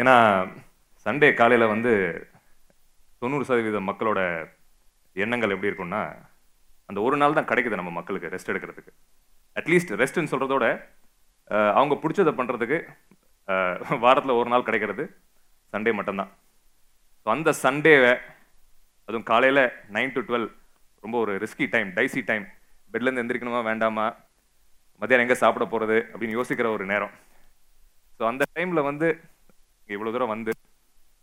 ஏன்னா சண்டே காலையில் வந்து தொண்ணூறு சதவீத மக்களோட எண்ணங்கள் எப்படி இருக்கும்னா அந்த ஒரு நாள் தான் கிடைக்குது நம்ம மக்களுக்கு ரெஸ்ட் எடுக்கிறதுக்கு. அட்லீஸ்ட் ரெஸ்ட்னு சொல்கிறதோட அவங்க பிடிச்சதை பண்ணுறதுக்கு வாரத்தில் ஒரு நாள் கிடைக்கிறது சண்டே மட்டும்தான். ஸோ அந்த சண்டேவை அதுவும் காலையில் நைன் டு டுவெல் ரொம்ப ஒரு ரிஸ்கி டைம் டைசி டைம் பெட்லேருந்து எந்திரிக்கணுமா வேண்டாமா? மத்தியானம் எங்கே சாப்பிட போகிறது அப்படின்னு யோசிக்கிற ஒரு நேரம். ஸோ அந்த டைமில் வந்து இவ்வளோ தூரம் வந்து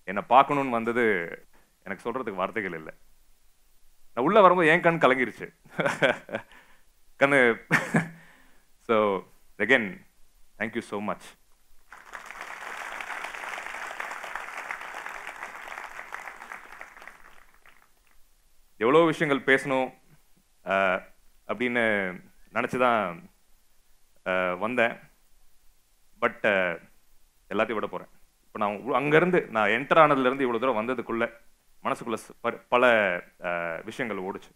என்னை பார்க்கணுன்னு வந்தது எனக்கு சொல்கிறதுக்கு வார்த்தைகள் இல்லை. நான் உள்ளே வரும்போது என் கண் கலங்கிருச்சு. கண்ணு. So again thank you so much எவ்வளோ விஷயங்கள் பேசணும் அப்படின்னு நினச்சி தான் வந்தேன். பட் எல்லாத்தையும் விட போகிறேன் இப்போ நான் அங்கேருந்து நான் என்டர் ஆனதுலேருந்து இவ்வளோ தூரம் வந்ததுக்குள்ளே மனசுக்குள்ளே பல விஷயங்கள் ஓடுச்சு.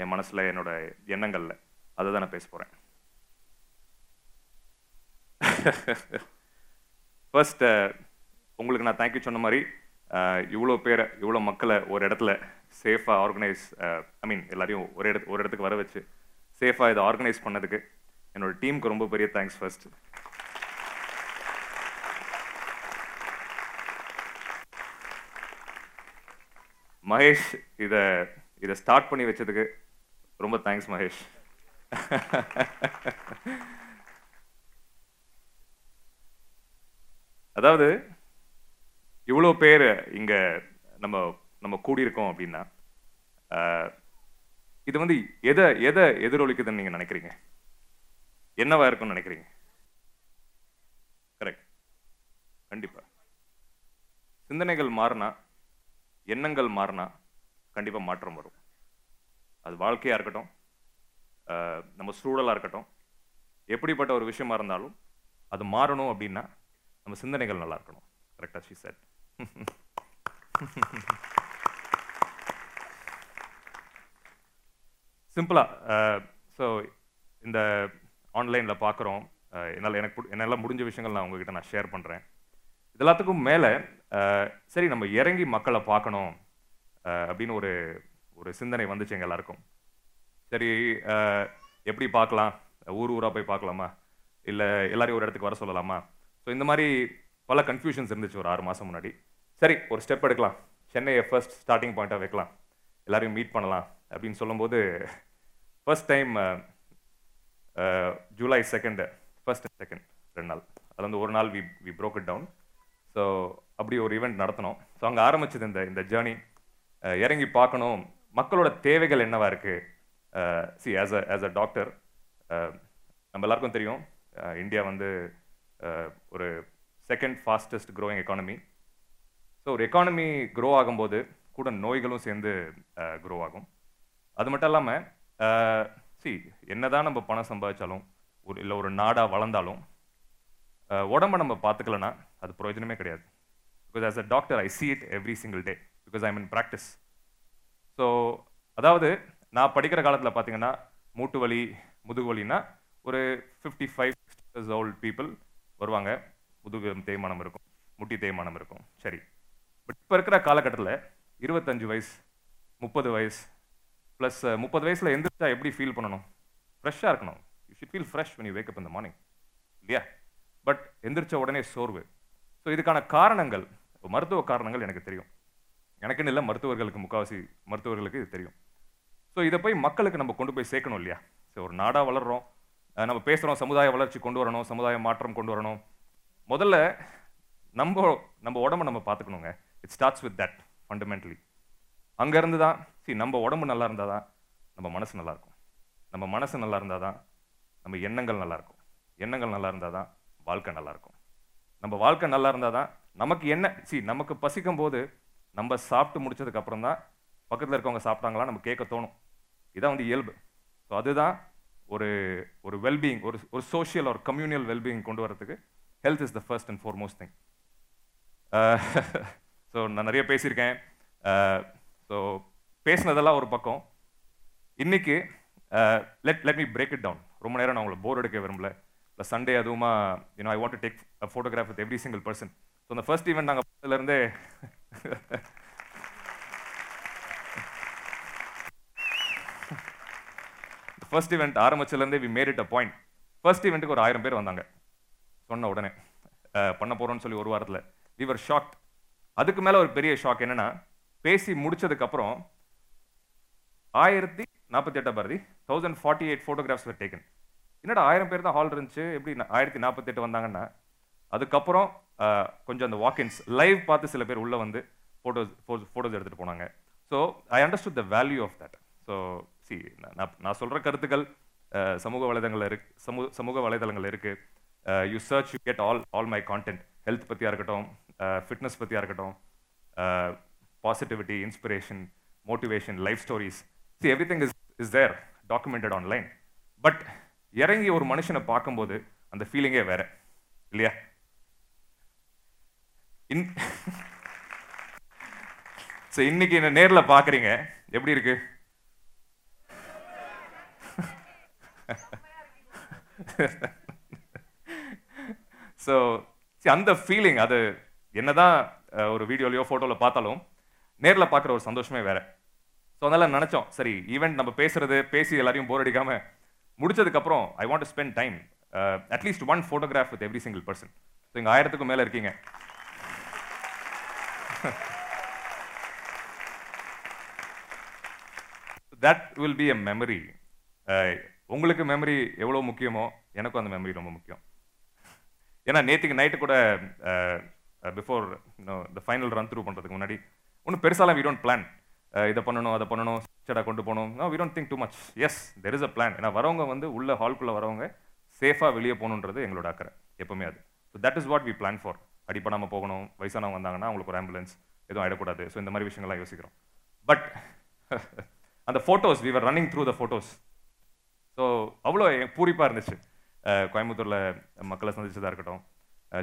என் மனசில் என்னோட எண்ணங்களில். அதை தான் நான் பேச போகிறேன் ஃபர்ஸ்ட் உங்களுக்கு நான் தேங்க்யூ சொன்ன மாதிரி இவ்வளோ பேரை இவ்வளோ மக்களை ஒரு இடத்துல சேஃபாக ஆர்கனைஸ் ஐ மீன் எல்லாரையும் ஒரு இடத்து ஒரு இடத்துக்கு வர வச்சு சேஃபாக இதை ஆர்கனைஸ் பண்ணதுக்கு என்னோட டீமுக்கு ரொம்ப பெரிய தேங்க்ஸ் ஃபர்ஸ்ட் மகேஷ் இதை இதை ஸ்டார்ட் பண்ணி வச்சதுக்கு ரொம்ப தேங்க்ஸ் மகேஷ். அதாவது இவ்வளோ பேர் இங்கே நம்ம நம்ம கூடியிருக்கோம் அப்படின்னா இது வந்து எதை எதை எதிரொலிக்குதுன்னு நீங்கள் நினைக்கிறீங்க? என்னவா இருக்கும்னு நினைக்கிறீங்க? கரெக்ட் கண்டிப்பாக சிந்தனைகள் மாறினா எண்ணங்கள் மாறினா கண்டிப்பாக மாற்றம் வரும். அது வாழ்க்கையாக இருக்கட்டும் நம்ம சூழலாக இருக்கட்டும் எப்படிப்பட்ட ஒரு விஷயமா இருந்தாலும் அது மாறணும் அப்படின்னா நம்ம சிந்தனைகள் நல்லா இருக்கணும். கரெக்டா ஷி சார் சிம்பிளாக ஸோ இந்த ஆன்லைனில் பார்க்குறோம் என்னால் எனக்கு என்னெல்லாம் என்னால் முடிஞ்ச விஷயங்கள் நான் உங்ககிட்ட நான் ஷேர் பண்ணுறேன் இது எல்லாத்துக்கும் மேலே சரி நம்ம இறங்கி மக்களை பார்க்கணும் அப்படின்னு ஒரு ஒரு சிந்தனை வந்துச்சு எங்கள் எல்லாருக்கும். சரி எப்படி பார்க்கலாம்? ஊர் ஊராக போய் பார்க்கலாமா? இல்லை எல்லாரையும் ஒரு இடத்துக்கு வர சொல்லலாமா? ஸோ இந்த மாதிரி பல கன்ஃபியூஷன்ஸ் இருந்துச்சு ஒரு ஆறு மாதம் முன்னாடி. சரி ஒரு ஸ்டெப் எடுக்கலாம். சென்னையை ஃபர்ஸ்ட் ஸ்டார்டிங் பாயிண்ட்டாக வைக்கலாம். எல்லாரையும் மீட் பண்ணலாம் அப்படின்னு சொல்லும்போது first time July second first second ரெண்டு நாள். அது வந்து ஒரு நாள் we we broke it down so அப்படி ஒரு ஈவெண்ட் நடத்தினோம் ஸோ அங்கே ஆரம்பிச்சது இந்த இந்த ஜேர்னி இறங்கி பார்க்கணும். மக்களோட தேவைகள் என்னவா இருக்குது see as a as a doctor நம்ம எல்லாருக்கும் தெரியும். இந்தியா வந்து ஒரு second fastest growing economy so ஒரு எக்கானமி க்ரோ ஆகும்போது கூட நோய்களும் சேர்ந்து க்ரோ ஆகும். அது மட்டும் இல்லாமல் சி என்னதான் நம்ம பணம் சம்பாதிச்சாலும் ஒரு இல்லை ஒரு நாடாக வளர்ந்தாலும் உடம்ப நம்ம பார்த்துக்கலன்னா அது பிரயோஜனமே கிடையாது. Because as a doctor I see it every single day because I in practice so அதாவது நான் படிக்கிற காலத்தில் பார்த்தீங்கன்னா மூட்டு வலி முதுகு வலினா ஒரு fifty five years old people வருவாங்க. முதுகு தேய்மானம் இருக்கும் முட்டி தேய்மானம் இருக்கும். சரி. பட் இப்போ இருக்கிற காலகட்டத்தில் இருபத்தஞ்சு வயசு முப்பது வயசு ப்ளஸ் முப்பது வயசில் எந்திரிச்சா எப்படி ஃபீல் பண்ணணும்? ஃப்ரெஷ்ஷாக இருக்கணும். You should feel fresh when you wake up இந்த மார்னிங் இல்லையா? பட் எந்திரிச்ச உடனே சோர்வு. ஸோ இதுக்கான காரணங்கள் மருத்துவ காரணங்கள் எனக்கு தெரியும். எனக்குன்னு இல்லை மருத்துவர்களுக்கு முக்கால்வாசி மருத்துவர்களுக்கு இது தெரியும். ஸோ இதை போய் மக்களுக்கு நம்ம கொண்டு போய் சேர்க்கணும் இல்லையா? ஸோ ஒரு நாடாக வளர்கிறோம் நம்ம பேசுகிறோம் சமுதாய வளர்ச்சி கொண்டு வரணும் சமுதாய மாற்றம் கொண்டு வரணும். முதல்ல நம்ம நம்ம உடம்ப நம்ம பார்த்துக்கணுங்க. It starts with that fundamentally அங்கேருந்து தான் சரி நம்ம உடம்பு நல்லா இருந்தால் தான் நம்ம மனசு நல்லாயிருக்கும் நம்ம மனசு நல்லா இருந்தால் தான் நம்ம எண்ணங்கள் நல்லாயிருக்கும் எண்ணங்கள் நல்லா இருந்தால் தான் வாழ்க்கை நல்லாயிருக்கும் நம்ம வாழ்க்கை நல்லா இருந்தால் தான் நமக்கு என்ன சி நமக்கு பசிக்கும் போது நம்ம சாப்பிட்டு முடிச்சதுக்கு அப்புறம் தான் பக்கத்தில் இருக்கவங்க சாப்பிட்டாங்களா நம்ம கேட்க தோணும். இதான் வந்து இயல்பு. ஸோ அதுதான் ஒரு ஒரு வெல்பீயிங் ஒரு ஒரு சோஷியல் ஒரு கம்யூனியல் வெல்பீயிங் கொண்டு வரதுக்கு health is the first and foremost thing so நான் நிறைய பேசியிருக்கேன். Uh, ஸோ பேசினதெல்லாம் ஒரு பக்கம். இன்னைக்கு let let me break it down ரொம்ப நேரம் நான் உங்களை போர் எடுக்க விரும்பல. இல்லை சண்டே அதுவுமா you know I want to take photograph with every single person so அந்த ஃபர்ஸ்ட் ஈவெண்ட் நாங்கள் இருந்தே first event ஆரம்பிச்சதுலேருந்தே we made it a point first ஈவெண்ட்டுக்கு ஒரு ஆயிரம் பேர் வந்தாங்க. சொன்ன உடனே பண்ண போறோம்னு சொல்லி ஒரு வாரத்தில் வி வர் ஷாக்ட் அதுக்கு மேலே ஒரு பெரிய ஷாக் என்னன்னா பேசி முடிச்சதுக்கப்புறம் ஆயிரத்தி நாற்பத்தி எட்டா Bharathi thousand forty eight photographs taken என்னடா ஆயிரம் பேர் தான் ஹால் இருந்துச்சு எப்படி ஆயிரத்தி ஆயிரத்தி நாற்பத்தெட்டு வந்தாங்கன்னா அதுக்கப்புறம் கொஞ்சம் அந்த வாக்கின்ஸ் லைவ் பார்த்து சில பேர் உள்ளே வந்து ஃபோட்டோஸ் ஃபோட்டோஸ் எடுத்துகிட்டு போனாங்க. So I understood the value of that so see நான் நான் சொல்கிற கருத்துக்கள் சமூக வலைதளங்கள் இருக்கு சமூக சமூக வலைதளங்கள் இருக்குது you search you get all all my content health பற்றியாக இருக்கட்டும் ஃபிட்னஸ் பற்றியாக இருக்கட்டும் positivity inspiration motivation life stories see every thing is is there documented online but இறங்கி ஒரு மனுஷனை பார்க்கும்போது அந்த ஃபீலிங்கே வேறு இல்லையா? இன் ஸோ இன்னைக்கு என்ன நேர்ல பாக்குறீங்க? எப்படி இருக்கு? ஸோ அந்த ஃபீலிங் அது என்னதான் ஒரு வீடியோலையோ ஃபோட்டோல பார்த்தாலும் நேர்ல பார்க்குற ஒரு சந்தோஷமே வேற. ஸோ அதனால நினைச்சோம் சரி ஈவெண்ட் நம்ம பேசுறது பேசி எல்லாரையும் போர் அடிக்காமல் முடிச்சதுக்கு அப்புறம் I want spend time at least one photograph with every single person so இங்கே ஆயிரத்துக்கும் மேல இருக்கீங்க. That will be a memory உங்களுக்கு மெமரி எவ்வளோ முக்கியமோ எனக்கும் அந்த மெமரி ரொம்ப முக்கியம். ஏன்னா நேற்றுக்கு நைட்டு கூட பிஃபோர் இந்த ஃபைனல் ரன் த்ரூ பண்ணுறதுக்கு முன்னாடி ஒன்றும் பெருசாலாம் வி டோன்ட் பிளான் இதை பண்ணணும் அதை பண்ணணும் ஸ்டடாக கொண்டு போகணும். No we don't think too much yes there is a plan ஏன்னா வரவங்க வந்து உள்ள ஹால்குள்ளே வரவங்க சேஃபாக வெளியே போகணுன்றது எங்களோட அக்கறை எப்பவுமே அது. So that is what we plan for அடிப்படாமல் போகணும் வயசானவங்க வந்தாங்கன்னா அவங்களுக்கு ஒரு ஆம்புலன்ஸ் எதுவும் ஆகிடக்கூடாது ஸோ இந்த மாதிரி விஷயங்கள்லாம் யோசிக்கிறோம். பட் அந்த photos we were running through the photos so அவ்வளோ பூரிப்பாக இருந்துச்சு. கோயம்புத்தூரில் மக்களை சந்திச்சதாக இருக்கட்டும்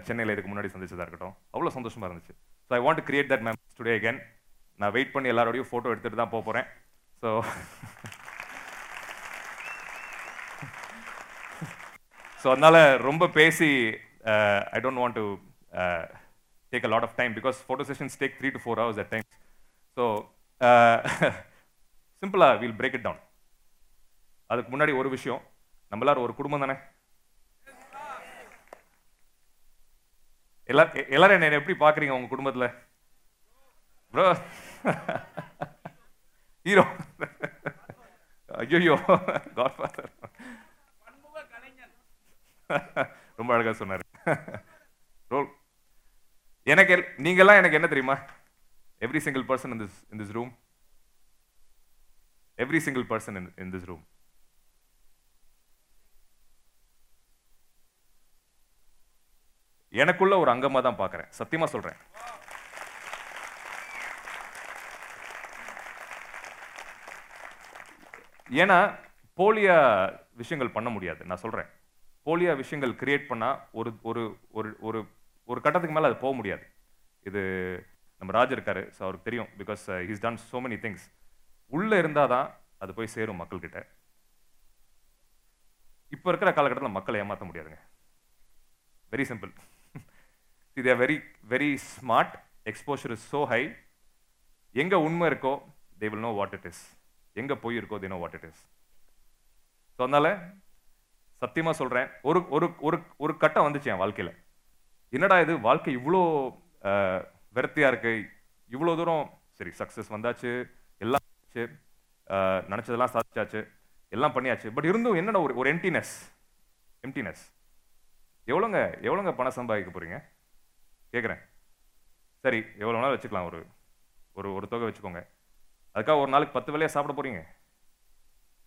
சென்னையில் இதுக்கு முன்னாடி சந்திச்சதாக இருக்கட்டும் அவ்வளோ சந்தோஷமாக இருந்துச்சு. So I want create that memories today again நான் வெயிட் பண்ணி எல்லாரோடையும் ஃபோட்டோ எடுத்துகிட்டு தான் போக போகிறேன் ஸோ ஸோ அதனால் ரொம்ப பேசி I don't want to take a lot of time because photo sessions take three to four hours at times so சிம்பிளாக வில் பிரேக் இட் டவுன் அதுக்கு முன்னாடி ஒரு விஷயம். நம்ம எல்லாரும் ஒரு குடும்பம் தானே? எல்லா எல்லாரும் என்ன எப்படி பாக்குறீங்க உங்க குடும்பத்துல? ப்ரோ ஹீரோ ஐயோ காட்ஃபாதர் ரொம்ப அழகா சொன்னாரு. ரோல் எனக்கு நீங்கெல்லாம் எனக்கு என்ன தெரியுமா? Every single person in this in this room every single person in in this room எனக்குள்ள ஒரு அங்கமாக தான் பார்க்கறேன் சத்தியமா சொல்றேன். ஏன்னா போலியா விஷயங்கள் பண்ண முடியாது. நான் சொல்றேன். போலியா விஷயங்கள் கிரியேட் பண்ணா ஒரு ஒரு ஒரு ஒரு கட்டத்துக்கு மேலே அது போக முடியாது. இது நம்ம ராஜ் இருக்காரு ஸோ அவருக்கு தெரியும் because he's done so many things உள்ளே இருந்தால் தான் அது போய் சேரும் மக்கள்கிட்ட. இப்போ இருக்கிற காலகட்டத்தில் மக்களை ஏமாற்ற முடியாதுங்க. வெரி சிம்பிள் இது very very smart exposure is so high எங்கே உண்மை இருக்கோ they will know what it is எங்கே பொய் இருக்கோ they know what it is so அதனால சத்தியமா சொல்கிறேன் ஒரு ஒரு ஒரு ஒரு கட்டம் வந்துச்சு என் வாழ்க்கையில. என்னடா இது? வாழ்க்கை இவ்வளோ விரத்தியாக விரக்தியா இருக்கு. இவ்வளோ தூரம் சரி சக்ஸஸ் வந்தாச்சு எல்லாம் நினச்சதெல்லாம் சாதிச்சாச்சு எல்லாம் பண்ணியாச்சு. பட் இருந்தும் என்னடா ஒரு ஒரு எம்டினஸ் எம்டினஸ் எவ்வளோங்க எவ்வளோங்க பணம் சம்பாதிக்க போகிறீங்க கேட்குறேன். சரி எவ்வளோ நாள் வச்சுக்கலாம். ஒரு ஒரு ஒரு தொகை வச்சுக்கோங்க. அதுக்காக ஒரு நாளைக்கு பத்து வேலையாக சாப்பிட போகிறீங்க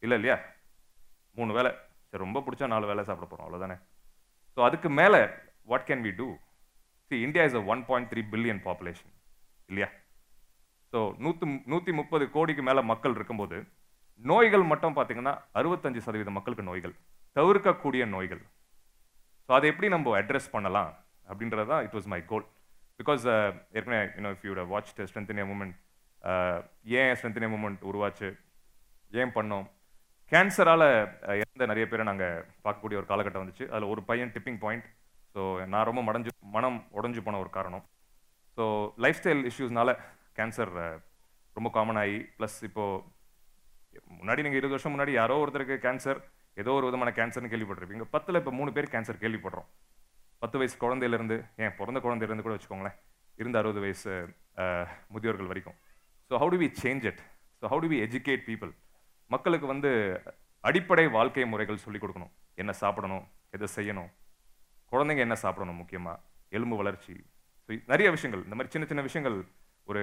இல்லை இல்லையா? மூணு வேளை. சரி ரொம்ப பிடிச்சா நாலு வேலை சாப்பிட போகிறோம் அவ்வளோதானே ஸோ அதுக்கு மேலே what can we do see India is a one point three billion population இல்லையா? ஸோ நூற்று நூற்றி முப்பது கோடிக்கு மேலே மக்கள் இருக்கும்போது நோய்கள் மட்டும் பார்த்தீங்கன்னா அறுபத்தஞ்சு சதவீத மக்களுக்கு நோய்கள் தவிர்க்கக்கூடிய நோய்கள். ஸோ அதை எப்படி நம்ம அட்ரஸ் பண்ணலாம் அப்படின்றது தான் it was my goal because uh, ஏற்கனவே you know if you watch strength in moment ஏன் ஸ்ட்ரென்த் இன் மூமெண்ட் உருவாச்சு? ஏன் பண்ணோம்? கேன்சரால் uh, இறந்த நிறைய பேரை நாங்கள் பார்க்கக்கூடிய ஒரு காலகட்டம் வந்துச்சு. அதில் ஒரு பையன் டிப்பிங் பாயிண்ட் ஸோ நான் ரொம்ப மடஞ்சு மனம் உடஞ்சு போன ஒரு காரணம். ஸோ லைஃப் ஸ்டைல் இஷ்யூஸ்னால கேன்சர் ரொம்ப காமன் ஆகி ப்ளஸ் இப்போது முன்னாடி நீங்கள் இருபது வருஷம் முன்னாடி யாரோ ஒருத்தருக்கு கேன்சர் ஏதோ ஒரு விதமான கேன்சர்னு கேள்விப்பட்டிருப்பீங்க. பத்தில் இப்போ மூணு பேர் கேன்சர் கேள்விப்படுறோம். பத்து வயசு குழந்தையிலேருந்து ஏன் பிறந்த குழந்தையிலேருந்து கூட வச்சுக்கோங்களேன் இருந்த அறுபது வயசு முதியோர்கள் வரைக்கும். So how do we change it so how do we educate people மக்களுக்கு வந்து அடிப்படை வாழ்க்கை முறைகள் சொல்லிக் கொடுக்கணும். என்ன சாப்பிடணும் எதை செய்யணும் குழந்தைங்க என்ன சாப்பிடணும் முக்கியமாக எலும்பு வளர்ச்சி. ஸோ நிறைய விஷயங்கள். இந்த மாதிரி சின்ன சின்ன விஷயங்கள் ஒரு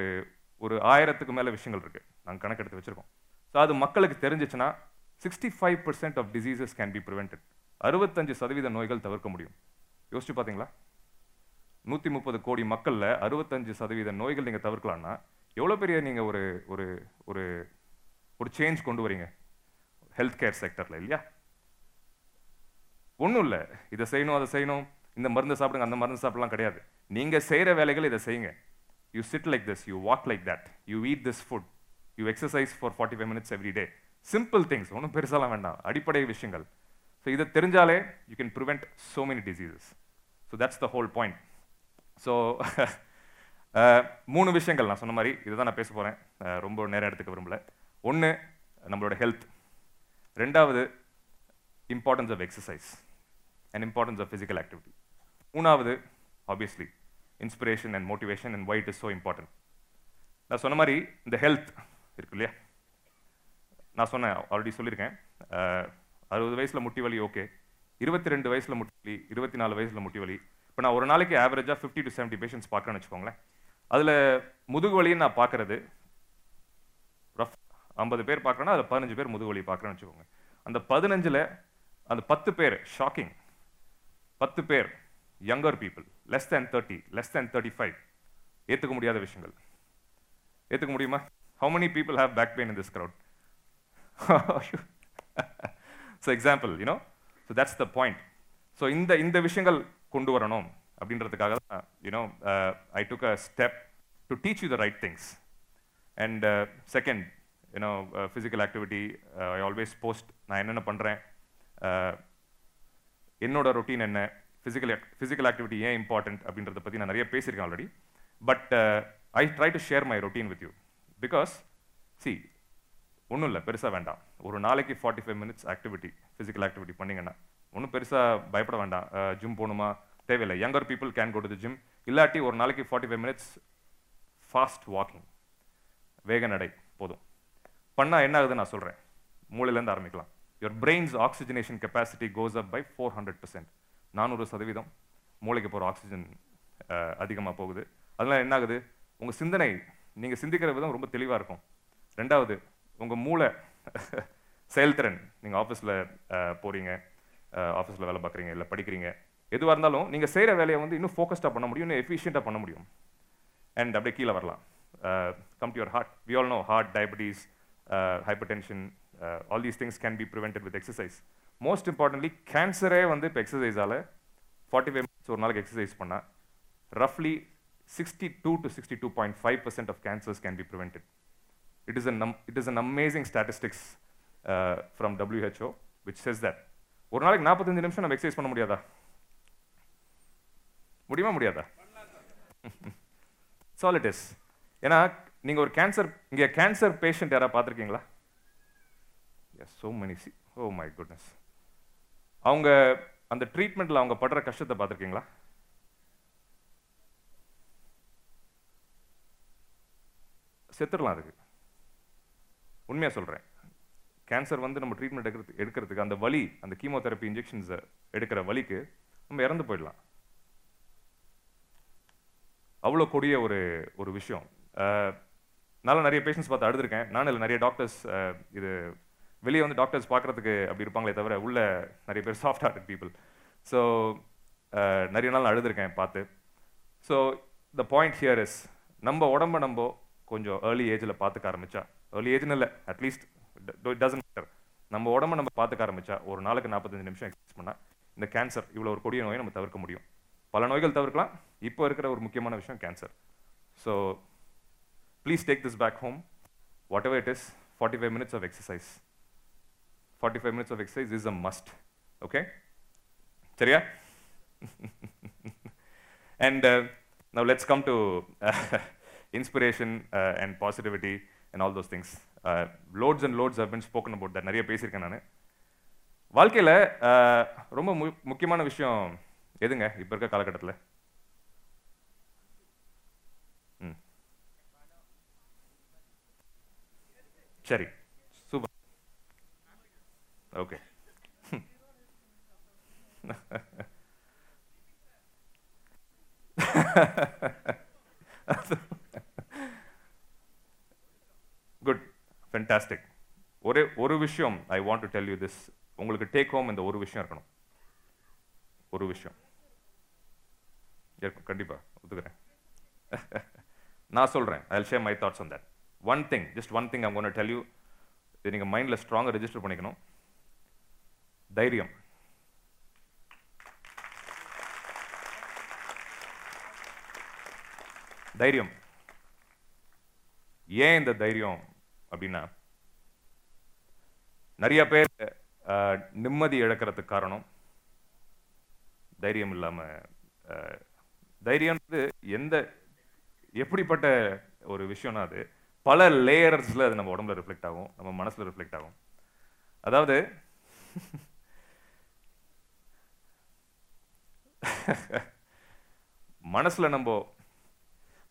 ஒரு ஆயிரத்துக்கு மேலே விஷயங்கள் இருக்குது நாங்கள் கணக்கெடுத்து வச்சுருக்கோம். ஸோ அது மக்களுக்கு தெரிஞ்சிச்சுன்னா sixty five percent of diseases can be prevented அறுபத்தஞ்சு சதவீத நோய்கள் தவிர்க்க முடியும். யோசிச்சு பார்த்தீங்களா நூற்றி முப்பது கோடி மக்களில் அறுபத்தஞ்சு சதவீத நோய்கள் நீங்கள் தவிர்க்கலான்னா எவ்வளோ பெரிய நீங்கள் ஒரு ஒரு ஒரு ஒரு சேஞ்ச் கொண்டு வரீங்க? ஹெல்த் கேர் செக்டரில் இல்லையா? ஒன்றும் இல்லை. இதை செய்யணும் அதை செய்யணும். இந்த மருந்து சாப்பிடுங்க அந்த மருந்து சாப்பிடலாம் கிடையாது. நீங்கள் செய்கிற வேலைகள் இதை செய்யுங்க. You sit like this you walk like that you eat this food you exercise for forty five minutes every day simple things ஒன்றும் பெருசாலாம் வேண்டாம். அடிப்படை விஷயங்கள். ஸோ இதை தெரிஞ்சாலே you can prevent so many diseases so that's the whole point so மூணு விஷயங்கள் நான் சொன்ன மாதிரி இதுதான் நான் பேச போகிறேன் ரொம்ப நேரம் எடுத்துக்க விரும்பல. ஒன்று நம்மளோட ஹெல்த் ரெண்டாவது importance of exercise and importance of physical activity மூணாவது obviously inspiration and motivation and why it is so important நான் சொன்ன மாதிரி இந்த ஹெல்த் இருக்கு இல்லையா? நான் சொன்னேன் ஆல்ரெடி சொல்லியிருக்கேன். அறுபது வயசில் முட்டி வலி ஓகே இருபத்தி ரெண்டு வயசில் முட்டி வலி இருபத்தி நாலு வயசில் முட்டி வலி. இப்போ நான் ஒரு நாளைக்கு ஆவரேஜாக ஃபிஃப்டி டு செவன்ட்டி பேஷண்ட்ஸ் பார்க்குறேன்னு வச்சுக்கோங்களேன். அதில் முதுகு வலின்னு நான் பார்க்குறது ரஃப் ஐம்பது பேர் பார்க்குறேன்னா அதில் பதினஞ்சு பேர் முதுகு வலி பார்க்குறேன்னு வச்சுக்கோங்க. அந்த பதினஞ்சில் அந்த பத்து பேர் ஷாக்கிங் பத்து பேர் younger people less than thirty less than thirty five ஏற்றுக்க முடியாத விஷயங்கள். ஏற்றுக்க முடியுமா? How many people have back pain in this crowd so example you know so that's the point so இந்த இந்த விஷயங்கள் கொண்டு வரணும் அப்படின்றதுக்காக தான் you know I took a step to teach you the right things and second you know physical activity I always post நான் என்னென்ன பண்ணுறேன் என்னோட ரொட்டீன் என்ன? ஃபிசிக்கல் ஃபிசிக்கல் ஆக்டிவிட்டி ஏன் இம்பார்ட்டன்ட் அப்படின்றத பற்றி நான் நிறைய பேசியிருக்கேன் already but I try to share my routine with you because see ஒன்றும் இல்லை பெருசாக வேண்டாம். ஒரு நாளைக்கு forty five minutes activity physical activity பண்ணீங்கன்னா ஒன்றும் பெருசாக பயப்பட வேண்டாம். Uh, ஜிம் போகணுமா? தேவையில்லை. Younger people can go to gym இல்லாட்டி ஒரு நாளைக்கு forty five minutes fast walking வேக நடை போதும். பண்ணால் என்ன ஆகுதுன்னு நான் சொல்கிறேன் மூளையிலேருந்து ஆரம்பிக்கலாம். Your brains oxygenation capacity goes up by four hundred percent நானூறு சதவீதம் மூளைக்கு போகிற ஆக்சிஜன் அதிகமாக போகுது. அதனால் என்ன ஆகுது உங்கள் சிந்தனை நீங்கள் சிந்திக்கிற விதம் ரொம்ப தெளிவாக இருக்கும். ரெண்டாவது உங்கள் மூளை செயல்திறன் நீங்கள் ஆஃபீஸில் போகிறீங்க ஆஃபீஸில் வேலை பார்க்குறீங்க இல்லை படிக்கிறீங்க எதுவாக இருந்தாலும் நீங்கள் செய்கிற வேலையை வந்து இன்னும் ஃபோக்கஸ்டாக பண்ண முடியும் இன்னும் எஃபிஷியண்ட்டாக பண்ண முடியும். அண்ட் அப்படியே கீழே வரலாம். Come to your heart we all know heart diabetes hypertension all these things can be prevented with exercise most importantly கேன்சரே வந்து இப்போ எக்ஸசைஸால் ஃபார்ட்டி ஃபைவ் மினிட்ஸ் ஒரு நாளைக்கு எக்ஸசைஸ் பண்ணால் ரஃப்லி sixty two to sixty two point five percent of cancers can be prevented it is an num- it is an amazing statistics uh, from WHO which ஒரு நாளைக்கு நாற்பத்தஞ்சு நிமிஷம் நம்ம எக்ஸசைஸ் பண்ண முடியாதா? முடியுமா முடியாதா? சால் இட் இஸ் ஏன்னா நீங்க ஒரு கேன்சர் இங்க கேன்சர் பேஷண்ட் யாராவது பார்த்துருக்கீங்களா? So many see oh my goodness அவங்க அந்த ட்ரீட்மெண்ட்டில் அவங்க படுற கஷ்டத்தை பார்த்துருக்கீங்களா? செத்துடலாம் அதுக்கு. உண்மையாக சொல்கிறேன் கேன்சர் வந்து நம்ம ட்ரீட்மெண்ட் எடுக்கிறது எடுக்கிறதுக்கு அந்த வலி அந்த கீமோதெரப்பி இன்ஜெக்ஷன்ஸை எடுக்கிற வலிக்கு நம்ம இறந்து போயிடலாம். அவ்வளோ கொடிய ஒரு ஒரு விஷயம். அஹ், நானும் நிறைய பேஷண்ட்ஸ் பார்த்து அழுதுருக்கேன். நானும் இல்லை நிறைய டாக்டர்ஸ் இது வெளியே வந்து டாக்டர்ஸ் பார்க்குறதுக்கு அப்படி இருப்பாங்களே தவிர உள்ள நிறைய பேர் சாஃப்ட் ஹார்ட்டட் பீப்புள் ஸோ நிறைய நாள் நான் அழுதுருக்கேன் பார்த்து. So the point here is நம்ம உடம்ப நம்ம கொஞ்சம் ஏர்லி ஏஜில் பார்த்துக்க ஆரம்பித்தா ஏர்லி ஏஜ்னு இல்லை அட்லீஸ்ட் டசன் மேட்டர் நம்ம உடம்ப நம்ம பார்த்துக்க ஆரம்பித்தா ஒரு நாளுக்கு நாற்பத்தஞ்சு நிமிஷம் எக்ஸசைஸ் பண்ணால் இந்த கேன்சர் இவ்வளோ ஒரு கொடிய நோயை நம்ம தவிர்க்க முடியும். பல நோய்கள் தவிர்க்கலாம். இப்போ இருக்கிற ஒரு முக்கியமான விஷயம் cancer so please take this back home whatever it is forty five minutes of exercise forty five minutes of exercise is a must okay and uh, now let's come to uh, inspiration uh, and positivity and all those things uh, loads and loads have been spoken about that நிறைய பேசியிருக்கேன் நான் வாழ்க்கையில் ரொம்ப மு முக்கியமான விஷயம் எதுங்க இப்போ இருக்க காலகட்டத்தில் ம் சரி ஓகே குட் ஃபென்டாஸ்டிக் ஒரே ஒரு விஷயம் I want to tell you this உங்களுக்கு டேக் ஹோம் இந்த ஒரு விஷயம் இருக்கணும். ஒரு விஷயம். இருக்கும். கண்டிப்பாக ஒத்துக்கிறேன். நான் சொல்கிறேன் I share my thoughts on that one thing just one thing I'm gonna tell you இது நீங்கள் மைண்டில் ஸ்ட்ராங்காக ரெஜிஸ்டர் பண்ணிக்கணும். தைரியம். தைரியம். ஏன் இந்த தைரியம் அப்படின்னா நிறைய பேர் அஹ், நிம்மதி இழக்கிறதுக்கு காரணம் தைரியம் இல்லாம அஹ், தைரியம்ன்றது எந்த எப்படிப்பட்ட ஒரு விஷயம்னா அது பல லேயர்ஸ்ல அது நம்ம உடம்புல ரிஃப்ளெக்ட் ஆகும் நம்ம மனசுல ரிஃப்ளெக்ட் ஆகும். அதாவது மனசில் நம்ம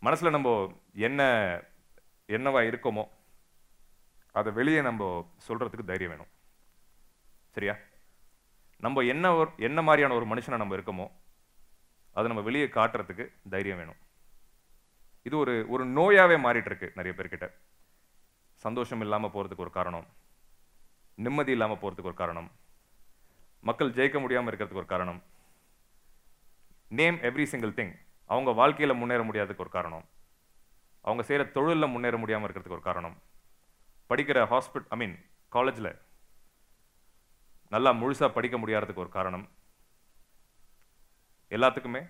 மனசில் நம்ம என்ன என்னவா இருக்கோமோ அதை வெளியே நம்ம சொல்கிறதுக்கு தைரியம் வேணும். சரியா? நம்ம என்ன ஒரு என்ன மாதிரியான ஒரு மனுஷனை நம்ம இருக்கோமோ அதை நம்ம வெளியே காட்டுறதுக்கு தைரியம் வேணும். இது ஒரு ஒரு நோயாகவே மாறிட்டு இருக்கு நிறைய பேர்கிட்ட. சந்தோஷம் இல்லாமல் போகிறதுக்கு ஒரு காரணம். நிம்மதி இல்லாமல் போகிறதுக்கு ஒரு காரணம். மக்கள் ஜெயிக்க முடியாமல் இருக்கிறதுக்கு ஒரு காரணம். நேம் எவ்ரி சிங்கிள் திங் அவங்க வாழ்க்கையில் முன்னேற முடியாததுக்கு ஒரு காரணம். அவங்க செய்கிற தொழிலில் முன்னேற முடியாமல் இருக்கிறதுக்கு ஒரு காரணம். படிக்கிற ஹாஸ்பிட் ஐ மீன் காலேஜில் நல்லா முழுசா படிக்க முடியாததுக்கு ஒரு காரணம். எல்லாத்துக்குமே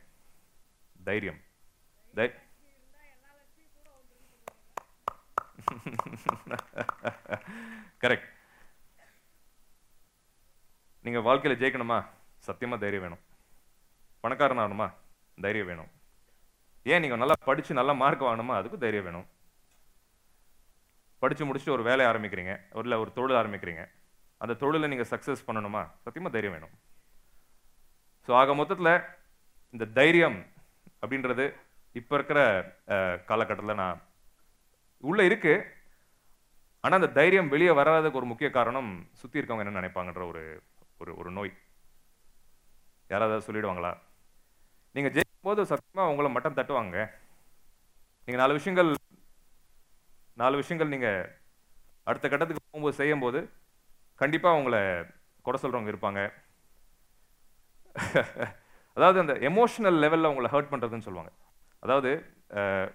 தைரியம். தை கரெக்ட் நீங்கள் வாழ்க்கையில் ஜெயிக்கணுமா? சத்தியமாக தைரியம் வேணும். பணக்காரன் ஆகணுமா தைரியம் வேணும். ஏன் நீங்க நல்லா படிச்சு நல்லா மார்க் வாங்கணுமா? அதுக்கு தைரியம் வேணும். படிச்சு முடிச்சுட்டு ஒரு வேலையை ஆரம்பிக்கிறீங்க. ஒரு ஒரு தொழில் ஆரம்பிக்கிறீங்க. அந்த தொழிலை நீங்க சக்ஸஸ் பண்ணணுமா? சத்தியமா தைரியம் வேணும். ஸோ ஆக மொத்தத்துல இந்த தைரியம் அப்படின்றது இப்ப இருக்கிற காலகட்டத்தில் நான் உள்ள இருக்கு. ஆனா அந்த தைரியம் வெளியே வராததுக்கு ஒரு முக்கிய காரணம் சுத்தி இருக்கவங்க என்ன நினைப்பாங்கன்ற ஒரு ஒரு ஒரு நோய். யாராவது சொல்லிடுவாங்களா? நீங்க ஜெயிக்கும் போது சத்தியமாக உங்களை மட்டம் தட்டுவாங்க. நீங்க நாலு விஷயங்கள் நாலு விஷயங்கள் நீங்க அடுத்த கட்டத்துக்கு போகும்போது செய்யும்போது கண்டிப்பா உங்களை கொடை சொல்றவங்க இருப்பாங்க. அதாவது அந்த எமோஷனல் லெவல்ல உங்களை ஹர்ட் பண்றதுன்னு சொல்லுவாங்க. அதாவது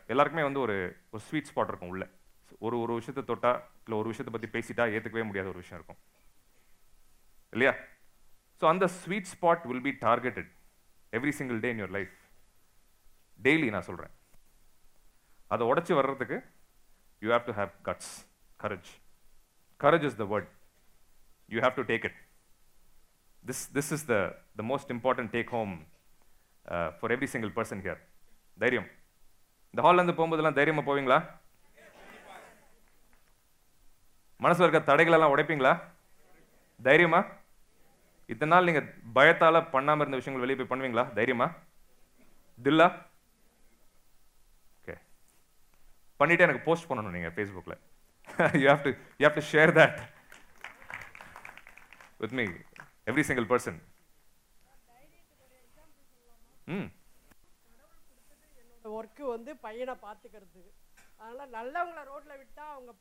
எல்லாருக்குமே வந்து ஒரு ஒரு ஸ்வீட் ஸ்பாட் இருக்கும் உள்ள. ஒரு ஒரு விஷயத்தை தொட்டா இல்ல ஒரு விஷயத்தை பத்தி பேசிட்டா ஏத்துக்கவே முடியாத ஒரு விஷயம் இருக்கும். இல்லையா? ஸோ அந்த sweet spot will be targeted every single day in your life daily நான் சொல்கிறேன் அதை உடச்சி வர்றதுக்கு you have to have guts courage courage is the word you have to take it this this is the the most important take home for every single person here தைரியம். இந்த ஹால்லேருந்து போகும்போதெல்லாம் தைரியமாக போவீங்களா? மனசில் இருக்க தடைகளெல்லாம் உடைப்பீங்களா? தைரியமா? இத்தனை நாள் நீங்க பயத்தால பண்ணாம இருந்த விஷயங்கள் வெளியே போய் பண்ணுவீங்களா? தைரியமா? தில்லா? ஓகே பண்ணிட்டு எனக்கு போஸ்ட் பண்ணணும் நீங்க ஃபேஸ்புக்கில் you have to you have to share that with me every single person ம் ஒர்க்கு வந்து பையனை பார்த்துக்கிறது. அதனால் நல்லவங்கள ரோட்டில் விட்டால் அவங்க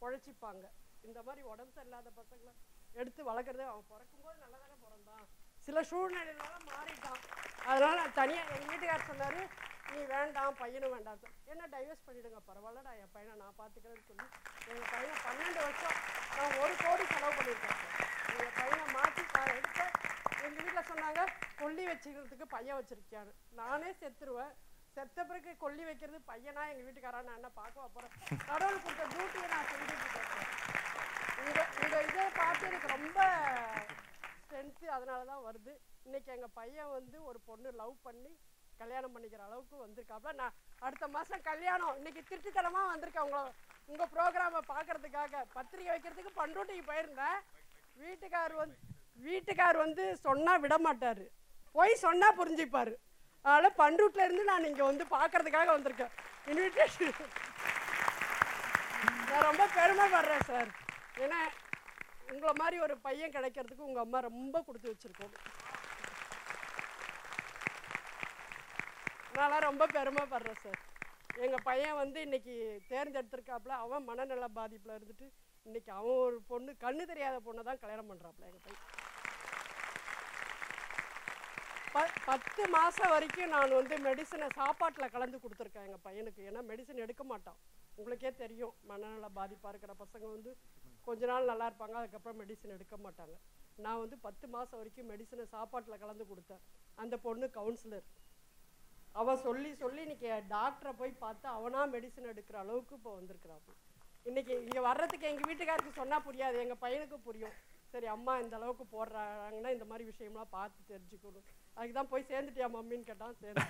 பொழைச்சிப்பாங்க. இந்த மாதிரி உடம்பு சரியில்லாத பசங்களை? எடுத்து வளர்க்குறது அவன் பிறக்கும்போது நல்லா தானே பிறந்தான். சில சூழ்நிலையினால மாறிட்டான். அதனால் நான் தனியாக எங்கள் வீட்டுக்கார் சொன்னார் நீ வேண்டாம் பையனும் வேண்டாம். என்ன டைவர்ஸ் பண்ணிவிடுங்க பரவாயில்லடா என் பையனை நான் பார்த்துக்கிறேன்னு சொல்லி எங்கள் பையனை பன்னெண்டு வருஷம் நான் ஒரு கோடி செலவு பண்ணியிருக்கேன். எங்கள் பையனை மாற்றி நான் எடுத்தேன் எங்கள் வீட்டில் சொன்னாங்க கொல்லி வச்சுக்கிறதுக்கு பையன் வச்சிருக்கியான்னு. நானே செத்துருவேன். செத்த பிறகு கொல்லி வைக்கிறது பையனா எங்கள் வீட்டுக்காரா நான் என்ன பார்க்க போகிறேன் கடவுள் கொடுத்த டியூட்டியை நான் செஞ்சுட்டு இருக்கேன். உங்கள் இதை பார்த்து எனக்கு ரொம்ப ஸ்ட்ரென்த்து அதனால தான் வருது. இன்னைக்கு எங்கள் பையன் வந்து ஒரு பொண்ணு லவ் பண்ணி கல்யாணம் பண்ணிக்கிற அளவுக்கு வந்திருக்காப்புல. நான் அடுத்த மாதம் கல்யாணம். இன்னைக்கு திருட்டுத்தனமாக வந்திருக்கேன் உங்களை உங்கள் ப்ரோக்ராமை பார்க்கறதுக்காக. பத்திரிக்கை வைக்கிறதுக்கு பண்ருட்டிக்கு போயிருந்தேன். வீட்டுக்கார் வந்து வீட்டுக்கார் வந்து சொன்னால் விட மாட்டார் போய் சொன்னால் புரிஞ்சுப்பார். அதனால் பண்ரூட்டிலேருந்து நான் இங்கே வந்து பார்க்கறதுக்காக வந்திருக்கேன். இன்விடேஷன் நான் ரொம்ப பெருமைப்படுறேன் சார் ஏன்னா உங்களை மாதிரி ஒரு பையன் கிடைக்கிறதுக்கு உங்கள் அம்மா ரொம்ப கொடுத்து வச்சிருக்கோம் அதனால் ரொம்ப பெருமைப்படுறேன் சார். எங்கள் பையன் வந்து இன்றைக்கி தேர்ந்தெடுத்திருக்காப்புல அவன் மனநல பாதிப்பில் இருந்துட்டு இன்றைக்கி அவன் ஒரு பொண்ணு கண்ணு தெரியாத பொண்ணை தான் கல்யாணம் பண்ணுறாப்புல எங்கள் பையன். ப பத்து மாதம் வரைக்கும் நான் வந்து மெடிசனை சாப்பாட்டில் கலந்து கொடுத்துருக்கேன் எங்கள் பையனுக்கு. ஏன்னா மெடிசன் எடுக்க மாட்டான். உங்களுக்கே தெரியும் மனநல பாதிப்பாக இருக்கிற பசங்க வந்து கொஞ்ச நாள் நல்லா இருப்பாங்க அதுக்கப்புறம் மெடிசன் எடுக்க மாட்டாங்க. நான் வந்து பத்து மாதம் வரைக்கும் மெடிசனை சாப்பாட்டில் கலந்து கொடுத்தேன். அந்த பொண்ணு கவுன்சிலர் அவன் சொல்லி சொல்லி இன்னைக்கு டாக்டரை போய் பார்த்து அவனாக மெடிசன் எடுக்கிற அளவுக்கு இப்போ வந்திருக்கிறான். இன்றைக்கி இங்கே வர்றதுக்கு எங்கள் வீட்டுக்காருக்கு சொன்னால் புரியாது எங்கள் பையனுக்கு புரியும். சரி அம்மா இந்த அளவுக்கு போடுறாங்கன்னா இந்த மாதிரி விஷயம்லாம் பார்த்து தெரிஞ்சுக்கணும். அதுக்கு தான் போய் சேர்ந்துட்டியா மம்மின்னு கேட்டான் சேர்ந்து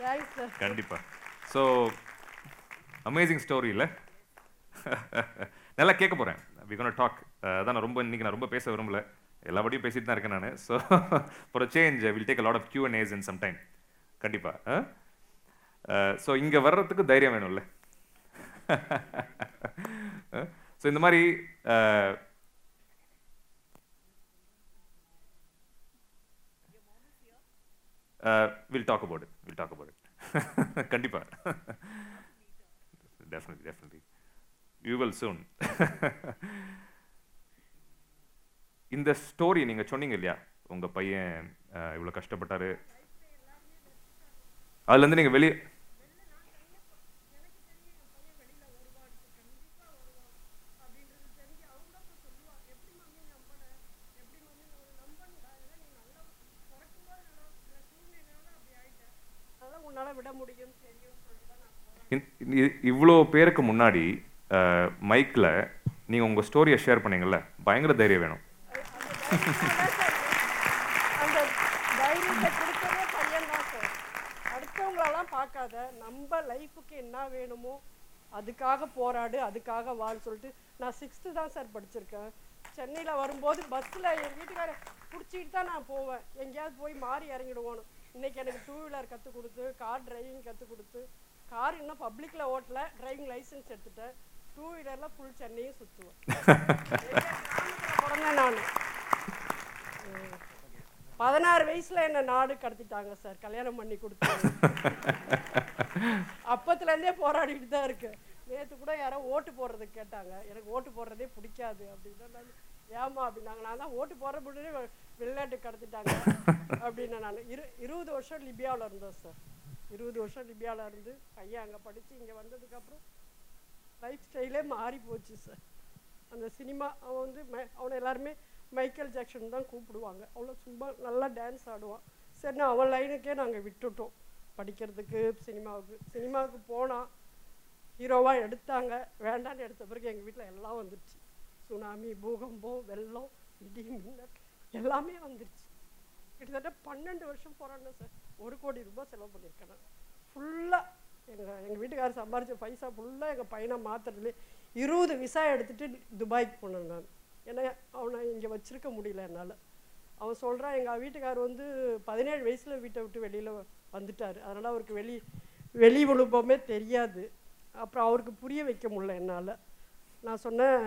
தேங்க்ஸ் சார் கண்டிப்பாக ஸோ அமேசிங் ஸ்டோரி இல்லை? நல்லா கேட்க போகிறேன் வி கோன் டாக் அதான் நான் ரொம்ப இன்னைக்கு நான் ரொம்ப பேச விரும்பல. எல்லாபடியும் பேசிட்டு தான் இருக்கேன் நான். So for change will take a lot of Q and A's in some time கண்டிப்பாக ஸோ இங்கே வர்றதுக்கு தைரியம் வேணும்ல. ஸோ இந்த மாதிரி we'll talk about we'll about it. We'll talk about You will soon. இந்த ஸ்டோரி நீங்க சொன்னீங்க இல்லையா? உங்க பையன் அஹ், இவ்வளவு கஷ்டப்பட்டாரு. அதுல இருந்து நீங்க வெளியே இவ்வளோ பேருக்கு முன்னாடி மைக்கில் நீங்கள் உங்கள் ஸ்டோரியை ஷேர் பண்ணீங்கல்ல பயங்கர தைரியம் வேணும். அந்த அடுத்தவங்களெல்லாம் பார்க்காத நம்ம லைஃபுக்கு என்ன வேணுமோ அதுக்காக போராடு அதுக்காக வாழ் சொல்லிட்டு நான் சிக்ஸ்த்து தான் சார் படிச்சிருக்கேன். சென்னையில் வரும்போது பஸ்ஸில் என் வீட்டுக்காரர் பிடிச்சிட்டு தான் நான் போவேன். எங்கேயாவது போய் மாறி இறங்கிடுவோன்னு. இன்றைக்கி எனக்கு டூ வீலர் கற்றுக் கொடுத்து கார் டிரைவிங் கற்றுக் கொடுத்து கார் இன்னும் பப்ளிக்கில் ஓட்டலை டிரைவிங் லைசன்ஸ் எடுத்துட்டேன். டூ வீலரில் ஃபுல் சென்னையும் சுற்றுவேன் பிறந்தேன் நான். பதினாறு வயசுல என்ன நாடு கடத்திட்டாங்க சார் கல்யாணம் பண்ணி கொடுத்தாங்க அப்பத்துல இருந்தே போராடிட்டு தான் இருக்கு. நேத்து கூட யாரோ ஓட்டு போடுறதுக்கு கேட்டாங்க. எனக்கு ஓட்டு போடுறதே பிடிக்காது அப்படின்னா ஏமா அப்படின்னாங்க. நான் தான் ஓட்டு போடுற முன்னாடி வெளிநாட்டு கடத்திட்டாங்க அப்படின்னு நான் இரு இருபது வருஷம் லிபியாவில் இருந்தோம் சார். இருபது வருஷம் லிபியாவில் இருந்து பையன் அங்கே படித்து இங்கே வந்ததுக்கப்புறம் லைஃப் ஸ்டைலே மாறி போச்சு சார் அந்த சினிமா அவன் வந்து மை- அவனை எல்லாருமே மைக்கேல் ஜாக்சன் தான் கூப்பிடுவாங்க. அவ்வளோ சும்மா நல்லா டான்ஸ் ஆடுவான். சரி நான் அவன் லைனுக்கே நாங்கள் விட்டுட்டோம். படிக்கிறதுக்கு சினிமாவுக்கு சினிமாவுக்கு போனான் ஹீரோவாக எடுத்தாங்க. வேண்டான்னு எடுத்த பிறகு எங்கள் வீட்டில் எல்லாம் வந்துடுச்சு சுனாமி பூகம்பம் வெள்ளம் இடி மின்னல் எல்லாமே வந்துடுச்சு கிட்டத்தட்ட பன்னெண்டு வருஷம் போராடினேன் சார் ஒரு கோடி ரூபாய் செலவு பண்ணியிருக்கேன் ஃபுல்லாக எங்கள் எங்கள் வீட்டுக்காரர் சம்பாரித்த பைசா ஃபுல்லாக எங்கள் பையனை மாத்துறதுலே இருபது விசா எடுத்துகிட்டு துபாய்க்கு போனேன் நான். ஏன்னா அவனை இங்கே வச்சுருக்க முடியல என்னால். அவன் சொல்கிறான் எங்கள் வீட்டுக்காரர் வந்து பதினேழு வயசில் வீட்டை விட்டு வெளியில் வந்துட்டார். அதனால் அவருக்கு வெளி வெளி உழுப்பமே தெரியாது. அப்புறம் அவருக்கு புரிய வைக்க முடியல என்னால். நான் சொன்னேன்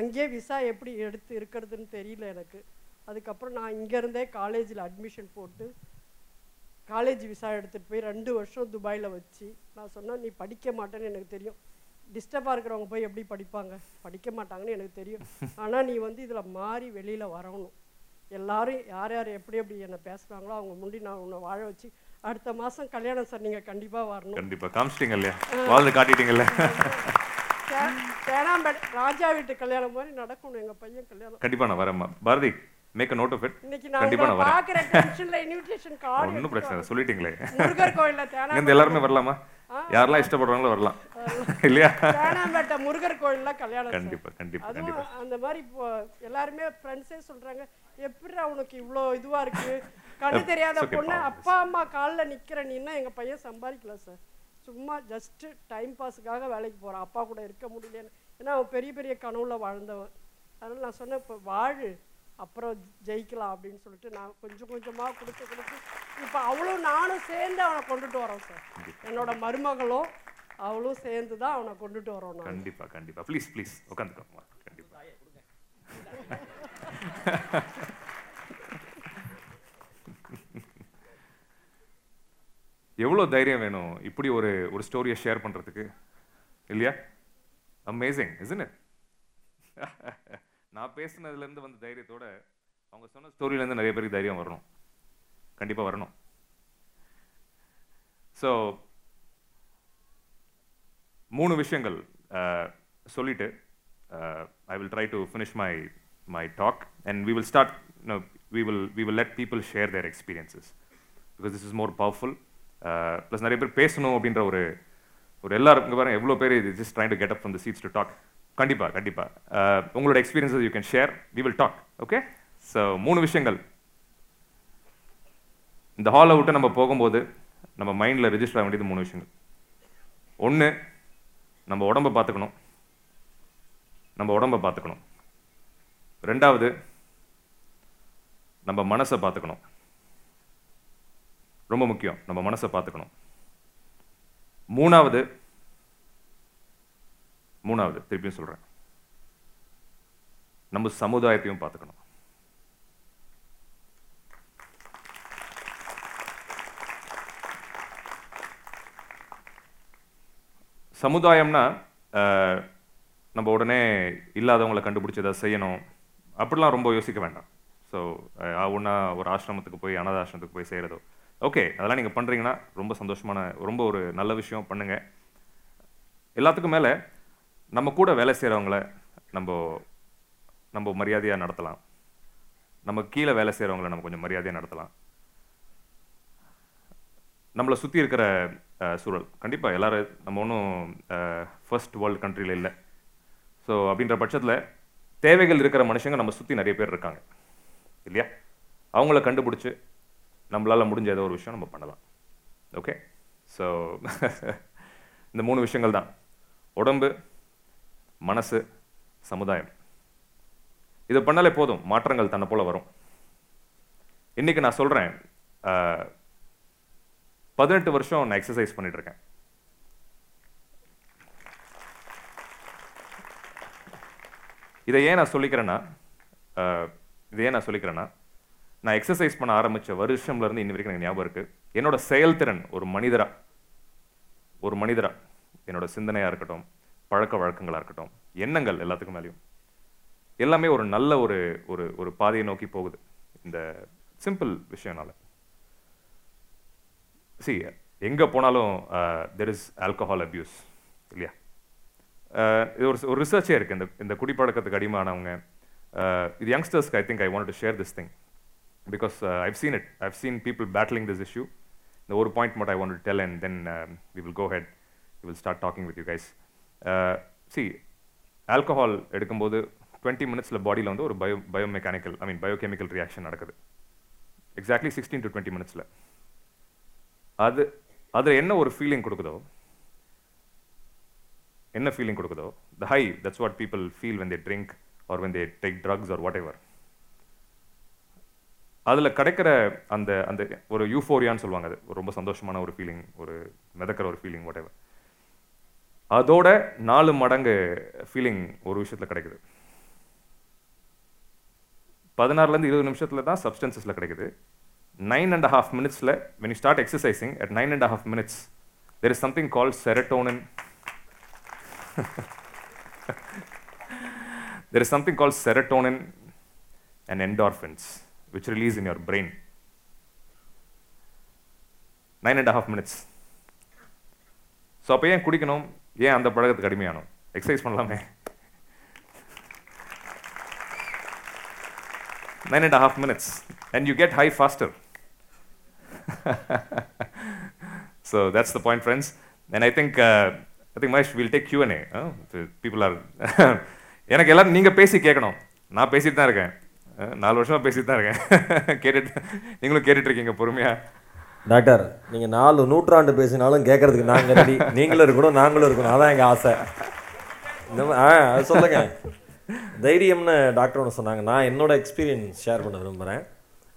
அங்கேயே விசா எப்படி எடுத்து இருக்கிறதுன்னு தெரியல எனக்கு. அதுக்கப்புறம் நான் இங்கேருந்தே காலேஜில் அட்மிஷன் போட்டு காலேஜ் விசா எடுத்துகிட்டு போய் ரெண்டு வருஷம் துபாயில் வச்சு நான் சொன்னேன் நீ படிக்க மாட்டேன்னு எனக்கு தெரியும். டிஸ்டர்பாக இருக்கிறவங்க போய் எப்படி படிப்பாங்க? படிக்க மாட்டாங்கன்னு எனக்கு தெரியும். ஆனால் நீ வந்து இதில் மாறி வெளியில் வரணும். எல்லாரும் யார் யார் எப்படி எப்படி என்னை பேசுகிறாங்களோ அவங்க முன்னாடி நான் உன்னை வாழ வச்சு அடுத்த மாதம் கல்யாணம் சார் நீங்கள் கண்டிப்பாக வரணும். கண்டிப்பா. காமிச்சிட்டீங்க இல்லையா? வாழ்ந்து காட்டிட்டீங்கல்ல தே- தேனாம்பேட்டை ராஜா வீட்டு கல்யாணம் மாதிரி நடக்கணும். எங்கள் பையன் கல்யாணம் கண்டிப்பா நான் வரேம்மா. Bharathi make a note of it கண்டிப்பா நான் வரேன். பார்க்குற டென்ஷனில் இன்விடேஷன் கார்டு ஒன்றும் பிரச்சனை இல்லை. சொல்லிட்டீங்களே. முருகர் கோயிலில் தேனா இங்கேருந்து எல்லாருமே வரலாமா? யாரெல்லாம் இஷ்டப்படுறாங்களோ வரலாம். இல்லையா? தேனாம்பேட்டை முருகர் கோயிலில் கல்யாணம். கண்டிப்பா கண்டிப்பா கண்டிப்பா. அந்த மாதிரி இப்போ எல்லாருமே ஃப்ரெண்ட்ஸே சொல்றாங்க எப்படி உனக்கு இவ்வளோ இதுவா இருக்கு? கண்ணு தெரியாத பொண்ணு. அப்பா அம்மா காலில் நிக்கிற நீன்னா எங்க பையன் சம்பாதிக்கல சார். சும்மா ஜஸ்ட் டைம் பாஸுக்காக வேலைக்கு போறான். அப்பா கூட இருக்க முடியலன்னு. ஏன்னா அவன் பெரிய பெரிய கனவுல வாழ்ந்தவன். அதனால நான் சொன்னேன் இப்போ வாழு. அப்புறம் ஜெயிக்கலாம் அப்படின்னு சொல்லிட்டு நான் கொஞ்சம் கொஞ்சமா கொடுத்து கொடுத்து இப்போ அவளும் நானும் சேர்ந்து அவனை கொண்டுட்டு வரோம் சார். என்னோட மருமகளும் அவளும் சேர்ந்து தான் அவனை கொண்டுட்டு வரோம் நான். கண்டிப்பா கண்டிப்பா. ப்ளீஸ் ப்ளீஸ் உட்காந்துக்கோங்க கண்டிப்பா. எவ்வளோ தைரியம் வேணும் இப்படி ஒரு ஒரு ஸ்டோரியை ஷேர் பண்றதுக்கு? இல்லையா? Amazing isn't it? நான் பேசுனதுலேருந்து வந்த தைரியத்தோட அவங்க சொன்ன ஸ்டோரியிலேருந்து நிறைய பேருக்கு தைரியம் வரணும். கண்டிப்பாக வரணும். ஸோ மூணு விஷயங்கள் சொல்லிட்டு I will try to finish my my talk and we will start we will we will let people share their experiences because this is more powerful plus நிறைய பேர் பேசணும் அப்படின்ற ஒரு ஒரு எல்லாரும் இங்கே பாருங்க எவ்வளோ பேர் இது just trying to get up from the seats to talk கண்டிப்பாக கண்டிப்பாக உங்களோட experiences you can share we will talk okay so மூணு விஷயங்கள். இந்த ஹாலை விட்டு நம்ம போகும்போது நம்ம மைண்டில் ரிஜிஸ்டர் ஆக வேண்டியது மூணு விஷயங்கள். ஒன்று நம்ம உடம்ப பார்த்துக்கணும். நம்ம உடம்ப பார்த்துக்கணும். ரெண்டாவது நம்ம மனசை பார்த்துக்கணும். ரொம்ப முக்கியம் நம்ம மனசை பார்த்துக்கணும். மூணாவது மூணாவது திருப்பியும் சொல்றேன். நம்ம சமுதாயத்தையும் பார்த்துக்கணும். சமுதாயம்னா நம்ம உடனே இல்லாதவங்களை கண்டுபிடிச்சி எதாவது செய்யணும். அப்படிலாம் ரொம்ப யோசிக்க வேண்டாம். ஸோ ஒன்றா ஒரு ஆசிரமத்துக்கு போய் அனாத ஆசிரமத்துக்கு போய் செய்கிறதோ ஓகே அதெல்லாம் நீங்கள் பண்ணுறீங்கன்னா ரொம்ப சந்தோஷமான ரொம்ப ஒரு நல்ல விஷயம் பண்ணுங்க. எல்லாத்துக்கும் மேலே நம்ம கூட வேலை செய்கிறவங்கள நம்ம நம்ம மரியாதையாக நடத்தலாம். நம்ம கீழே வேலை செய்கிறவங்கள நம்ம கொஞ்சம் மரியாதையாக நடத்தலாம். நம்மளை சுற்றி இருக்கிற சூழல். கண்டிப்பாக எல்லோரும் நம்ம ஒன்றும் ஃபர்ஸ்ட் வேர்ல்டு கண்ட்ரியில் இல்லை. ஸோ அப்படின்ற பட்சத்தில் தேவைகள் இருக்கிற மனுஷங்க நம்ம சுற்றி நிறைய பேர் இருக்காங்க. இல்லையா? அவங்கள கண்டுபிடிச்சி நம்மளால் முடிஞ்ச ஏதோ ஒரு விஷயம் நம்ம பண்ணலாம். ஓகே ஸோ இந்த மூணு விஷயங்கள் தான். உடம்பு மனசு சமுதாயம். இதை பண்ணாலே போதும். மாற்றங்கள் தன்னை போல வரும். இன்னைக்கு நான் சொல்கிறேன் பதினெட்டு வருஷம் நான் எக்ஸசைஸ் பண்ணிட்டு இருக்கேன் இதை ஏன் நான் சொல்லிக்கிறேன்னா இதை ஏன் நான் சொல்லிக்கிறேன்னா நான் எக்ஸசைஸ் பண்ண ஆரம்பிச்ச வருஷம்ல இருந்து இன்னி வரைக்கும் எனக்கு ஞாபகம் இருக்குது என்னோட செயல்திறன் ஒரு மனிதரா ஒரு மனிதரா என்னோட சிந்தனையாக இருக்கட்டும் பழக்க வழக்கங்களா இருக்கட்டும் எண்ணங்கள் எல்லாத்துக்கும் மேலேயும். எல்லாமே ஒரு நல்ல ஒரு ஒரு ஒரு பாதையை நோக்கி போகுது இந்த சிம்பிள் விஷயம்னால. சி எங்க போனாலும் தெர் இஸ் ஆல்கஹால் அபியூஸ் இல்லையா? Uh, இது ஒரு ஒரு ரிசர்ச்சே இருக்கு. இந்த இந்த குடிப்பழக்கத்துக்கு அடிமானவங்க அஹ், uh, இது யங்ஸ்டர்ஸ்க்கு I think I want to share this thing because I've seen it I've seen people battling this issue இந்த ஒரு பாயிண்ட் மட்டும் I want to tell and then we will go ahead we will start talking with you guys see alcohol எடுக்கும்போது twenty மினிட்ஸில் பாடியில் வந்து ஒரு bio biomechanical I mean biochemical reaction நடக்குது. Exactly sixteen to twenty மினிட்ஸில் அது அது என்ன ஒரு ஃபீலிங் கொடுக்குதோ என்ன feeling கொடுக்குதோ the high that's what people feel when they drink or when they take drugs or whatever அதில் கிடைக்கிற அந்த அந்த ஒரு யூஃபோரியான்னு சொல்லுவாங்க அது. ஒரு ரொம்ப சந்தோஷமான ஒரு ஃபீலிங் ஒரு மிதக்கிற ஒரு ஃபீலிங் வாட் எவர் அதோட நாலு மடங்கு ஃபீலிங் ஒரு விஷயத்தில் கிடைக்குது. பதினாறுலேருந்து இருபது நிமிஷத்தில் தான் சப்ஸ்டன்சஸில் கிடைக்குது. நைன் அண்ட் ஹாஃப் மினிட்ஸில் when you start exercising at nine and half minutes there is something call serotonin there is something call serotonin and endorphins which release in your brain nine and half minutes so அப்போ ஏன் குடிக்கணும்? ஏன் அந்த பழக்கத்துக்கு அடிமையானோம்? Exercise பண்ணலாமே. Nine and half minutes and you get high faster so that's the point friends friends. I think I think Mahesh will take will take Q people are uh, எனக்கு எல்லாரும் நீங்கள் பேசி கேட்கணும் நான் பேசிட்டு தான் இருக்கேன். Uh, நாலு வருஷமா பேசிட்டு தான் இருக்கேன். கேட்டுட்டு நீங்களும் கேட்டுட்ருக்கீங்க இருக்கீங்க டாக்டர் நீங்கள் நாலு நூற்றாண்டு பேசினாலும் கேட்கறதுக்கு நாங்கள் ரெடி. நீங்களும் இருக்கணும் நாங்களும் இருக்கணும். அதான் எங்கள் ஆசை. இந்த ஆ அது சொல்லுங்க. தைரியம்னு டாக்டர் ஒன்று சொன்னாங்க. நான் என்னோட எக்ஸ்பீரியன்ஸ் ஷேர் பண்ண விரும்புகிறேன்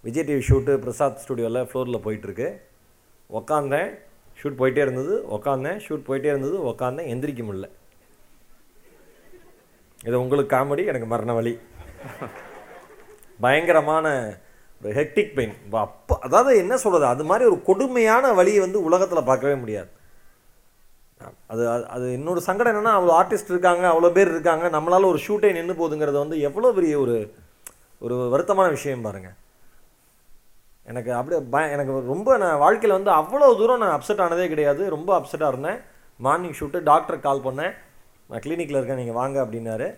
விஜய் டிவி ஷூட்டு பிரசாத் ஸ்டுடியோவில் ஃப்ளோரில் போயிட்டுருக்கு. உக்காந்தேன் ஷூட் போயிட்டே இருந்தது உக்காந்தேன் ஷூட் போயிட்டே இருந்தது உக்காந்தேன் எந்திரிக்க முடியல. இது உங்களுக்கு காமெடி எனக்கு மரண வழி பயங்கரமான ஒரு ஹெக்டிக் பெயின் அப்போ அதாவது என்ன சொல்கிறது அது மாதிரி ஒரு கொடுமையான வழியை வந்து உலகத்தில் பார்க்கவே முடியாது. அது அது- அது இன்னொரு சங்கடம் என்னன்னா அவ்வளோ ஆர்டிஸ்ட் இருக்காங்க அவ்வளோ பேர் இருக்காங்க நம்மளால் ஒரு ஷூட்டே நின்று போகுதுங்கிறது வந்து எவ்வளோ பெரிய ஒரு ஒரு வருத்தமான விஷயம் பாருங்கள் எனக்கு அப்படியே பய எனக்கு ரொம்ப நான் வாழ்க்கையில் வந்து அவ்வளோ தூரம் நான் அப்செட் ஆனதே கிடையாது. ரொம்ப அப்செட்டாக இருந்தேன். மார்னிங் ஷூட்டு டாக்டர் கால் பண்ணேன். நான் கிளினிக்கில் இருக்கேன் நீங்கள் வாங்க அப்படின்னாரு.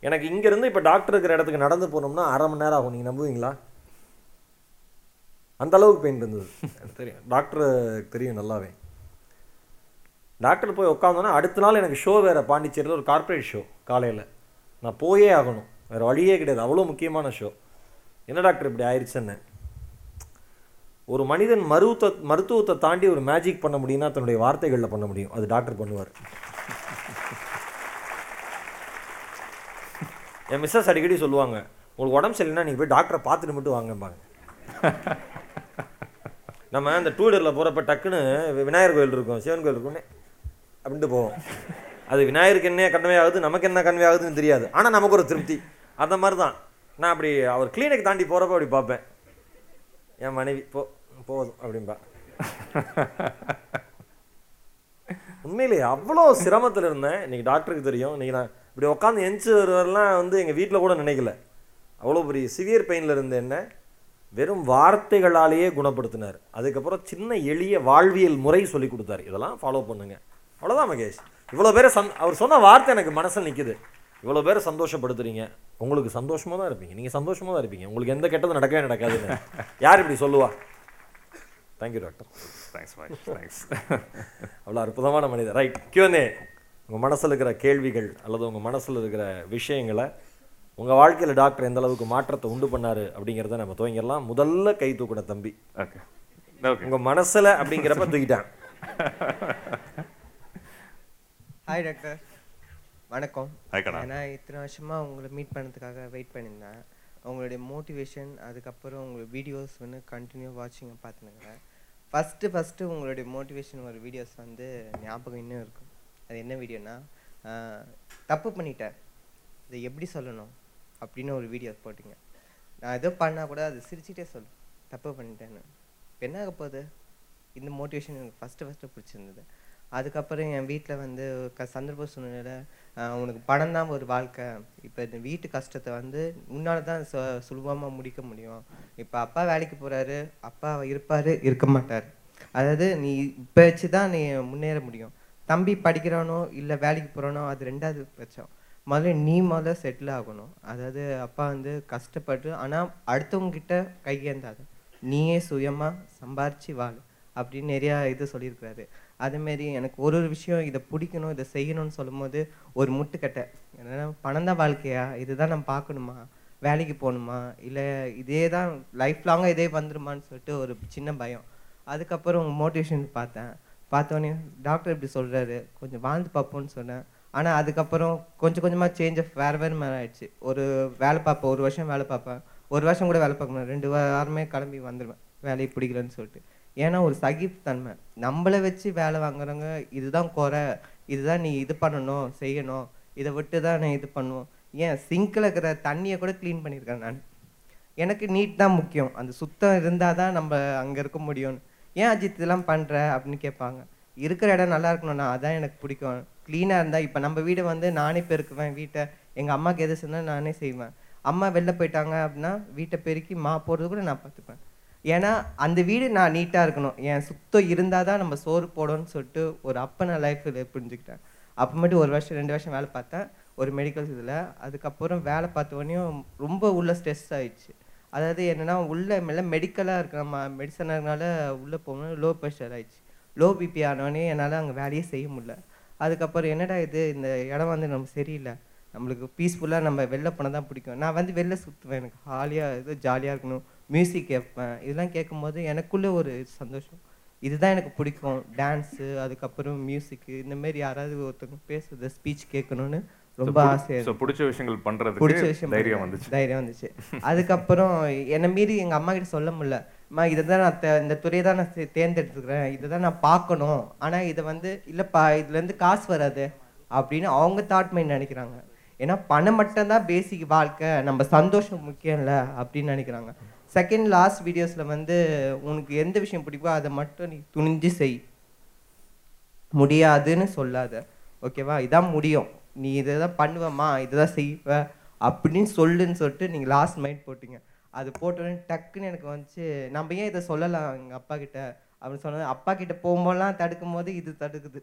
எனக்கு இங்கேருந்து இப்போ டாக்டர் இருக்கிற இடத்துக்கு நடந்து போனோம்னா அரை மணி நேரம் ஆகும். நீங்கள் நம்புவீங்களா? அந்த அளவுக்கு பெயின் இருந்தது. எனக்கு தெரியும் டாக்டர் தெரியும் நல்லாவே. டாக்டர் போய் உட்காந்தோன்னா அடுத்த நாள் எனக்கு ஷோ வேறு. பாண்டிச்சேரியில் ஒரு கார்ப்பரேட் ஷோ காலையில். நான் போயே ஆகணும். வேறு வழியே கிடையாது. அவ்வளோ முக்கியமான ஷோ என்ன டாக்டர் இப்படி ஆயிடுச்சுன்னு ஒரு மனிதன் மருத்துவ மருத்துவத்தை தாண்டி ஒரு மேஜிக் பண்ண முடியும்னா தன்னுடைய வார்த்தைகளில் பண்ண முடியும். அது டாக்டர் பண்ணுவார். என் மிஸ்ஸஸ் அடிக்கடி சொல்லுவாங்க உங்களுக்கு உடம்பு சரியில்லைன்னா நீங்கள் போய் டாக்டரை பார்த்துட்டு மட்டும் வாங்கம்பாங்க. நம்ம அந்த டூ வீலரில் போகிறப்ப டக்குன்னு விநாயகர் கோயில் இருக்கும் சிவன் கோயில் இருக்கும்னே. அப்படின்ட்டு போவோம். அது விநாயகருக்கு என்ன கண்மை ஆகுது நமக்கு என்ன கண்மை ஆகுதுன்னு தெரியாது. ஆனால் நமக்கு ஒரு திருப்தி. அந்த மாதிரி தான் நான் அப்படி அவர் கிளினிக் தாண்டி போகிறப்ப அப்படி பார்ப்பேன். என் மனைவி போ போதும் அப்படின்பா உண்மையிலேயே அவ்வளோ சிரமத்தில் இருந்தேன். இன்றைக்கி டாக்டருக்கு தெரியும். இன்றைக்கி நான் இப்படி உட்காந்து எந்திச்சு வருவரெல்லாம் வந்து எங்கள் வீட்டில் கூட நினைக்கல. அவ்வளோ பெரிய சிவியர் பெயினில் இருந்தேன் என்ன. வெறும் வார்த்தைகளாலேயே குணப்படுத்தினார். அதுக்கப்புறம் சின்ன எளிய வாழ்வியல் முறை சொல்லி கொடுத்தாரு. இதெல்லாம் ஃபாலோ பண்ணுங்க. அவ்வளோதான் மகேஷ். இவ்வளோ பேரை சந் அவர் சொன்ன வார்த்தை எனக்கு மனசில் நிற்குது இவ்வளோ பேரை சந்தோஷப்படுத்துறீங்க. உங்களுக்கு சந்தோஷமாக தான் இருப்பீங்க. நீங்கள் சந்தோஷமாக தான் இருப்பீங்க. உங்களுக்கு எந்த கெட்டதும் நடக்கவே நடக்காதுன்னு. யார் இப்படி சொல்லுவா? தேங்க்யூ டாக்டர் தேங்க்ஸ் தேங்க்ஸ் அவ்வளோ அற்புதமான மனிதர். ரைட் கியூனே உங்கள் மனசில் இருக்கிற கேள்விகள் அல்லது உங்கள் மனசில் இருக்கிற விஷயங்களை உங்கள் வாழ்க்கையில் டாக்டர் எந்த அளவுக்கு மாற்றத்தை உண்டு பண்ணாரு அப்படிங்கிறத நம்ம துவங்கிடலாம். முதல்ல கை தூக்கின தம்பி. ஓகே. ஓகே. உங்கள் மனசில் அப்படிங்கிறப்ப தூக்கிட்டான். ஹாய் டாக்டர் வணக்கம். ஏன்னா இத்தனை வருஷமா உங்களை மீட் பண்ணதுக்காக வெயிட் பண்ணியிருந்தேன். உங்களுடைய மோட்டிவேஷன் அதுக்கப்புறம் உங்களுடைய வீடியோஸ் வந்து கண்டினியூ வாட்சிங்க பார்த்துனுங்கிறேன் ஃபஸ்ட்டு ஃபஸ்ட்டு உங்களுடைய மோட்டிவேஷன் ஒரு வீடியோஸ் வந்து ஞாபகம் இன்னும் இருக்கும். அது என்ன வீடியோனா தப்பு பண்ணிட்டேன். இதை எப்படி சொல்லணும்? அப்படின்னு ஒரு வீடியோ போட்டிங்க. நான் ஏதோ பண்ணால் கூட அது சிரிச்சிட்டே சொல் தப்பு பண்ணிட்டேன்னு. என்ன ஆக போகுது? இந்த மோட்டிவேஷன் எனக்கு ஃபஸ்ட்டு ஃபஸ்ட்டு பிடிச்சிருந்தது. அதுக்கப்புறம் என் வீட்டில் வந்து க சந்தர்ப்ப சூழ்நிலை உனக்கு பணம் தான் ஒரு வாழ்க்கை. இப்போ இந்த வீட்டு கஷ்டத்தை வந்து உன்னால தான் சு சுலபமாக முடிக்க முடியும். இப்போ அப்பா வேலைக்கு போகிறாரு அப்பா இருப்பார் இருக்க மாட்டார். அதாவது நீ இப்போ வச்சு தான் நீ முன்னேற முடியும். தம்பி படிக்கிறானோ இல்லை வேலைக்கு போகிறானோ அது ரெண்டாவது பட்சம் முதல்ல நீ முதல்ல செட்டில் ஆகணும். அதாவது அப்பா வந்து கஷ்டப்பட்டு ஆனால் அடுத்தவங்கக்கிட்ட கையேந்தாது. நீயே சுயமாக சம்பாரிச்சு வாழ் அப்படின்னு நிறையா இது சொல்லியிருக்கிறாரு. அதேமாரி எனக்கு ஒரு ஒரு விஷயம் இதை பிடிக்கணும் இதை செய்யணும்னு சொல்லும்போது ஒரு முட்டுக்கட்டை. என்னென்னா பணம் தான் வாழ்க்கையா? இதுதான் நம்ம பார்க்கணுமா? வேலைக்கு போகணுமா? இல்லை இதே தான் லைஃப் லாங்காக இதே வந்துருமான்னு சொல்லிட்டு ஒரு சின்ன பயம். அதுக்கப்புறம் மோட்டிவேஷன் பார்த்தேன். பார்த்தோன்னே டாக்டர் இப்படி சொல்கிறாரு கொஞ்சம் வாழ்ந்து பார்ப்போம்னு சொன்னேன். ஆனால் அதுக்கப்புறம் கொஞ்சம் கொஞ்சமாக சேஞ்ச் ஆஃப் வேறு வேறு மாதிரி ஆயிடுச்சு. ஒரு வேலை பார்ப்பேன் ஒரு வருஷம் வேலை பார்ப்பேன். ஒரு வருஷம் கூட வேலை பார்க்கணும் ரெண்டு வாரமே கிளம்பி வந்துடுவேன் வேலையை பிடிக்கலன்னு சொல்லிட்டு. ஏன்னா ஒரு சகிப்புத்தன்மை. நம்மளை வச்சு வேலை வாங்குறவங்க இதுதான் குறை. இதுதான் நீ இது பண்ணணும் செய்யணும். இதை விட்டு தான் நான் இது பண்ணுவோம். ஏன்? சிங்கில் இருக்கிற தண்ணியை கூட க்ளீன் பண்ணியிருக்கேன் நான். எனக்கு நீட் தான் முக்கியம். அந்த சுத்தம் இருந்தால் தான் நம்ம அங்கே இருக்க முடியும்னு. ஏன் அஜித் இதெல்லாம் பண்ணுற அப்படின்னு கேட்பாங்க. இருக்கிற இடம் நல்லா இருக்கணும்னா அதான் எனக்கு பிடிக்கும். க்ளீனாக இருந்தால் இப்போ நம்ம வீடை வந்து நானே பெருக்குவேன் வீட்டை. எங்கள் அம்மாவுக்கு எது சொன்னால் நானே செய்வேன். அம்மா வெளில போயிட்டாங்க அப்படின்னா வீட்டை பெருக்கி மா போடுறது கூட நான் பார்த்துப்பேன். ஏன்னா அந்த வீடு நான் நீட்டாக இருக்கணும். என் சுத்தம் இருந்தால் தான் நம்ம சோறு போடணும்னு சொல்லிட்டு ஒரு அப்போ நான் லைஃப்பில் புரிஞ்சுக்கிட்டேன். மட்டும் ஒரு வருஷம் ரெண்டு வருஷம் வேலை பார்த்தேன். ஒரு மெடிக்கல்ஸ் இதில். அதுக்கப்புறம் வேலை பார்த்தவொடனேயும் ரொம்ப உள்ள ஸ்ட்ரெஸ் ஆயிடுச்சு. அதாவது என்னன்னா உள்ளே மேலே மெடிக்கலாக இருக்கிற நம்ம மெடிசனால உள்ளே போகணும் லோ ப்ரெஷர் ஆயிடுச்சு. லோ பிபி ஆனவொடனே என்னால் அங்கே வேலையே செய்ய முடியல. அதுக்கப்புறம் என்னடா இது? இந்த இடம் வந்து நம்ம சரியில்லை. நம்மளுக்கு பீஸ்ஃபுல்லாக நம்ம வெளில போனால் தான் பிடிக்கும். நான் வந்து வெளில சுற்றுவேன் எனக்கு. ஹாலியாக ஏதோ ஜாலியாக இருக்கணும். மியூசிக் கேட்பேன். இதெல்லாம் கேட்கும்போது எனக்குள்ளே ஒரு சந்தோஷம். இதுதான் எனக்கு பிடிக்கும். டான்ஸு அதுக்கப்புறம் மியூசிக்கு இந்த மாதிரி யாராவது ஒருத்தவங்க பேசுறது ஸ்பீச் கேட்கணும்னு ரொம்ப ஆசையாக பிடிச்ச விஷயங்கள் பிடிச்ச பண்றதுக்கு விஷயம் தைரியம். வந்துச்சு. தைரியம் வந்துச்சு. அதுக்கப்புறம் என்னை மீறி எங்கள் அம்மா கிட்ட சொல்ல முடியல. அம்மா இதை தான் நான் இந்த துறையை தான் நான் தேர்ந்தெடுத்துக்கிறேன் இதை தான் நான் பார்க்கணும். ஆனால் இதை வந்து இல்லைப்பா இதுலேருந்து காசு வராது அப்படின்னு அவங்க தாட் மைண்ட் நினைக்கிறாங்க. ஏன்னா பணம் மட்டும்தான் பேசிக் வாழ்க்கை. நம்ம சந்தோஷம் முக்கியம் இல்லை அப்படின்னு நினைக்கிறாங்க. செகண்ட் லாஸ்ட் வீடியோஸில் வந்து உனக்கு எந்த விஷயம் பிடிக்கோ அதை மட்டும் நீ துணிஞ்சு செய். முடியாதுன்னு சொல்லாத. ஓகேவா இதான் முடியும். நீ இதை தான் பண்ணுவேம்மா இதை தான் செய்வ அப்படின்னு சொல்லுன்னு சொல்லிட்டு நீங்கள் லாஸ்ட் மைண்ட் போட்டீங்க. அது போட்டோடனே டக்குன்னு எனக்கு வந்துச்சு நம்ம ஏன் இதை சொல்லலாம் எங்கள் அப்பா கிட்ட? அப்படின்னு சொன்னது அப்பா கிட்ட போகும்போதெல்லாம் தடுக்கும் போது இது தடுக்குது.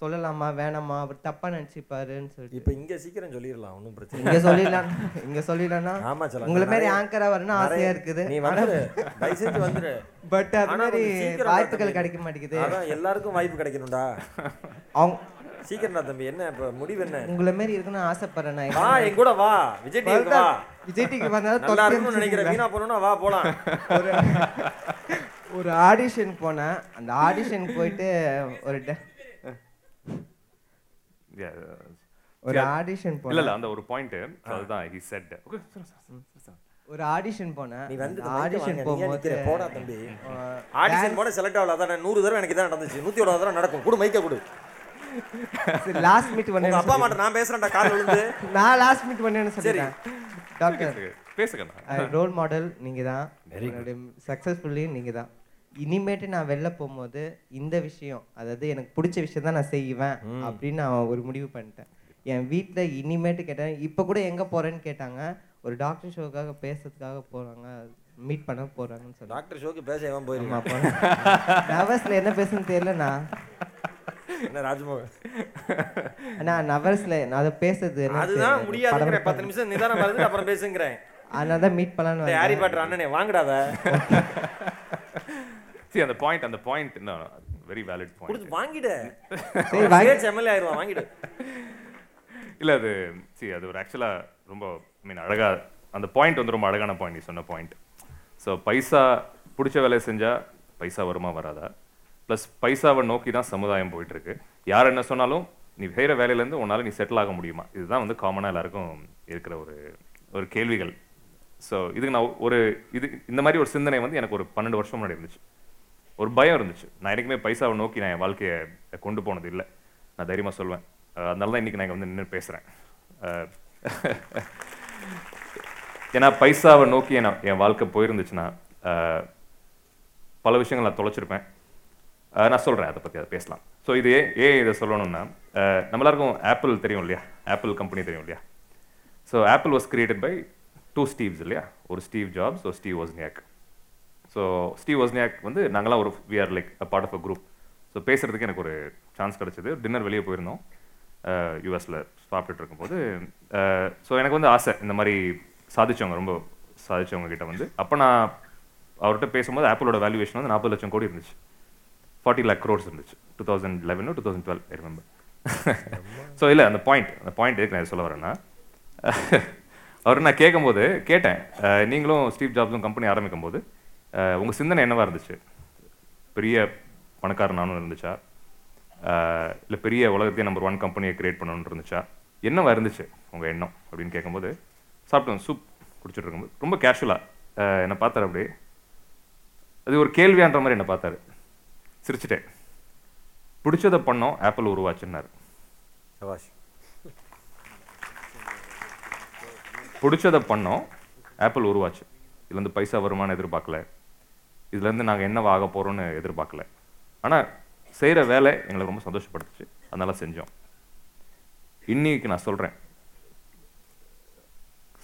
சொல்லலாமா வேணாமா அவர் தப்பா நினச்சிப்பாருன்னு சொல்லிட்டு. இப்போ இங்க சீக்கிரம் சொல்லிடலாம் ஒன்றும் பிரச்சனை இங்க சொல்லிடலாம் இங்க சொல்லிடலாம்னா ஆமா சொல்லலாம். உங்களை மாதிரி ஆங்கரா வரணும் ஆசையா இருக்குது. நீ வந்துரு செஞ்சு வந்துரு. பட் அது மாதிரி வாய்ப்புகள். கிடைக்க மாட்டேங்குது. அதான் எல்லாருக்கும் வாய்ப்பு கிடைக்கணும்டா. அவங்க சீக்கிரம்டா தம்பி என்ன இப்போ முடிவு என்ன? உங்களை மாதிரி இருக்கணும்னு ஆசைப்படுறேன் நான். வா என் கூட வா. விஜய் டிவிக்கு வா. விஜய் டிவிக்கு வந்தாலும் நல்லா இருக்கும்னு நினைக்கிறேன். வீணா போகணும்னா வா போலாம். ஒரு ஒரு ஆடிஷன் போனேன். அந்த ஆடிஷன் போயிட்டு ஒரு. ஒரு ஆடிஷன் இல்ல போனேன். இல்ல அந்த ஒரு பாயிண்ட் அதுதான் he said. ஓகே ஒரு ஆடிஷன் போனேன். நீ வந்து ஆடிஷன் போகும்போது போடா தம்பி. ஆடிஷன் போட செலக்ட் ஆகல. அதான் நூறு தடவை எனக்கு தான் நடந்துச்சு. நூத்தி ஒரு தடவை நடக்கும். கொடு மைக்க கொடு. லாஸ்ட் மீட் பண்ணேன் அப்பா அம்மாட்ட நான் பேசுறேன்டா கால் விழுந்து. நான் லாஸ்ட் மீட் பண்ணேன்னு சொல்லிட்டேன் டாக்டர் பேசுங்கண்ணா ரோல் மாடல் நீங்க தான் சக்ஸஸ்ஃபுல்லி நீங்க தான் இனிமேட்டு நான் வெளில போகும்போது இந்த விஷயம் அதாவது எனக்கு பிடிச்ச விஷயம் தான் நான் செய்வேன் அப்படின்னு நான் ஒரு முடிவு பண்ணிட்டேன். என் வீட்டில் இனிமேட்டு கேட்டேன். இப்போ கூட எங்கே போகிறேன்னு கேட்டாங்க. ஒரு டாக்டர் ஷோக்காக பேசுறதுக்காக போகிறாங்க மீட் பண்ண போகிறாங்கன்னு சொன்னாங்க டாக்டர் ஷோக்கு பேச எவன் போயிருக்கான். நவர்ஸில் என்ன பேசுன்னு தெரியலண்ணா. என்ன ராஜ்மோகன்? அண்ணா நவர்ஸில் அதை பேசுறது என்ன அதுதான். முடியாதுங்கிற பத்து நிமிஷம் நிதானம் வருது அப்புறம் பேசுங்கிறேன். அதனால தான் மீட் பண்ணலான்னு டேய், ஹாரி பாட்டர் அண்ணனே வாங்கடாத. See அந்த பாயிண்ட் அந்த பாயிண்ட் வெரி வேலிட் பாயிண்ட் வாங்கிடு. சரி, எம்எல்ஏ ஆயிருவான் வாங்கிடு. இல்ல அது see அது ஒரு ஆக்சுவலா ரொம்ப மீன் அழகா அந்த பாயிண்ட் வந்து ரொம்ப அழகான பாயிண்ட் நீ சொன்ன பாயிண்ட் ஸோ பைசா பிடிச்ச வேலையை செஞ்சா பைசா வருமா வராதா? ப்ளஸ் பைசாவை நோக்கி தான் சமுதாயம் போயிட்டுருக்கு. யார் என்ன சொன்னாலும் நீ செய்கிற வேலையிலேருந்து உன்னால் நீ செட்டில் ஆக முடியுமா? இதுதான் வந்து காமனாக எல்லாருக்கும் இருக்கிற ஒரு ஒரு கேள்விகள். ஸோ இதுக்கு நான் ஒரு இது இந்த மாதிரி ஒரு சிந்தனை வந்து எனக்கு ஒரு பன்னெண்டு வருஷம் முன்னாடி இருந்துச்சு. ஒரு பயம் இருந்துச்சு. நான் எனக்குமே பைசாவை நோக்கி நான் என் வாழ்க்கையை கொண்டு போனது இல்லை. நான் தைரியமாக சொல்வேன். அதனால தான் இன்றைக்கி நான் இங்கே வந்து நின்று பேசுகிறேன் ஏன்னா பைசாவை நோக்கி நான் என் வாழ்க்கை போயிருந்துச்சுன்னா பல விஷயங்கள் நான் தொலைச்சிருப்பேன். நான் சொல்கிறேன் அதை பற்றி அதை பேசலாம். ஸோ இது ஏன் ஏன் இதை சொல்லணும்னா நம்ம எல்லாருக்கும் ஆப்பிள் தெரியும் இல்லையா? ஆப்பிள் கம்பெனி தெரியும் இல்லையா? So Apple was created by two Steves இல்லையா? ஒரு ஸ்டீவ் ஜாப்ஸ் ஒரு Steve Wozniak so Steve Wozniak வந்து நாங்களாம் ஒரு we are like a part of a group so பேசுறதுக்கு எனக்கு ஒரு சான்ஸ் கிடச்சிது. டின்னர் வெளியே போயிருந்தோம். யூஎஸில் சாப்பிட்டுட்டு இருக்கும்போது. ஸோ எனக்கு வந்து ஆசை. இந்த மாதிரி சாதிச்சவங்க ரொம்ப சாதிச்சவங்க கிட்ட வந்து. அப்போ நான் அவர்கிட்ட பேசும்போது ஆப்பிளோட வேல்யூவேஷன் வந்து நாற்பது லட்சம் கோடி இருந்துச்சு. ஃபார்ட்டி லேக் க்ரோர்ஸ் இருந்துச்சு. Two thousand eleven two thousand twelve I remember so இல்லை அந்த பாயிண்ட் அந்த பாயிண்ட் எதுக்கு நான் சொல்ல வரேன்னா அவர் நான் கேட்கும்போது கேட்டேன். நீங்களும் ஸ்டீவ் ஜாப்ஸும் கம்பெனி ஆரம்பிக்கும் போது உங்கள் சிந்தனை என்னவா இருந்துச்சு? பெரிய பணக்காரனானும் இருந்துச்சா? இல்லை பெரிய உலகத்தையே நம்பர் ஒன் கம்பெனியை கிரியேட் பண்ணணும்னு இருந்துச்சா? என்னவா இருந்துச்சு உங்கள் எண்ணம் அப்படின்னு கேட்கும்போது சாப்பிட்டோம் சூப் குடிச்சிட்டு இருக்கும்போது ரொம்ப கேஷுவலாக என்னை பார்த்தாரு அப்படியே. அது ஒரு கேள்வியான்ற மாதிரி என்னை பார்த்தாரு. சிரிச்சிட்டேன். பிடிச்சதை பண்ணோம். ஆப்பிள் உருவாச்சுன்னாரு. சபாஷ். பிடிச்சதை பண்ணோம். ஆப்பிள் உருவாச்சு. இதுலேருந்து பைசா வருமானம் எதிர்பார்க்கல. இதுலேருந்து நாங்கள் என்னவா ஆக போகிறோம்னு எதிர்பார்க்கல. ஆனால் செய்கிற வேலை எங்களை ரொம்ப சந்தோஷப்படுத்துச்சு. அதனால செஞ்சோம். இன்னைக்கு நான் சொல்கிறேன்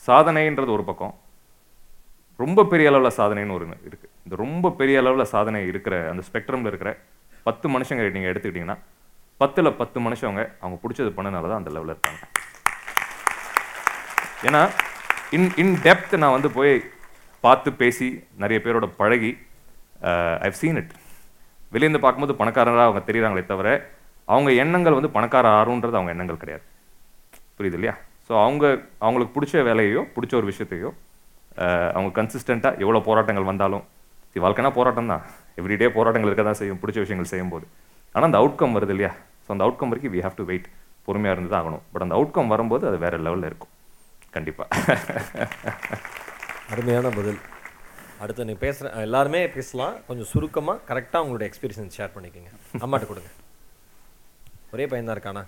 சாதனைன்றது ஒரு பக்கம். ரொம்ப பெரிய அளவில் சாதனைன்னு ஒரு இருக்கு. இந்த ரொம்ப பெரிய அளவில் சாதனை இருக்கிற அந்த ஸ்பெக்ட்ரமில் இருக்கிற பத்து மனுஷங்க நீங்கள் எடுத்துக்கிட்டிங்கன்னா பத்தில் பத்து மனுஷங்க அவங்க பிடிச்சது பண்ணனால தான் அந்த லெவலில் இருக்காங்க. ஏன்னா இன் இன் டெப்த் நான் வந்து போய் பார்த்து பேசி நிறைய பேரோட பழகி ஐவ் சீன் இட் வெளியேருந்து பார்க்கும்போது பணக்காரராக அவங்க தெரியுறாங்களே தவிர அவங்க எண்ணங்கள் வந்து பணக்கார ஆறுன்றது அவங்க எண்ணங்கள் கிடையாது. புரியுது இல்லையா? ஸோ அவங்க அவங்களுக்கு பிடிச்ச வேலையோ பிடிச்ச ஒரு விஷயத்தையோ அவங்க கன்சிஸ்டண்ட்டாக எவ்வளோ போராட்டங்கள் வந்தாலும் இது வாழ்க்கைனா போராட்டம் தான் எவ்ரிடே போராட்டங்கள் இருக்க தான் செய்யும் பிடிச்ச விஷயங்கள் செய்யும்போது. ஆனால் அந்த அவுட்கம் வருது இல்லையா? ஸோ அந்த அவுட்கம் வரைக்கும் வி ஹேவ் டு வெயிட் பொறுமையாக இருந்து தான் ஆகணும். பட் அந்த அவுட்கம் வரும்போது அது வேற லெவலில் இருக்கும். கண்டிப்பாக அருமையான பதில். அடுத்து நீ பேசுகிற எல்லாருமே பேசலாம். கொஞ்சம் சுருக்கமாக கரெக்டாக உங்களோட எக்ஸ்பீரியன்ஸ் ஷேர் பண்ணிக்கோங்க. அம்மாட்ட கொடுங்க. ஒரே பையன் தான் இருக்கானா?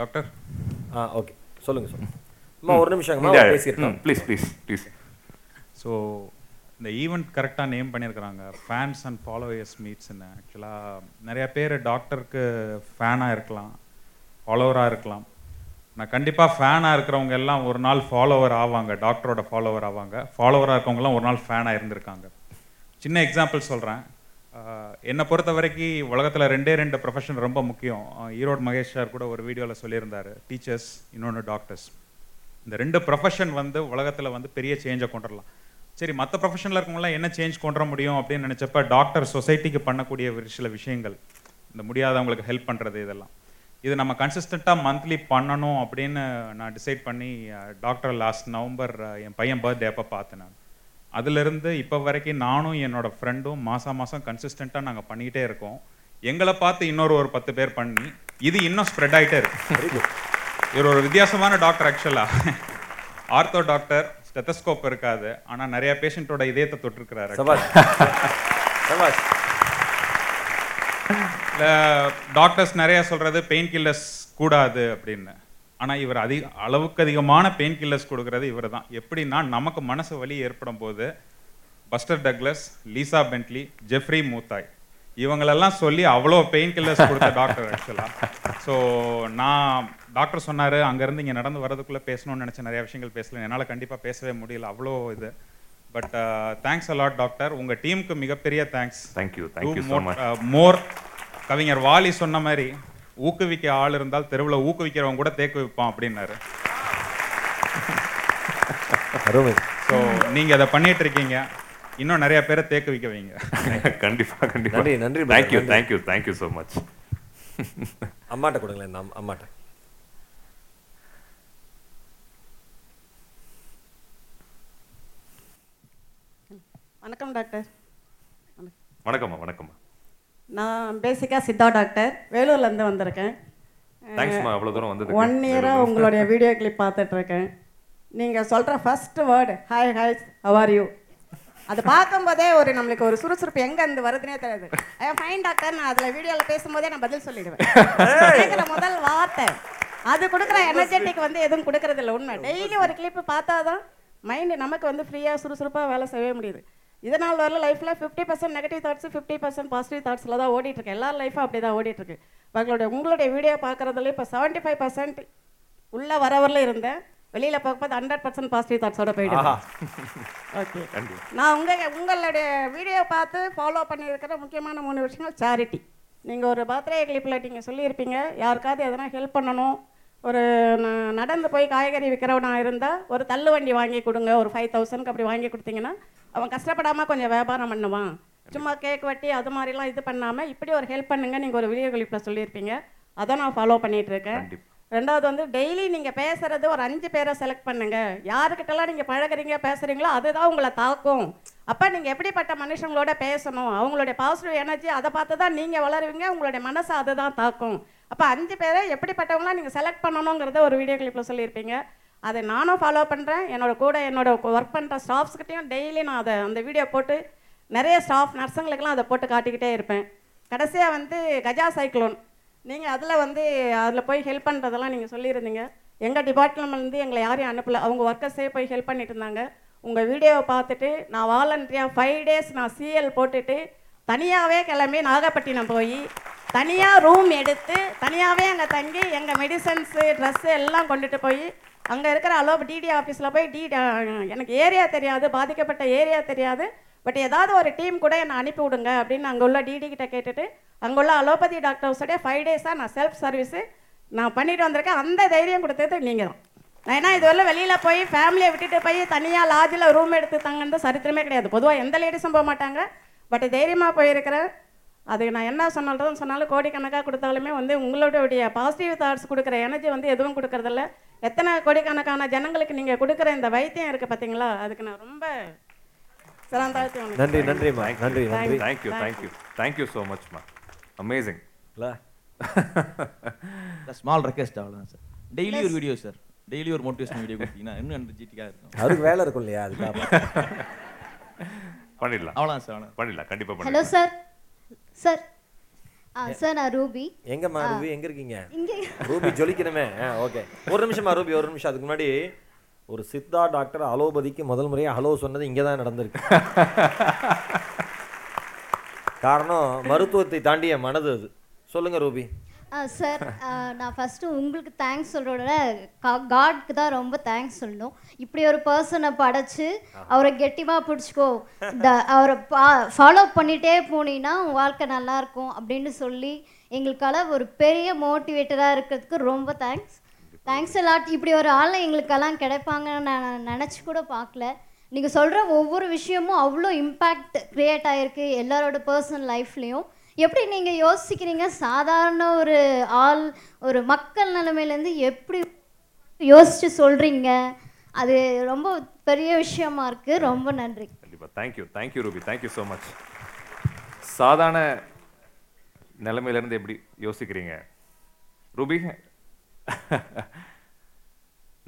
டாக்டர். ஆ ஓகே. சொல்லுங்க சொல்லுங்க. அம்மா ஒரு நிமிஷம் பேசியிருக்கோம் ப்ளீஸ் ப்ளீஸ் ப்ளீஸ் ஸோ இந்த ஈவெண்ட் கரெக்டாக நேம் பண்ணியிருக்கிறாங்க. ஃபேன்ஸ் அண்ட் ஃபாலோவர்ஸ் மீட்ஸ்ன்னு ஆக்சுவலாக நிறையா பேர் டாக்டருக்கு ஃபேனாக இருக்கலாம். ஃபாலோவராக இருக்கலாம். நான் கண்டிப்பாக ஃபேனாக இருக்கிறவங்க எல்லாம் ஒரு நாள் ஃபாலோவர் ஆவாங்க. டாக்டரோட ஃபாலோவர் ஆவாங்க. ஃபாலோவராக இருக்கவங்கலாம் ஒரு நாள் ஃபேனாக இருந்திருக்காங்க. சின்ன எக்ஸாம்பிள் சொல்கிறேன் என்னை பொறுத்த வரைக்கும் உலகத்தில் ரெண்டே ரெண்டு ப்ரொஃபஷன் ரொம்ப முக்கியம். ஈரோடு மகேஷ் சார் கூட ஒரு வீடியோவில் சொல்லியிருந்தாரு. டீச்சர்ஸ் இன்னொன்று டாக்டர்ஸ் இந்த ரெண்டு ப்ரொஃபஷன் வந்து உலகத்தில் வந்து பெரிய சேஞ்சை கொண்டுடலாம் சரி மற்ற ப்ரொஃபஷனில் இருக்கவங்களாம் என்ன சேஞ்ச் கொண்டு முடியும் அப்படின்னு நினச்சப்ப டாக்டர் சொசைட்டிக்கு பண்ணக்கூடிய ஒரு சில விஷயங்கள். இந்த முடியாதவங்களுக்கு ஹெல்ப் பண்ணுறது இதெல்லாம். இது நம்ம கன்சிஸ்டண்ட்டாக மந்த்லி பண்ணணும் அப்படின்னு நான் டிசைட் பண்ணி டாக்டர் லாஸ்ட் நவம்பர் என் பையன் பர்த்டே அப்போ பார்த்தேன் நான். அதிலிருந்து இப்போ வரைக்கும் நானும் என்னோட ஃப்ரெண்டும் மாதம் மாதம் கன்சிஸ்டண்ட்டாக நாங்கள் பண்ணிக்கிட்டே இருக்கோம். எங்களை பார்த்து இன்னொரு ஒரு பத்து பேர் பண்ணி இது இன்னும் ஸ்ப்ரெட் ஆகிட்டே இருக்கு. இவர் ஒரு வித்தியாசமான டாக்டர் ஆக்சுவலா ஆர்த்தோ டாக்டர் ஸ்டெத்தஸ்கோப் இருக்காது. ஆனா நிறைய பேஷண்ட்டோட இதயத்தை தொட்டிருக்கிறாரு. சபாஷ். டாக்டர்ஸ் நிறைய சொல்றது பெயின் கில்லர்ஸ் கூடாது அப்படின்னு. ஆனா இவர் அதிக அளவுக்கு அதிகமான பெயின் கில்லர்ஸ் கொடுக்கறது இவர் தான் எப்படின்னா நமக்கு மனசு வலி ஏற்படும் போது Buster Douglas Lisa Bentley Jeffrey Mutai. இவங்களெல்லாம் சொல்லி அவ்வளோ பெயின் கில்லர்ஸ் கொடுத்த டாக்டர் ஆக்சுவலா ஸோ நான் டாக்டர் சொன்னாரு அங்கேருந்து இங்கே நடந்து வரதுக்குள்ள பேசணும்னு நினச்ச நிறைய விஷயங்கள் பேசல. என்னால் கண்டிப்பாக பேசவே முடியல. அவ்வளோ இது. பட் தேங்க்ஸ் அலாட் டாக்டர் உங்க டீமுக்கு மிகப்பெரிய தேங்க்ஸ் தேங்க்யூ தேங்க்யூ மோர் கவிஞர் வாலி சொன்ன மாதிரி ஊக்குவிக்க ஆள் இருந்தால் தெருவில் ஊக்குவிக்கிறவங்க கூட தேக்கு வைப்பான் அப்படின்னாரு. ஸோ நீங்க அதை பண்ணிட்டு இருக்கீங்க. இன்னும் நிறைய பேரை தேக்கு வைக்க வைங்க. கண்டிப்பா கண்டிப்பா. நன்றி, நன்றி thank you. Thank you thank you so much அம்மாட்ட கொடுங்களேன் அம்- அம்மாட்ட. வணக்கம் டாக்டர். வணக்கம்மா வணக்கம்மா. நான் பேசிக்காக சித்தா டாக்டர். வேலூர்லேருந்து வந்திருக்கேன். தேங்க்ஸ்மா அவ்வளோ தூரம் வந்ததுக்கு. ஒன் இயராக உங்களுடைய வீடியோ கிளிப் பார்த்துட்ருக்கேன் நீங்கள் சொல்கிற first word hi hi how are you அது பார்க்கும்போதே ஒரு நம்மளுக்கு ஒரு சுறுசுறுப்பு எங்கே இருந்து வருதுன்னே தெரியாது. ஃபைன் டாக்டர் நான் அதில் வீடியோவில் பேசும்போதே நான் பதில் சொல்லிடுவேன். கேட்குற முதல் வார்த்தை. அது கொடுக்குற எனர்ஜெட்டிக் வந்து எதுவும் கொடுக்கறதில்ல உண்மை. டெய்லி ஒரு கிளிப்பு பார்த்தா தான் மைண்டு நமக்கு வந்து ஃப்ரீயாக சுறுசுறுப்பாக வேலை செய்யவே முடியுது. இதனால் வரல லைஃப்பில் fifty percent negative thoughts fifty percent positive தாட்ஸில் தான் ஓடிட்டு இருக்கு. எல்லா லைஃப்பும் அப்படி தான் ஓடிட்டு இருக்கு. உங்களுடைய உங்களுடைய வீடியோ பார்க்குறதுல இப்போ செவன்ட்டி ஃபைவ் பர்சன்ட் உள்ள வரவரில் இருந்தேன். வெளியில் பார்க்கும்போது ஹண்ட்ரட் பர்சன்ட் பாசிட்டிவ் தாட்ஸோட போயிடுவேன் ஓகே நான் உங்கள் உங்களுடைய வீடியோ பார்த்து ஃபாலோ பண்ணியிருக்கிற முக்கியமான மூணு விஷயங்கள் சேரிட்டி நீங்கள் ஒரு பர்த்டே கிளிப்பில் நீங்கள் சொல்லியிருப்பீங்க யாருக்காவது எதனா ஹெல்ப் பண்ணணும் ஒரு நடந்து போய் காய்கறி விற்கிறவனா இருந்தால் ஒரு தள்ளு வண்டி வாங்கி கொடுங்க ஒரு ஃபைவ் தௌசண்ட்க்கு அப்படி வாங்கி கொடுத்தீங்கன்னா அவன் கஷ்டப்படாமல் கொஞ்சம் வியாபாரம் பண்ணுவான். சும்மா கேக் வெட்டி அது மாதிரிலாம் இது பண்ணாமல் இப்படி ஒரு ஹெல்ப் பண்ணுங்க நீங்கள் ஒரு வீடியோ கிளிப்பில் சொல்லியிருப்பீங்க. அதை நான் ஃபாலோ கண்டிப்பா. ரெண்டாவது வந்து டெய்லி நீங்கள் பேசுகிறது ஒரு அஞ்சு பேரை செலக்ட் பண்ணுங்க. யாருக்கிட்டலாம் நீங்கள் பழகுறீங்க பேசுகிறீங்களோ அதுதான் உங்களை தாக்கும். அப்போ நீங்கள் எப்படிப்பட்ட மனுஷங்களோட பேசணும்? அவங்களுடைய பாசிட்டிவ் எனர்ஜி அதை பார்த்து தான் நீங்கள் வளருவீங்க உங்களுடைய மனசை அதுதான் தாக்கும். அப்போ அஞ்சு பேரை எப்படிப்பட்டவங்களாம் நீங்கள் செலக்ட் பண்ணணுங்கிறத ஒரு வீடியோ கிளிப்பில் சொல்லியிருப்பீங்க. அதை நானும் ஃபாலோ பண்ணுறேன் என்னோட கூட என்னோட ஒர்க் பண்ணுற ஸ்டாஃப்ஸ்கிட்டையும் டெய்லி நான் அதை அந்த வீடியோ போட்டு நிறைய ஸ்டாஃப் நர்ஸுங்களுக்கெல்லாம் அதை போட்டு காட்டிக்கிட்டே இருப்பேன். கடைசியாக வந்து கஜா சைக்ளோன் நீங்கள் அதில் வந்து அதில் போய் ஹெல்ப் பண்ணுறதெல்லாம் நீங்கள் சொல்லியிருந்தீங்க. எங்கள் டிபார்ட்மெண்ட்லேருந்து எங்களை யாரையும் அனுப்பல. அவங்க ஒர்க்கர்ஸே போய் ஹெல்ப் பண்ணிட்டு இருந்தாங்க. உங்கள் வீடியோவை பார்த்துட்டு நான் வாலண்டரியாக ஃபைவ் டேஸ் நான் சிஎல் போட்டுட்டு தனியாகவே கிளம்பி நாகப்பட்டினம் போய் தனியாக ரூம் எடுத்து தனியாகவே அங்கே தங்கி எங்கள் மெடிசன்ஸு ட்ரெஸ்ஸு எல்லாம் கொண்டுட்டு போய் அங்கே இருக்கிற அலோ டிடி ஆஃபீஸில் போய் டி எனக்கு ஏரியா தெரியாது பாதிக்கப்பட்ட ஏரியா தெரியாது பட் ஏதாவது ஒரு டீம் கூட என்னை அனுப்பி விடுங்க அப்படின்னு அங்கே உள்ள டிடி கிட்ட கேட்டுட்டு அங்கே உள்ள அலோபதி டாக்டர்ஸோடைய ஃபைவ் டேஸாக நான் செல்ஃப் சர்வீஸு நான் பண்ணிட்டு வந்திருக்கேன். அந்த தைரியம் கொடுத்தது நீங்கள் தான் நான் ஏன்னா இதுவரை வெளியில் போய் ஃபேமிலியை விட்டுட்டு போய் தனியாக லாட்ஜில் ரூம் எடுத்து தங்கன்னு சரித்திரமே கிடையாது. பொதுவாக எந்த லேடிஸும் போக மாட்டாங்க. பட் தைரியமாக போயிருக்கிறேன். அதுக்கு நான் என்ன சொன்னாலும் சொன்னாலும் கோடிக்கணக்காக கொடுத்தாலுமே வந்து உங்களுடைய பாசிட்டிவ் தாட்ஸ் கொடுக்குற எனர்ஜி வந்து எதுவும் கொடுக்கறதில்ல. எத்தனை கோடிக்கணக்கான ஜனங்களுக்கு நீங்கள் கொடுக்குற இந்த வைத்தியம் இருக்குது பார்த்தீங்களா அதுக்கு நான் ரொம்ப சிறந்தாழ்த்தி நன்றி நன்றிம்மா. நன்றி நன்றி. Thank you thank you thank you so மச்மா amazing இல்லை ஸ்மால் ரெக்வெஸ்ட் அவ்வளோதான் சார் டெய்லி ஒரு வீடியோ சார் டெய்லி ஒரு மோட்டிவேஷன் வீடியோ கொடுத்தீங்கன்னா இன்னும் எனர்ஜெட்டிக்காக இருக்கும். அவருக்கு வேலை இருக்கும் இல்லையா? அதுக்காக பண்ணிடலாம். அவ்வளோதான் சார் அவ்வளோ பண்ணிடலாம். கண்டிப்பாக ஹலோ பண்ணிடலாம். சார் சார் ஆ சார் நான் ரூபி. எங்கம்மா ரூபி? எங்க இருக்கீங்க? இங்கே. ரூபி ஜொலிக்கணுமே. ஓகே. ஒரு நிமிஷமா ரூபி ஒரு நிமிஷம். அதுக்கு முன்னாடி ஒரு சித்தா டாக்டர் அலோபதிக்கு முதல் முறையாக ஹலோ சொன்னது இங்கே தான் நடந்திருக்கு. காரணம் மருத்துவத்தை தாண்டிய மனது அது. சொல்லுங்க ரூபி. ஆ சார் நான் ஃபஸ்ட்டு உங்களுக்கு தேங்க்ஸ் சொல்கிறோட காட்க்கு தான் ரொம்ப தேங்க்ஸ் சொல்லணும். இப்படி ஒரு பர்சனை படைச்சு அவரை கெட்டிமாக பிடிச்சிக்கோ. இந்த அவரை பா ஃபாலோ பண்ணிகிட்டே போனீங்கன்னா உன் வாழ்க்கை நல்லா இருக்கும் அப்படின்னு சொல்லி எங்களுக்கால ஒரு பெரிய மோட்டிவேட்டராக இருக்கிறதுக்கு ரொம்ப தேங்க்ஸ் தேங்க்ஸ் எல்லாம் இப்படி ஒரு ஆள் எங்களுக்கெல்லாம் கிடைப்பாங்கன்னு நான் நினச்சி கூட பார்க்கல. நீங்கள் சொல்கிற ஒவ்வொரு விஷயமும் அவ்வளோ இம்பேக்ட் க்ரியேட் ஆகிருக்கு எல்லாரோட பர்சனல் லைஃப்லேயும் எப்படி நீங்கள் யோசிக்கிறீங்க? சாதாரண ஒரு ஆள் ஒரு மக்கள் நிலைமையிலேருந்து எப்படி யோசித்து சொல்கிறீங்க அது ரொம்ப பெரிய விஷயமா இருக்குது ரொம்ப நன்றி. கண்டிப்பாக thank you thank you Ruby thank you so much சாதாரண நிலைமையிலேருந்து எப்படி யோசிக்கிறீங்க? ரூபி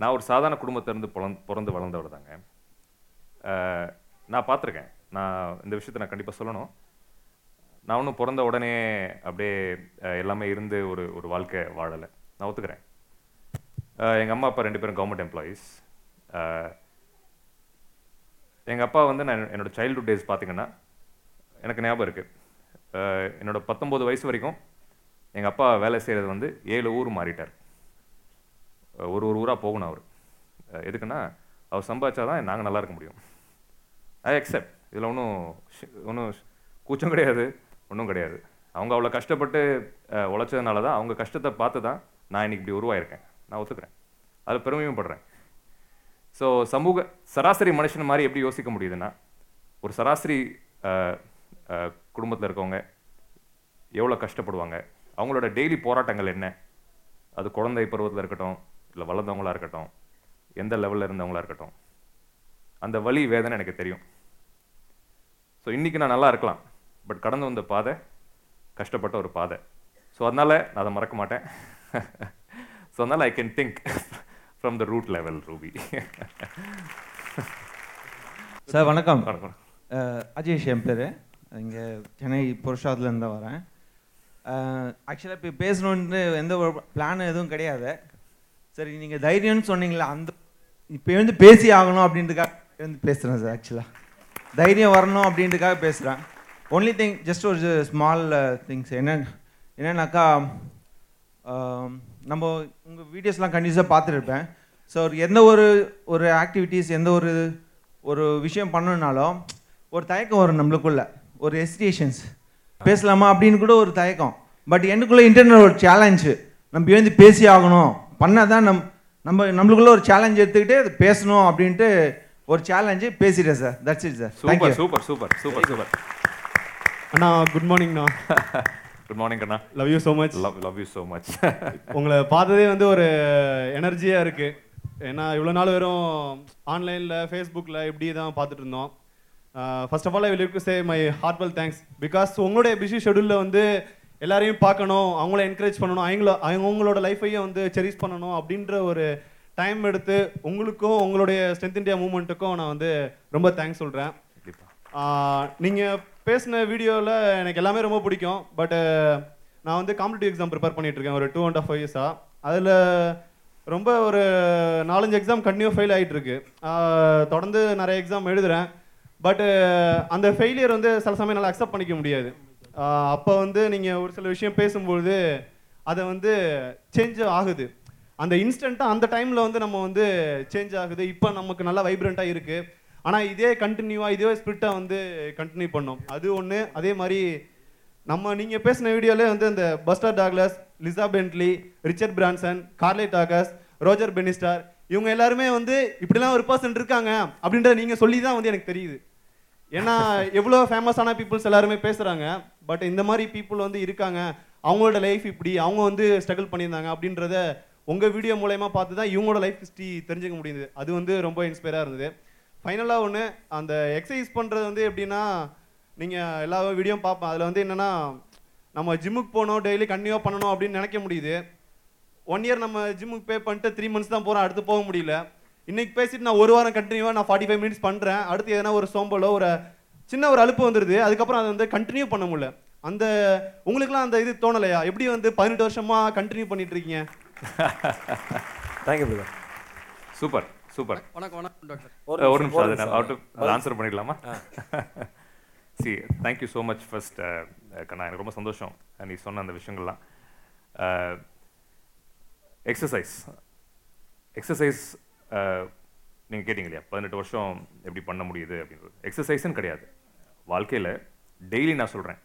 நான் ஒரு சாதாரண குடும்பத்திலேருந்து பிறந்து பிறந்து வளர்ந்தவர் தாங்க. நான் பார்த்துருக்கேன். நான் இந்த விஷயத்தை நான் கண்டிப்பாக சொல்லணும். நான் ஒன்றும் பிறந்த உடனே அப்படியே எல்லாமே இருந்து ஒரு ஒரு வாழ்க்கை வாழலை. நான் ஒத்துக்கிறேன். எங்கள் அம்மா அப்பா ரெண்டு பேரும் கவர்மெண்ட் எம்ப்ளாயீஸ் எங்கள் அப்பா வந்து நான் என்னோட சைல்டுஹுட் டேஸ் பார்த்தீங்கன்னா எனக்கு ஞாபகம் இருக்குது என்னோடய பத்தொம்போது வயசு வரைக்கும் எங்கள் அப்பா வேலை செய்கிறது வந்து ஏழு ஊர் மாறிட்டார். ஒரு ஒரு ஊராக போகணும் அவர். எதுக்குன்னா அவர் சம்பாதிச்சா தான் நாங்கள் நல்லா இருக்க முடியும். ஐ அக்செப்ட் இதில் ஒன்றும் ஒன்றும் கூச்சம் கிடையாது. ஒன்றும் கிடையாது. அவங்க அவ்வளோ கஷ்டப்பட்டு உழைச்சதுனால தான் அவங்க கஷ்டத்தை பார்த்து தான் நான் இன்னைக்கு இப்படி உருவாயிருக்கேன். நான் ஒத்துக்கிறேன். அதில் பெருமையும் படுறேன். ஸோ சமூக சராசரி மனுஷன் மாதிரி எப்படி யோசிக்க முடியுதுன்னா ஒரு சராசரி குடும்பத்தில் இருக்கவங்க எவ்வளோ கஷ்டப்படுவாங்க? அவங்களோட டெய்லி போராட்டங்கள் என்ன? அது குழந்தை பருவத்தில் இருக்கட்டும் இல்லை வளர்ந்தவங்களா இருக்கட்டும் எந்த லெவலில் இருந்தவங்களா இருக்கட்டும். அந்த வலி வேதனை எனக்கு தெரியும். ஸோ இன்றைக்கி நான் நல்லா இருக்கலாம். பட் கடந்து வந்த பாதை கஷ்டப்பட்ட ஒரு பாதை. ஸோ அதனால் நான் அதை மறக்க மாட்டேன். ஸோ அதனால் I can think from the root level Ruby sir வணக்கம். வணக்கம். அஜேஷ் என் பேர். இங்கே சென்னை புருஷாத்துலேருந்து வரேன். ஆக்சுவலாக இப்போ பேசணுன்ட்டு எந்த ஒரு பிளான் எதுவும் கிடையாது. சரி நீங்கள் தைரியம்னு சொன்னீங்களே அந்த இப்போ வந்து பேசி ஆகணும் அப்படின்றதுக்காக வந்து பேசுகிறேன் சார் ஆக்சுவலாக தைரியம் வரணும் அப்படின்றதுக்காக பேசுகிறேன் ஒன்லி திங் ஜஸ்ட் ஒரு ஸ்மால் திங்ஸ் uh, என்ன என்னன்னாக்கா um, நம்ம உங்கள் வீடியோஸ்லாம் கண்டினியூஸாக பார்த்துருப்பேன் ஸோ எந்த ஒரு ஒரு ஆக்டிவிட்டீஸ் எந்த ஒரு ஒரு விஷயம் பண்ணணுனாலும் ஒரு தயக்கம் வரும் நம்மளுக்குள்ள. ஒரு எஸ்டியேஷன்ஸ் பேசலாமா அப்படின்னு கூட ஒரு தயக்கம். பட் எனக்குள்ளே இன்டர்னல் ஒரு சேலஞ்சு நம்ம எழுந்து பேசி ஆகணும். பண்ணால் தான் நம் நம்ம நம்மளுக்குள்ள ஒரு சேலஞ்ச் எடுத்துக்கிட்டு அது பேசணும் அப்படின்ட்டு ஒரு சேலஞ்சு பேசிட்டேன் sir that's it sir super super super super super. Anna good மார்னிங்ண்ணா good morning Anna. Love you so much love love you so much உங்களை பார்த்ததே வந்து ஒரு எனர்ஜியாக இருக்குது ஏன்னா இவ்வளோ நாள் வெறும் ஆன்லைனில் ஃபேஸ்புக்கில் இப்படி தான் பார்த்துட்டு இருந்தோம். First of all I will to say my heartfelt thanks because உங்களுடைய பிஸி ஷெடியூலில் வந்து எல்லாரையும் பார்க்கணும் அவங்கள என்கரேஜ் பண்ணணும் அவங்கள அவங்களோட லைஃபையும் வந்து செரிஸ் பண்ணணும் அப்படின்ற ஒரு டைம் எடுத்து உங்களுக்கும் உங்களுடைய ஸ்ட்ரென்த் இந்தியா மூமெண்ட்டுக்கும் நான் வந்து ரொம்ப தேங்க்ஸ் சொல்கிறேன் நீங்கள் பேசின வீடியோவில் எனக்கு எல்லாமே ரொம்ப பிடிக்கும். பட்டு நான் வந்து காம்படிட்டிவ் எக்ஸாம் ப்ரிப்பேர் பண்ணிட்டு இருக்கேன். ஒரு டூ அண்ட் ஆஃப் இயர்ஸாக அதில் ரொம்ப ஒரு நாலஞ்சு எக்ஸாம் கண்டினியூ ஃபெயில் ஆகிட்டு இருக்கு ஆஹ் தொடர்ந்து நிறைய எக்ஸாம் எழுதுறேன். பட்டு அந்த ஃபெயிலியர் வந்து சில சமயம் நல்லா அக்செப்ட் பண்ணிக்க முடியாது. அப்போ வந்து நீங்கள் ஒரு சில விஷயம் பேசும்பொழுது அதை வந்து சேஞ்ச் ஆகுது. அந்த இன்ஸ்டண்ட்டாக அந்த டைமில் வந்து நம்ம வந்து சேஞ்ச் ஆகுது. இப்போ நமக்கு நல்லா வைப்ரண்ட்டாக இருக்குது ஆனால் இதே கண்டினியூவாக இதே ஸ்பிரிட்டாக வந்து கண்டினியூ பண்ணோம். அது ஒன்று அதே மாதிரி நம்ம நீங்கள் பேசின வீடியோவில் வந்து இந்த Buster Douglas Lisa Bentley Richard Branson கார்லே டாகஸ் ரோஜர் பெனிஸ்டார் இவங்க எல்லாருமே வந்து இப்படிலாம் ஒரு பர்சன் இருக்காங்க அப்படின்றத நீங்கள் சொல்லி தான் வந்து எனக்கு தெரியுது. ஏன்னா எவ்வளோ ஃபேமஸான பீப்புள்ஸ் எல்லாருமே பேசுகிறாங்க பட் இந்த மாதிரி பீப்புள் வந்து இருக்காங்க. அவங்களோட லைஃப் இப்படி. அவங்க வந்து ஸ்ட்ரகிள் பண்ணியிருந்தாங்க அப்படின்றத உங்கள் வீடியோ மூலயமா பார்த்து தான் இவங்களோட லைஃப் ஹிஸ்ட்ரி தெரிஞ்சுக்க முடியுது. அது வந்து ரொம்ப இன்ஸ்பைராக இருந்தது. ஃபைனலாக ஒன்று அந்த எக்ஸசைஸ் பண்ணுறது வந்து எப்படின்னா நீங்கள் எல்லா வீடியோ பார்ப்பேன். அதில் வந்து என்னென்னா நம்ம ஜிம்முக்கு போகணும் டெய்லி கண்டினியூவாக பண்ணணும் அப்படின்னு நினைக்க முடியுது. ஒன் இயர் நம்ம ஜிம்முக்கு பே பண்ணிட்டு த்ரீ மந்த்ஸ் தான் போகிறோம் அடுத்து போக முடியல. இன்றைக்கி பேசிட்டு நான் ஒரு வாரம் கண்டினியூவாக நான் ஃபார்ட்டி ஃபைவ் மினிட்ஸ் பண்ணுறேன் அடுத்து எதனா ஒரு சோம்பலோ ஒரு சின்ன ஒரு அலுப்பு வந்துடுது அதுக்கப்புறம் அதை வந்து கண்டினியூ பண்ண முடியல. அந்த உங்களுக்குலாம் அந்த இது தோணலையா? எப்படி வந்து பதினெட்டு வருஷமாக கண்டினியூ பண்ணிட்டு இருக்கீங்க? தேங்க்யூ பிரதர் சூப்பர் சூப்பர் வணக்கம் வணக்கம் டாக்டர் ஒரு நிமிஷம் அதை. அவுட் அதை ஆன்சர் பண்ணிடலாமா? See thank you so much first கண்ணா எனக்கு ரொம்ப சந்தோஷம் நீ சொன்ன அந்த விஷயங்கள்லாம். எக்ஸசைஸ் எக்ஸசைஸ் நீங்கள் கேட்டிங்க இல்லையா? பதினெட்டு வருஷம் எப்படி பண்ண முடியுது அப்படின்றது. எக்ஸசைஸ்னு கிடையாது. வாழ்க்கையில் டெய்லி நான் சொல்கிறேன்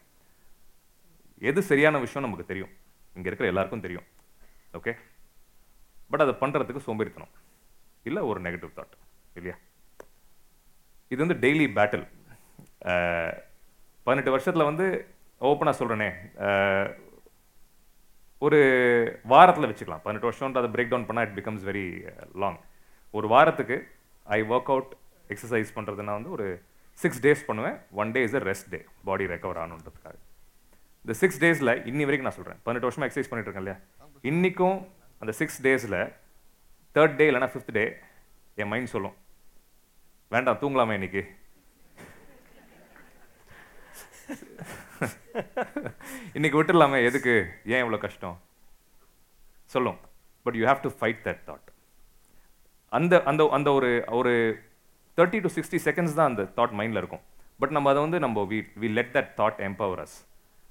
எது சரியான விஷயம் நமக்கு தெரியும்? இங்கே இருக்கிற எல்லாருக்கும் தெரியும். ஓகே பட் அதை பண்ணுறதுக்கு சோம்பேறித்தனம். இல்லை ஒரு நெகட்டிவ் தாட் இல்லையா? இது வந்து டெய்லி பேட்டில் பதினெட்டு வருஷத்தில் வந்து ஓப்பனாக சொல்கிறேனே ஒரு வாரத்தில் வச்சுக்கலாம். பதினெட்டு வருஷம்ன்ற அதை பிரேக் டவுன் பண்ணால் இட் பிகம்ஸ் வெரி லாங் ஒரு வாரத்துக்கு ஐ ஒர்க் அவுட் எக்ஸசைஸ் பண்ணுறதுனா வந்து ஒரு சிக்ஸ் டேஸ் பண்ணுவேன். One day is a rest day body recover ஆகணுன்றதுக்காக. இந்த சிக்ஸ் டேஸில் இன்னி வரைக்கும் நான் சொல்கிறேன் பதினெட்டு வருஷமாக எக்ஸசைஸ் பண்ணிட்டு இருக்கேன் இல்லையா? இன்றைக்கும் அந்த சிக்ஸ் டேஸில் தேர்ட் டே இல்லைனா ஃபிஃப்த் டே என் மைண்ட் சொல்லும். வேண்டாம் தூங்கலாமே இன்னைக்கு. இன்னைக்கு விட்டுடலாமே எதுக்கு? ஏன் இவ்வளோ கஷ்டம்? சொல்லும். But you have to fight that thought அந்த அந்த அந்த ஒரு ஒரு தேர்ட்டி டு சிக்ஸ்டி செகண்ட்ஸ் தான் அந்த தாட் மைண்டில் இருக்கும். பட் நம்ம அதை வந்து நம்ம we we let that thought empower us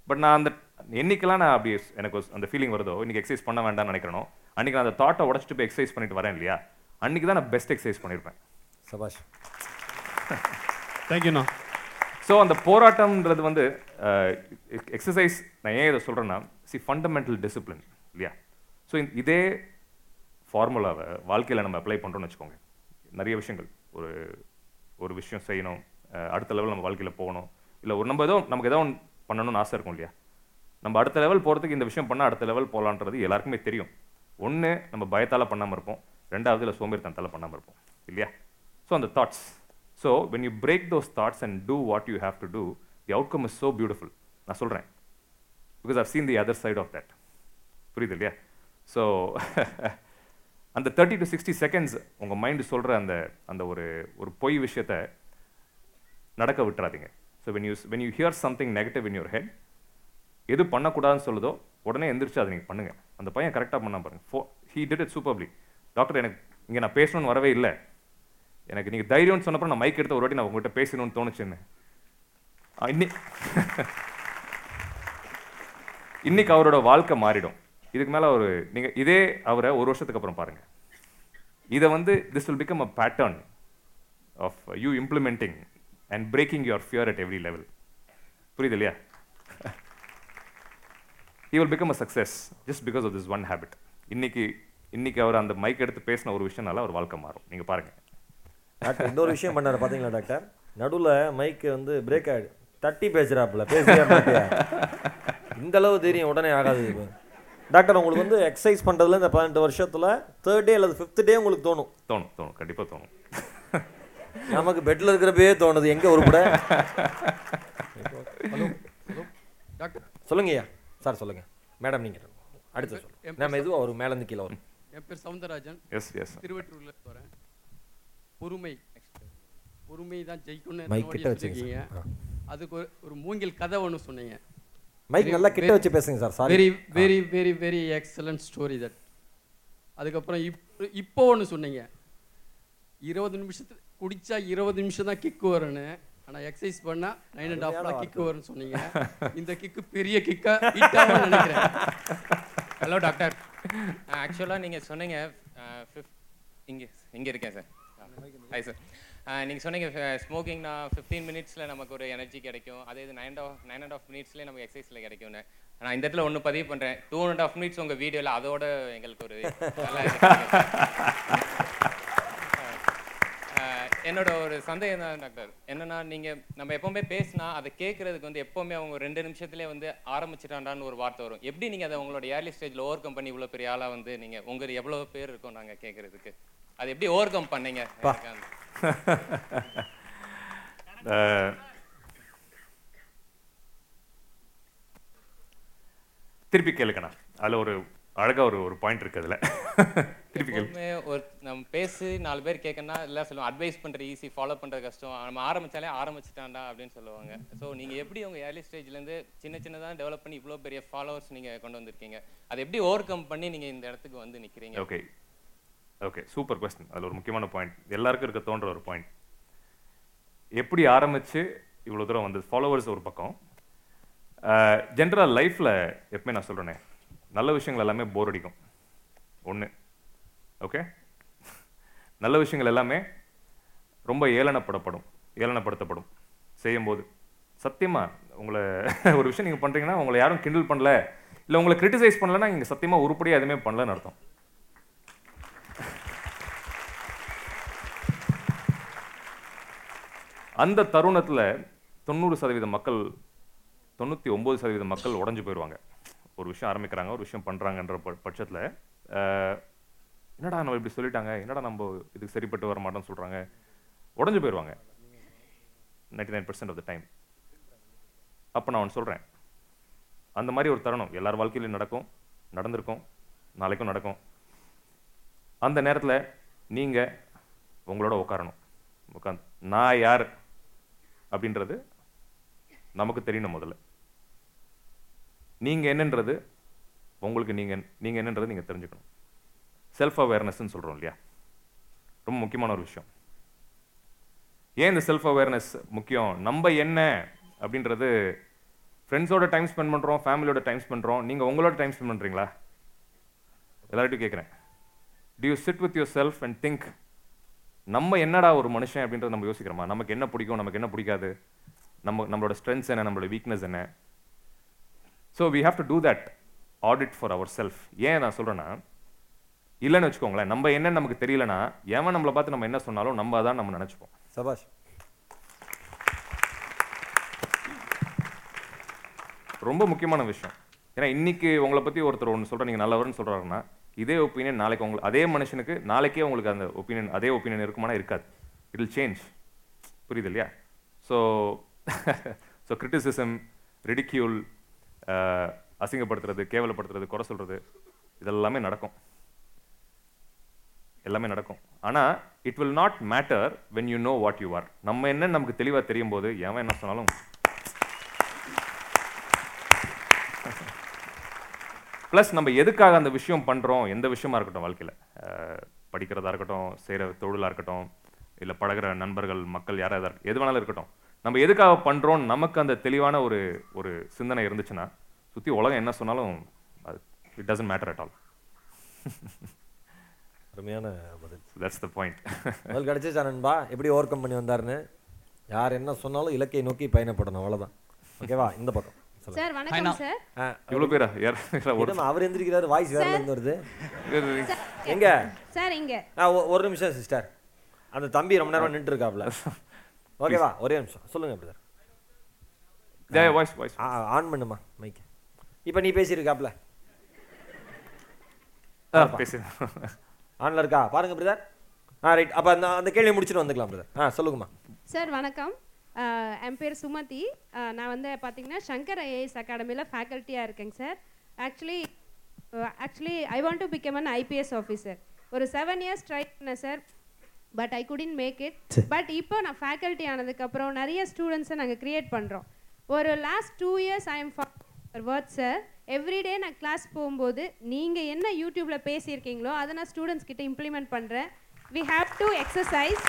but நான் அந்த என்னைக்கெல்லாம் நான் அப்படி எனக்கு ஒரு அந்த ஃபீலிங் வருதோ இன்னைக்கு எக்ஸசைஸ் பண்ண வேண்டாம்னு நினைக்கிறனோ அன்னைக்கு நான் அந்த தாட்டை உடச்சிட்டு போய் எக்ஸசைஸ் பண்ணிட்டு வரேன் இல்லையா? அன்னைக்கு தான் நான் பெஸ்ட் எக்ஸசைஸ் பண்ணியிருப்பேன் சபாஷ். தேங்க்யூண்ணா ஸோ அந்த போராட்டம்ன்றது வந்து எக்ஸசைஸ் நான் ஏன் இதை சொல்கிறேன்னா சி ஃபண்டமெண்டல் டிசிப்ளின் இல்லையா? ஸோ இதே ஃபார்முலாவை வாழ்க்கையில் நம்ம அப்ளை பண்ணுறோம்னு வச்சுக்கோங்க. நிறைய விஷயங்கள். ஒரு ஒரு விஷயம் செய்யணும் அடுத்த லெவல் நம்ம வாழ்க்கையில் போகணும். இல்லை ஒரு நம்ம ஏதோ நமக்கு ஏதோ ஒன்று பண்ணணும்னு ஆசை இருக்கும் இல்லையா? நம்ம அடுத்த லெவல் போகிறதுக்கு இந்த விஷயம் பண்ணால் அடுத்த லெவல் போகலான்றது எல்லாருக்குமே தெரியும். ஒன்று நம்ம பயத்தால் பண்ணாமல் இருப்போம். ரெண்டாவது இல்லை சோம்பேறித்தனத்தால் பண்ணாமல் இருப்போம். இல்லையா? ஸோ அந்த thoughts so when you break those thoughts and do what you have to do the outcome is so beautiful நான் சொல்கிறேன் because are seen the other side of that புரியுது இல்லையா? ஸோ அந்த தேர்ட்டி டு சிக்ஸ்டி செகண்ட்ஸ் உங்கள் mind சொல்கிற அந்த அந்த ஒரு ஒரு பொய் விஷயத்தை நடக்க விட்டுறாதீங்க. So when you when you hear something negative in your head எது பண்ணக்கூடாதுன்னு சொல்லுதோ உடனே எந்திரிச்சு அதை நீங்கள் பண்ணுங்கள் அந்த பையன் கரெக்டாக பண்ண பாருங்கள் for he did it superly doctor எனக்கு இங்கே நான் பேசணும்னு வரவே இல்லை. எனக்கு நீங்கள் தைரியம்னு சொன்னப்போ நான் மைக் எடுத்த ஒரு வாட்டி நான் உங்கள்கிட்ட பேசணும்னு தோணுச்சுன்னு. இன்னி இன்னைக்கு அவரோட வாழ்க்கை மாறிடும். இதுக்கு மேலே ஒரு நீங்கள் இதே அவரை ஒரு வருஷத்துக்கு அப்புறம் பாருங்கள் இதை வந்து this will become a pattern of you implementing and breaking your fear at every level புரியுது இல்லையா? He will become a success just because of this one habit. இன்னைக்கு இன்னைக்கு அவர் அந்த மைக் எடுத்து பேசின ஒரு விஷயம்னால அவர் வாழ்க்கை மாறும். நீங்க பாருங்க. டாக்டர் இன்னொரு விஷயம் பண்ணாரு பாத்தீங்களா டாக்டர்? நடுவுல மைக் வந்து பிரேக் ஆயிடு தட்டி பேசுறாப்புல பேசுறியா மாட்டியா இந்த அளவு தெரியும் உடனே ஆகாது டாக்டர் உங்களுக்கு வந்து எக்ஸசைஸ் பண்றதுல இந்த பதினெட்டு வருஷத்துல தேர்ட் டே அல்லது ஃபிஃப்த் டே உங்களுக்கு தோணும். தோணும் தோணும். கண்டிப்பா தோணும். நமக்கு பெட்ல இருக்கிறப்பே தோணுது எங்க டாக்டர். சொல்லுங்கய்யா. சார் சொல்லுங்க. மேடம் நீங்க அடுத்து சொல்லுங்க. பேர் நம்ம எதுவும் அவர் மேல இருந்து கீழே வரும் என் பேர் சவுந்தரராஜன் Yes, yes. திருவற்றூர்ல வரேன். பொறுமை. பொறுமை தான் ஜெயிக்கணும்னு. சார். அதுக்கு ஒரு ஒரு மூங்கில் கதை ஒன்று சொன்னீங்க. Mic நல்லா கிட்ட வச்சு பேசுங்க sir, sorry. Very. Very very very excellent story that அதுக்கப்புறம் இப்போ இப்போ ஒன்று சொன்னீங்க. இருபது நிமிஷத்துக்கு குடிச்சா இருபது நிமிஷம் தான் கிக்கு வரும்னு. ஆனால் எக்ஸசைஸ் பண்ணா நைன் அண்ட் அருமையான ஹாஃப் கிக்கு. வரும்னு சொன்னீங்க. இந்த கிக்கு பெரிய கிக்கா ஹிட்டாகும் நினைக்கிறேன். ஹலோ டாக்டர் ஆக்சுவலாக நீங்கள் சொன்னீங்க ஃபிஃப்த் இங்கே இங்கே இருக்கேன் சார் ஹாய் சார் நீங்கள் சொன்னீங்க ஸ்மோக்கிங்னா ஃபிஃப்டீன் மினிட்ஸில் நமக்கு ஒரு எனர்ஜி கிடைக்கும். அதே இது nine half nine and half மினிட்ஸ்லேயே நமக்கு எக்ஸசைஸில் கிடைக்கும்னு. நான் இந்த இடத்துல ஒன்று பதிவு பண்ணுறேன் டூ அண்ட் ஆஃப் மினிட்ஸ் உங்கள் வீடியோவில் அதோட எங்களுக்கு ஒரு நல்லா என்னோட ஒரு சந்தேகம் தான் டாக்டர். என்னன்னா நீங்க நம்ம எப்பவுமே பேசினா அதை கேட்கறதுக்கு வந்து எப்பவுமே அவங்க ரெண்டு நிமிஷத்துலயே வந்து ஆரம்பிச்சிட்டாண்டான்னு ஒரு வார்த்தை வரும். எப்படி நீங்க அதை உங்களோட ஏர்லி ஸ்டேஜ்ல ஓவர் கம் பண்ணி இவ்வளவு பெரிய ஆளா வந்து நீங்க உங்க எவ்வளவு பேர் இருக்கோம் நாங்க கேட்கறதுக்கு? அதை எப்படி ஓவர் கம் பண்ணீங்க திருப்பி கேளுக்கண்ணா அதில் ஒரு அழகா ஒரு ஒரு பாயிண்ட் இருக்கு அதில். எப்பவுமே ஒரு நம்ம பேசி நாலு பேர் கேட்கணும்னா எல்லாம் சொல்லுவோம் அட்வைஸ் பண்றது ஈஸி ஃபாலோ பண்றது கஷ்டம். நம்ம ஆரம்பிச்சாலே ஆரம்பிச்சிட்டான்டா அப்படின்னு சொல்லுவாங்க. ஸோ நீங்க எப்படி உங்க ஏர்லி ஸ்டேஜ்ல இருந்து சின்ன சின்னதா டெவலப் பண்ணி இவ்வளோ பெரிய ஃபாலோவர்ஸ் நீங்க கொண்டு வந்திருக்கீங்க? அதை எப்படி ஓவர் கம் பண்ணி நீங்க இந்த இடத்துக்கு வந்து நிக்கிறீங்க? ஓகே ஓகே சூப்பர் கொஸ்டின் அதில் ஒரு முக்கியமான பாயிண்ட் எல்லாருக்கும் இருக்க தோன்ற ஒரு பாயிண்ட் எப்படி ஆரம்பிச்சு இவ்வளோ தூரம் வந்தது? ஃபாலோவர்ஸ் ஒரு பக்கம். ஜென்ரல் லைஃப்பில் எப்பவுமே நான் சொல்கிறேனே நல்ல விஷயங்கள் எல்லாமே போர் அடிக்கும். ஒன்று ஓகே நல்ல விஷயங்கள் எல்லாமே ரொம்ப ஏளனப்படப்படும். ஏளனப்படுத்தப்படும். செய்யும்போது. சத்தியமாக உங்களை ஒரு விஷயம் நீங்கள் பண்ணுறீங்கன்னா உங்களை யாரும் கிண்டில் பண்ணல. இல்லை உங்களை கிரிட்டிசைஸ் பண்ணலன்னா நீங்கள் சத்தியமாக உருப்படியாக எதுவுமே பண்ணலன்னு அர்த்தம். அந்த தருணத்தில் தொண்ணூறு சதவீத மக்கள் தொண்ணூற்றி ஒம்பது சதவீத மக்கள் உடஞ்சு போயிடுவாங்க ஒரு விஷயம் ஆரம்பிக்கிறாங்க ஒரு விஷயம் பண்ணுறாங்கன்ற பட்சத்தில் என்னடா நம்ம இப்படி சொல்லிட்டாங்க என்னடா நம்ம இதுக்கு சரிப்பட்டு வர மாட்டோம்னு சொல்கிறாங்க உடஞ்சு போயிடுவாங்க ninety nine percent of the time அப்போ நான் ஒன்று சொல்கிறேன் அந்த மாதிரி ஒரு தருணம் எல்லார் வாழ்க்கையிலும் நடக்கும் நடந்திருக்கும் நாளைக்கும் நடக்கும். அந்த நேரத்தில் நீங்கள் உங்களோட உட்காரணும் உட்காந்து நான் யார் அப்படின்றது நமக்கு தெரியணும் முதல்ல. நீங்கள் என்னன்றது உங்களுக்கு நீங்கள் நீங்கள் என்னன்றது நீங்கள் தெரிஞ்சுக்கணும். செல்ஃப் அவேர்னஸ்ன்னு சொல்கிறோம் இல்லையா? ரொம்ப முக்கியமான ஒரு விஷயம். ஏன் இந்த செல்ஃப் அவேர்னஸ் முக்கியம்? நம்ம என்ன அப்படின்றது ஃப்ரெண்ட்ஸோட டைம் ஸ்பெண்ட் பண்ணுறோம் ஃபேமிலியோட டைம் ஸ்பெண்ட் பண்ணுறோம் நீங்கள் உங்களோட டைம் ஸ்பெண்ட் பண்ணுறீங்களா எல்லார்ட்டையும் கேட்குறேன் do you sit with yourself and think நம்ம என்னடா ஒரு மனுஷன் அப்படின்றத நம்ம யோசிக்கிறோமா? நமக்கு என்ன பிடிக்கும் நமக்கு என்ன பிடிக்காது? நம்ம நம்மளோட ஸ்ட்ரென்த்ஸ் என்ன நம்மளோட வீக்னஸ் என்ன? So we have to do that audit for our self ஏன் நான் சொல்கிறேன்னா இல்லைன்னு வச்சுக்கோங்களேன் நம்ம என்ன நமக்கு தெரியலனா எவன் நம்மளை பார்த்து நம்ம என்ன சொன்னாலும் நம்ம அதான் நம்ம நினச்சிப்போம். சபாஷ். ரொம்ப முக்கியமான விஷயம். ஏன்னா இன்னைக்கு உங்களை பற்றி ஒருத்தர் ஒன்று சொல்கிற நீங்கள் நல்லவர்னு சொல்கிறாருன்னா இதே ஒப்பீனியன் நாளைக்கு உங்களுக்கு அதே மனுஷனுக்கு நாளைக்கே உங்களுக்கு அந்த ஒப்பீனியன் அதே ஒப்பீனியன் இருக்குமானா இருக்காது. இட் வில் சேஞ்ச் புரியுது இல்லையா? ஸோ ஸோ கிரிட்டிசிசம் ரிடிக்யூல் அசிங்கப்படுத்துறது கேவலப்படுத்துறது குறை சொல்கிறது இதெல்லாமே நடக்கும். எல்லாமே நடக்கும். ஆனால் it will not matter when you know what you are நம்ம என்னன்னு நமக்கு தெளிவாக தெரியும் போது எவன் என்ன சொன்னாலும். ப்ளஸ் நம்ம எதுக்காக அந்த விஷயம் பண்ணுறோம் எந்த விஷயமா இருக்கட்டும் வாழ்க்கையில். படிக்கிறதா இருக்கட்டும் செய்கிற தொழிலாக இருக்கட்டும் இல்லை பழகுற நண்பர்கள் மக்கள் யாராவது எது வேணாலும் இருக்கட்டும். நம்ம எதுக்காக பண்ணுறோம் நமக்கு அந்த தெளிவான ஒரு ஒரு சிந்தனை இருந்துச்சுன்னா சுற்றி உலகம் என்ன சொன்னாலும் அது it doesn't matter at all அருமையான பதில். தட்ஸ் த பாயிண்ட் பதில் கிடைச்சிச்சா நண்பா எப்படி ஓவர் கம் பண்ணி வந்தாருன்னு யார் என்ன சொன்னாலும் இலக்கை நோக்கி பயணப்படணும் அவ்வளவுதான். ஓகேவா இந்த பக்கம். சார் வணக்கம் சார். ஆ, இவ்வளோ பேரா? யார் அவர் எந்திரிக்கிறாரு வாய்ஸ் வேற இருந்து வருது. எங்க? சார் இங்க. ஒரு நிமிஷம் சிஸ்டர். அந்த தம்பி ரொம்ப நேரம் நின்று இருக்காப்ல ஓகேவா ஒரே நிமிஷம். சொல்லுங்க brother Yeah, voice, voice. On பண்ணுமா மைக் இப்போ நீ பேசியிருக்காப்ல. ஆ, பேசு. ஆன்ல இருக்கா? பாருங்க பிரதர் ஆ ரைட் அப்போ அந்த அந்த கேள்வியை முடிச்சுட்டு வந்துக்கலாம் பிரதர் ஆ சொல்லுங்கம்மா. சார் வணக்கம். என் பேர் சுமதி. நான் வந்து பார்த்தீங்கன்னா சங்கர் ஐஏஎஸ் அகாடமியில் ஃபேக்கல்ட்டியாக இருக்கேங்க sir actually actually I want to become an IPS officer ஒரு செவன் இயர்ஸ் ட்ரை பண்ணேன் sir but I couldn't make it but இப்போ நான் ஃபேக்கல்ட்டி ஆனதுக்கப்புறம் நிறைய ஸ்டூடெண்ட்ஸை நாங்கள் க்ரியேட் பண்ணுறோம் ஒரு last two years I am word sir everyday நான் கிளாஸ் போகும்போது நீங்கள் என்ன யூடியூப்பில் பேசியிருக்கீங்களோ அதை நான் ஸ்டூடெண்ட்ஸ் கிட்ட இம்ப்ளிமெண்ட் பண்ணுறேன் we have to exercise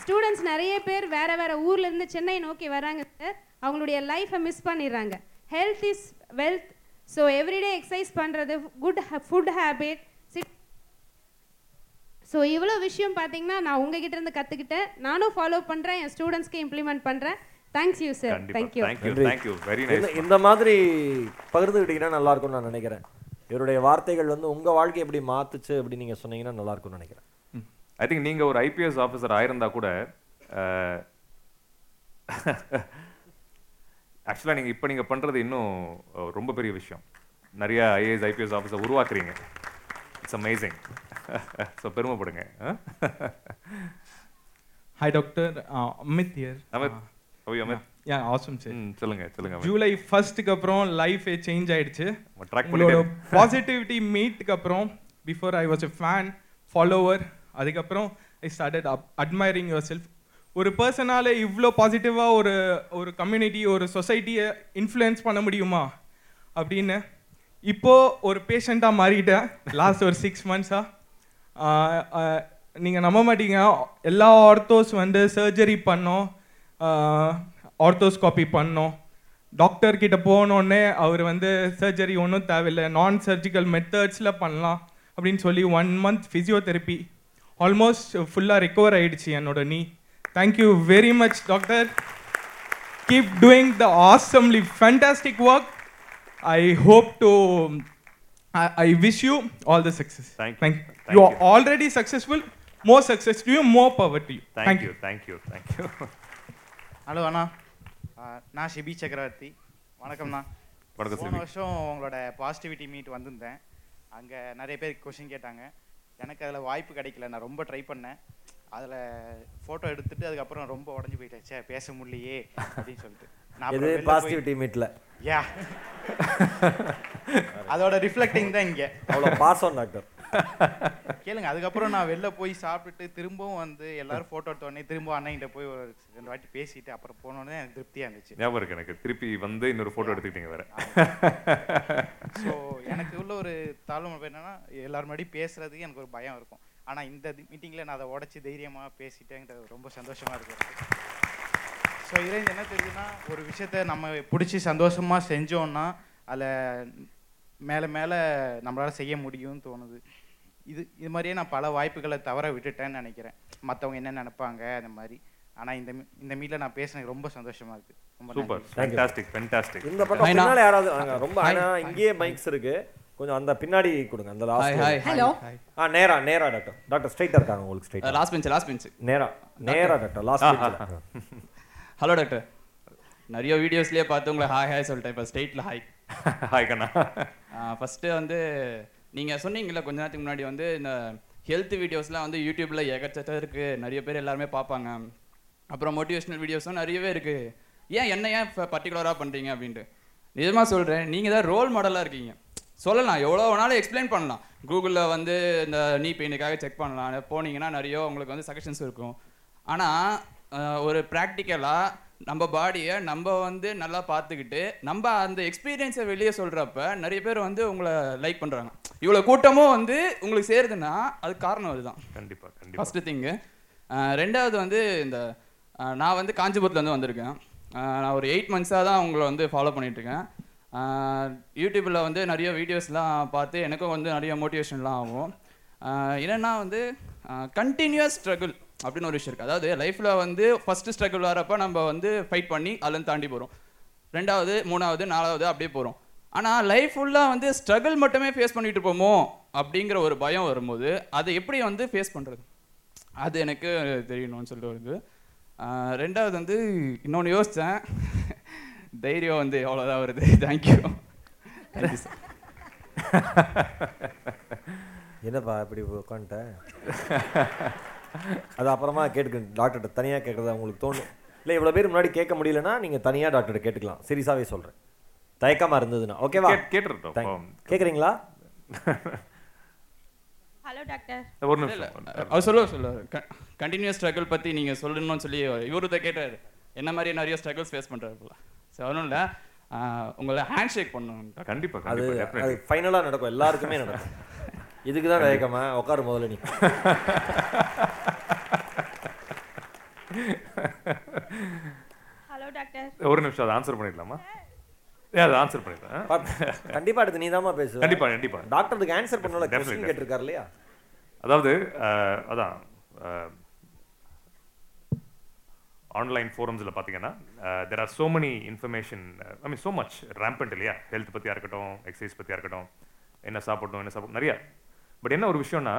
students நிறைய பேர் வேறு வேறு ஊர்லேருந்து சென்னை நோக்கி வராங்க சார் அவங்களுடைய லைஃப்பை மிஸ் பண்ணிடுறாங்க. Health is wealth so everyday exercise பண்ணுறது குட் ஃபுட் ஹேபிட் ஸோ இவ்வளோ விஷயம் பார்த்தீங்கன்னா நான் உங்ககிட்ட இருந்து கற்றுக்கிட்டேன் நானும் ஃபாலோ பண்ணுறேன் என் ஸ்டூடெண்ட்ஸ்க்கு இம்ப்ளிமெண்ட் பண்ணுறேன் thanks you sir. Thank you Thank you, நன்றி. thank you. Very nice. இந்த- மாதிரி பகிர்ந்துக்கிட்டீங்கன்னா நல்லா இருக்கும்னு நான் நினைக்கிறேன். இவருடைய வார்த்தைகள் வந்து உங்கள் வாழ்க்கை எப்படி மாத்துச்சு அப்படின்னு நீங்கள் சொன்னீங்கன்னா நல்லா இருக்கும்னு நினைக்கிறேன் ஐ திங்க் நீங்க ஒரு ஐபிஎஸ் ஆஃபீஸர் ஆயிருந்தா கூட ஆக்சுவலாக நீங்க இப்போ நீங்க பண்றது இன்னும் ரொம்ப பெரிய விஷயம். நிறைய ஐஏஎஸ் ஐபிஎஸ் ஆஃபீஸர் உருவாக்குறீங்க. இட்ஸ் அமேசிங் ஸோ பெருமைப்படுங்க Amit here. Amit how are you, Amit Yeah, awesome, sir. ம், சொல்லுங்க சொல்லுங்க அமித். ஜூலை ஃபர்ஸ்ட்க்கு அப்புறம் லைஃபே சேஞ்ச் ஆயிடுச்சு. உங்களோட. பாசிட்டிவிட்டி மீட்டுக்கு அப்புறம் before I was a fan follower அதுக்கப்புறம் I started admiring yourself ஒரு பர்சனால இவ்வளோ பாசிட்டிவாக ஒரு ஒரு கம்யூனிட்டி ஒரு சொசைட்டியை இன்ஃப்ளூயன்ஸ் பண்ண முடியுமா? அப்படின்னு இப்போ ஒரு பேஷண்ட்டாக மாறிட்டேன். லாஸ்ட் ஒரு சிக்ஸ் மந்த்ஸாக நீங்கள் நம்ப மாட்டீங்க. எல்லா ஆர்த்தோஸ் வந்து சர்ஜரி பண்ணோம். ஆர்த்தோஸ்காபி பண்ணோம். டாக்டர் கிட்ட போனோடனே அவர் வந்து சர்ஜரி ஒன்றும் தேவையில்லை. நான் சர்ஜிக்கல் மெத்தட்ஸில் பண்ணலாம் அப்படின்னு சொல்லி ஒன் மந்த் ஃபிசியோதெரப்பி ஆல்மோஸ்ட் ஃபுல்லாக ரெக்கவர் ஆயிடுச்சு என்னோட நீ thank you very much doctor keep doing the awesomely fantastic work I hope to I wish you all the success Thank you. You you. Are already successful more success to you more power to you Thank you, thank you, thank you. Hello அண்ணா ஆ, நான் ஷிபி சக்கரவர்த்தி. வணக்கம்ண்ணா வணக்கம், போன. வருஷம் உங்களோட positivity meet வந்திருந்தேன். அங்கே நிறைய பேர் கொஷின் கேட்டாங்க. எனக்கு அதில் வாய்ப்பு கிடைக்கல. நான் ரொம்ப ட்ரை பண்ணேன். அதில் ஃபோட்டோ எடுத்துட்டு அதுக்கப்புறம் ரொம்ப உடஞ்சி போயிட்டேன். பேச முடியலையே அப்படின்னு சொல்லிட்டு. நான் பாசிட்டிவிட்டி மீட்டில் யா அதோட ரிஃப்ளெக்டிங் தான் இங்கே. அவ்வளோ பாசம் டாக்டர். கேளுங்க அதுக்கப்புறம் நான் வெளில போய் சாப்பிட்டுட்டு திரும்பவும் வந்து எல்லாரும் ஃபோட்டோ எடுத்தோடனே திரும்ப அண்ணன்கிட்ட போய் ஒரு ரெண்டு வாட்டி பேசிட்டு அப்புறம் போனோடனே எனக்கு திருப்தியாக இருந்துச்சு. ஞாபகம் இருக்கு எனக்கு. திருப்பி வந்து இன்னொரு போட்டோ எடுத்துக்கிட்டீங்க வேற. ஸோ எனக்கு உள்ள ஒரு தாழ்வு என்னன்னா எல்லாரும் முன்னாடி பேசுறதுக்கு எனக்கு ஒரு பயம் இருக்கும். ஆனால் இந்த மீட்டிங்கில் நான் அதை உடச்சி தைரியமாக பேசிட்டேங்கிறது ரொம்ப சந்தோஷமா இருக்கு ஸோ இதுலேருந்து என்ன தெரியுதுன்னா ஒரு விஷயத்த நம்ம பிடிச்சி சந்தோஷமாக செஞ்சோம்னா அதில் மேலே மேலே நம்மளால் செய்ய முடியும்னு தோணுது. இது இது மாதிரியே நான் பல வாய்ப்புகளை தவற விட்டுட்டேன்னு நினைக்கிறேன். மற்றவங்க என்ன நினைப்பாங்க அந்த மாதிரி. ஆனால் இந்த மீ- இந்த மீட்டில் நான் பேசினது ரொம்ப சந்தோஷமா இருக்கு. ரொம்ப சூப்பர். இந்த பக்கம் பின்னால யாராவது. ரொம்ப ஆனா இங்கேயே மைக்ஸ் இருக்கு. கொஞ்சம் அந்த பின்னாடி கொடுங்க. அந்த லாஸ்ட். ஆ நேரா நேரா டாக்டர் டாக்டர் ஸ்ட்ரைட்டா இருக்காங்க உங்களுக்கு ஸ்ட்ரைட்டா லாஸ்ட் பெஞ்ச் லாஸ்ட் பெஞ்ச் நேரா நேரா doctor last bench hello doctor நிறைய வீடியோஸ்லயே பார்த்து உங்களை ஹாய் ஹாய் சொல்லிட்டேன். இப்போ ஸ்டேட்டில் ஹாய் ஹாய் கண்ணா. ஃபஸ்ட்டு வந்து நீங்கள் சொன்னீங்கல்ல கொஞ்ச நேரத்துக்கு முன்னாடி வந்து இந்த ஹெல்த் வீடியோஸ்லாம் வந்து யூடியூப்பில் ஏகச்சக்கம் இருக்குது நிறைய பேர் எல்லாருமே பார்ப்பாங்க. அப்புறம் மோட்டிவேஷனல் வீடியோஸும் நிறையவே இருக்குது ஏன் என்ன ஏன் பர்டிகுலராக பண்ணுறீங்க அப்படின்ட்டு. நிஜமாக சொல்கிறேன் நீங்கள் தான் ரோல் மாடலாக இருக்கீங்க. சொல்லலாம் எவ்வளோ வேணாலும் எக்ஸ்பிளைன் பண்ணலாம். கூகுளில் வந்து இந்த நீ பெயினுக்காக செக் பண்ணலாம். போனீங்கன்னா நிறைய உங்களுக்கு வந்து சஜஷன்ஸ் இருக்கும். ஆனால் ஒரு ப்ராக்டிக்கலாக நம்ம பாடியை நம்ம வந்து நல்லா பார்த்துக்கிட்டு நம்ம அந்த எக்ஸ்பீரியன்ஸை வெளியே சொல்கிறப்ப நிறைய பேர் வந்து உங்களை லைக் பண்ணுறாங்க இவ்வளோ கூட்டமும் வந்து உங்களுக்கு சேருதுன்னா அதுக்கு காரணம் அதுதான். கண்டிப்பா கண்டிப்பா. ஃபஸ்ட்டு திங்கு ரெண்டாவது வந்து இந்த நான் வந்து காஞ்சிபுரத்துலேருந்து வந்திருக்கேன். நான் ஒரு எயிட் மந்த்ஸாக தான் உங்களை வந்து ஃபாலோ பண்ணிகிட்ருக்கேன் யூடியூப்பில் வந்து நிறைய வீடியோஸ்லாம் பார்த்து எனக்கும் வந்து நிறைய மோட்டிவேஷன்லாம் ஆகும். என்னன்னா வந்து கண்டினியூஸ் ஸ்ட்ரகிள் அப்படின்னு ஒரு விஷயம் இருக்குது அதாவது லைஃப்பில் வந்து ஃபஸ்ட்டு ஸ்ட்ரகிள் வரப்போ நம்ம வந்து ஃபைட் பண்ணி அதுலேருந்து தாண்டி போகிறோம் ரெண்டாவது மூணாவது நாலாவது அப்படியே போகிறோம் ஆனால் லைஃப் ஃபுல்லாக வந்து ஸ்ட்ரகிள் மட்டுமே ஃபேஸ் பண்ணிட்டு போமோ அப்படிங்கிற ஒரு பயம் வரும்போது அதை எப்படி வந்து ஃபேஸ் பண்ணுறது அது எனக்கு தெரியணும்னு சொல்லிட்டு வருது ரெண்டாவது வந்து இன்னொன்று யோசித்தேன் தைரியம் வந்து அவ்வளோதான் வருது. தேங்க்யூ என்னப்பா இப்படி உட்காந்துட்ட அது அப்புறமா கேட்டுக்க டாக்டர்கிட்ட தனியாக கேட்குறதா உங்களுக்கு தோணும். இல்லை இவ்வளோ பேர் முன்னாடி கேட்க முடியலன்னா நீங்கள் தனியாக டாக்டர்கிட்ட கேட்டுக்கலாம். சீரியஸாகவே சொல்கிறேன் தயக்கமாக இருந்ததுன்னா. ஓகேவா கேட்- கேட்டுறட்டும். கேட்குறீங்களா ஹலோ டாக்டர் ஒரு இல்ல, நிமிஷம். அவர் கண்டினியூஸ் ஸ்ட்ரகிள் பற்றி நீங்கள் சொல்லணும்னு சொல்லி இவரு தான் கேட்டார். என்ன மாதிரி நிறைய ஸ்ட்ரகிள்ஸ் ஃபேஸ் பண்ணுறாரு போல. ஸோ ஒன்றும் இல்லை. உங்களை ஹேண்ட் ஷேக் பண்ணணும். கண்டிப்பா அது கண்டிப்பா அது ஃபைனலாக நடக்கும். எல்லாருக்குமே நடக்கும். இதுக்கு தான் தயக்கமா உட்காரு முதல்ல நீ. ஹலோ டாக்டர் ஒரு நிமிஷம் அதை ஆன்சர் பண்ணிடலாமா? ஏ அதை ஆன்சர் பண்ணிடலாம் கண்டிப்பா அடுத்து நீதாம்மா பேசுவ. கண்டிப்பா கண்டிப்பா. டாக்டருக்கு answer பண்ணல, Definitely, கேட்டிருக்காரு இல்லையா? அதாவது அதான் ஆன்லைன் ஃபோரம்ஸில் பார்த்தீங்கன்னா there are so many information I mean so much rampant இல்லையா? ஹெல்த் பற்றியாக இருக்கட்டும் எக்ஸசைஸ் பற்றியாக இருக்கட்டும் என்ன சாப்பிடணும் என்ன சாப்பிடணும் நிறையா பட் என்ன ஒரு விஷயம்னா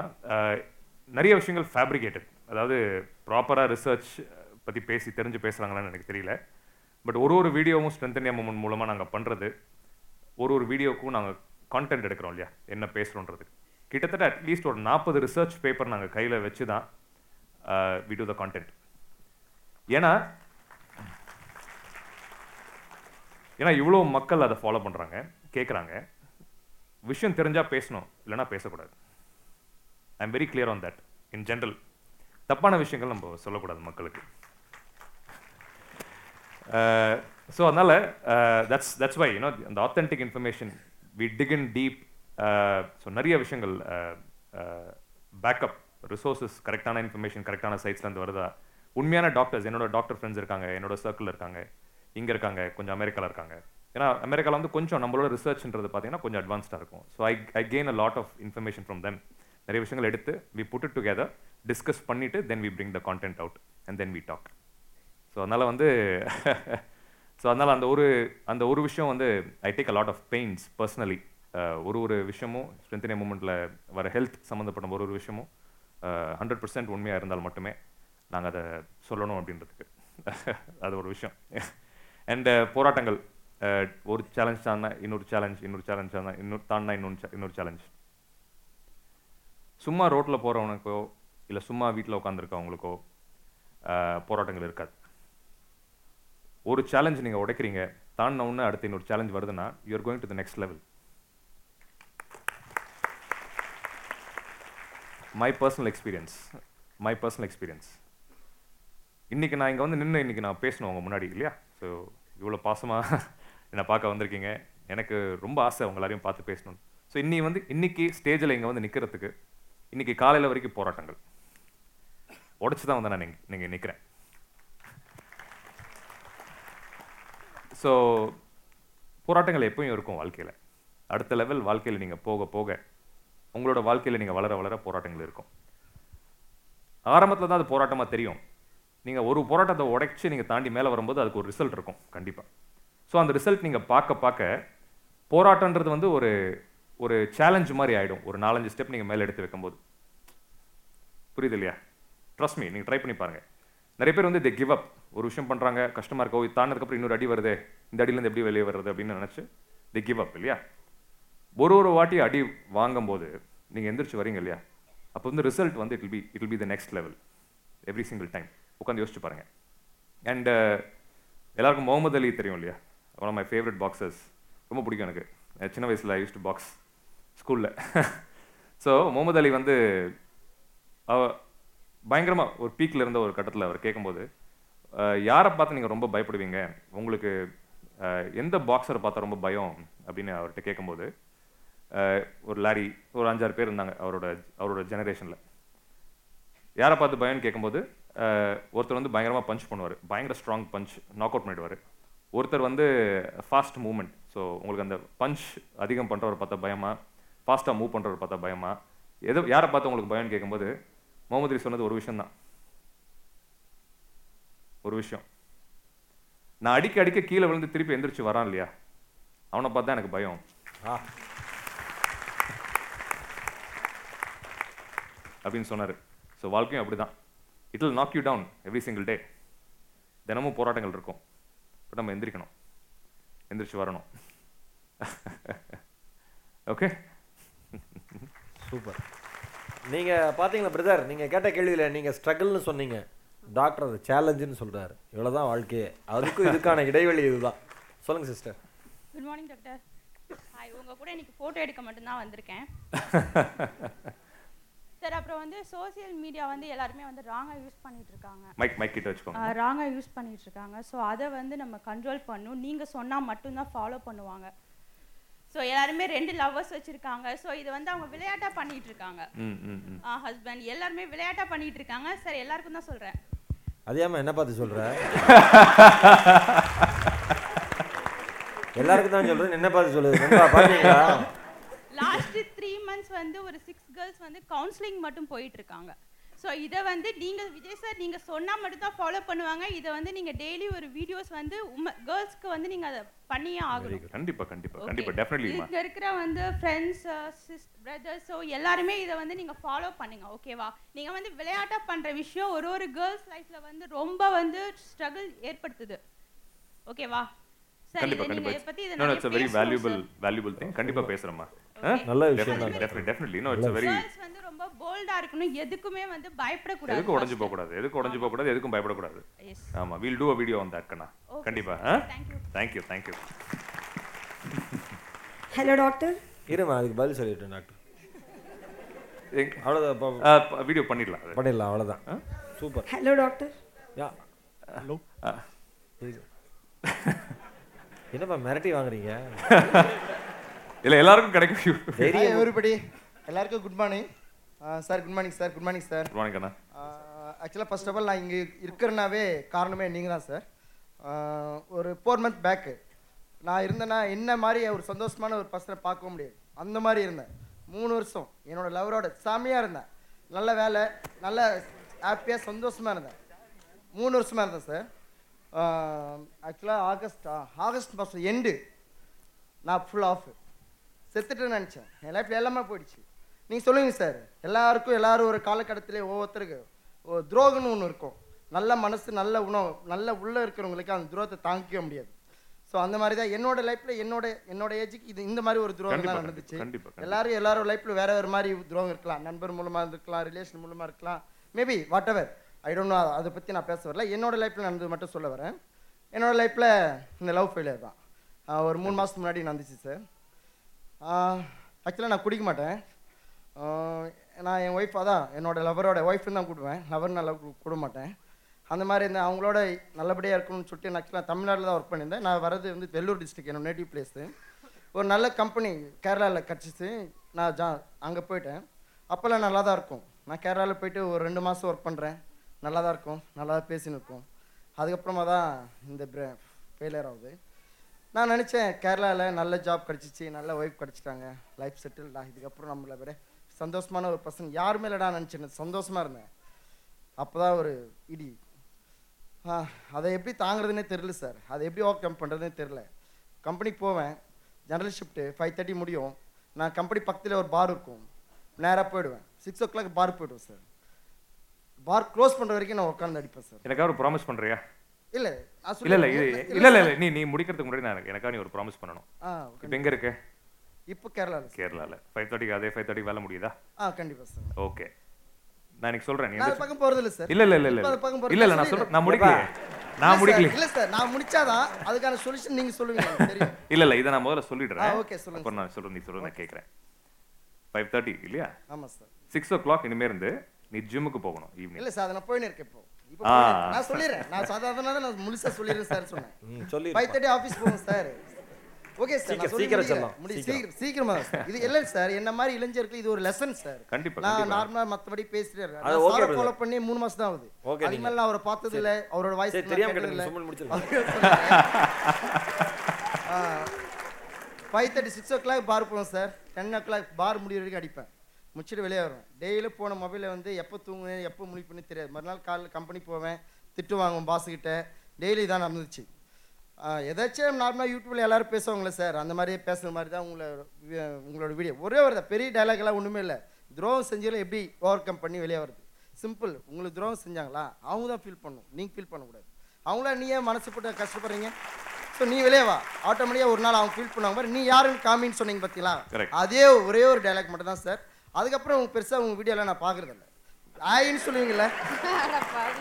நிறைய விஷயங்கள் ஃபேப்ரிகேட்டட் அதாவது ப்ராப்பராக ரிசர்ச் பற்றி பேசி தெரிஞ்சு பேசுகிறாங்களான்னு எனக்கு தெரியல. பட் ஒரு ஒரு வீடியோவும் ஸ்ட்ரென்த் மூமெண்ட் MMM மூலமாக நாங்கள் பண்ணுறது ஒரு ஒரு வீடியோக்கும் நாங்கள் கான்டென்ட் எடுக்கிறோம் இல்லையா? என்ன பேசுகிறோன்றது கிட்டத்தட்ட அட்லீஸ்ட் ஒரு நாற்பது ரிசர்ச் பேப்பர் நாங்கள் கையில் வச்சு தான் வி டு த கான்டென்ட் ஏன்னா ஏன்னா இவ்வளோ மக்கள் அதை ஃபாலோ பண்ணுறாங்க கேட்குறாங்க விஷயம் தெரிஞ்சால் பேசணும் இல்லைன்னா பேசக்கூடாது. I am very clear on that in general தப்பான விஷயங்கள் நம்ம சொல்லக்கூடாது மக்களுக்கு. ஸோ அதனால் that's that's why you know அந்த authentic information we dig in deep so நிறைய விஷயங்கள் பேக்கப் ரிசோர்ஸஸ் கரெக்டான இன்ஃபர்மேஷன் கரெக்டான சைட்ஸ்லேருந்து வருதா? உண்மையான டாக்டர்ஸ் என்னோட டாக்டர் ஃப்ரெண்ட்ஸ் இருக்காங்க என்னோட சர்க்கிள் இருக்காங்க இங்கே இருக்காங்க கொஞ்சம் அமெரிக்காவில் இருக்காங்க. ஏன்னா அமெரிக்காவில் வந்து கொஞ்சம் நம்மளோட ரிசர்ச்ன்றது பார்த்தீங்கன்னா கொஞ்சம் அட்வான்ஸ்டாக இருக்கும். So I I gain a lot of information from them நிறைய விஷயங்கள் எடுத்து we put it together discuss பண்ணிவிட்டு then we bring the content out and then we talk so அதனால் வந்து ஸோ அதனால் அந்த ஒரு அந்த ஒரு விஷயம் வந்து I take a lot of pains personally ஒரு ஒரு விஷயமும் ஸ்ட்ரென்த் மூமெண்ட்டில் வர ஹெல்த் சம்மந்தப்பட்ட ஒரு ஒரு விஷயமும் ஹண்ட்ரட் பர்சன்ட் உண்மையாக இருந்தால் மட்டுமே நாங்கள் அதை சொல்லணும் அப்படின்றதுக்கு. அது ஒரு விஷயம். அண்ட் போராட்டங்கள் ஒரு சேலஞ்ச் தானா இன்னொரு சேலஞ்ச் இன்னொரு சேலஞ்ச் தானா இன்னொரு தாண்டா இன்னொரு இன்னொரு சேலஞ்ச் சும்மா ரோட்டில் போகிறவனுக்கோ இல்லை சும்மா வீட்டில் உட்காந்துருக்கவங்களுக்கோ போராட்டங்கள் இருக்காது. ஒரு சேலஞ்ச் நீங்கள் உடைக்கிறீங்க தாண்டின உடனே அடுத்து இன்னொரு சேலஞ்ச் வருதுன்னா you're going to the next level my personal experience my personal experience இன்றைக்கி நான் இங்கே வந்து நின்று இன்றைக்கி நான் பேசணும் உங்கள் முன்னாடி இல்லையா? ஸோ இவ்வளோ பாசமாக என்னை பார்க்க வந்திருக்கீங்க. எனக்கு ரொம்ப ஆசை அவங்க எல்லாரையும் பார்த்து பேசணும் ஸோ இன்னி வந்து இன்றைக்கி ஸ்டேஜில் இங்கே வந்து நிற்கிறதுக்கு இன்னைக்கு காலையில் வரைக்கும் போராட்டங்கள். உடச்சி தான் வந்து நான் நீங்கள் நீங்கள் நிற்கிறேன் ஸோ போராட்டங்கள் எப்பயும் இருக்கும் வாழ்க்கையில். அடுத்த லெவல் வாழ்க்கையில் நீங்கள் போக போக உங்களோட வாழ்க்கையில் நீங்கள் வளர வளர போராட்டங்கள் இருக்கும். ஆரம்பத்தில் தான் அது போராட்டமாக தெரியும். நீங்கள் ஒரு போராட்டத்தை உடைச்சி நீங்கள் தாண்டி மேலே வரும்போது அதுக்கு ஒரு ரிசல்ட் இருக்கும் கண்டிப்பாக ஸோ அந்த ரிசல்ட் நீங்கள் பார்க்க பார்க்க போராட்டன்றது வந்து ஒரு ஒரு சேலஞ்ச் மாதிரி ஆகிடும் ஒரு நாலஞ்சு ஸ்டெப் நீங்கள் மேலே எடுத்து வைக்கும்போது. புரியுது இல்லையா? ட்ரஸ்ட் மீ நீங்கள் ட்ரை பண்ணி பாருங்கள் நிறைய பேர் வந்து தி கிவ் அப் ஒரு விஷயம் பண்ணுறாங்க கஷ்டமாக இருக்கோ இது தாண்டதுக்கப்புறம் இன்னொரு அடி வருதே இந்த அடியிலேருந்து எப்படி வெளியே வருது அப்படின்னு நினச்சி தி கிவ் அப் இல்லையா? ஒரு ஒரு வாட்டி அடி வாங்கும்போது நீங்கள் எந்திரிச்சு வரீங்க இல்லையா? அப்போ வந்து ரிசல்ட் வந்து it be it be the next level every single time உட்காந்து யோசிச்சு பாருங்க. அண்ட் uh, எல்லாருக்கும் முகமது அலி தெரியும் இல்லையா? One of my favourite boxers ரொம்ப பிடிக்கும் எனக்கு. சின்ன வயசில் யூஸ் டு பாக்ஸ் ஸ்கூலில். ஸோ முகமது அலி வந்து அவ பயங்கரமாக ஒரு பீக்கில் இருந்த ஒரு கட்டத்தில் அவர் கேட்கும்போது யாரை பார்த்து நீங்கள் ரொம்ப பயப்படுவீங்க? உங்களுக்கு எந்த பாக்ஸரை பார்த்தா ரொம்ப பயம்? அப்படின்னு அவர்கிட்ட கேட்கும்போது ஒரு லாரி ஒரு அஞ்சாறு பேர் இருந்தாங்க அவரோட அவரோட ஜெனரேஷனில் யாரை பார்த்து பயம்னு கேட்கும்போது ஒருத்தர் வந்து பயங்கரமாக பஞ்ச் பண்ணுவார். பயங்கர ஸ்ட்ராங் பஞ்ச் நாக் அவுட் பண்ணிடுவார். ஒருத்தர் வந்து ஃபாஸ்ட் மூமெண்ட் ஸோ உங்களுக்கு அந்த பஞ்ச் அதிகம் பண்ணுறவர் பார்த்தா பயமாக ஃபாஸ்ட்டாக மூவ் பண்ணுறவர் பார்த்தா பயமா? எது யாரை பார்த்து உங்களுக்கு பயம்னு கேட்கும்போது முகமது சொன்னது ஒரு விஷயம்தான். ஒரு விஷயம். நான் அடிக்க அடிக்க கீழே விழுந்து திருப்பி எந்திரிச்சு வரான் இல்லையா? அவனை பார்த்தா எனக்கு பயம். அப்படின்னு சொன்னார். ஸோ வாழ்க்கையும் அப்படிதான். It will knock you down every single day தினமும் போராட்டங்கள் இருக்கும். பட் நம்ம எந்திரிக்கணும். எந்திரிச்சு வரணும். Okay super. நீங்கள் பார்த்தீங்களா பிரதர் நீங்கள் கேட்ட கேள்வியில் நீங்கள் ஸ்ட்ரகிள்னு சொன்னீங்க. டாக்டர் அது சேலஞ்சுன்னு சொல்கிறாரு இவ்வளோ தான் வாழ்க்கையே. அதுக்கும் இதுக்கான இடைவெளி இதுதான். சொல்லுங்கள் sister good morning doctor hi உங்கள் கூட இன்னைக்கு ஃபோட்டோ எடுக்க மட்டும்தான் வந்திருக்கேன். சார் அப்புறம் வந்து சோஷியல் மீடியா வந்து எல்லாருமே வந்து ராங்காக யூஸ் பண்ணிட்டு இருக்காங்க. மைக் மைக் கிட்ட வச்சுக்கோங்க. ராங்காக யூஸ் பண்ணிட்டு இருக்காங்க. ஸோ அதை வந்து நம்ம கண்ட்ரோல் பண்ணும். நீங்கள் சொன்னால் மட்டும்தான் ஃபாலோ பண்ணுவாங்க. ஸோ எல்லாருமே ரெண்டு லவ்வர்ஸ் வச்சுருக்காங்க. ஸோ இது வந்து அவங்க விளையாட்டாக பண்ணிட்டு இருக்காங்க ஹஸ்பண்ட் எல்லாருமே விளையாட்டாக பண்ணிட்டு இருக்காங்க சார் எல்லாருக்கும் தான் சொல்கிறேன் அதியாம என்ன பார்த்து சொல்கிற எல்லாருக்கும் தான் சொல்கிறேன் என்ன பார்த்து சொல்லுது? பார்த்தீங்களா லாஸ்ட் த்ரீ மந்த்ஸ் வந்து ஒரு சிக்ஸ் கேர்ள்ஸ் வந்து கவுன்சிலிங் மட்டும் போயிட்டு இருக்காங்க ஸோ இதை வந்து நீங்கள் விஜய் சார் நீங்கள் சொன்னால் மட்டும்தான் ஃபாலோ பண்ணுவாங்க. இதை வந்து நீங்கள் டெய்லி ஒரு வீடியோஸ் வந்து உம கேர்ள்ஸ்க்கு வந்து நீங்கள் அதை பண்ணியே ஆகணும். good. கண்டிப்பா கண்டிப்பா Okay. கண்டிப்பா டெஃபினெட்லிமா இங்க இருக்கிற வந்து ஃப்ரெண்ட்ஸ் சிஸ் பிரதர்ஸ் ஸோ எல்லாருமே இதை வந்து நீங்க ஃபாலோ பண்ணுங்க ஓகேவா நீங்க வந்து விளையாட்டா பண்ற விஷயம் ஒரு ஒரு கேர்ள்ஸ் லைஃப்ல வந்து ரொம்ப வந்து ஸ்ட்ரகிள் ஏற்படுத்துது. ஓகேவா சரி கண்டிப்பா கண்டிப்பா. பேசணும் valuable sir. valuable thing. கண்டிப்பா பேசுறேம்மா நல்ல விஷயம் தான். definitely definitely. No it's ரொம்ப போல்டா இருக்கணும். எதுக்குமே வந்து பயப்படக்கூடாது எதுக்கு உடைஞ்சு போக கூடாது எதுக்கு உடைஞ்சு போக கூடாது எதுக்கும் பயப்படக்கூடாது. ஆமா. We'll do a video on that கண்ணா. கண்டிப்பா thank you. Thank you hello doctor இருமா அதுக்கு பதில் சொல்லிட்டேன் டாக்டர் அவ்வளோதான் video பண்ணிடலாம். பண்ணிடலாம் அவ்வளோதான் super. Hello doctor yeah. Hello. என்னப்பா மிரட்டி வாங்குறீங்க? இல்ல எல்லாருக்கும் கிடைக்கும். தைரியம். எவ்ரிபடி எல்லாருக்கும் good morning sir good morning sir good morning sir. Good morning, கண்ணா. ஆக்சுவலாக ஃபர்ஸ்ட் ஆஃப் ஆல் நான் இங்கே இருக்கிறனாவே காரணமே நீங்கள் தான் சார். ஒரு ஃபோர் மந்த் பேக்கு நான் இருந்தேன்னா என்ன மாதிரி ஒரு சந்தோஷமான ஒரு பர்சனை பார்க்க முடியாது. அந்த மாதிரி இருந்தேன். மூணு வருஷம் என்னோட லவரோட செம்மையாக இருந்தேன். நல்ல வேலை நல்ல ஹாப்பியாக சந்தோஷமாக இருந்தேன். மூணு வருஷமாக இருந்தேன் சார். ஆக்சுவலாக ஆகஸ்ட் ஆகஸ்ட் மாதம் எண்டு நான் ஃபுல் ஆஃப் செத்துட்டேன்னு நினச்சேன். என் லைஃப்பில் எல்லாமே போயிடுச்சு. நீங்கள் சொல்லுங்கள் சார். எல்லாருக்கும் எல்லாரும் ஒரு காலகட்டத்திலே ஒவ்வொருத்தருக்கு துரோகம்னு ஒன்று இருக்கும். நல்ல மனசு நல்ல உணவு நல்ல உள்ளே இருக்கிறவங்களுக்கு அந்த துரோகத்தை தாங்கிக்க முடியாது. ஸோ அந்த மாதிரி தான் என்னோட லைஃப்பில் என்னோட என்னோட ஏஜுக்கு இது இந்த மாதிரி ஒரு துரோகம் தான் நடந்துச்சு. எல்லாரும் எல்லாரும் லைஃப்பில் வேற வேறு மாதிரி துரோகம் இருக்கலாம். நண்பர் மூலமாக இருந்திருக்கலாம் ரிலேஷன் மூலமாக இருக்கலாம். Maybe whatever I don't know அதை பற்றி நான் பேச வரல. என்னோட லைஃப்பில் நடந்தது மட்டும் சொல்ல வரேன். என்னோட லைஃப்பில் இந்த லவ் ஃபெயிலியர் தான். ஒரு மூணு மாதத்துக்கு முன்னாடி நடந்துச்சு சார். ஆக்சுவலாக நான் குடிக்க மாட்டேன். நான் என் ஒய்ஃப் அதான் என்னோடய லவரோட ஒய்ஃப்னு தான் கூடுவேன் லவர் நல்லா கூட மாட்டேன். அந்த மாதிரி இருந்தேன் அவங்களோட நல்லபடியாக இருக்கணும்னு சொல்லிட்டு நான் ஆக்சுவலாக தமிழ்நாட்டில் தான் ஒர்க் பண்ணியிருந்தேன். நான் வரது வந்து வெள்ளூர் டிஸ்ட்ரிக்ட் என்னோட நேட்டிவ் பிளேஸு ஒரு நல்ல கம்பெனி கேரளாவில் கிடச்சிச்சு நான் ஜா அங்கே போயிட்டேன். அப்போல்லாம் நல்லா தான் இருக்கும். நான் கேரளாவில் போயிட்டு ஒரு ரெண்டு மாதம் ஒர்க் பண்ணுறேன் நல்லா தான் இருக்கும். நல்லா தான் பேசின்னு இருக்கோம். அதுக்கப்புறமா தான் இந்த ஃபெயிலியர் ஆகுது. நான் நினச்சேன் கேரளாவில் நல்ல ஜாப் கிடச்சிச்சு. நல்ல ஒய்ஃப் கிடச்சிட்டாங்க. லைஃப் செட்டில் இதுக்கப்புறம் நம்மளை விட சந்தோஷமான ஒரு பர்சன் யாருமே இல்லைடா நினச்சேன் சந்தோஷமாக இருந்தேன். அப்போ தான் ஒரு இடி. அதை எப்படி தாங்குறதுனே தெரில சார் அதை எப்படி ஓவர் கம் பண்ணுறதுனே தெரில கம்பெனிக்கு போவேன். ஜெனரல் ஷிஃப்ட்டு ஃபைவ் தேர்ட்டி முடியும். நான் கம்பெனி பக்கத்தில் ஒரு பார் இருக்கும். நேராக போயிடுவேன். சிக்ஸ் ஓ கிளாக் பார் போயிடுவேன் சார் பார் க்ளோஸ் பண்ணுற வரைக்கும் நான் உட்காந்து அடிப்பேன் சார் எனக்காக ஒரு ப்ராமிஸ் பண்றியா? இல்ல, இல்ல இல்ல. இல்ல நீ நீ முடிக்கிறதுக்கு முன்னாடி நான் எனக்கு- எனக்காக நீ ஒரு ப்ராமிஸ் பண்ணணும். இப்போ எங்க இருக்க? இப்போ கேரளாவில் கேரளால. ஃபைவ் தேர்ட்டிக்கு அதே ஃபைவ் தேர்ட்டிக்கு வேலை முடியுதா? ஆ கண்டிப்பாக சார். ஓகே நான் இன்னைக்கு சொல்றேன். நீ நான் பக்கம் போறது இல்ல சார். இல்ல இல்ல இல்ல இல்ல. இல்ல இல்ல நான் சொல்லிடுறேன். நான் முடிக்கல நான் முடிக்கல இல்ல சார் நான் முடிச்சாதான் அதுக்கான சொல்யூஷன் நீங்க சொல்லுவீங்க. தெரியும். இல்ல இல்ல இதை நான் முதல்ல சொல்லிடுறேன். okay, சொல்லுங்க அப்புறம் நான் சொல்றேன் நீ சொல்றது நான் கேட்கறேன். ஃபைவ் தேர்ட்டி இல்லையா? ஆமா சார். சிக்ஸ் ஓ கிளாக் இனிமே இருந்து நீ ஜிம்முக்கு போகணும் ஈவினிங் இல்ல சார் அதை நான் போயின்னு இருக்கேன் இப்போ. நான் சொல்லிடுறேன். நான் சாதாரண நான் முழுசா சொல்லிடுறேன் சார் சொன்னேன். சொல்லிடுப்பா. ஃபைவ் தேர்ட்டி ஆஃபீஸ் போகும் சார். ஓகே சார் சீக்கிரம், சீக்கிரம். சொல்லலாம். சீக்கிரம். சீக்கிரம் இது இல்லை சார் என்ன மாதிரி இளைஞருக்கு இது ஒரு லெசன் சார் கண்டிப்பா, நான். நார்மலா மத்தபடி okay, சாரை. ஃபாலோ பண்ணி மூணு மாசம் தான் ஆகுது. Okay, அதுக்கு மேல நான் அவரை பார்த்தது இல்ல. அவரோட வாய்ஸ் தெரியாம கேட்டேன், சும்மா முடிச்சிடலாம். Five thirty six o'clock bar போவேன் sir ten o'clock bar முடிய வரைக்கும் அடிப்பேன். முடிச்சுட்டு வெளியே வருவேன் டெய்லியும் போன மொபைலில் வந்து எப்போ தூங்குவேன் எப்போ முடிப்பேன்னு தெரியாது. மறுநாள் காலைல கம்பெனி போவேன் திட்டு வாங்குவேன் பாஸுக்கிட்ட டெய்லி தான் நடந்துச்சு. ஆஹ் எதாச்சும் நார்மலாக யூடியூப்ல எல்லாரும் பேசுவாங்களே சார் அந்த மாதிரியே பேசுகிற மாதிரி தான் உங்களை உங்களோட வீடியோ ஒரே ஒரு தான் பெரிய எல்லாம் ஒன்றுமே இல்லை. துரோகம் செஞ்சாலும் எப்படி ஓவர் கம் பண்ணி வெளியே வருது சிம்பிள் உங்களுக்கு துரோகம் செஞ்சாங்களா? அவங்க தான் ஃபீல் பண்ணணும். நீங்கள் ஃபீல் பண்ணக்கூடாது. அவங்கள நீ ஏன் மனசு போட்டு கஷ்டப்படுறீங்க? ஸோ நீ வெளியே வா. ஆட்டோமேட்டிக்காக ஒரு நாள் அவங்க ஃபீல் பண்ணுவாங்க. பாரு நீ யாருன்னு காமின்னு சொன்னீங்க பார்த்தீங்களா. அதே ஒரே ஒரு டைலாக் மட்டும் தான் சார் அதுக்கப்புறம் பெருசாக உங்கள் வீடியோலாம் நான் பார்க்குறது இல்லை ஹாய்ன்னு சொல்லுவீங்களே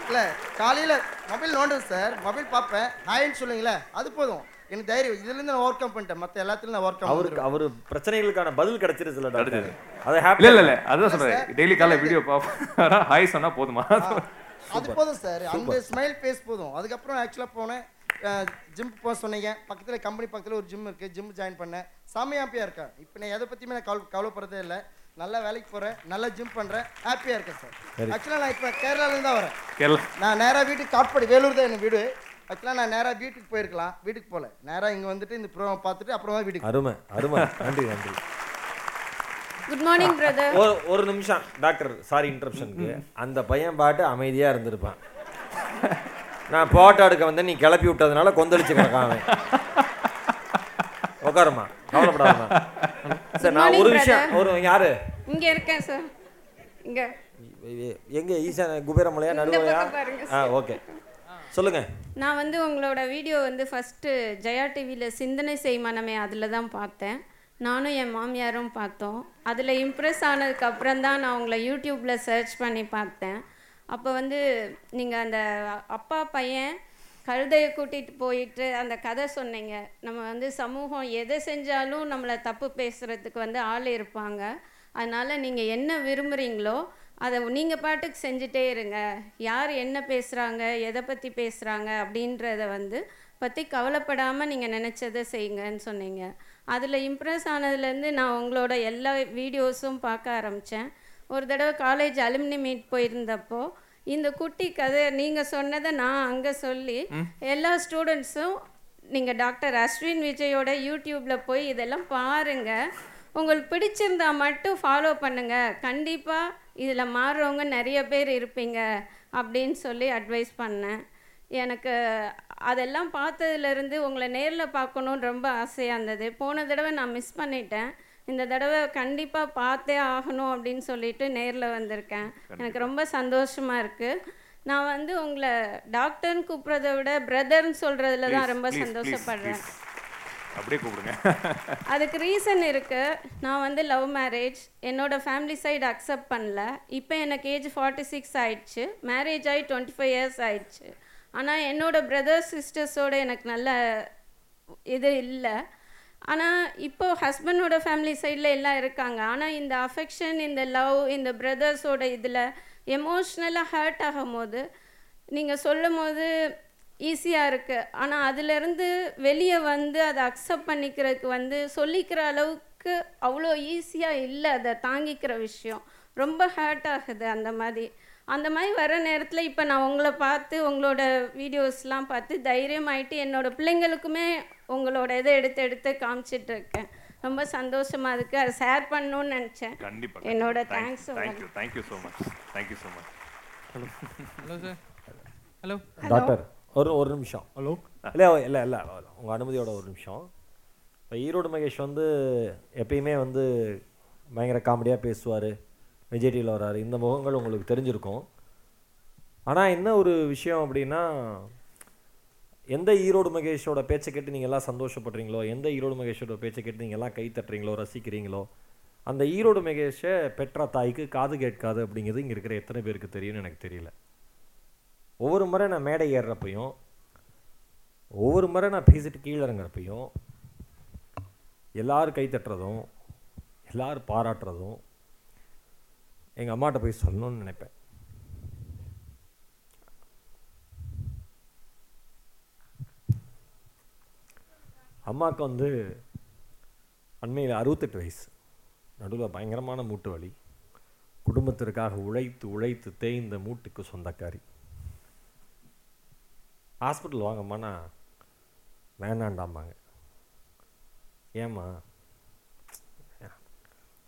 இல்லை காலையில் மொபைல் நோண்டுவேன் சார். மொபைல் பார்ப்பேன். ஹாய்ன்னு சொல்லுவீங்களே அது போதும். எனக்கு தைரியம் இதுலேருந்து நான் ஓவர் கம் பண்ணிட்டேன். மற்ற எல்லாத்துலையும் நான் ஓவர் கம் அவருக்கு அவர் பிரச்சனைகளுக்கான பதில் கிடைச்சிருச்சுல டாக்டர். கிடைச்சது. அதை ஹாப்பி இல்ல இல்ல இல்ல. அதுதான் சொல்றேன். டெய்லி காலைல வீடியோ பார்ப்பேன். ஹாய் சொன்னா போதுமா? அது போதும் சார். அந்த ஸ்மைல் பேஸ் போதும். அதுக்கப்புறம் ஆக்சுவலாக போனேன். ஜிம் போக சொன்னீங்க. பக்கத்தில் கம்பெனி பக்கத்தில் ஒரு ஜிம் இருக்குது ஜிம் ஜாயின் பண்ணேன். செம்ம ஹாப்பியாக இருக்கேன். இப்போ நான் எதை பற்றியுமே நான் கவலை கவலைப்படுறதே இல்லை. நல்லா வேலைக்கு போகிறேன் நல்லா ஜிம் பண்ணுறேன் ஹாப்பியாக இருக்கேன் சார். ஆக்சுவலாக நான் இப்போ கேரளாலேருந்து தான் வரேன். கேரளா நான் நேராக வீட்டுக்கு காட்பாடி வேலூர் தான் என் வீடு. ஆக்சுவலாக நான் நேராக வீட்டுக்கு போயிருக்கலாம். வீட்டுக்கு போகல நேராக இங்கே வந்துட்டு இந்த ப்ரோக்ராம் பார்த்துட்டு அப்புறமா வீட்டுக்கு அருமை அருமை. நன்றி நன்றி. குட் மார்னிங் பிரதர் ஒரு ஒரு நிமிஷம் டாக்டர் சாரி இன்டரப்ஷனுக்கு அந்த பையன் பாட்டு அமைதியாக இருந்திருப்பான். நான் போட்டோ எடுக்க வந்து நீ கிளப்பி விட்டதுனால கொந்தளிச்சு கிடக்கான் உட்காருமா கவலைப்படாதம்மா. சரி நான் ஒரு விஷயம் ஒரு யாரு? இங்க இருக்கேன் சார் இங்க. எங்க ஈசான குபேரமலையா நடுவலையா? ஆ. ஓகே. சொல்லுங்க. நான் வந்து உங்களோட வீடியோ வந்து ஃபஸ்ட்டு ஜெயா டிவியில் சிந்தனை செய்மனமே அதில் தான் பார்த்தேன். நானும் என் மாமியாரும் பார்த்தோம். அதில் இம்ப்ரெஸ் ஆனதுக்கு அப்புறம் தான் நான் உங்களை யூடியூப்பில் சர்ச் பண்ணி பார்த்தேன். அப்போ வந்து நீங்கள் அந்த அப்பா பையன் கழுதையை கூட்டிகிட்டு போயிட்டு அந்த கதை சொன்னீங்க. நம்ம வந்து சமூகம் எதை செஞ்சாலும் நம்மளை தப்பு பேசுகிறதுக்கு வந்து ஆள் இருப்பாங்க. அதனால் நீங்கள் என்ன விரும்புகிறீங்களோ அதை நீங்கள் பாட்டுக்கு செஞ்சுட்டே இருங்க. யார் என்ன பேசுகிறாங்க எதை பற்றி பேசுகிறாங்க அப்படின்றத வந்து பற்றி கவலைப்படாமல் நீங்கள் நினச்சதை செய்யுங்கன்னு சொன்னீங்க. அதில் இம்ப்ரெஸ் ஆனதுலேருந்து நான் உங்களோட எல்லா வீடியோஸும் பார்க்க ஆரம்பித்தேன் ஒரு தடவை காலேஜ் அலுமினி மீட் போயிருந்தப்போ இந்த குட்டி கதை நீங்கள் சொன்னதை நான் அங்கே சொல்லி எல்லா ஸ்டூடெண்ட்ஸும் நீங்கள் டாக்டர் அஸ்வின் விஜயோட யூடியூப்பில் போய் இதெல்லாம் பாருங்கள் உங்களுக்கு பிடிச்சிருந்தா மட்டும் ஃபாலோ பண்ணுங்க. கண்டிப்பாக இதில் மாறுறவங்க நிறைய பேர் இருப்பீங்க அப்படின்னு சொல்லி அட்வைஸ் பண்ணேன். எனக்கு அதெல்லாம் பார்த்ததுலேருந்து உங்களை நேரில் பார்க்கணுன்னு ரொம்ப ஆசையாக இருந்தது. போன தடவை நான் மிஸ் பண்ணிட்டேன். இந்த தடவை கண்டிப்பாக பார்த்தே ஆகணும் அப்படின்னு சொல்லிட்டு நேரில் வந்திருக்கேன். எனக்கு ரொம்ப சந்தோஷமாக இருக்குது நான் வந்து உங்களை டாக்டர்னு கூப்பிட்றத விட பிரதர்னு சொல்கிறதுல தான் ரொம்ப சந்தோஷப்படுறேன். அப்படியே கூப்பிடுங்க. அதுக்கு ரீசன் இருக்கு. நான் வந்து லவ் மேரேஜ் என்னோட ஃபேமிலி சைடு அக்செப்ட் பண்ணல. இப்போ எனக்கு ஏஜ் ஃபார்ட்டி சிக்ஸ் ஆயிடுச்சு. மேரேஜ் ஆகி டுவெண்ட்டி ஃபைவ் இயர்ஸ் ஆயிடுச்சு. ஆனால் என்னோட பிரதர்ஸ் சிஸ்டர்ஸோட எனக்கு நல்ல இது இல்லை. ஆனால் இப்போ ஹஸ்பண்டோட ஃபேமிலி சைடில் எல்லாம் இருக்காங்க. ஆனால் இந்த அஃபெக்ஷன் இந்த லவ் இந்த பிரதர்ஸோட இதில் எமோஷ்னலாக ஹர்ட் ஆகும்போது நீங்கள் சொல்லும் போது ஈஸியாக இருக்குது ஆனால் அதிலிருந்து வெளியே வந்து அதை அக்செப்ட் பண்ணிக்கிறதுக்கு வந்து சொல்லிக்கிற அளவுக்கு அவ்வளோ ஈஸியாக இல்லை அதை தாங்கிக்கிற விஷயம். ரொம்ப ஹர்ட் ஆகுது அந்த மாதிரி. அந்த மாதிரி வர நேரத்தில் இப்போ நான் உங்களை பார்த்து உங்களோட வீடியோஸ்லாம் பார்த்து தைரியமாயிட்டு என்னோட பிள்ளைங்களுக்குமே உங்களோட இதை எடுத்து எடுத்து காமிச்சிட்டு இருக்கேன். ரொம்ப சந்தோஷமாக இருக்குது அதை ஷேர் பண்ணணும்னு நினச்சேன். கண்டிப்பா என்னோட thanks thank you thank you so much thank you so much hello sir hello doctor ஒரு ஒரு நிமிஷம். ஹலோ. இல்லை இல்லை இல்லை உங்கள் அனுமதியோட ஒரு நிமிஷம். இப்போ ஈரோடு மகேஷ் வந்து எப்பயுமே வந்து பயங்கர காமெடியாக பேசுவார். விஜய் டிவியில் வராரு. இந்த முகங்கள் உங்களுக்கு தெரிஞ்சிருக்கும். ஆனால் என்ன ஒரு விஷயம் அப்படின்னா எந்த ஈரோடு மகேஷோட பேச்சை கேட்டு நீங்கள் எல்லாம் சந்தோஷப்படுறீங்களோ எந்த ஈரோடு மகேஷோட பேச்சை கேட்டு நீங்கள் எல்லாம் கை தட்டுறீங்களோ ரசிக்கிறீங்களோ அந்த ஈரோடு மகேஷை பெற்ற தாய்க்கு காது கேட்காது அப்படிங்கிறது இங்கே இருக்கிற எத்தனை பேருக்கு தெரியும்னு எனக்கு தெரியல. ஒவ்வொரு முறை நான் மேடை ஏறுறப்பையும் ஒவ்வொரு முறை நான் பேசிட்டு கீழே இறங்குறப்பையும் எல்லோரும் கைத்தட்டுறதும் எல்லோரும் பாராட்டுறதும் எங்கள் அம்மாட்ட போய் சொல்லணும்னு நினைப்பேன். அம்மாவுக்கு வந்து அண்மையில் அறுபத்தெட்டு வயசு. நடுவில் பயங்கரமான மூட்டு வலி. குடும்பத்திற்காக உழைத்து உழைத்து தேய்ந்த மூட்டுக்கு சொந்தக்காரி. ஹாஸ்பிட்டல் வாங்கம்மாண்ணா. வேணாண்டாம்பாங்க. ஏம்மா?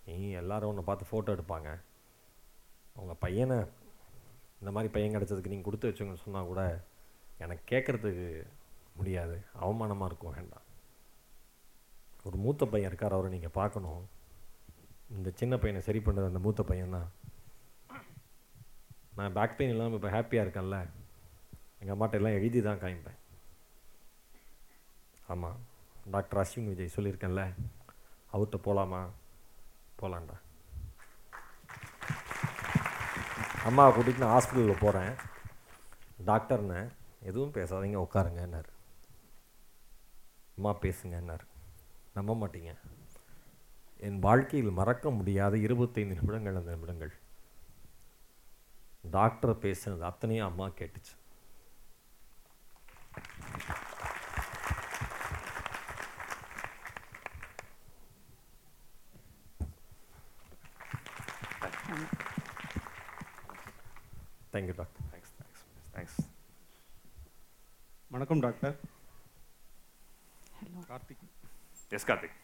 நீ எல்லாரும் உன்னை பார்த்து ஃபோட்டோ எடுப்பாங்க. உங்கள் பையனை இந்த மாதிரி பையன் கிடச்சதுக்கு நீங்கள் கொடுத்து வச்சுங்கன்னு சொன்னால் கூட எனக்கு கேட்குறதுக்கு முடியாது. அவமானமாக இருக்கும் வேண்டாம். ஒரு மூத்த பையன் இருக்கார் அவரை நீங்கள் பார்க்கணும். இந்த சின்ன பையனை சரி பண்ணுறது அந்த மூத்த பையன் தான். நான் பேக் பெயின் இல்லாமல் இப்போ ஹாப்பியாக இருக்கேன்ல. எங்கள் அம்மாட்ட எல்லாம் எழுதி தான் காமிப்பேன் ஆமாம் டாக்டர் அஸ்வின் விஜய் சொல்லியிருக்கேன்ல அவர்கிட்ட போகலாமா போகலான்டா அம்மாவை கூட்டிகிட்டு நான் ஹாஸ்பிட்டலில் போகிறேன் டாக்டர்னு எதுவும் பேசாதீங்க உட்காருங்கன்னார். அம்மா பேசுங்கன்னார். நம்ப மாட்டீங்க. என் வாழ்க்கையில் மறக்க முடியாத இருபத்தைந்து நிமிடங்கள் அந்த நிமிடங்கள். டாக்டர் பேசுனது அத்தனையும் அம்மா கேட்டுச்சு. Thank you doctor thanks thanks thanks வணக்கம் டாக்டர். கார்த்திக். எஸ் கார்த்திக்.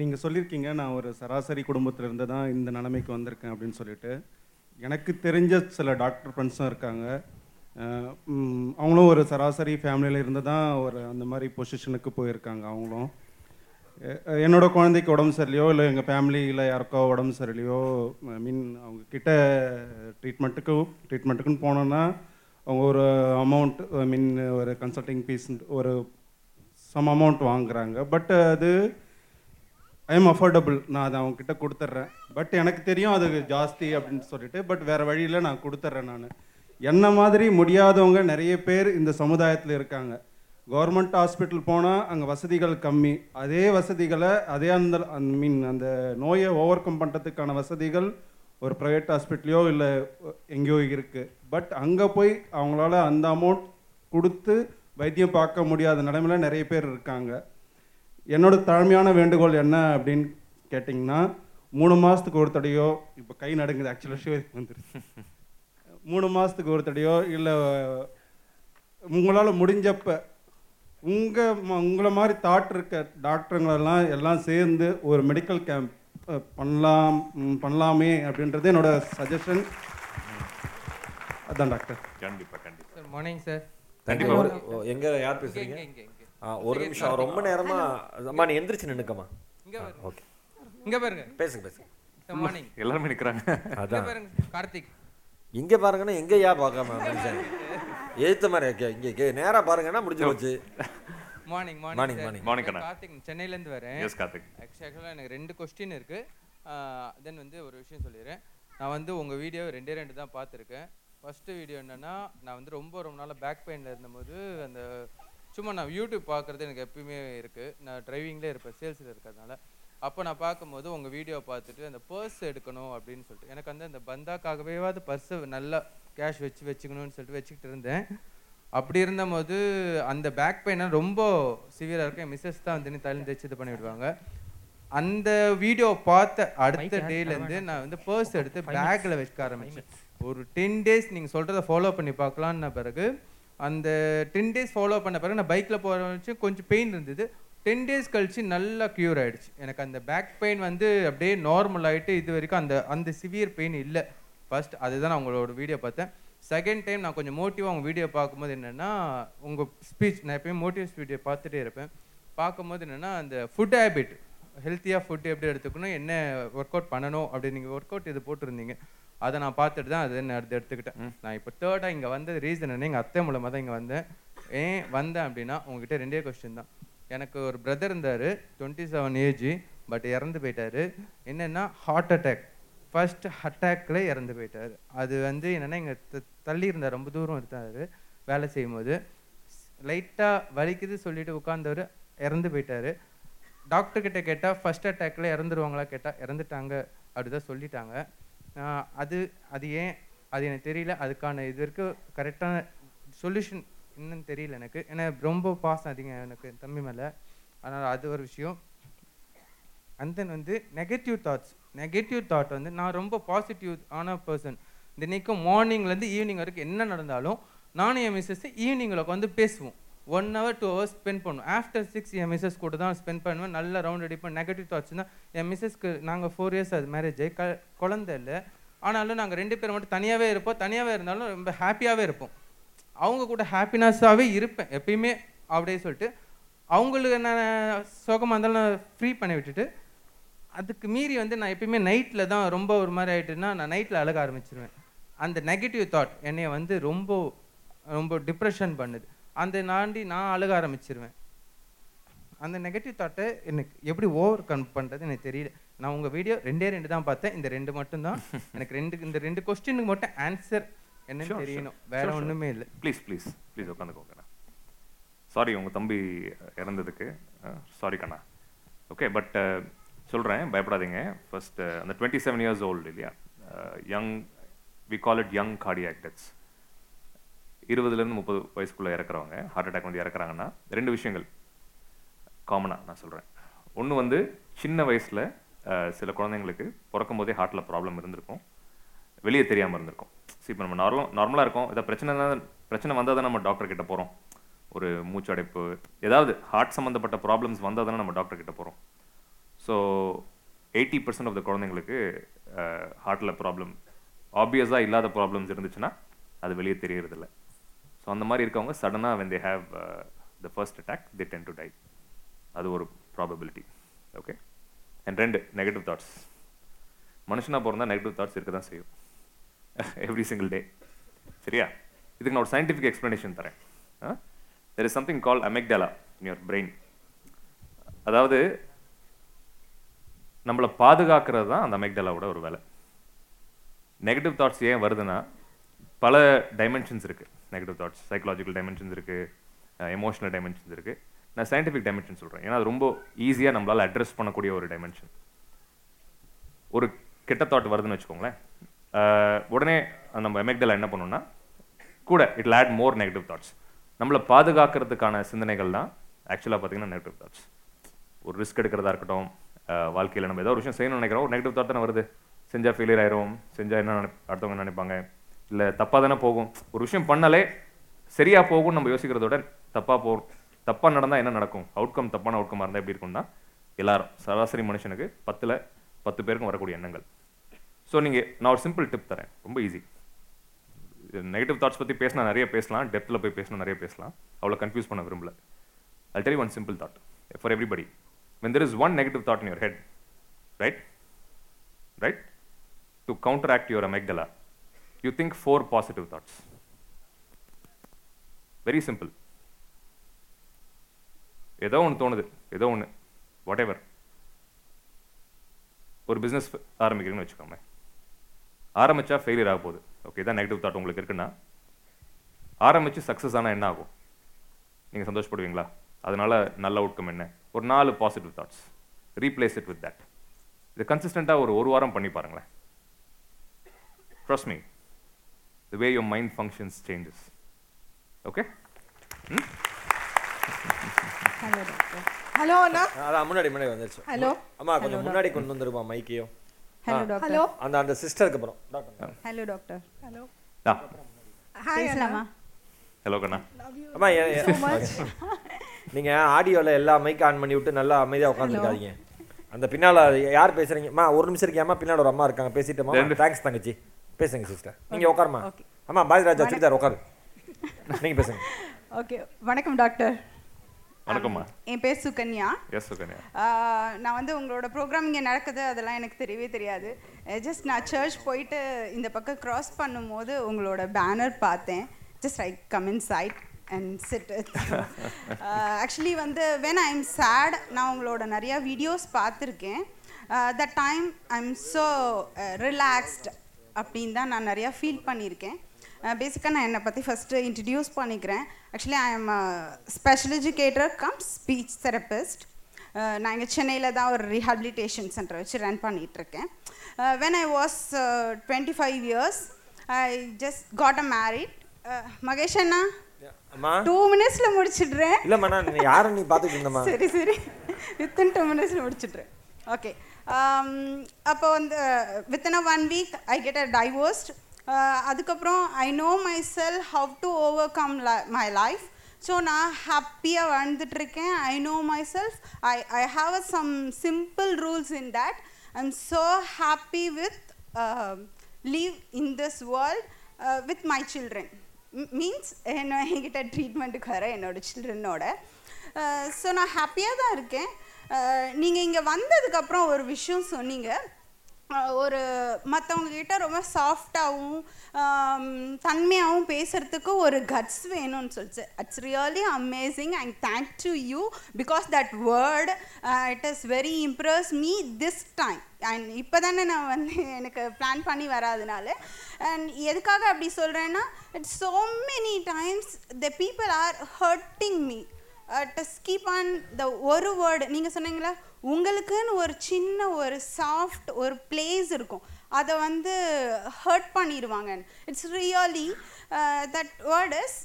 நீங்கள் சொல்லியிருக்கீங்க நான் ஒரு சராசரி குடும்பத்துல இருந்து தான் இந்த நிலைமைக்கு வந்திருக்கேன் அப்படின்னு சொல்லிட்டு. எனக்கு தெரிஞ்ச சில டாக்டர் ஃப்ரெண்ட்ஸும் இருக்காங்க. அவங்களும் ஒரு சராசரி ஃபேமிலியில் இருந்து தான் ஒரு அந்த மாதிரி பொசிஷனுக்கு போயிருக்காங்க அவங்களும். என்னோடய என்னோட குழந்தைக்கு உடம்பு சரியில்லையோ இல்லை எங்கள் ஃபேமிலியில் யாருக்கோ உடம்பு சரியில்லையோ ஐ மீன் அவங்க கிட்ட ட்ரீட்மெண்ட்டுக்கு ட்ரீட்மெண்ட்டுக்குன்னு போனோன்னா அவங்க ஒரு அமௌண்ட் ஐ மீன் ஒரு கன்சல்டிங் ஃபீஸ் ஒரு சம் அமௌண்ட் வாங்குறாங்க. பட் அது ஐ எம் அஃபோர்டபுள் நான் அதை அவங்க கிட்ட கொடுத்துட்றேன். பட் எனக்கு தெரியும் அது ஜாஸ்தி அப்படின்னு சொல்லிட்டு பட் வேறு வழியில் நான் கொடுத்துட்றேன் நான். என்ன மாதிரி முடியாதவங்க நிறைய பேர் இந்த சமுதாயத்தில் இருக்காங்க. கவர்மெண்ட் ஹாஸ்பிட்டல் போனால் அங்கே வசதிகள் கம்மி. அதே வசதிகளை அதே அந்த ஐ மீன் அந்த நோயை ஓவர் கம் பண்ணுறதுக்கான வசதிகள் ஒரு ப்ரைவேட் ஹாஸ்பிட்டலையோ இல்லை எங்கேயோ இருக்குது பட் அங்கே போய் அவங்களால அந்த அமௌண்ட் கொடுத்து வைத்தியம் பார்க்க முடியாத நிலமையில நிறைய பேர் இருக்காங்க. என்னோட தாழ்மையான வேண்டுகோள் என்ன அப்படின்னு கேட்டிங்கன்னா மூணு மாதத்துக்கு ஒரு தடையோ இப்போ கை நடுங்குது ஆக்சுவலாக வந்துருச்சு. மூணு மாதத்துக்கு ஒரு தடையோ இல்லை உங்களால் முடிஞ்சப்ப உங்கள் உங்களை மாதிரி தாட் இருக்க டாக்டருங்களெல்லாம் எல்லாம் சேர்ந்து ஒரு மெடிக்கல் கேம்ப் பண்ணலாம் பண்ணலாமே அப்படின்றது என்னோட சஜஷன் அதான் டாக்டர் கண்டிப்பாக கண்டிப்பாக சார் மார்னிங் சார் கண்டிப்பா. ஒரு ஓ, எங்க யார் இங்க. ஆ, ஒரு நிமிஷம் ரொம்ப நேரமா அம்மா நீ எந்திரிச்சு நின்னுக்கம்மா. இங்க. ஓகே. இங்க பாருங்க. பேசுங்க பேசுங்க. மார்னிங் எல்லாருமே நிற்கிறாங்க இங்க அதான் பாருங்க கார்த்திக். இங்க பாருங்கன்னா எங்க யா பார்க்காம மனுஷன் எழுத்த மாதிரி இருக்கு. இங்க இங்க நேரா பாருங்கன்னா முடிஞ்சு போச்சு. Morning morning morning morning. Karthik சென்னையில இருந்து வரேன். Yes, கார்த்திக். ஆக்சுவலாக எனக்கு ரெண்டு கொஸ்டின் இருக்கு. தென் வந்து ஒரு விஷயம் சொல்லிடுறேன். நான் வந்து உங்க வீடியோ ரெண்டே ரெண்டு தான் பார்த்துருக்கேன். ஃபர்ஸ்ட் வீடியோ என்னன்னா நான் வந்து ரொம்ப ரொம்ப நாளாக பேக் பெயினில் இருந்தபோது அந்த சும்மா நான் யூடியூப் பார்க்குறது எனக்கு எப்பயுமே இருக்கு. நான் டிரைவிங்லேயே இருப்பேன் சேல்ஸில் இருக்கிறதுனால. அப்போ நான் பார்க்கும்போது உங்கள் வீடியோ பார்த்துட்டு அந்த பர்ஸ் எடுக்கணும் அப்படின்னு சொல்லிட்டு. எனக்கு வந்து அந்த பந்தாக்காகவேவாது பர்ஸை நல்லா கேஷ் வச்சு வச்சுக்கணும்னு சொல்லிட்டு வச்சுக்கிட்டு இருந்தேன். அப்படி இருந்தபோது அந்த பேக் பெயினை ரொம்ப சிவியராக இருக்கும் என் மிஸ்ஸஸ் தான் வந்து தள்ளி தைச்சு இது பண்ணி விடுவாங்க. அந்த வீடியோ பார்த்த அடுத்த டேலேருந்து நான் வந்து பர்ஸ் எடுத்து பேக்கில் வைக்க ஆரம்பிச்சேன். ஒரு டென் டேஸ் நீங்கள் சொல்கிறத ஃபாலோ பண்ணி பார்க்கலான்ன பிறகு அந்த டென் டேஸ் ஃபாலோ பண்ண பிறகு நான் பைக்கில் போகிற வச்சு கொஞ்சம் பெயின் இருந்தது. டென் டேஸ் கழிச்சு நல்லா க்யூர் ஆயிடுச்சு. எனக்கு அந்த பேக் பெயின் வந்து அப்படியே நார்மல் ஆகிட்டு இது வரைக்கும் அந்த அந்த சிவியர் பெயின் இல்லை. ஃபர்ஸ்ட் அதுதான் நான் உங்களோட வீடியோ பார்த்தேன். செகண்ட் டைம் நான் கொஞ்சம் மோட்டிவாக உங்கள் வீடியோ பார்க்கும்போது என்னென்னா உங்கள் ஸ்பீச் நான் எப்பயும் மோட்டிவ்ஸ் வீடியோ பார்த்துட்டே இருப்பேன். பார்க்கும்போது என்னென்னா அந்த ஃபுட் ஹேபிட் ஹெல்த்தியாக ஃபுட் எப்படி எடுத்துக்கணும் என்ன ஒர்க் அவுட் பண்ணணும் அப்படி நீங்கள் ஒர்க் அவுட் இது போட்டிருந்தீங்க. அதை நான் பார்த்துட்டு தான் அதை நான் அடுத்து எடுத்துக்கிட்டேன். நான் இப்போ தேர்டாக இங்கே வந்தது ரீசன் என்ன எங்கள் அத்தை மூலமாக தான் இங்கே வந்தேன். ஏன் வந்தேன் அப்படின்னா உங்ககிட்ட ரெண்டே கொஸ்டின் தான். எனக்கு ஒரு பிரதர் இருந்தார் டுவெண்ட்டி செவன் ஏஜ் பட் இறந்து போயிட்டார். என்னென்னா ஹார்ட் அட்டாக் ஃபர்ஸ்ட் அட்டாக்கில் இறந்து போயிட்டார். அது வந்து என்னென்னா இங்கே தள்ளி இருந்தார். ரொம்ப தூரம் இருந்தார் வேலை செய்யும்போது. லைட்டாக வலிக்குது சொல்லிட்டு உட்காந்தவர் இறந்து போயிட்டார். டாக்டர்கிட்ட கேட்டால் ஃபர்ஸ்ட் அட்டாக்கில் இறந்துருவாங்களா கேட்டால் இறந்துட்டாங்க அப்படிதான் சொல்லிட்டாங்க. அது அது ஏன்? அது எனக்கு தெரியல. அதுக்கான இது வரைக்கும் கரெக்டான சொல்யூஷன் என்னன்னு தெரியல எனக்கு. ஏன்னா ரொம்ப பாசம் அதிகம் எனக்கு தம்பி மேலே. அதனால் அது ஒரு விஷயம். அண்ட் தென் வந்து நெகட்டிவ் தாட்ஸ் நெகட்டிவ் தாட் வந்து நான் ரொம்ப பாசிட்டிவ் ஆன பர்சன் தினைக்கும் மார்னிங்லேருந்து ஈவினிங் வரைக்கும் என்ன நடந்தாலும் நானும் என் மிஸ்ஸஸ் ஈவினிங்கில் உட்காந்து பேசுவோம். One hour two hours spend பண்ணுவோம். ஆஃப்டர் சிக்ஸ் என் மிஸ்ஸஸ் கூட தான் ஸ்பெண்ட் பண்ணுவேன். நல்ல ரவுண்ட் அடிப்பேன். நெகட்டிவ் தாட்ஸ் தான் என் மிஸ்ஸஸ்க்கு நாங்கள் ஃபோர் இயர்ஸ் அது மேரேஜ் க குழந்தை இல்லை. ஆனாலும் நாங்கள் ரெண்டு பேரும் மட்டும் தனியாகவே இருப்போம். தனியாகவே இருந்தாலும் ரொம்ப ஹாப்பியாகவே இருப்போம். அவங்க கூட ஹாப்பினஸ்ஸாகவே இருப்பேன் எப்பயுமே. அப்படியே சொல்லிட்டு அவங்களுக்கு நான் சுகமாக இருந்தாலும் நான் ஃப்ரீ பண்ணி விட்டுட்டு அதுக்கு மீறி வந்து நான் எப்பயுமே நைட்டில் தான் ரொம்ப ஒரு மாதிரி ஆயிட்டுன்னா நான் நைட்டில் அழக ஆரம்பிச்சிருவேன். அந்த நெகட்டிவ் தாட் என்னைய வந்து ரொம்ப ரொம்ப டிப்ரெஷன் பண்ணுது. அந்த நாண்டி நான் அழுக ஆரம்பிச்சிருவேன். அந்த நெகட்டிவ் தாட்டை எனக்கு எப்படி ஓவர் கம் பண்ணுறது எனக்கு தெரியல. நான் உங்கள் வீடியோ ரெண்டே ரெண்டு தான் பார்த்தேன். இந்த ரெண்டு மட்டும் தான் எனக்கு ரெண்டு இந்த ரெண்டு கொஸ்டினுக்கு மட்டும் ஆன்சர் என்னன்னு தெரியணும். வேற ஒன்றுமே இல்லை. ப்ளீஸ் ப்ளீஸ் ப்ளீஸ் உட்காந்துக்கோங்க சாரி உங்கள் தம்பி இறந்ததுக்கு. Sorry Kanna. ஓகே பட் சொல்கிறேன் பயப்படாதீங்க. ஃபர்ஸ்ட் அந்த டுவெண்ட்டி செவன் இயர்ஸ் ஓல்டு இல்லையா young we call it young cardiac deaths இருபதுலேருந்து முப்பது வயசுக்குள்ளே இறக்குறவங்க ஹார்ட் அட்டாக் வந்து இறக்குறாங்கன்னா ரெண்டு விஷயங்கள். காமனாக நான் சொல்கிறேன் ஒன்று வந்து சின்ன வயசில் சில குழந்தைங்களுக்கு பிறக்கும் போதே ஹார்ட்டில் ப்ராப்ளம் இருந்திருக்கும். வெளியே தெரியாமல் இருந்திருக்கும். சி இப்போ நம்ம நார்மல் நார்மலாக இருக்கோம். ஏதாவது பிரச்சனை தான் பிரச்சனை வந்தால் தான் நம்ம டாக்டர் கிட்ட போகிறோம் ஒரு மூச்சு அடைப்பு ஏதாவது ஹார்ட் சம்மந்தப்பட்ட ப்ராப்ளம்ஸ் வந்தால் தானே நம்ம டாக்டர் கிட்ட போகிறோம் so eighty percent of the குழந்தைங்களுக்கு ஹார்ட்டில் ப்ராப்ளம் ஆப்வியஸாக இல்லாத ப்ராப்ளம்ஸ் இருந்துச்சுன்னா அது வெளியே தெரியறதில்ல. ஸோ அந்த மாதிரி இருக்கவங்க சடனாக when they have the first attack they tend to die அது ஒரு ப்ராபபிலிட்டி ஓகே அண்ட் ரெண்டு நெகட்டிவ் தாட்ஸ் மனுஷனாக பிறந்தா நெகட்டிவ் தாட்ஸ் இருக்க தான் செய்யும். எவ்ரி சிங்கிள் டே சரியா? இதுக்கு நான் ஒரு சயின்டிஃபிக் எக்ஸ்ப்ளனேஷன் தரேன். There is something call amygdala in your brain அதாவது நம்மளை பாதுகாக்கிறது தான் அந்த அமெக்டலாவோட ஒரு வேலை. நெகட்டிவ் தாட்ஸ் ஏன் வருதுன்னா பல டைமென்ஷன்ஸ் இருக்குது நெகட்டிவ் தாட்ஸ் சைக்கலாஜிக்கல் டைமென்ஷன்ஸ் இருக்குது எமோஷனல் டைமென்ஷன்ஸ் இருக்குது நான் சயின்டிஃபிக் டைமென்ஷன் சொல்கிறேன் ஏன்னா அது ரொம்ப ஈஸியாக நம்மளால் அட்ரஸ் பண்ணக்கூடிய ஒரு டைமென்ஷன் ஒரு கெட்ட தாட் வருதுன்னு வச்சுக்கோங்களேன். உடனே நம்ம எமெக்டலா என்ன பண்ணோம்னா கூட it add more negative thoughts நம்மளை பாதுகாக்கிறதுக்கான சிந்தனைகள் தான் ஆக்சுவலாக பார்த்தீங்கன்னா நெகட்டிவ் தாட்ஸ் ஒரு ரிஸ்க் எடுக்கிறதா இருக்கட்டும் வாழ்க்கையில் நம்ம ஏதோ ஒரு விஷயம் செய்யணும்னு நினைக்கிறோம் ஒரு நெகட்டிவ் தாட் தானே வருது. செஞ்சால் ஃபெயிலியர் ஆயிரும் செஞ்சால் என்ன நினை அடுத்தவங்க என்ன நினைப்பாங்க. இல்லை தப்பாக தானே போகும். ஒரு விஷயம் பண்ணாலே சரியாக போகும்னு நம்ம யோசிக்கிறதோட தப்பாக போ தப்பாக நடந்தால் என்ன நடக்கும்? அவுட்கம் தப்பான அவுட்கமாக இருந்தால் எப்படி இருக்கும்னா எல்லாரும் சராசரி மனுஷனுக்கு பத்தில் பத்து பேருக்கும் வரக்கூடிய எண்ணங்கள். ஸோ நீங்கள் நான் ஒரு சிம்பிள் டிப் தரேன் ரொம்ப ஈஸி நெகட்டிவ் தாட்ஸ் பற்றி பேசினா நிறைய பேசலாம் டெப்த்தில் போய் பேசினா நிறைய பேசலாம் அவ்வளோ கன்ஃபியூஸ் பண்ண விரும்பல I'll tell one simple thought for everybody when there is one negative thought in your head right right to counteract your amygdala you think four positive thoughts very simple ஏதோ ஒன்று தோணுது ஏதோ ஒன்று வாட் எவர் ஒரு business ஆரம்பிக்கிறேன்னு வச்சுக்கோங்க ஆரம்பிச்சா failure ஆக போகுது. ஓகே இதான் நெகட்டிவ் தாட் உங்களுக்கு இருக்குன்னா ஆரம்பிச்சு சக்ஸஸ் ஆனால் என்ன ஆகும்? நீங்கள் சந்தோஷப்படுவீங்களா? அதனால நல்ல அவுட்கம் என்ன? ஒரு நாலு positive thoughts replace it with that இது கன்சிஸ்டண்ட்டாக ஒரு ஒரு வாரம் பண்ணி பாருங்களேன். Trust me the way your mind functions changes okay hello doctor hello அண்ணா. அதான் முன்னாடி முன்னாடி வந்துருச்சு. Hello. அம்மா கொஞ்சம் Hello, முன்னாடி. கொண்டு வந்துருமா மைக்கையும் Hello, ஆ. doctor. Hello. அந்த அந்த சிஸ்டருக்கு அப்புறம். டாக்டர். Hello doctor hello. ஆ. ஹாய் பேசலாமா? ஹலோ கண்ணா. அம்மா. நீங்க ஆடியோல எல்லா மைக் ஆன் பண்ணி விட்டு நல்லா அமைதியா உட்காந்துருக்காதீங்க அந்த பின்னால யார் பேசுறீங்க? அம்மா ஒரு நிமிஷம் இருக்கியாம்மா பின்னால ஒரு அம்மா இருக்காங்க. பேசிட்டோமா? தேங்க்ஸ் தங்கச்சி. பேசுங்க சிஸ்டர் நீங்க உட்காருமா அம்மா பாரதிராஜா சுடிதார் உட்காரு. நீங்க பேசுங்க. ஓகே வணக்கம் டாக்டர் வணக்கம்மா. என் பேர் சுகன்யா. எஸ் சுகன்யா. நான் வந்து உங்களோட ப்ரோக்ராம் இங்கே நடக்குது அதெல்லாம் எனக்கு தெரியவே தெரியாது. ஜஸ்ட் நான் சர்ச் போயிட்டு இந்த பக்கம் க்ராஸ் பண்ணும்போது உங்களோட பேனர் பார்த்தேன். Just I come inside and sit actually வந்து வென் ஐ எம் சேட் நான் உங்களோட நிறையா வீடியோஸ் பார்த்துருக்கேன். The time I am so relaxed அப்படின்னு தான் நான் நிறையா ஃபீல் பண்ணியிருக்கேன். பேசிக்காக நான் என்னை பற்றி ஃபஸ்ட்டு இன்ட்ரடியூஸ் பண்ணிக்கிறேன். Actually I am special educator cum speech therapist நான் இங்கே சென்னையில் தான் ஒரு ரீஹாபிலிட்டேஷன் சென்டர் வச்சு ரன் பண்ணிகிட்ருக்கேன் when I was twenty five years I just got a married Mahesh Anna two மினிட்ஸில் முடிச்சிடுறேன். இல்லம்மா நான் யாரை நீ பார்த்துட்டு இருந்தம்மா? சரி சரி. வித்தின் டூ மினிட்ஸில் முடிச்சிடுறேன். ஓகே அப்போ வந்து within a one week I get a divorced அதுக்கப்புறம் I know myself how to overcome my life so நான் ஹாப்பியாக வாழ்ந்துட்டுருக்கேன். I know myself I I have a some simple rules in that I am so happy with live in this world with my children means என்ன என்கிட்ட ட்ரீட்மெண்ட்டுக்கு வர என்னோட சில்ட்ரனோட so நான் ஹாப்பியாக தான் இருக்கேன். நீங்கள் இங்கே வந்ததுக்கப்புறம் ஒரு விஷயம் சொன்னீங்க. ஒரு மற்றவங்ககிட்ட ரொம்ப சாஃப்டாகவும் தன்மையாகவும் பேசுகிறதுக்கு ஒரு கட்ஸ் வேணும்னு சொல்லிச்சு. It's really amazing and thank to you because that word it is very impress me this time and இப்போ தானே நான் வந்து எனக்கு பிளான் பண்ணி வராதனால. அண்ட் எதுக்காக அப்படி சொல்கிறேன்னா it's so many times the people are hurting me keep on the ஒரு வேர்டு நீங்கள் சொன்னீங்களா உங்களுக்குன்னு ஒரு சின்ன ஒரு சாஃப்ட் ஒரு பிளேஸ் இருக்கும். அதை வந்து ஹர்ட் பண்ணிடுவாங்க it's really that word is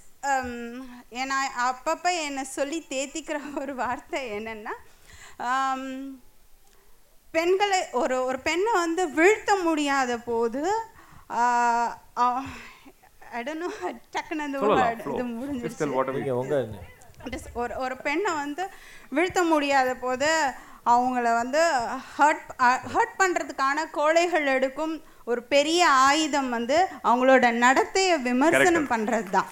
ஏன்னா அப்பப்போ என்னை சொல்லி தேத்திக்கிற ஒரு வார்த்தை என்னென்னா பெண்களை ஒரு ஒரு பெண்ணை வந்து வீழ்த்த முடியாத போது ஐடனோ டக்குன்னு அந்த. இது முடிஞ்சிருச்சு. ஒரு ஒரு பெண்ணை வந்து வீழ்த்த முடியாத போது அவங்கள வந்து ஹர்ட் ஹர்ட் பண்ணுறதுக்கான கோழைகள் எடுக்கும் ஒரு பெரிய ஆயுதம் வந்து அவங்களோட நடத்தையை விமர்சனம் பண்ணுறது தான்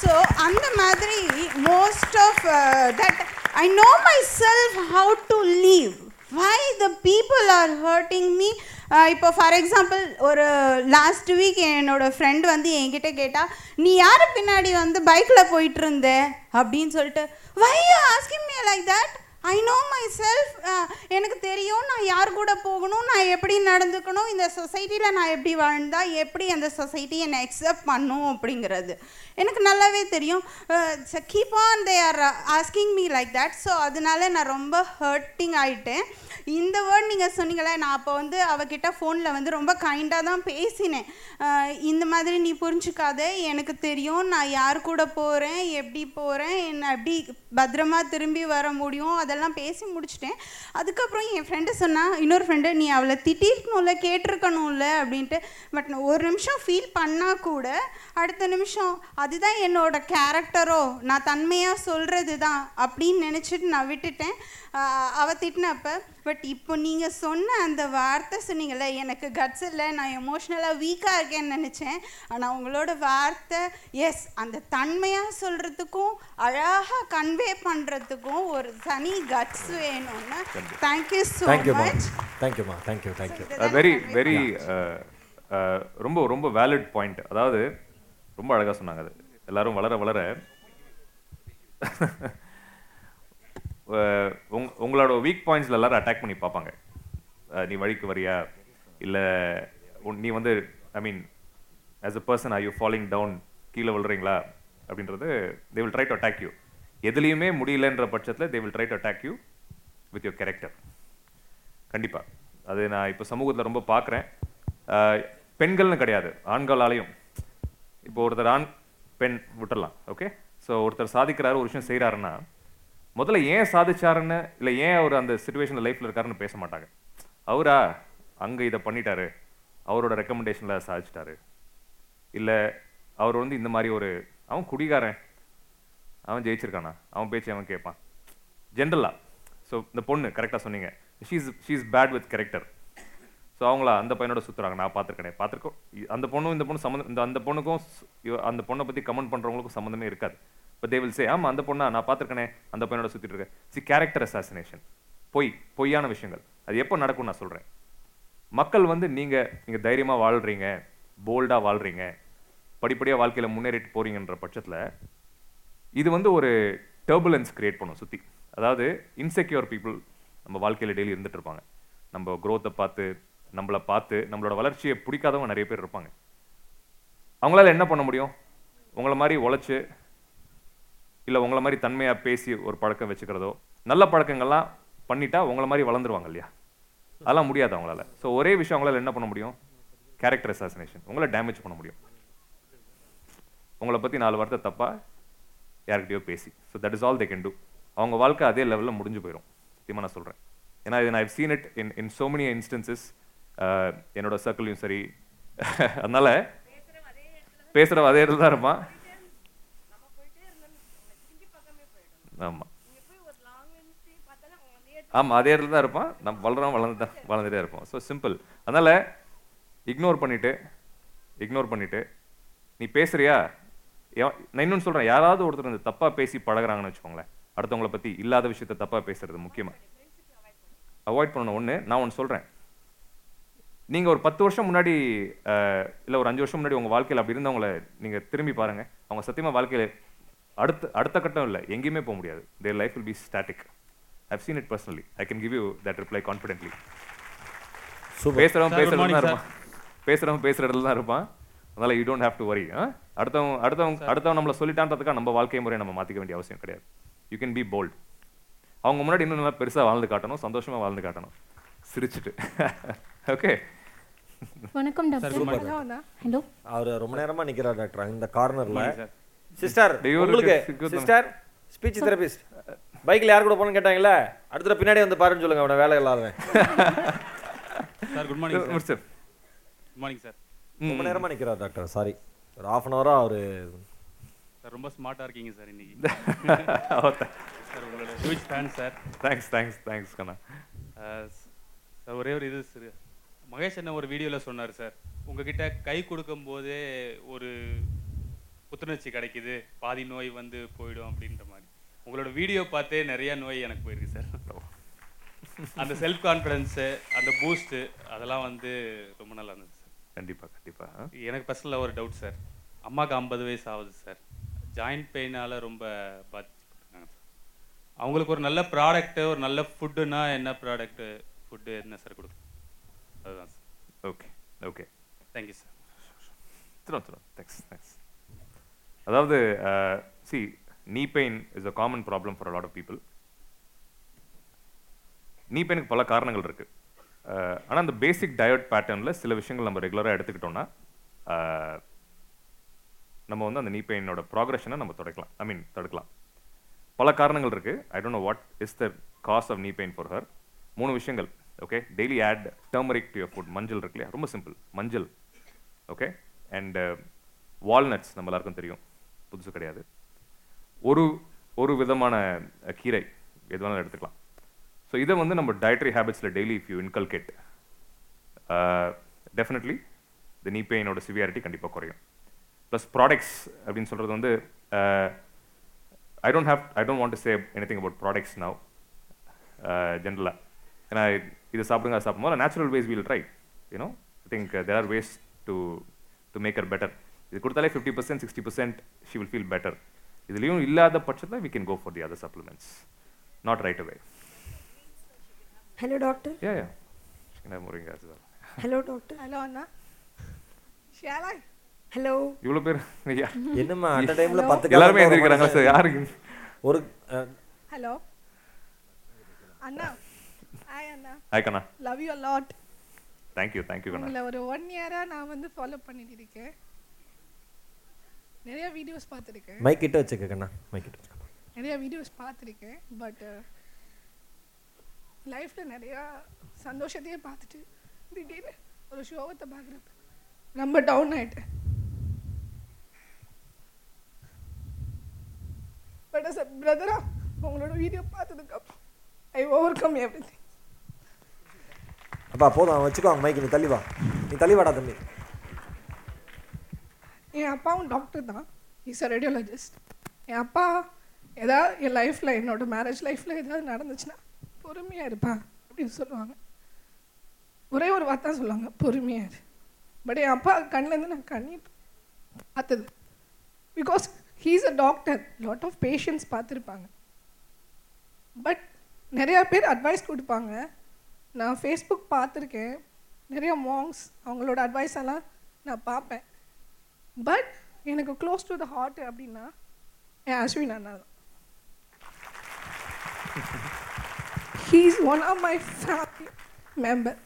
ஸோ அந்த மாதிரி most of that I know myself how to live why the people are hurting me இப்போ ஃபார் எக்ஸாம்பிள் ஒரு லாஸ்ட் வீக் என்னோட ஃப்ரெண்ட் வந்து என்கிட்ட கேட்டால் நீ யார் பின்னாடி வந்து பைக்கில் போயிட்டு இருந்த அப்படின்னு சொல்லிட்டு why asking me like that I know myself எனக்கு தெரியும் நான் யார் கூட போகணும் நான் எப்படி நடந்துக்கணும் இந்த சொசைட்டியில் நான் எப்படி வாழ்ந்தால் எப்படி அந்த சொசைட்டி என்னை அக்செப்ட் பண்ணும்? அப்படிங்கிறது. எனக்கு நல்லாவே தெரியும். Keep on they are asking me like that so அதனால நான் ரொம்ப ஹர்ட்டிங் ஆகிட்டேன் இந்த வேர்ட் நீங்கள் சொன்னீங்களே நான் அப்போ வந்து அவகிட்ட ஃபோனில் வந்து ரொம்ப கைண்டாக தான் பேசினேன். இந்த மாதிரி நீ புரிஞ்சுக்காத எனக்கு தெரியும். நான் யார் கூட போகிறேன் எப்படி போகிறேன் என்ன எப்படி பத்திரமா திரும்பி வர முடியும்? அதெல்லாம் பேசி முடிச்சிட்டேன். அதுக்கப்புறம் என் ஃப்ரெண்டு சொன்னால் இன்னொரு ஃப்ரெண்டு நீ அவளை திட்டிருக்கணும்ல கேட்டிருக்கணும்ல அப்படின்ட்டு. பட் ஒரு நிமிஷம் ஃபீல் பண்ணால் கூட அடுத்த நிமிஷம் அதுதான் என்னோட கேரக்டரோ நான் தன்மையாக சொல்கிறது தான் அப்படின்னு நினச்சிட்டு நான் விட்டுட்டேன். அவ திட்டினப்ப பட் இப்போ நீங்கள் சொன்ன அந்த வார்த்தை சொன்னீங்கல்ல எனக்கு கட்ஸ் இல்லை நான் எமோஷ்னலாக வீக்காக இருக்கேன்னு நினச்சேன். ஆனால் உங்களோட வார்த்தை எஸ் அந்த தன்மையாக சொல்கிறதுக்கும் அழகாக கன்வே பண்ணுறதுக்கும் ஒரு தனி கட்ஸ் வேணும்னு தேங்க்யூ ஸோ மச் தேங்க்யூம்மா thank you thank you very very ரொம்ப ரொம்ப வேலிட் பாயிண்ட் அதாவது ரொம்ப அழகாக சொன்னாங்க அது. எல்லாரும் வளர வளர உங் உங்களோட வீக் பாயிண்ட்ஸில் எல்லாரும் அட்டாக் பண்ணி பார்ப்பாங்க. நீ வழிக்கு வரியா? இல்லை உன்- நீ வந்து I mean as a person are you falling down கீழே விழுறீங்களா? அப்படின்றது they will try to attack you எதுலேயுமே முடியலன்ற பட்சத்தில் they will try to attack you with your character கண்டிப்பாக அது நான் இப்போ சமூகத்தில் ரொம்ப பார்க்குறேன். பெண்கள்னு கிடையாது. ஆண்களாலையும். இப்போ ஒருத்தர் ஆண் பெண் விட்டுடலாம் ஓகே ஸோ ஒருத்தர் சாதிக்கிறாரு ஒரு விஷயம் செய்கிறாருன்னா முதல்ல ஏன் சாதிச்சாருன்னு இல்லை ஏன் அவர் அந்த சுச்சுவேஷனில் லைஃப்பில் இருக்காருன்னு பேச மாட்டாங்க. அவரா அங்கே இதை பண்ணிட்டாரு அவரோட ரெக்கமெண்டேஷனில் சாதிச்சிட்டாரு. இல்லை அவர் வந்து இந்த மாதிரி ஒரு அவன் குடிகாரன் அவன் ஜெயிச்சிருக்கானா? அவன் பேச்சு அவன் கேட்பான். ஜென்ரலாக ஸோ இந்த பொண்ணு கரெக்டாக சொன்னீங்க. She's she's bad with character so அவங்களா அந்த பையனோட சுற்றுறாங்க நான் பார்த்துருக்கேன். பார்த்துருக்கோம். அந்த பொண்ணும் இந்த பொண்ணு சம்மந்தம் இந்த அந்த பொண்ணுக்கும் அந்த பொண்ணை பற்றி கமெண்ட் பண்ணுறவங்களுக்கும் சம்மந்தமே இருக்காது. இப்போ தே வில் சே ஆமாம் அந்த பொண்ணா நான் பார்த்துருக்கேனே அந்த பையனோட சுற்றிட்டு இருக்கேன். சி கேரக்டர் அசாசினேஷன் பொய் பொய்யான விஷயங்கள். அது எப்போ நடக்கும் நான் சொல்கிறேன் மக்கள் வந்து நீங்கள் நீங்கள் தைரியமாக வாழ்கிறீங்க போல்டாக வாழ்கிறீங்க படிப்படியாக வாழ்க்கையில் முன்னேறிட்டு போகிறீங்கன்ற பட்சத்தில் இது வந்து ஒரு டர்புலன்ஸ் கிரியேட் பண்ணும் சுற்றி அதாவது இன்செக்யூர் பீப்புள் நம்ம வாழ்க்கையில் டெய்லி இருந்துகிட்டு இருப்பாங்க. நம்ம க்ரோத்தை பார்த்து நம்மளை பார்த்து நம்மளோட வளர்ச்சியை பிடிக்காதவங்க நிறைய பேர் இருப்பாங்க. அவங்களால என்ன பண்ண முடியும்? உங்களை மாதிரி உழைச்சு இல்லை உங்களை மாதிரி தன்மையாக பேசி ஒரு பழக்கம் வச்சுக்கிறதோ நல்ல பழக்கங்கள்லாம் பண்ணிட்டா உங்களை மாதிரி வளர்ந்துருவாங்க இல்லையா? அதெல்லாம் முடியாது அவங்களால. ஸோ ஒரே விஷயம் அவங்களால என்ன பண்ண முடியும்? கேரக்டர் அசாசினேஷன் உங்களை டேமேஜ் பண்ண முடியும். உங்களை பற்றி நாலு வார்த்தை தப்பாக யார்கிட்டயோ பேசி. So that is all they can do அவங்க வாழ்க்கை அதே லெவலில் முடிஞ்சு போயிடும் சத்தியமாக நான் சொல்கிறேன் ஏன்னா இது நான் seen it in in so many instances என்னோட சர்க்கிளையும் சரி. அதனால பேசுகிற அதே இடத்துல தான் இருப்பான். ஆமாம் ஆமாம் அதே இடத்துல தான் இருப்பான். நம்ம வளரோம் வளர்ந்து தான் வளர்ந்துட்டே இருப்போம் ஸோ சிம்பிள் அதனால் இக்னோர் பண்ணிவிட்டு இக்னோர் பண்ணிவிட்டு நீ பேசுகிறியா நான் இன்னொன்று சொல்கிறேன் யாராவது ஒருத்தர் இந்த தப்பாக பேசி பழகுறாங்கன்னு வச்சுக்கோங்களேன். அடுத்தவங்கள பற்றி இல்லாத விஷயத்த தப்பாக பேசுறது முக்கியமாக அவாய்ட் பண்ணணும். ஒன்று நான் ஒன்று சொல்கிறேன் நீங்கள் ஒரு பத்து வருஷம் முன்னாடி இல்லை ஒரு அஞ்சு வருஷம் முன்னாடி உங்கள் வாழ்க்கையில் அப்படி இருந்தவங்கள நீங்கள் திரும்பி பாருங்கள் அவங்க சத்தியமாக வாழ்க்கையில் அடுத்த அடுத்த கட்டம் இல்லை. எங்கேயுமே போக முடியாது. Their life will be static I've seen it personally I can give you that reply confidently. பேசுகிறவன் morning, தான். இருப்பான். பேசுகிறவன் பேசுகிற இடத்துல தான் இருப்பான். அதனால் யூ டோன்ட் ஹேவ் டு வரி அடுத்தவன் அடுத்தவங்க அடுத்தவன் நம்மளை சொல்லிட்டான்றதுக்காக நம்ம வாழ்க்கை முறையை நம்ம மாற்றிக்க வேண்டிய அவசியம் கிடையாது. யூ கேன் பி போல்ட் அவங்க முன்னாடி இன்னும் நல்லா பெருசாக வாழ்ந்து காட்டணும் சந்தோஷமாக வாழ்ந்து காட்டணும். சிரிச்சிட்டு. ஓகே. வணக்கம் டாக்டர். ஹலோ. அவர் ரொம்ப நேரமா நிக்கிறார் டாக்டர் இந்த கார்னர்ல Morning, sir. சிஸ்டர் உங்களுக்கு சிஸ்டர் ஸ்பீச் தெரபிஸ்ட் பைக்ல யார் கூட போகணும்னு கேட்டாங்களே அடுத்த பின்னாடி வந்து பாருன்னு சொல்லுங்க அவனை வேலை இல்லாதவன். Sir good morning. Sir. Good morning sir. ரொம்ப நேரமா நிக்கிறார் டாக்டர் சாரி ஒரு ஹாஃப் அன் ஹவரா அவரு சார் ரொம்ப ஸ்மார்ட்டாக இருக்கீங்க சார் இன்னைக்கு. சார் உங்களோட huge fan sir. Thanks thanks thanks கண்ணா. சார் ஒரே ஒரு இது சார். மகேஷ் அண்ணன் ஒரு வீடியோவில் சொன்னார் சார். உங்ககிட்ட கை கொடுக்கும் போதே ஒரு புத்துணர்ச்சி கிடைக்குது. பாதி நோய் வந்து போயிடும் அப்படின்ற மாதிரி. உங்களோட வீடியோ பார்த்தே நிறைய நோய் எனக்கு போயிருக்கு சார். அந்த செல்ஃப் கான்ஃபிடென்ஸு அந்த பூஸ்ட்டு அதெல்லாம் வந்து ரொம்ப நல்லா இருந்தது சார். கண்டிப்பாக கண்டிப்பாக எனக்கு பர்சனலாக ஒரு டவுட் சார். அம்மாவுக்கு ஐம்பது வயசு ஆகுது சார். ஜாயிண்ட் பெயினால் ரொம்ப பாதிச்சுப்பட்டிருக்காங்க சார். அவங்களுக்கு ஒரு நல்ல ப்ராடக்ட்டு ஒரு நல்ல ஃபுட்டுனா என்ன ப்ராடக்ட்டு ஃபுட்டு என்ன சார் கொடுக்கும் அதுதான் sir okay okay thank you sir தரும் தரும் தேங்க்ஸ் தேங்க்ஸ் அதாவது see knee pain is a common problem for lot of people knee பெயினுக்கு பல காரணங்கள் இருக்கு. ஆனால் அந்த பேசிக் டயட் பேட்டர்னில் சில விஷயங்கள் நம்ம ரெகுலராக எடுத்துக்கிட்டோம்னா அஹ், நம்ம வந்து அந்த நீ பெயினோட ப்ராக்ரஷனை நம்ம தொடக்கலாம். ஐ மீன் தடுக்கலாம். பல காரணங்கள் இருக்கு. I don't know what is the cause of knee pain for her மூணு விஷயங்கள். Okay daily add turmeric to your food மஞ்சள் இருக்கு இல்லையா? ரொம்ப சிம்பிள் மஞ்சள். ஓகே அண்டு வால்நட்ஸ் நம்ம எல்லாருக்கும் தெரியும். புதுசு கிடையாது. ஒரு ஒரு விதமான கீரை எது வேணாலும் எடுத்துக்கலாம். ஸோ இதை வந்து நம்ம dietary ஹேபிட்ஸில் daily if you inculcate definitely இந்த நீ பெயினோட சிவியாரிட்டி கண்டிப்பாக குறையும். ப்ளஸ் ப்ராடக்ட்ஸ் அப்படின்னு சொல்கிறது வந்து I don't have I don't want to say anything about products now ஜென்ரலாக ஏன்னா இது சாப்பிடுங்க அது சாப்பிடும்போது natural ways we'll try you know I think there are ways to to make her better இது கொடுத்தாலே fifty percent sixty percent she will feel better இதுலேயும் இல்லாத பட்சத்தில் we can go for the other supplements not right away hello doctor Yeah, yeah. She can have moringa as well. Hello doctor hello Anna. ஷேலா hello இவ்வளோ பேர்? ஐயா. என்னம்மா at a time ல பத்து எல்லாருமே போடுற சார் யாருக்கு? ஒரு ஹலோ அண்ணா ஹாய் அண்ணா hi Kanna love you lot thank you thank you கண்ணா உங்களை ஒரு ஒன் இயராக நான் வந்து ஃபாலோ பண்ணிட்டு இருக்கேன் நிறைய வீடியோஸ் பார்த்துருக்கேன். மைக் கிட்ட வச்சுக்க கண்ணா மைக் கிட்ட வச்சுக்க. நிறைய வீடியோஸ் பார்த்துருக்கேன் பட் லைஃப்பில் நிறையா சந்தோஷத்தையே பார்த்துட்டு திடீர்னு ஒரு ஷோகத்தை பார்க்குறப்ப ரொம்ப டவுன் ஆயிட்டேன். பட் அ பிரதரா உங்களோட வீடியோ பார்த்ததுக்கப்புறம் I overcome everything அப்பா போதும் அவன் வச்சுக்கோ மைக்கு நீ தள்ளிவா நீ தள்ளிவாடா தம்பி. என் அப்பாவும் டாக்டர் தான். இஸ் அ ரேடியோலஜிஸ்ட் என் அப்பா ஏதாவது என் லைஃப்பில் என்னோட மேரேஜ் லைஃப்பில் ஏதாவது நடந்துச்சுன்னா பொறுமையாக இருப்பா அப்படின்னு சொல்லுவாங்க. ஒரே ஒரு வார்த்தை சொல்லுவாங்க பொறுமையாக இரு. பட் என் அப்பா கண்ணிலேருந்து நான் கண்ணீர் பார்த்தது. Because he's a doctor lot of patients பார்த்துருப்பாங்க. பட் நிறையா பேர் அட்வைஸ் கொடுப்பாங்க. நான் ஃபேஸ்புக் பார்த்துருக்கேன். நிறைய மாங்ஸ் அவங்களோட அட்வைஸ் எல்லாம் நான் பார்ப்பேன். பட் எனக்கு க்ளோஸ் டு த ஹார்ட் அப்படின்னா என் அஸ்வின் அண்ணா தான். He's one of my family member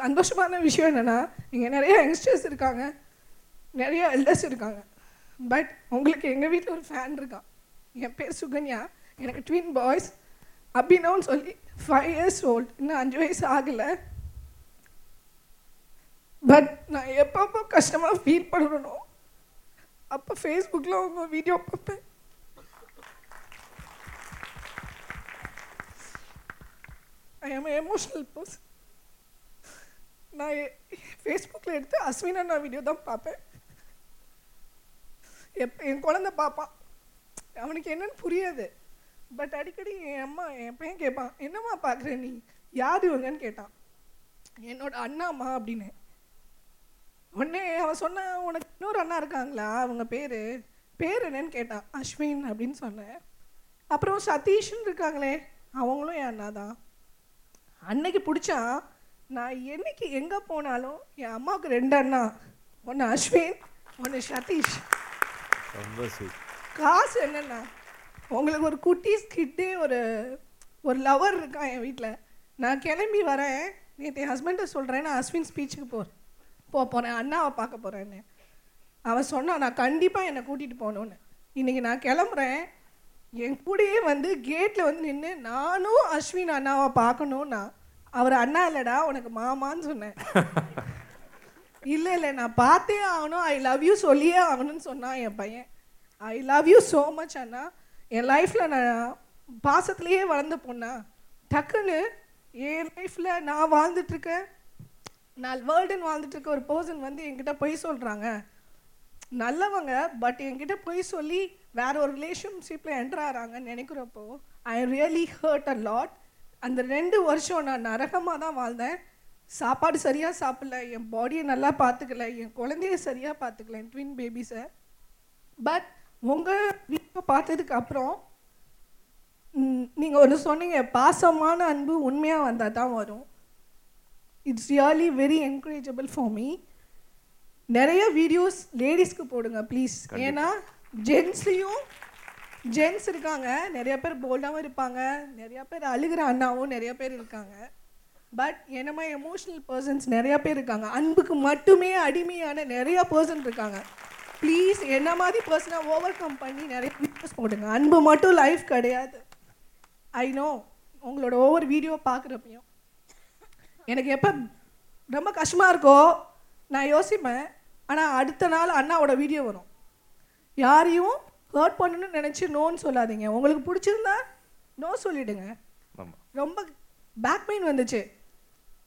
சந்தோஷமான விஷயம் என்னென்னா இங்கே நிறைய யங்ஸ்டர்ஸ் இருக்காங்க. நிறைய எல்டர்ஸ் இருக்காங்க. பட் உங்களுக்கு எங்கள் வீட்டில் ஒரு ஃபேன் இருக்கான் என் பேர் சுகன்யா. எனக்கு ட்வின் பாய்ஸ் அபினோன்னு சொல்லி ஃபைவ் இயர்ஸ் ஓல்ட் இன்னும் அஞ்சு வயசு ஆகலை. பட் நான் எப்பப்போ கஷ்டமாக ஃபீல் பண்ணணும் அப்போ ஃபேஸ்புக்கில் உங்கள் வீடியோ பார்ப்பேன். ஐ ஆம் எமோஷனல் பர்சன் நான் ஃபேஸ்புக்கில் எடுத்து அஸ்வின் அண்ணா வீடியோ தான் பார்ப்பேன். எப் என் குழந்த பார்ப்பான். அவனுக்கு என்னன்னு புரியாது. பட் அடிக்கடி என் அம்மா என் பையன் கேட்பான் என்னம்மா பார்க்குற நீ? யார் இவங்கன்னு கேட்டான். என்னோட அண்ணாம்மா அப்படின்னு. உடனே அவன் சொன்னான் உனக்கு இன்னொரு அண்ணா இருக்காங்களா? அவங்க பேர்? பேர் என்னன்னு கேட்டான். அஸ்வின் அப்படின்னு சொன்னேன். அப்புறம் சதீஷ்னு இருக்காங்களே அவங்களும் என் அண்ணா தான் அன்னைக்கு பிடிச்சா நான் என்னைக்கு எங்கே போனாலும் என் அம்மாவுக்கு ரெண்டு அண்ணா. ஒன்று அஸ்வின் ஒன்று சதீஷ். ரொம்ப காசு என்னன்னா உங்களுக்கு ஒரு கிட்டே ஒரு ஒரு லவர் இருக்கான் என் வீட்டில் நான் கிளம்பி வரேன். நேற்று என் ஹஸ்பண்டை சொல்கிறேன் நான் அஸ்வின் ஸ்பீச்சுக்கு போகிறேன் போக போகிறேன் அண்ணாவை பார்க்க போகிறேன்னு அவன் சொன்னான் நான் கண்டிப்பாக என்னை கூட்டிகிட்டு போகணுன்னு இன்றைக்கி நான் கிளம்புறேன். என் கூடயே வந்து கேட்டில் வந்து நின்று நானும் அஸ்வின் அண்ணாவை பார்க்கணுன்னா அவர் அண்ணா இல்லைடா உனக்கு மாமான்னு சொன்னேன். இல்லை இல்லை நான் பார்த்தே ஆகணும். ஐ லவ் யூ சொல்லியே ஆகணும்னு சொன்னான் என் பையன். I love you so much அண்ணா. என் லைஃப்பில் நான் பாசத்துலேயே வளர்ந்த பொண்ணா? டக்குன்னு என் லைஃப்பில் நான் வாழ்ந்துட்டுருக்கேன். நான் வேர்ல்டுன்னு வாழ்ந்துட்டுருக்க ஒரு பர்சன் வந்து என்கிட்ட பொய் சொல்கிறாங்க நல்லவங்க பட் என்கிட்ட பொய் சொல்லி வேற ஒரு ரிலேஷன்ஷிப்பில் என்டர் ஆகிறாங்கன்னு நினைக்கிறப்போ I really hurt a lot அந்த ரெண்டு வருஷம் நான் நரகமாக தான் வாழ்ந்தேன். சாப்பாடு சரியாக சாப்பிடல என் பாடியை நல்லா பார்த்துக்கல என் குழந்தைய சரியாக பார்த்துக்கல என் ட்வின் பேபிஸை பட் உங்கள் வீடியோ பார்த்ததுக்கு அப்புறம் நீங்கள் ஒன்று சொன்னீங்க பாசமான அன்பு உண்மையாக வந்தால் தான் வரும். It's really very encourageable for me நிறைய வீடியோஸ் லேடிஸ்க்கு போடுங்க ப்ளீஸ். ஏன்னா ஜென்ஸ்லேயும் ஜென்ஸ் இருக்காங்க. நிறைய பேர் போல்டாகவும் இருப்பாங்க. நிறைய பேர் அழுகிற அண்ணாவும் நிறைய பேர் இருக்காங்க. பட் என்னமா எமோஷனல் பர்சன்ஸ் நிறைய பேர் இருக்காங்க. அன்புக்கு மட்டுமே அடிமையான நிறைய பர்சன் இருக்காங்க. ப்ளீஸ் என்ன மாதிரி பர்சனை ஓவர் கம் பண்ணி நிறைய வீடியோஸ் போடுங்க. அன்பு மட்டும் லைஃப் கிடையாது. ஐ நோ உங்களோட ஒவ்வொரு வீடியோ பார்க்குறப்பையும். எனக்கு எப்போ ரொம்ப கஷ்டமாக இருக்கோ நான் யோசிப்பேன். ஆனால் அடுத்த நாள் அண்ணாவோட வீடியோ வரும். யாரையும் ஹர்ட் பண்ணணும்னு நினச்சி நோன்னு சொல்லாதீங்க. உங்களுக்கு பிடிச்சிருந்தா நோ சொல்லிடுங்க. ஆமா. ரொம்ப பேக் பெயின் வந்துச்சு.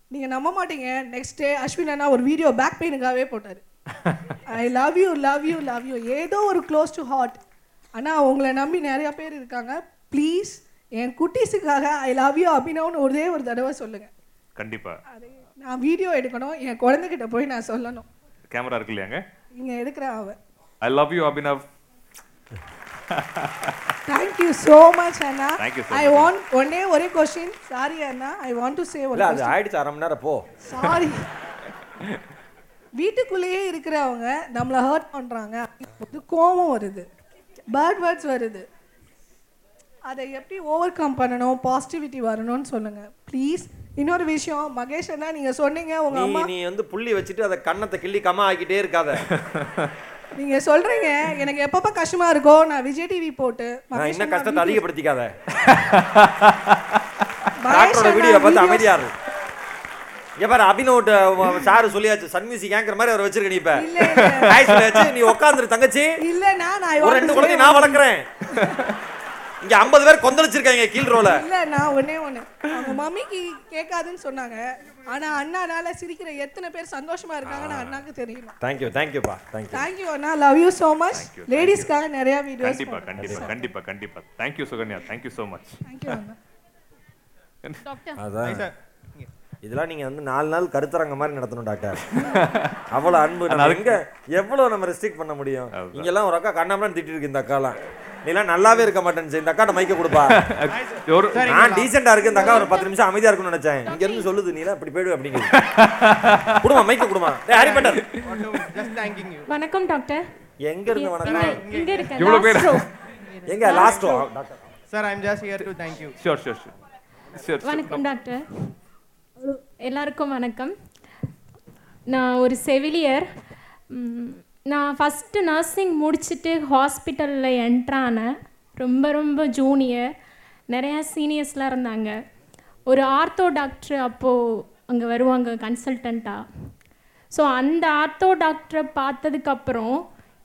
நீங்கள் நம்ப மாட்டீங்க. நெக்ஸ்ட் டே அஸ்வின் அண்ணா ஒரு வீடியோ பேக் பெயினுக்காகவே போட்டார். I love you love you love you ஏதோ ஒரு க்ளோஸ் டு ஹார்ட் ஆனால் உங்களை நம்பி நிறைய பேர் இருக்காங்க. ப்ளீஸ் என் குட்டீஸுக்காக ஐ லவ் யூ அபினவ்னு ஒரே ஒரு தடவை சொல்லுங்கள் கண்டிப்பா. நான் வீடியோ எடுக்கணும். என் குழந்தைகிட்ட போய் நான் சொல்லணும். கேமரா இருக்கு இல்லையாங்க இங்கே எடுக்கிற அவன் I love you Abhinav thank you so much Anna Thank you so I much. Want ஒன்னே ஒரே கொஸ்டின் சாரி அண்ணா ஐ வாண்ட் டு சே இல்ல அது ஆயிடுச்சு அரை மணி நேரம் போ. சாரி வீட்டுக்குள்ளேயே இருக்கிறவங்க நம்மளை ஹர்ட் பண்ணுறாங்க அது கோபம் வருது. பேட் வேர்ட்ஸ் வருது. அதை எப்படி ஓவர் கம் பண்ணணும் பாசிட்டிவிட்டி வரணும்னு சொல்லுங்க. ப்ளீஸ் இன்னொரு விஷயம் மகேஷ் அண்ணா நீங்க சொன்னீங்க உங்க அம்மா நீ வந்து புள்ளி வச்சுட்டு அதை கண்ணத்தை கிள்ளி கம்மா ஆக்கிட்டே இருக்காத. நீங்க சொல்றீங்க எனக்கு எப்பப்ப கஷ்டமா இருக்கோ நான் விஜய் டிவி போட்டு அண்ணா கஷ்டத்தை அதிகப்படுத்திக்காத. டாக்டரோட வீடியோ பார்த்து அமைதியா இரு. இங்க பாரு அபினோட் சார் சொல்லியாச்சு சன் மியூசிக் ஏங்கிற மாதிரி அவர் வச்சிருக்க நீ இப்ப. ஹாய் சொல்லியாச்சு நீ உட்காந்துரு தங்கச்சி. இல்லண்ணா நான் ரெண்டு குழந்தை நான் வளர்க்குறேன். இங்க ஐம்பது பேர் கொந்தளிச்சிருக்காங்க கீழ் ரோல இல்ல நான் ஒண்ணே ஒண்ணு. அவங்க மம்மிக்கு கேட்காதுன்னு சொன்னாங்க. ஆனா அண்ணானால சிரிக்கிற எத்தனை பேர் சந்தோஷமா இருக்காங்கன்னு அண்ணாக்கு தெரியணும் தேங்க்யூ தேங்க்யூப்பா தேங்க்யூ தேங்க்யூ அண்ணா. லவ் யூ so மச் லேடிஸ்க்காக நிறைய வீடியோஸ் கண்டிப்பா கண்டிப்பா கண்டிப்பா கண்டிப்பா. Thank you Sukanya. Thank you so much thank you அண்ணா. அதான். இதெல்லாம் நீங்க வந்து நாலு நாள் கருத்தரங்க மாதிரி நடத்தணும் டாக்டர். அவ்வளவு அன்பு. நம்ம எங்க எவ்வளவு நம்ம ரெஸ்ட்ரிக்ட் பண்ண முடியும்? இங்கெல்லாம் ஒரு அக்கா கண்ணாமலாம் திட்டிட்டு இருக்கு இந்த அக்காலாம். நீலாம் நல்லாவே இருக்க மாட்டேன்னு இந்த அக்காட்ட மைக்க கொடுப்பா. நான் டீசெண்டா இருக்கு இந்த அக்கா ஒரு பத்து நிமிஷம் அமைதியா இருக்கும்னு நினைச்சேன். இங்க இருந்து சொல்லுது நீலாம் இப்படி போயிடு அப்படிங்குது. குடுமா மைக்க குடுமா. ஹரி பட்டர். வணக்கம் டாக்டர். எங்க இருந்து வணக்கம்? இங்க- இங்க இருக்க இவ்வளவு பேர். எங்க last. Doctor Sir, I'm just here to thank you. Sure sure sure sure வணக்கம் டாக்டர். எல்லாருக்கும் வணக்கம். நான் ஒரு செவிலியர். நான் ஃபஸ்ட்டு நர்சிங் முடிச்சுட்டு ஹாஸ்பிட்டலில் என்ட்ரானேன் ரொம்ப ரொம்ப ஜூனியர் நிறையா சீனியர்ஸ்லாம் இருந்தாங்க. ஒரு ஆர்த்தோ டாக்டர் அப்போது அங்கே வருவாங்க கன்சல்டண்ட்டாக ஸோ அந்த ஆர்த்தோ டாக்டரை பார்த்ததுக்கப்புறம்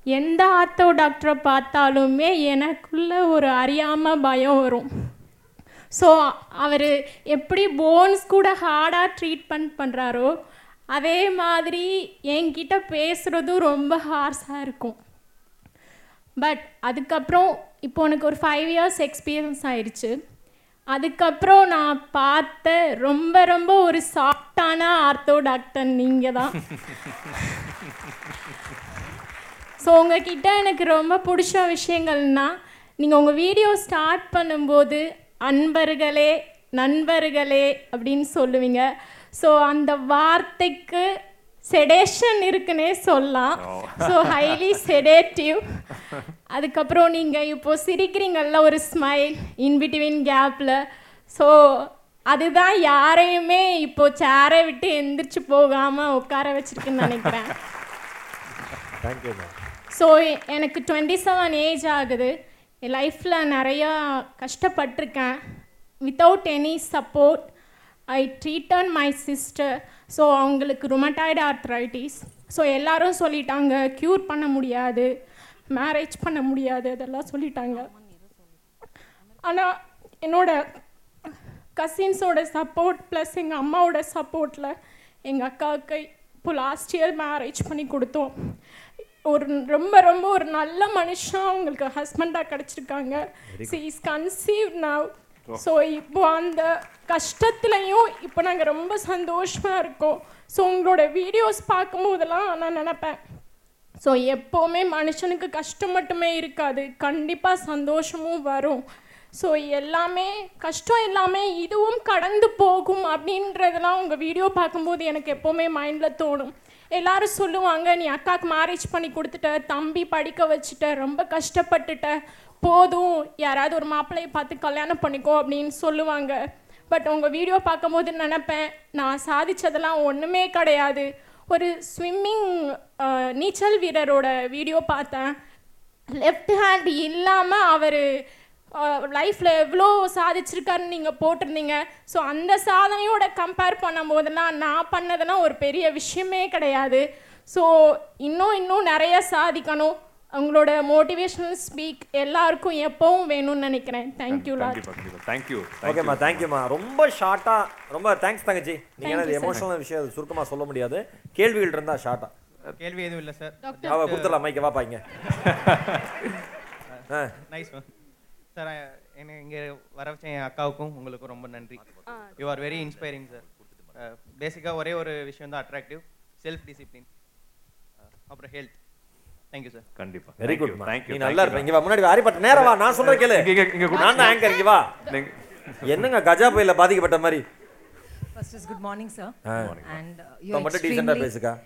எந்த ஆர்த்தோ டாக்டரை பார்த்தாலுமே எனக்குள்ளே ஒரு அறியாமல் பயம் வரும். ஸோ அவர் எப்படி போன்ஸ் கூட ஹார்டாக ட்ரீட்மெண்ட் பண்ணுறாரோ அதே மாதிரி என்கிட்ட பேசுகிறதும் ரொம்ப ஹார்ஸாக இருக்கும். பட் அதுக்கப்புறம் இப்போ எனக்கு ஒரு ஃபைவ் இயர்ஸ் எக்ஸ்பீரியன்ஸ் ஆயிடுச்சு அதுக்கப்புறம் நான் பார்த்த ரொம்ப ரொம்ப ஒரு சாஃப்டான ஆர்த்தோ டாக்டர் நீங்கள் தான் ஸோ உங்ககிட்ட எனக்கு ரொம்ப பிடிச்ச விஷயங்கள்னா நீங்கள் உங்கள் வீடியோ ஸ்டார்ட் பண்ணும்போது அன்பர்களே நண்பர்களே அப்படின்னு சொல்லுவீங்க. ஸோ அந்த வார்த்தைக்கு செடேஷன் இருக்குன்னே சொல்லலாம். ஸோ ஹைலி செடேட்டிவ் அதுக்கப்புறம் நீங்கள் இப்போ சிரிக்கிறீங்கல்ல ஒரு ஸ்மைல் இன் பிட்வீன் கேப்பில் ஸோ அதுதான் யாரையுமே இப்போ சேரை விட்டு எந்திரிச்சு போகாமல் உட்கார வச்சிருக்குன்னு நினைக்கிறேன். ஸோ எனக்கு டுவெண்ட்டி செவன் ஏஜ் ஆகுது. என் லைஃப்பில் நிறையா கஷ்டப்பட்டிருக்கேன். Without any support I treated my sister so அவங்களுக்கு ருமட்டாய்டு ஆர்த்ரைட்டிஸ் ஸோ எல்லாரும் சொல்லிட்டாங்க க்யூர் பண்ண முடியாது. மேரேஜ் பண்ண முடியாது. அதெல்லாம் சொல்லிட்டாங்க. ஆனால் என்னோட கசின்ஸோட சப்போர்ட் ப்ளஸ் எங்கள் அம்மாவோட சப்போர்ட்டில் எங்கள் அக்காவுக்கு இப்போ லாஸ்ட் இயர் மேரேஜ் பண்ணி கொடுத்தோம். ஒரு ரொம்ப ரொம்ப ஒரு நல்ல மனுஷன் அவங்களுக்கு ஹஸ்பண்டாக கிடச்சிருக்காங்க. She is conceive now so இப்போ அந்த கஷ்டத்துலையும் இப்போ நாங்கள் ரொம்ப சந்தோஷமாக இருக்கோம். ஸோ உங்களோட வீடியோஸ் பார்க்கும்போதெல்லாம் நான் நினப்பேன். ஸோ எப்போவுமே மனுஷனுக்கு கஷ்டம் மட்டுமே இருக்காது. கண்டிப்பாக சந்தோஷமும் வரும். ஸோ எல்லாமே கஷ்டம் எல்லாமே இதுவும் கடந்து போகும் அப்படின்றதெல்லாம் உங்கள் வீடியோ பார்க்கும்போது எனக்கு எப்போவுமே மைண்டில் தோணும். எல்லாரும் சொல்லுவாங்க நீ அக்காவுக்கு மேரேஜ் பண்ணி கொடுத்துட்ட தம்பி படிக்க வச்சுட்ட ரொம்ப கஷ்டப்பட்டுட்ட போதும் யாராவது ஒரு மாப்பிள்ளையை பார்த்து கல்யாணம் பண்ணிக்கோ அப்படின்னு சொல்லுவாங்க. பட் உங்கள் வீடியோ பார்க்கும்போது நினப்பேன் நான் சாதிச்சதெல்லாம் ஒன்றுமே கிடையாது. ஒரு ஸ்விம்மிங் நீச்சல் வீரரோட வீடியோ பார்த்தேன். லெஃப்ட் ஹேண்ட் இல்லாமல் அவர் லைஃப்பில் எவ்வளோ சாதிச்சிருக்காருன்னு நீங்கள் போட்டிருந்தீங்க. ஸோ அந்த சாதனையோட கம்பேர் பண்ணும்போதெல்லாம் நான் பண்ணதெல்லாம் ஒரு பெரிய விஷயமே கிடையாது. ஸோ இன்னும் இன்னும் நிறைய சாதிக்கணும். உங்களோட மோட்டிவேஷனல் ஸ்பீக் எல்லாருக்கும் எப்பவும் வேணும்னு நினைக்கிறேன். தேங்க்யூ தேங்க்யூ ஓகேம்மா தேங்க்யூம்மா ரொம்ப ஷார்ட்டாக ரொம்ப தேங்க்ஸ் தங்கச்சி. நீங்கள் Thank எனது you, sir. எமோஷனல் விஷயம் சுருக்கமாக சொல்ல முடியாது. கேள்விகள் இருந்தால் ஷார்ட்டாக கேள்வி எதுவும் இல்லை சார் அவ கொடுத்துடலாம் மைக்க வாப்பா இங்க. ஆ. நைஸ் மேம் சார் என்னை இங்கே வர வச்ச என் அக்காவுக்கும் உங்களுக்கும் ரொம்ப நன்றி. You are very inspiring sir பேசிக்காக ஒரே ஒரு விஷயம் தான் அட்ராக்டிவ் செல்ஃப் டிசிப்ளின் அப்புறம் ஹெல்த் தேங்க்யூ சார் கண்டிப்பா. வெரி Thank குட் நல்லா வா முன்னாடி ஆரிப்பட்ட நேரம் வா. நான் சொல்ற கேளு. இங்க, இங்க, இங்க கூட. நான் தான் ஆங்கர் இங்க வா. நீங்க- என்னங்க கஜா புயல்ல பாதிக்கப்பட்ட மாதிரி? First is good morning, sir. Ah. And uh, you're extremely,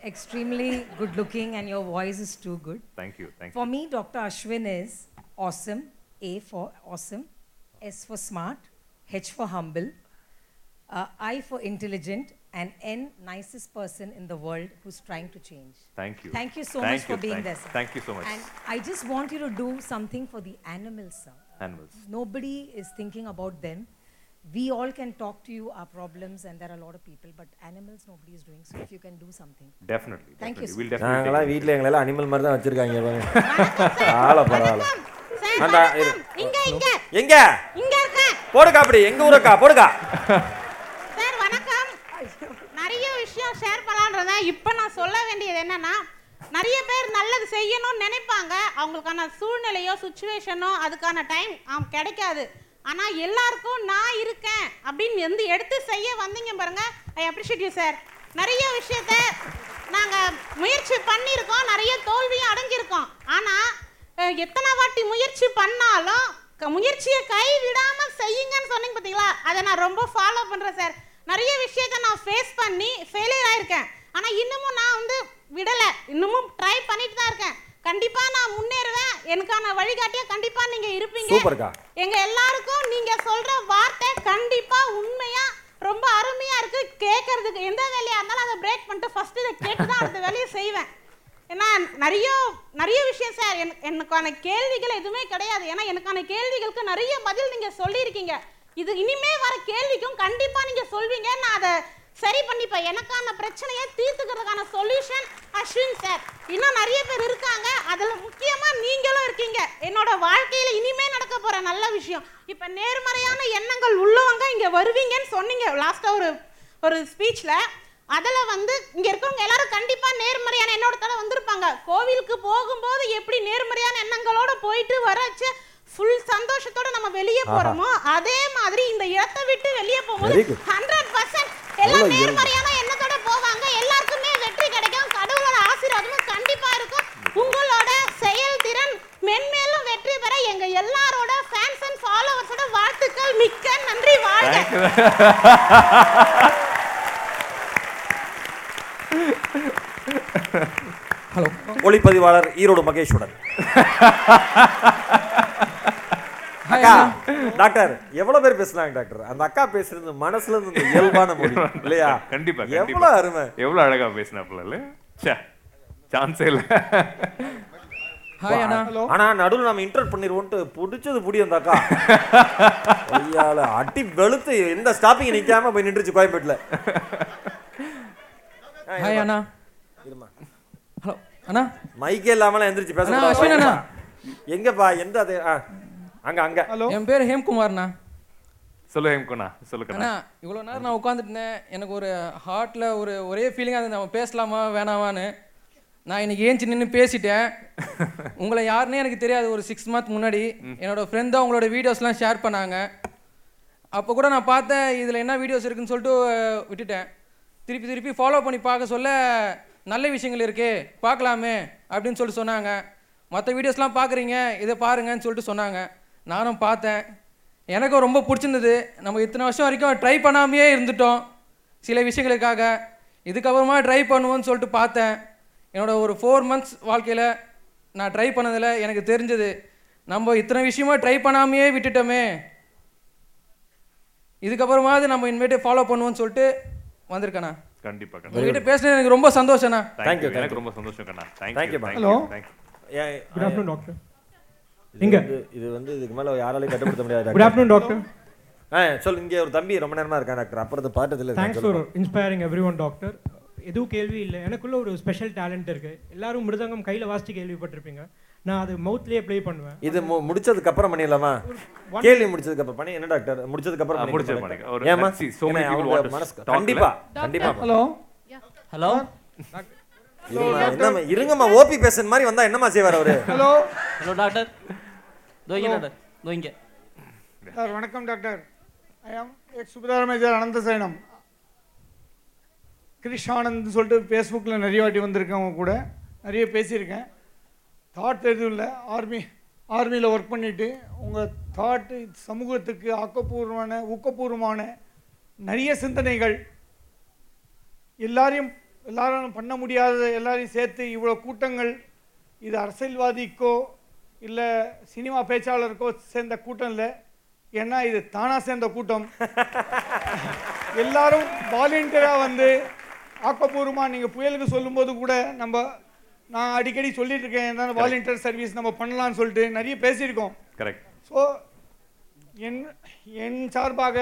extremely good looking and your voice is too good. Thank you, thank For me, Dr. Ashwin is awesome. A for awesome. S for smart. H for humble. Uh, I for intelligent. And N, nicest person in the world who's trying to change. Thank you. Thank you so Thank much for being thank- there, sir. thank you so much. And I just want you to do something for the animals, sir. Animals. Nobody is thinking about them. We all can talk to you our problems, and there are a lot of people, but animals nobody is doing. So if you can do something. Definitely, Thank you. definitely. sir. We'll definitely நாங்களாம். வீட்ல எங்களெல்லாம் animal மாதிரி தான் வச்சிருக்காங்க பாருங்க ஆள பரவாயில்ல அந்த இரு. இங்க இங்க எங்க இங்க இருக்கேன் போடுக்கா அப்படி எங்க ஊருக்கா போடுக்கா சார் வணக்கம் நிறைய விஷயம் ஷேர் பண்ணலான்றத இப்போ நான் சொல்ல வேண்டியது என்னன்னா நிறைய பேர் நல்லது செய்யணும்னு நினைப்பாங்க அவங்களுக்கான சூழ்நிலையோ சுச்சுவேஷனோ அதுக்கான டைம் கிடைக்காது ஆனால் எல்லாருக்கும் நான் இருக்கேன் அப்படின்னு வந்து எடுத்து செய்ய வந்தீங்க பாருங்க. ஐ அப்ரிஷியேட் யூ சார் நிறைய விஷயத்த நாங்கள் முயற்சி பண்ணியிருக்கோம். நிறைய தோல்வியும் அடைஞ்சிருக்கோம். ஆனால் எத்தனை வாட்டி முயற்சி பண்ணாலும் க- முயற்சியை கைவிடாமல் செய்யுங்கன்னு சொன்னீங்க பார்த்தீங்களா அதை நான் ரொம்ப ஃபாலோ பண்ணுறேன் சார் நிறைய விஷயத்த நான் ஃபேஸ் பண்ணி ஃபெயிலியர் ஆயிருக்கேன். ஆனால் இன்னமும் நான் வந்து விடலை. இன்னமும் ட்ரை பண்ணிட்டு தான் இருக்கேன். கண்டிப்பா நான் முன்னேறுவேன். எனக்கான வழிகாட்டியா கண்டிப்பா நீங்க இருப்பீங்க. சூப்பர்க்கா. எங்க எல்லாருக்கும் நீங்க சொல்ற வார்த்தை கண்டிப்பா உண்மையா ரொம்ப அருமையா இருக்கு. கேட்கறதுக்கு எந்த வேலையா இருந்தாலும் அதை பிரேக் பண்ணிட்டு ஃபர்ஸ்ட் இதை கேட்டு தான் அடுத்த வேலையை செய்வேன். ஏன்னா நிறைய நிறைய விஷயம் சார் எனக்கு எனக்கான கேள்விகள் எதுவுமே கிடையாது. ஏன்னா எனக்கான கேள்விகளுக்கு நிறைய பதில் நீங்க சொல்லியிருக்கீங்க. இது இனிமே வர கேள்விக்கும் கண்டிப்பா நீங்க சொல்வீங்க நான் அதை சரி பண்ணிப்பா எனக்கான பிரச்சனையை தீர்த்துக்கிறதுக்கான சொல்யூஷன் அஸ்வின் சார் இன்னும் நிறைய பேர் இருக்காங்க. அதில் முக்கியமாக நீங்களும் இருக்கீங்க. என்னோட வாழ்க்கையில் இனிமே நடக்க போகிற நல்ல விஷயம். இப்போ நேர்மறையான எண்ணங்கள் உள்ளவங்க இங்கே வருவீங்கன்னு சொன்னீங்க. லாஸ்ட்டாக ஒரு ஒரு ஸ்பீச்சில் அதில் வந்து இங்கே இருக்கவங்க எல்லாரும் கண்டிப்பாக நேர்மறையான எண்ணோட வந்திருப்பாங்க. கோவிலுக்கு போகும்போது எப்படி நேர்மறையான எண்ணங்களோட போயிட்டு வரச்சு ஃபுல் சந்தோஷத்தோட நம்ம வெளியே. போறோமோ அதே மாதிரி இந்த இடத்தை விட்டு வெளியே போகும்போது. ஹண்ட்ரட் பர்சன்ட் எல்லாம். நேர்மறையான எண்ணத்தோட போவாங்க. எல்லாருக்குமே வெற்றி கிடைக்கும். கடவுளோட ஆசீர்வாதமும் கண்டிப்பா இருக்கும். உங்களோட செயல்திறன் மென்மேலும் வெற்றி பெற எங்க எல்லாரோட ஃபேன்ஸ் அண்ட் ஃபாலோவர்ஸோட வாழ்த்துக்கள் மிக்க நன்றி. வாழ்க. ஹலோ ஒளிப்பதிவாளர் ஈரோடு மகேஷுடன் அக்கா டாக்டர் எவ்வளவு பேர் பேசுனாங்க டாக்டர்? அந்த அக்கா பேசுறது மனசுல இருந்து இயல்பான மொழி இல்லையா? கண்டிப்பா. எவ்வளவு அருமை. எவ்வளவு அழகா இல்ல? ச்சே சான்ஸே இல்ல. ஹாய் அண்ணா. ஆனா நடுவுல நம்ம இன்டர் பண்ணிருவோம்ட்டு புடிச்சது புடி அந்த அக்கா. ஐயால அடி வெளுத்து எந்த ஸ்டாப்பிங் நிக்காம போய் நின்றுச்சு கோயம்பேட்டுல. ஹாய் அண்ணா. இருமா? ஹலோ அண்ணா. மைக்கே இல்லாமலாம் எந்திரிச்சு பேச அண்ணா, அஸ்வின் அண்ணா. எங்கப்பா எந்த அது அங்க அங்க. என் பேர் ஹேம்குமார்ண்ணா. சொல்லு ஹேம்குண்ணா சொல்லு அண்ணா கண்ணா இவ்வளோ நேரம் நான் உட்காந்துருந்தேன் எனக்கு ஒரு ஹார்ட்டில் ஒரு ஒரே ஃபீலிங்காக இருந்தது. நம்ம பேசலாமா வேணாமான்னு. நான் இன்னைக்கு ஏஞ்சி நின்று பேசிட்டேன். உங்களை யாருன்னே எனக்கு தெரியாது. ஒரு சிக்ஸ் மந்த் முன்னாடி என்னோட ஃப்ரெண்ட் தான் உங்களோட வீடியோஸ்லாம் ஷேர் பண்ணாங்க. அப்போ கூட நான் பார்த்தேன் இதில் என்ன வீடியோஸ் இருக்குன்னு சொல்லிட்டு விட்டுட்டேன். திருப்பி திருப்பி ஃபாலோ பண்ணி பார்க்க சொல்ல நல்ல விஷயங்கள் இருக்கே பார்க்கலாமே அப்படின்னு சொல்லிட்டு சொன்னாங்க. மற்ற வீடியோஸ்லாம் பார்க்குறீங்க இதை பாருங்கன்னு சொல்லிட்டு சொன்னாங்க. நானும் பார்த்தேன். எனக்கும் ரொம்ப பிடிச்சிருந்தது. நம்ம இத்தனை வருஷம் வரைக்கும் ட்ரை பண்ணாமையே இருந்துட்டோம். சில விஷயங்களுக்காக. இதுக்கப்புறமா ட்ரை பண்ணுவோன்னு சொல்லிட்டு பார்த்தேன். என்னோட ஒரு ஃபோர் மந்த்ஸ் வாழ்க்கையில் நான் ட்ரை பண்ணதில் எனக்கு தெரிஞ்சது. நம்ம இத்தனை விஷயமா ட்ரை பண்ணாமையே விட்டுட்டோமே. இதுக்கப்புறமாவது நம்ம இனிமேட்டு ஃபாலோ பண்ணுவோம்னு சொல்லிட்டு வந்திருக்கேண்ணா கண்டிப்பா உங்ககிட்ட பேசுனது எனக்கு ரொம்ப Thank you, எனக்கு ரொம்ப சந்தோஷம் கண்ணா Thank Thank you, you, thank Doctor. இது எங்க? வந்து- இது வந்து இதுக்கு மேல யாராலையும் கட்டுப்படுத்த முடியாது Good afternoon, doctor. ஆ சொல்லு இங்கே ஒரு தம்பி ரொம்ப நேரமா இருக்கான் டாக்டர். அப்புறம் பாட்டத்தில் thanks for inspiring everyone doctor எதுவும் கேள்வி இல்லை. எனக்குள்ள ஒரு ஸ்பெஷல் டேலண்ட் இருக்கு. எல்லாரும் மிருதங்கம் கையில் வாசிச்சு கேள்விப்பட்டிருப்பீங்க. நான் அது மவுத்லேயே ப்ளே பண்ணுவேன். இது முடிச்சதுக்கு அப்புறம் பண்ணிடலாமா? one- கேள்வி முடிச்சதுக்கு அப்புறம் பண்ணி என்ன டாக்டர்? முடிச்சதுக்கு அப்புறம் முடிச்சது டாக்டர். talk கண்டிப்பா. கண்டிப்பா. ஹலோ ஹலோ என்னம்மா இருங்கம்மா ஓபி பேசன் மாதிரி வந்தா என்னம்மா செய்வார் அவரு? ஹலோ ஹலோ டாக்டர் தோ இங்கே டாக்டர் தோ இங்கே. சார் வணக்கம் doctor I am ex subedar major அனந்த சயனம் கிரிஷ் ஆனந்த்னு சொல்லிட்டு ஃபேஸ்புக்கில் நிறைய வாட்டி வந்திருக்கேன் அவங்க கூட. நிறைய பேசியிருக்கேன். தாட் எதுவும் இல்லை. ஆர்மி ஆர்மியில் ஒர்க் பண்ணிவிட்டு உங்கள் தாட்டு சமூகத்துக்கு ஆக்கப்பூர்வமான ஊக்கபூர்வமான நிறைய சிந்தனைகள் எல்லாரையும் எல்லாரும் பண்ண முடியாத எல்லாரையும் சேர்த்து இவ்வளோ கூட்டங்கள் இது அரசியல்வாதிக்கோ இல்லை சினிமா பேச்சாளருக்கோ சேர்ந்த கூட்டம் இல்லை. ஏன்னா இது தானாக சேர்ந்த கூட்டம். எல்லாரும் வாலண்டியராக வந்து ஆக்கப்பூர்வமாக நீங்கள் புயலுக்கு சொல்லும்போது கூட நம்ம நான் அடிக்கடி சொல்லிட்டு இருக்கேன் என்ன வாலண்டியர் சர்வீஸ் நம்ம பண்ணலாம்னு சொல்லிட்டு நிறைய பேசியிருக்கோம். கரெக்ட் ஸோ என் என் சார்பாக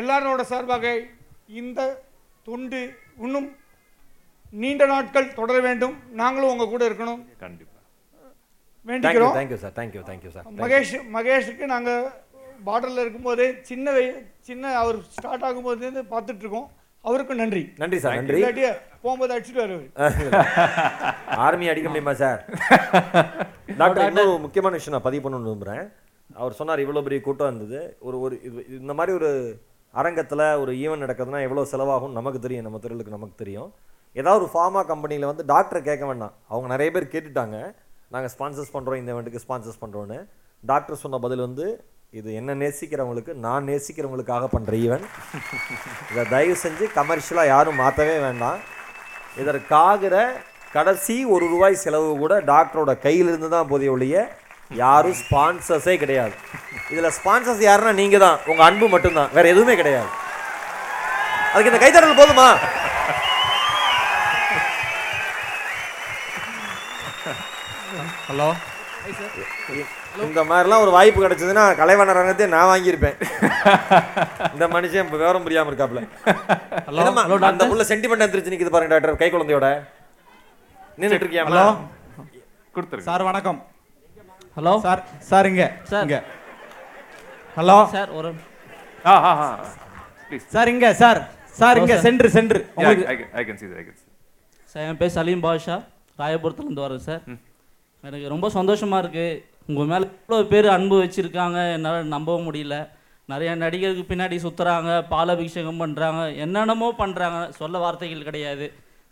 எல்லாரோட சார்பாக இந்த தொண்டு இன்னும் நீண்ட நாட்கள் தொடர வேண்டும். நாங்களும் உங்க கூட இருக்கணும். கண்டிப்பா. வேண்டிக்கிறோம். Thank you sir thank you thank you sir Mahesh மகேஷுக்கு நாங்கள் பார்டரில் இருக்கும்போதே சின்ன சின்ன அவர் ஸ்டார்ட் ஆகும்போது பார்த்துட்டு இருக்கோம் அவருக்கும் நன்றி. நன்றி சார் நன்றி. போகும்போது அடிச்சுட்டு வருவார். ஆர்மி அடிக்க முடியுமா சார் டாக்டர் இன்னொரு முக்கியமான விஷயம் நான் பதிவு பண்ணணும்னு விரும்புகிறேன் அவர் சொன்னார் இவ்வளோ பெரிய கூட்டம் இருந்தது. ஒரு ஒரு இது இந்த மாதிரி ஒரு அரங்கத்தில் ஒரு ஈவெண்ட் நடக்குதுன்னா எவ்வளோ செலவாகும் நமக்கு தெரியும். நம்ம தொழிலுக்கு நமக்கு தெரியும். ஏதாவது ஒரு ஃபார்மா கம்பெனியில் வந்து டாக்டரை கேட்க வேண்டாம். அவங்க நிறைய பேர் கேட்டுட்டாங்க. நாங்கள் ஸ்பான்சர்ஸ் பண்ணுறோம் இந்த இவெண்ட்டுக்கு ஸ்பான்சர்ஸ் பண்ணுறோன்னு டாக்டர் சொன்ன பதில் வந்து இது என்ன நேசிக்கிறவங்களுக்கு நான் நேசிக்கிறவங்களுக்காக பண்ணுற ஈவெண்ட் இதை தயவு செஞ்சு கமர்ஷியலாக யாரும் மாற்றவே வேண்டாம். இதற்காகிற கடைசி ஒரு ரூபாய் செலவு கூட டாக்டரோட கையிலிருந்து தான் போதிய ஒழிய யாரும் ஸ்பான்சர்ஸே கிடையாது. இதில் ஸ்பான்சர்ஸ் யாருன்னா நீங்கள் தான் உங்கள் அன்பு மட்டும்தான். வேறு எதுவுமே கிடையாது. அதுக்கு இந்த கைத்தடல் போதுமா? ஹலோ. இந்த மாதிரிலாம் ஒரு வாய்ப்பு கிடைச்சதுன்னா கலைவாணர் ரங்கத்தையே நான் வாங்கியிருப்பேன். இந்த மனுஷன் இப்போ விவரம் புரியாம இருக்காப்ல Hello, அந்த? புள்ள சென்டிமெண்ட் திருச்சி நிக்குது பாருங்க டாக்டர். கை குழந்தையோட. நின்னுட்டு இருக்கியாமா ஹலோ. கொடுத்துருங்க. சார் வணக்கம். ஹலோ. சார் சார் இங்க சார். இங்க. ஹலோ. சார் ஒரு ஆ ஆ ஆ ப்ளீஸ் சார் இங்க சார். சார் இங்க. சென்ட்ரு சென்ட்ரு உங்களுக்கு I can see that, I can see sir என் பேர் சலீம் பாஷா ராயபுரத்துலேருந்து வரேன் சார். எனக்கு ரொம்ப சந்தோஷமாக இருக்குது உங்கள் மேலே இவ்வளோ பேர் அன்பு வச்சுருக்காங்க. என்னால் நம்பவும் முடியல. நிறைய நடிகருக்கு பின்னாடி சுற்றுறாங்க பாலாபிஷேகம் பண்ணுறாங்க என்னென்னமோ பண்ணுறாங்க சொல்ல வார்த்தைகள் கிடையாது.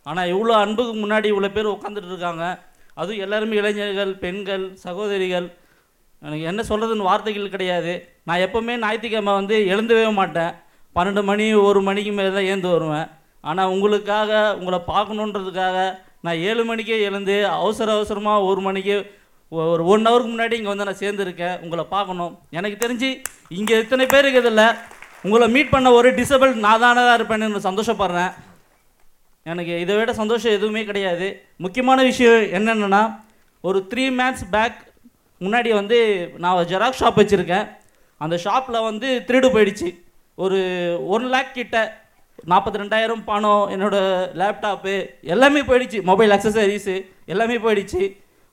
ஆனால் இவ்வளோ அன்புக்கு முன்னாடி இவ்வளோ பேர் உட்காந்துட்டு இருக்காங்க. அதுவும் எல்லாருமே இளைஞர்கள் பெண்கள் சகோதரிகள். எனக்கு என்ன சொல்கிறதுன்னு வார்த்தைகள் கிடையாது. நான் எப்போவுமே ஞாயிற்றுக்கிழமை வந்து எழுந்தவே மாட்டேன். பன்னெண்டு மணி ஒரு மணிக்கு மேலே தான் ஏந்து வருவேன். ஆனால் உங்களுக்காக உங்களை பார்க்கணுன்றதுக்காக நான் ஏழு மணிக்கே எழுந்து அவசர அவசரமாக ஒரு மணிக்கு ஒரு ஒன் ஹவருக்கு முன்னாடி இங்கே வந்து நான் சேர்ந்துருக்கேன். உங்களை பார்க்கணும். எனக்கு தெரிஞ்சு இங்கே இத்தனை பேர் இருக்கிறதில்ல உங்களை மீட் பண்ண ஒரு டிசபிள் நான் தானே தான் இருப்பேன்னு சந்தோஷப்படுறேன். எனக்கு இதை விட சந்தோஷம் எதுவுமே கிடையாது. முக்கியமான விஷயம் என்னென்னா ஒரு த்ரீ மேட்ச் பேக் முன்னாடி வந்து நான் ஜெராக்ஸ் ஷாப் வச்சுருக்கேன். அந்த ஷாப்பில் வந்து திருடு போயிடுச்சு. ஒரு ஒன் லேக் கிட்ட நாற்பத்தி ரெண்டாயிரம் பணம் என்னோடய லேப்டாப்பு எல்லாமே போயிடுச்சு. மொபைல் அக்சசரிஸு எல்லாமே போயிடுச்சு.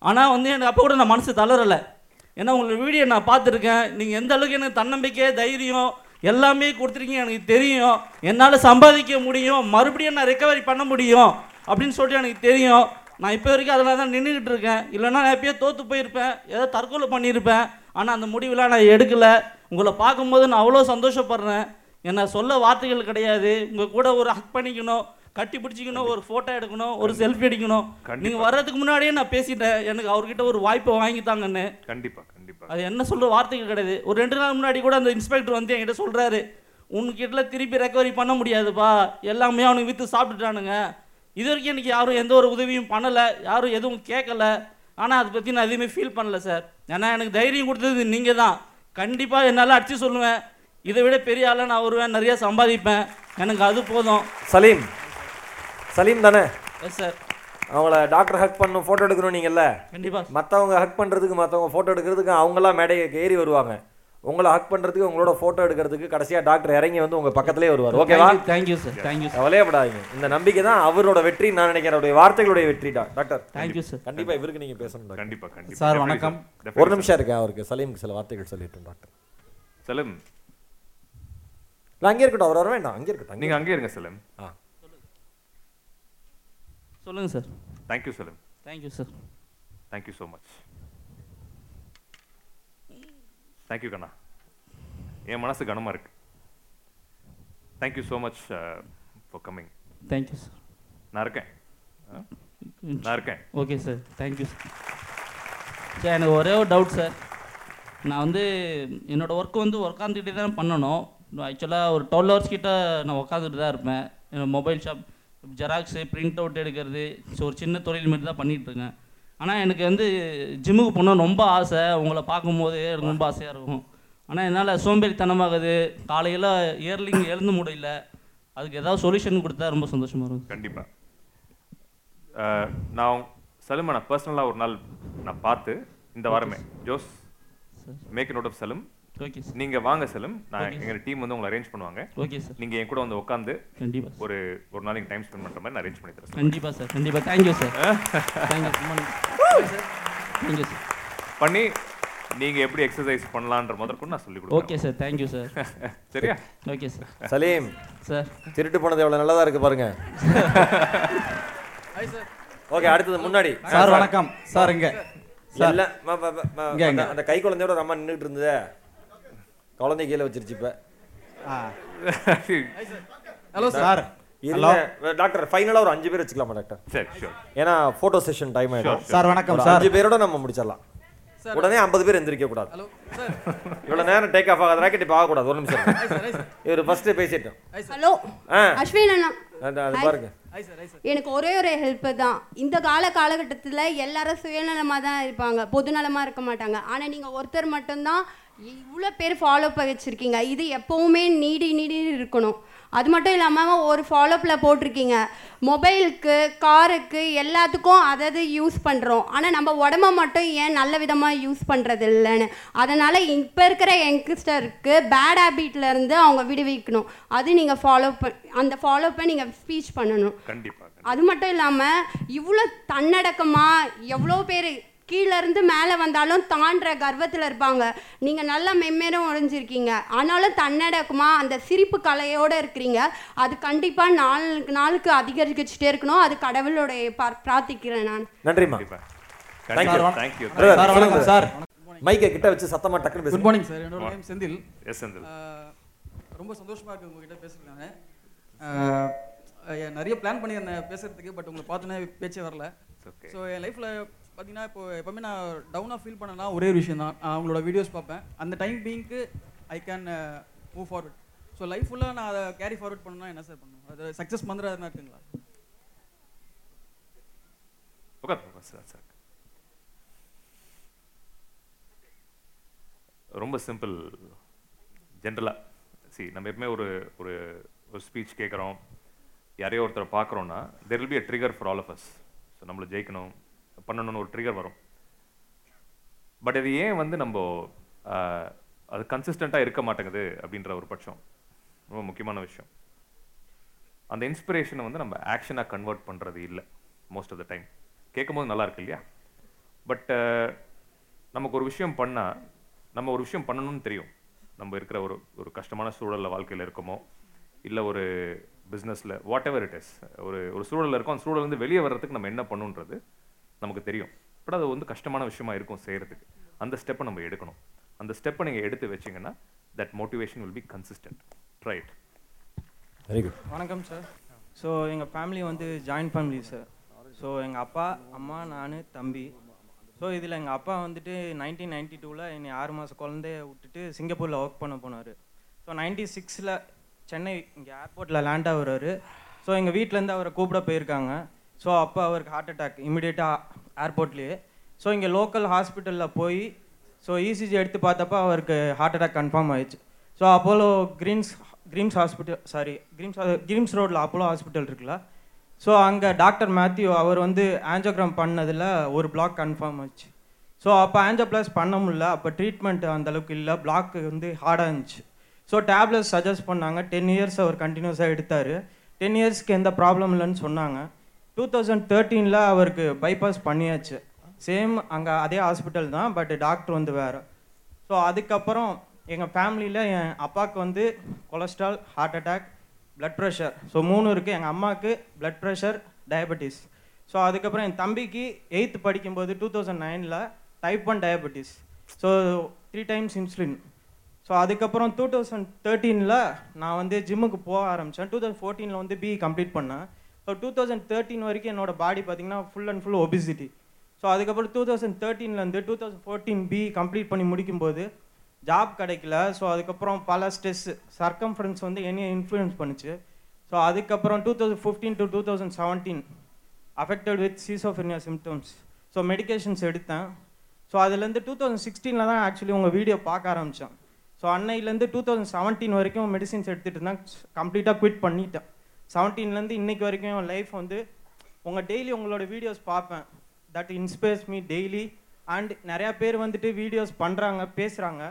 ஆனால் வந்து எனக்கு அப்போ கூட நான் மனசு தளரலை. ஏன்னா உங்களோட வீடியோ நான் பார்த்துருக்கேன். நீங்கள் எந்த அளவுக்கு எனக்கு தன்னம்பிக்கை தைரியம் எல்லாமே கொடுத்துருக்கீங்க. எனக்கு தெரியும். என்னால் சம்பாதிக்க முடியும். மறுபடியும் நான் ரெக்கவரி பண்ண முடியும் அப்படின்னு சொல்லிட்டு எனக்கு தெரியும். நான் இப்போ வரைக்கும் அதில் தான் நின்றுக்கிட்டு இருக்கேன். இல்லைன்னா நான் எப்பயோ தோற்று போயிருப்பேன். ஏதோ தற்கொலை பண்ணியிருப்பேன். ஆனால் அந்த முடிவெலாம் நான் எடுக்கலை. உங்களை பார்க்கும்போது நான் அவ்வளோ சந்தோஷப்படுறேன். என்ன சொல்ல வார்த்தைகள் கிடையாது. உங்கள் கூட ஒரு ஹக் பண்ணிக்கணும் கட்டி பிடிச்சிக்கணும் ஒரு ஃபோட்டோ எடுக்கணும் ஒரு செல்ஃபி எடுக்கணும். நீங்கள் வர்றதுக்கு முன்னாடியே நான் பேசிட்டேன். எனக்கு அவர்கிட்ட ஒரு வாய்ப்பை வாங்கி தாங்கன்னு. கண்டிப்பா கண்டிப்பா. அது என்ன சொல்ற வார்த்தைகள் கிடையாது. ஒரு ரெண்டு நாள் முன்னாடி கூட அந்த இன்ஸ்பெக்டர் வந்து என்கிட்ட சொல்றாரு உனக்கிட்ட திருப்பி ரெக்கவரி பண்ண முடியாதுப்பா. எல்லாமே அவனுக்கு விற்று சாப்பிட்டுட்டானுங்க. இது வரைக்கும் எனக்கு யாரும் எந்த ஒரு உதவியும் பண்ணலை. யாரும் எதுவும் கேட்கல ஆனால் அதை பற்றி நான் எதுவுமே ஃபீல் பண்ணல சார் ஏன்னா எனக்கு தைரியம் கொடுத்தது நீங்கள் தான் கண்டிப்பாக என்னால் அடிச்சு சொல்லுவேன். இதை விட பெரிய ஆளாக நான் வருவேன் நிறைய சம்பாதிப்பேன் எனக்கு அது போதும் சலீம் சலீம் தானே எஸ் சார் அவங்கள டாக்டர் ஹக் பண்ணணும் ஃபோட்டோ எடுக்கணும் நீங்கள்ல கண்டிப்பா. மற்றவங்க ஹக் பண்ணுறதுக்கு மற்றவங்க ஃபோட்டோ எடுக்கிறதுக்கு அவங்களாம் மேடைக்கு ஏறி வருவாங்க உங்களை ஹக் பண்ணுறதுக்கு உங்களோட ஃபோட்டோ எடுக்கிறதுக்கு கடைசியாக டாக்டர் இறங்கி வந்து உங்கள் பக்கத்துலேயே வருவார் ஓகேவா Thank you, thank you, sir. Thank you, sir. கவலையப்படாதீங்க இந்த நம்பிக்கை தான் அவரோட வெற்றி நான் நினைக்கிறேன் அவருடைய வார்த்தைகளுடைய வெற்றி டா- டாக்டர் Thank you, sir. கண்டிப்பாக இவருக்கு நீங்கள் பேசணும் டாக்டர். கண்டிப்பா, கண்டிப்பா. சார், வணக்கம். ஒரு நிமிஷம் இருக்கு அவருக்கு சலீமுக்கு சில வார்த்தைகள் சொல்லிட்டோம் டாக்டர் சலம் இல்லை அங்கே இருக்கட்டும் அவர் வர வேண்டாம். அங்கே இருக்கட்டும் நீங்க அங்கே இருங்க சலம் ஆ. சொல்லுங்க sir. Thank you Salam thank you sir thank you so much thank you கண்ணா. என் மனசு கனமா இருக்கு. Thank you so much for coming thank you sir நான் இருக்கேன். ஆ? நான் இருக்கேன். Okay sir thank you sir sir எனக்கு ஒரே ஒரு டவுட் சார் நான் வந்து என்னோடய ஒர்க் வந்து உட்காந்துக்கிட்டே தான் பண்ணணும். ஆக்சுவலாக ஒரு டுவெல் ஹவர்ஸ் கிட்ட நான் உட்காந்துட்டு தான் இருப்பேன். Mobile shop xerox print out எடுக்கிறது. ஸோ ஒரு சின்ன தொழில் மாதிரி தான் பண்ணிகிட்டு இருக்கேன். ஆனால் எனக்கு வந்து ஜிம்முக்கு போகணும்னு ரொம்ப ஆசை. உங்களை பார்க்கும்போது எனக்கு ரொம்ப ஆசையாக இருக்கும். ஆனால் என்னால் சோம்பேறித்தனமாகுது. காலையில் இயர்லிங் எழுந்து முடியல. அதுக்கு ஏதாவது சொல்யூஷன் கொடுத்தா ரொம்ப சந்தோஷமாக இருக்கும். கண்டிப்பா. அஹ், நான் சலுமை நான் பர்சனலாக ஒரு நாள் நான் பார்த்து இந்த வாரமே Jose make note of Salim. Okay நீங்க வாங்க சலும் நான் Okay, sir. எங்க டீம் வந்து உங்களை அரேஞ்ச் பண்ணுவாங்க. Okay, sir. நீங்க என் கூட வந்து உட்காந்து கண்டிப்பா, ஒரு ஒரு நாளைக்கு டைம் ஸ்பெண்ட் பண்ற மாதிரி நான் அரேஞ்ச் பண்ணி தரேன். கண்டிப்பா சார் கண்டிப்பா. தேங்க்யூ சார் தேங்க்யூ சார் பண்ணி நீங்க எப்படி எக்ஸசைஸ் பண்ணலான்ற முதற்கொண்டு நான் சொல்லி கொடுக்குறேன். Okay sir thank you sir சரியா? Okay sir Salim. சார் திருட்டு போனது எவ்வளோ நல்லதா இருக்கு பாருங்க. ஓகே அடுத்தது முன்னாடி. சார், வணக்கம். சார், இங்க. சார். இங்க. அந்த- கை குழந்தையோட அம்மா நின்றுட்டு இருந்ததே. குழந்தை கீழே வச்சிருச்சு இப்ப. Hello sir. இருங்க. டாக்டர் ஃபைனலா ஒரு அஞ்சு பேர் வச்சுக்கலாமா டாக்டர்? சரி ஷூர் ஏன்னா போட்டோ செஷன் டைம் ஆயிடும். சார், வணக்கம், சார். அஞ்சு பேரோட நம்ம முடிச்சிடலாம். சார். உடனே ஐம்பது பேர் எந்திரிக்க கூடாது. ஹலோ சார் இவ்வளவு நேரம் டேக் ஆஃப் ஆகாத ராக்கெட் இப்போ ஆகக்கூடாது. ஒரு நிமிஷம் இவர் ஃபர்ஸ்ட் பேசிட்டோம். ஹலோ ஆ. அஸ்வின் அண்ணா. அது. பாருங்க. எனக்கு ஒரே ஒரு ஹெல்ப் தான். இந்த கால காலகட்டத்தில் எல்லாரும் சுயநலமாக தான் இருப்பாங்க பொதுநலமாக இருக்க மாட்டாங்க. ஆனால் நீங்கள் ஒருத்தர் மட்டும்தான் இவ்வளோ பேர் ஃபாலோ பண்ணி வச்சுருக்கீங்க. இது எப்போவுமே நீடி நீடி இருக்கணும். அது மட்டும் இல்லாமல் ஒரு ஃபாலோப்பில் போட்டிருக்கீங்க. மொபைலுக்கு காருக்கு எல்லாத்துக்கும் அதாவது யூஸ் பண்ணுறோம் ஆனால் நம்ம உடம்ப மட்டும் ஏன் நல்ல விதமாக யூஸ் பண்ணுறது இல்லைன்னு அதனால் இப்போ இருக்கிற யங்ஸ்டருக்கு பேட் ஹேபிட்லேருந்து அவங்க விடுவிக்கணும். அது நீங்கள் ஃபாலோ பண் அந்த ஃபாலோப்பை நீங்கள் ஸ்பீச் பண்ணணும். கண்டிப்பா அது மட்டும் இல்லாமல் இவ்வளோ தன்னடக்கமாக எவ்வளோ பேர் கீழ இருந்து மேலே வந்தாலும் தாண்டுற கர்வத்தில் இருப்பாங்க. நீங்கள் நல்லா மெம்மேரும் உழைஞ்சிருக்கீங்க ஆனாலும் தன்னடக்கமாக அந்த சிரிப்பு கலையோடு இருக்கிறீங்க. அது கண்டிப்பாக நாளுக்கு நாளுக்கு அதிகரிச்சுட்டே இருக்கணும். அது கடவுளுடைய பிரார்த்திக்கிறேன் நான். Brother, sir. மைக்கை கிட்ட வச்சு சத்தமா டக்குனு பேசுங்க. Good morning sir. என்னோட நேம் செந்தில். Yes, செந்தில். ரொம்ப சந்தோஷமா இருக்கு உங்ககிட்ட அஹ், நிறைய பிளான் பண்ணியிருந்தேன் பேசுறதுக்கு பட் உங்களை பார்த்தோன்னே பேச்சே வரல. ஸோ என் லைஃப்பில் பார்த்தீங்கன்னா இப்போ எப்பவுமே நான் டவுனாக ஃபீல் பண்ணனா ஒரே ஒரு விஷயம் தான். நான் அவங்களோட வீடியோஸ் பார்ப்பேன். அந்த time பீங்க்கு I can move forward so life ஃபுல்லாக நான் அதை கேரி ஃபார்வர்ட் பண்ணணும்னா என்ன சார் பண்ணணும்? அது சக்ஸஸ் மந்திரம் எதுனா இருக்குங்களா? சார் சார் ரொம்ப சிம்பிள் ஜென்ரலாக சி நம்ம எப்பவுமே ஒரு ஒரு ஒரு ஸ்பீச் கேட்குறோம். யாரையோ ஒருத்தரை பார்க்குறோன்னா there will be a trigger for all of us so நம்மளை ஜெயிக்கணும். பண்ணணும்னு ஒரு ட்ரிகர் வரும். பட் இது ஏன் வந்து நம்ம அது கன்சிஸ்டண்ட்டாக இருக்க மாட்டேங்குது அப்படின்ற ஒரு பட்சம். ரொம்ப முக்கியமான விஷயம். அந்த இன்ஸ்பிரேஷனை வந்து நம்ம ஆக்ஷனாக கன்வெர்ட் பண்ணுறது இல்லை மோஸ்ட் ஆஃப் த டைம் கேட்கும்போது நல்லா இருக்கு இல்லையா? பட் நமக்கு ஒரு விஷயம் பண்ணால் நம்ம ஒரு விஷயம் பண்ணணும்னு தெரியும். நம்ம இருக்கிற ஒரு ஒரு கஷ்டமான சூழலில் வாழ்க்கையில் இருக்கோமோ இல்லை ஒரு பிஸ்னஸில் வாட் எவர் இட் இஸ் ஒரு ஒரு சூழலில் இருக்கோம். அந்த சூழல்லேருந்து வெளியே வர்றதுக்கு நம்ம என்ன பண்ணுன்றது நமக்கு தெரியும். பட் அது வந்து கஷ்டமான விஷயமா இருக்கும் செய்கிறதுக்கு அந்த ஸ்டெப்பை நம்ம எடுக்கணும். அந்த ஸ்டெப்பை நீங்கள் எடுத்து வச்சீங்கன்னா that motivation will be consistent right very good வணக்கம் சார் ஸோ எங்கள் ஃபேமிலி வந்து ஜாயின்ட் ஃபேமிலி சார் ஸோ எங்கள் அப்பா அம்மா நான் தம்பி. ஸோ இதில் எங்கள் அப்பா வந்துட்டு நைன்டீன் நைன்டி டூவில் என்னை ஆறு மாதம் குழந்தைய விட்டுட்டு சிங்கப்பூரில் ஒர்க் பண்ண போனார். ஸோ நைன்டி சிக்ஸில் சென்னை இங்கே ஏர்போர்ட்டில் லேண்ட் ஆகுறாரு ஸோ எங்கள் வீட்டிலேருந்து அவரை கூப்பிட போயிருக்காங்க. ஸோ அப்போ அவருக்கு ஹார்ட் அட்டாக் இமிடியேட்டாக ஏர்போர்ட்லேயே ஸோ இங்கே லோக்கல் ஹாஸ்பிட்டலில் போய் ஸோ இசிஜி எடுத்து பார்த்தப்ப அவருக்கு ஹார்ட் அட்டாக் கன்ஃபார்ம் ஆயிடுச்சு. So Apollo greens Greams hospital sorry Greams Greams ரோட்டில் அப்போலோ ஹாஸ்பிட்டல் இருக்குல்ல. ஸோ அங்கே டாக்டர் மேத்யூ அவர் வந்து ஆஞ்சோகிராம் பண்ணதில் ஒரு பிளாக் கன்ஃபார்ம் ஆச்சு. ஸோ அப்போ ஆஞ்சோப்ளாஸ் பண்ண முடியல. அப்போ ட்ரீட்மெண்ட் அந்தளவுக்கு இல்லை. பிளாக் வந்து ஹார்டாக இருந்துச்சு. ஸோ டேப்லெட்ஸ் சஜஸ்ட் பண்ணாங்க. டென் இயர்ஸ் அவர் கண்டினியூஸாக எடுத்தார். டென் இயர்ஸ்க்கு எந்த ப்ராப்ளம் இல்லைன்னு சொன்னாங்க. டூ தௌசண்ட் தேர்ட்டீனில் அவருக்கு பைபாஸ் பண்ணியாச்சு. சேம் அங்கே அதே ஹாஸ்பிட்டல் தான் பட் டாக்டர் வந்து வேறு. ஸோ அதுக்கப்புறம் எங்கள் ஃபேமிலியில் என் அப்பாவுக்கு வந்து cholesterol heart attack blood pressure so மூணு இருக்குது எங்கள் அம்மாவுக்கு ப்ளட் ப்ரெஷர் டயபெட்டிஸ் ஸோ அதுக்கப்புறம் என் தம்பிக்கு எயித்து படிக்கும்போது டூ தௌசண்ட் நைனில் type one diabetes so three times insulin so அதுக்கப்புறம் டூ தௌசண்ட் தேர்ட்டீனில் நான் வந்து ஜிம்முக்கு போக ஆரம்பித்தேன் டூ தௌசண்ட் ஃபோர்டீனில் வந்து பிஇ கம்ப்ளீட் பண்ணேன். ஸோ டூ தௌசண்ட் தேர்ட்டின் வரைக்கும் என்னோட பாடி பார்த்தீங்கன்னா full and full obesity so அதுக்கப்புறம் two thousand தேர்ட்டீன்லேருந்து two thousand fourteen B complete பண்ணி முடிக்கும்போது ஜாப் கிடைக்கல. ஸோ அதுக்கப்புறம் பல ஸ்ட்ரெஸ் சர்க்கம்ஃபரன்ஸ் வந்து என்னையை இன்ஃப்ளூயன்ஸ் பண்ணுச்சு. ஸோ அதுக்கப்புறம் two thousand fifteen to two thousand seventeen affected with schizophrenia symptoms so medications எடுத்தேன். ஸோ அதுலேருந்து டூ தௌசண்ட் சிக்ஸ்டீனில் தான் ஆக்சுவலி உங்கள் வீடியோ பார்க்க ஆரம்பித்தேன் ஸோ அன்னையிலேருந்து டூ தௌசண்ட் செவன்டீன் வரைக்கும் மெடிசின்ஸ் எடுத்துகிட்டு இருந்தேன். கம்ப்ளீட்டாக குவிட் பண்ணிட்டேன். செவன்டீன்லேருந்து இன்னைக்கு வரைக்கும் என் லைஃப் வந்து உங்கள் டெய்லி உங்களோட வீடியோஸ் பார்ப்பேன். That inspires me daily and நிறையா பேர் வந்துட்டு வீடியோஸ் பண்ணுறாங்க பேசுகிறாங்க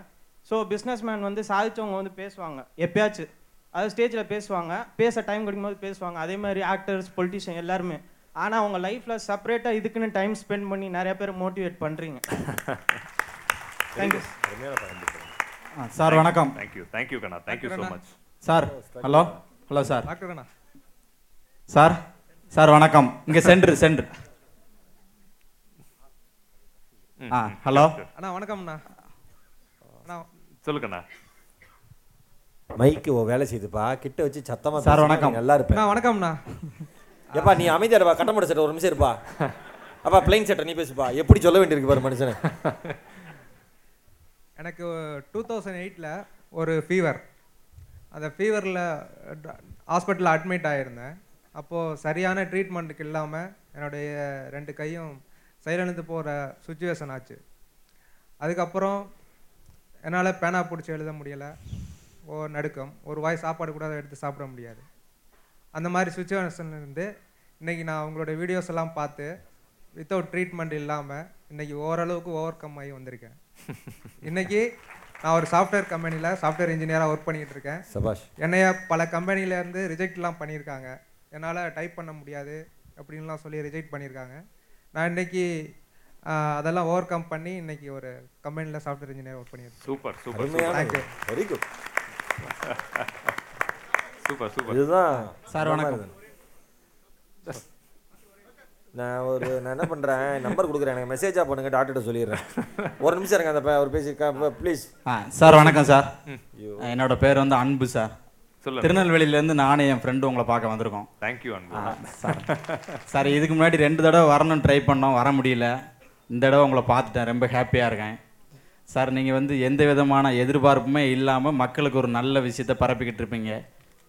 ஸோ பிஸ்னஸ் மேன் வந்து சாதிச்சவங்க வந்து பேசுவாங்க எப்பயாச்சும் அது ஸ்டேஜில் பேசுவாங்க பேச டைம் கிடைக்கும்போது பேசுவாங்க. அதே மாதிரி ஆக்டர்ஸ் பொலிட்டிஷியன் எல்லாருமே. ஆனால் அவங்க லைஃப்பில் செப்பரேட்டாக இதுக்குன்னு டைம் ஸ்பெண்ட் பண்ணி நிறைய பேர் மோட்டிவேட் பண்ணுறீங்க தேங்க்யூ சார் வணக்கம். Thank you thank you Kanna. Thank you so much sir hello. Hello sir. Doctor Anna sir sir வணக்கம். இங்கே சென்ட்ரு சென்ட்ரு ஆ ஹலோ. அண்ணா வணக்கம்ண்ணா. அண்ணா. சொல்லுங்கண்ணா. மைக்கு ஓ வேலை செய்யுதுப்பா கிட்ட வச்சு சத்தமா சார், வணக்கம். நீ நல்லா இருப்பேன். அண்ணா வணக்கம்ண்ணா. ஏப்பா நீ அமைதியா இருப்பா. கட்டமட செட்ட ஒரு நிமிஷம் இருப்பா. அப்பா பிளைன் செட்டை நீ பேசுப்பா. எப்படி சொல்ல வேண்டியிருக்கு பாரு மனுஷனை. எனக்கு டூ தௌசண்ட் எயிட்டில் ஒரு ஃபீவர் அந்த ஃபீவரில் ஹாஸ்பிட்டலில் அட்மிட் ஆகியிருந்தேன் அப்போது சரியான ட்ரீட்மெண்ட்டுக்கு இல்லாமல் என்னுடைய ரெண்டு கையும் செயலிழந்து போகிற சுச்சுவேஷன் ஆச்சு. அதுக்கப்புறம் என்னால் பேனா பிடிச்சி எழுத முடியலை. ஓ நடுக்கம். ஒரு வாய் சாப்பாடு கூட எடுத்து சாப்பிட முடியாது. அந்த மாதிரி சுச்சுவேஷன் இருந்து இன்றைக்கி நான் உங்களோட வீடியோஸ் எல்லாம் பார்த்து வித்தவுட் ட்ரீட்மெண்ட் இல்லாமல் இன்றைக்கி ஓரளவுக்கு ஓவர் கம் ஆகி வந்திருக்கேன். இன்றைக்கி நான் ஒரு சாஃப்ட்வேர் கம்பெனியில் சாஃப்ட்வேர் இன்ஜினியராக ஒர்க் பண்ணிகிட்டு இருக்கேன். சபாஷ். என்னைய பல கம்பெனிலேருந்து ரிஜெக்ட்லாம் பண்ணியிருக்காங்க. என்னால் டைப் பண்ண முடியாது அப்படின்லாம் சொல்லி ரிஜெக்ட் பண்ணியிருக்காங்க. நான் இன்னைக்கு அதெல்லாம் ஓவர் கம் பண்ணி இன்னைக்கு ஒரு கம்பெனியில் சாஃப்ட்வேர் இன்ஜினியர் ஒர்க் பண்ணியிருக்கேன். Super super thank you very good super super. இதுதான். சார், வணக்கம். நான் ஒரு நான் என்ன பண்றேன்? நம்பர் கொடுக்குறேன். எனக்கு மெசேஜா பண்ணுங்க டாக்டர்கிட்ட சொல்லிடுறேன். ஒரு நிமிஷம் இருங்க அந்த ப- அவர் பேசியிருக்கா ப்ளீஸ் ஆ சார் வணக்கம் சார். ஐயோ. என்னோட பேர் வந்து அன்பு சார். திருநெல்வேலியிலேருந்து நானும் என் ஃப்ரெண்டும் உங்களை பார்க்க வந்திருக்கோம். Thank you sir. சார் இதுக்கு முன்னாடி ரெண்டு தடவை வரணும்னு ட்ரை பண்ணோம் வர முடியல. இந்த தடவை உங்களை பார்த்துட்டேன் ரொம்ப ஹாப்பியாக இருக்கேன். சார் நீங்கள் வந்து எந்த விதமான எதிர்பார்ப்புமே இல்லாமல் மக்களுக்கு ஒரு நல்ல விஷயத்தை பரப்பிக்கிட்டு இருப்பீங்க.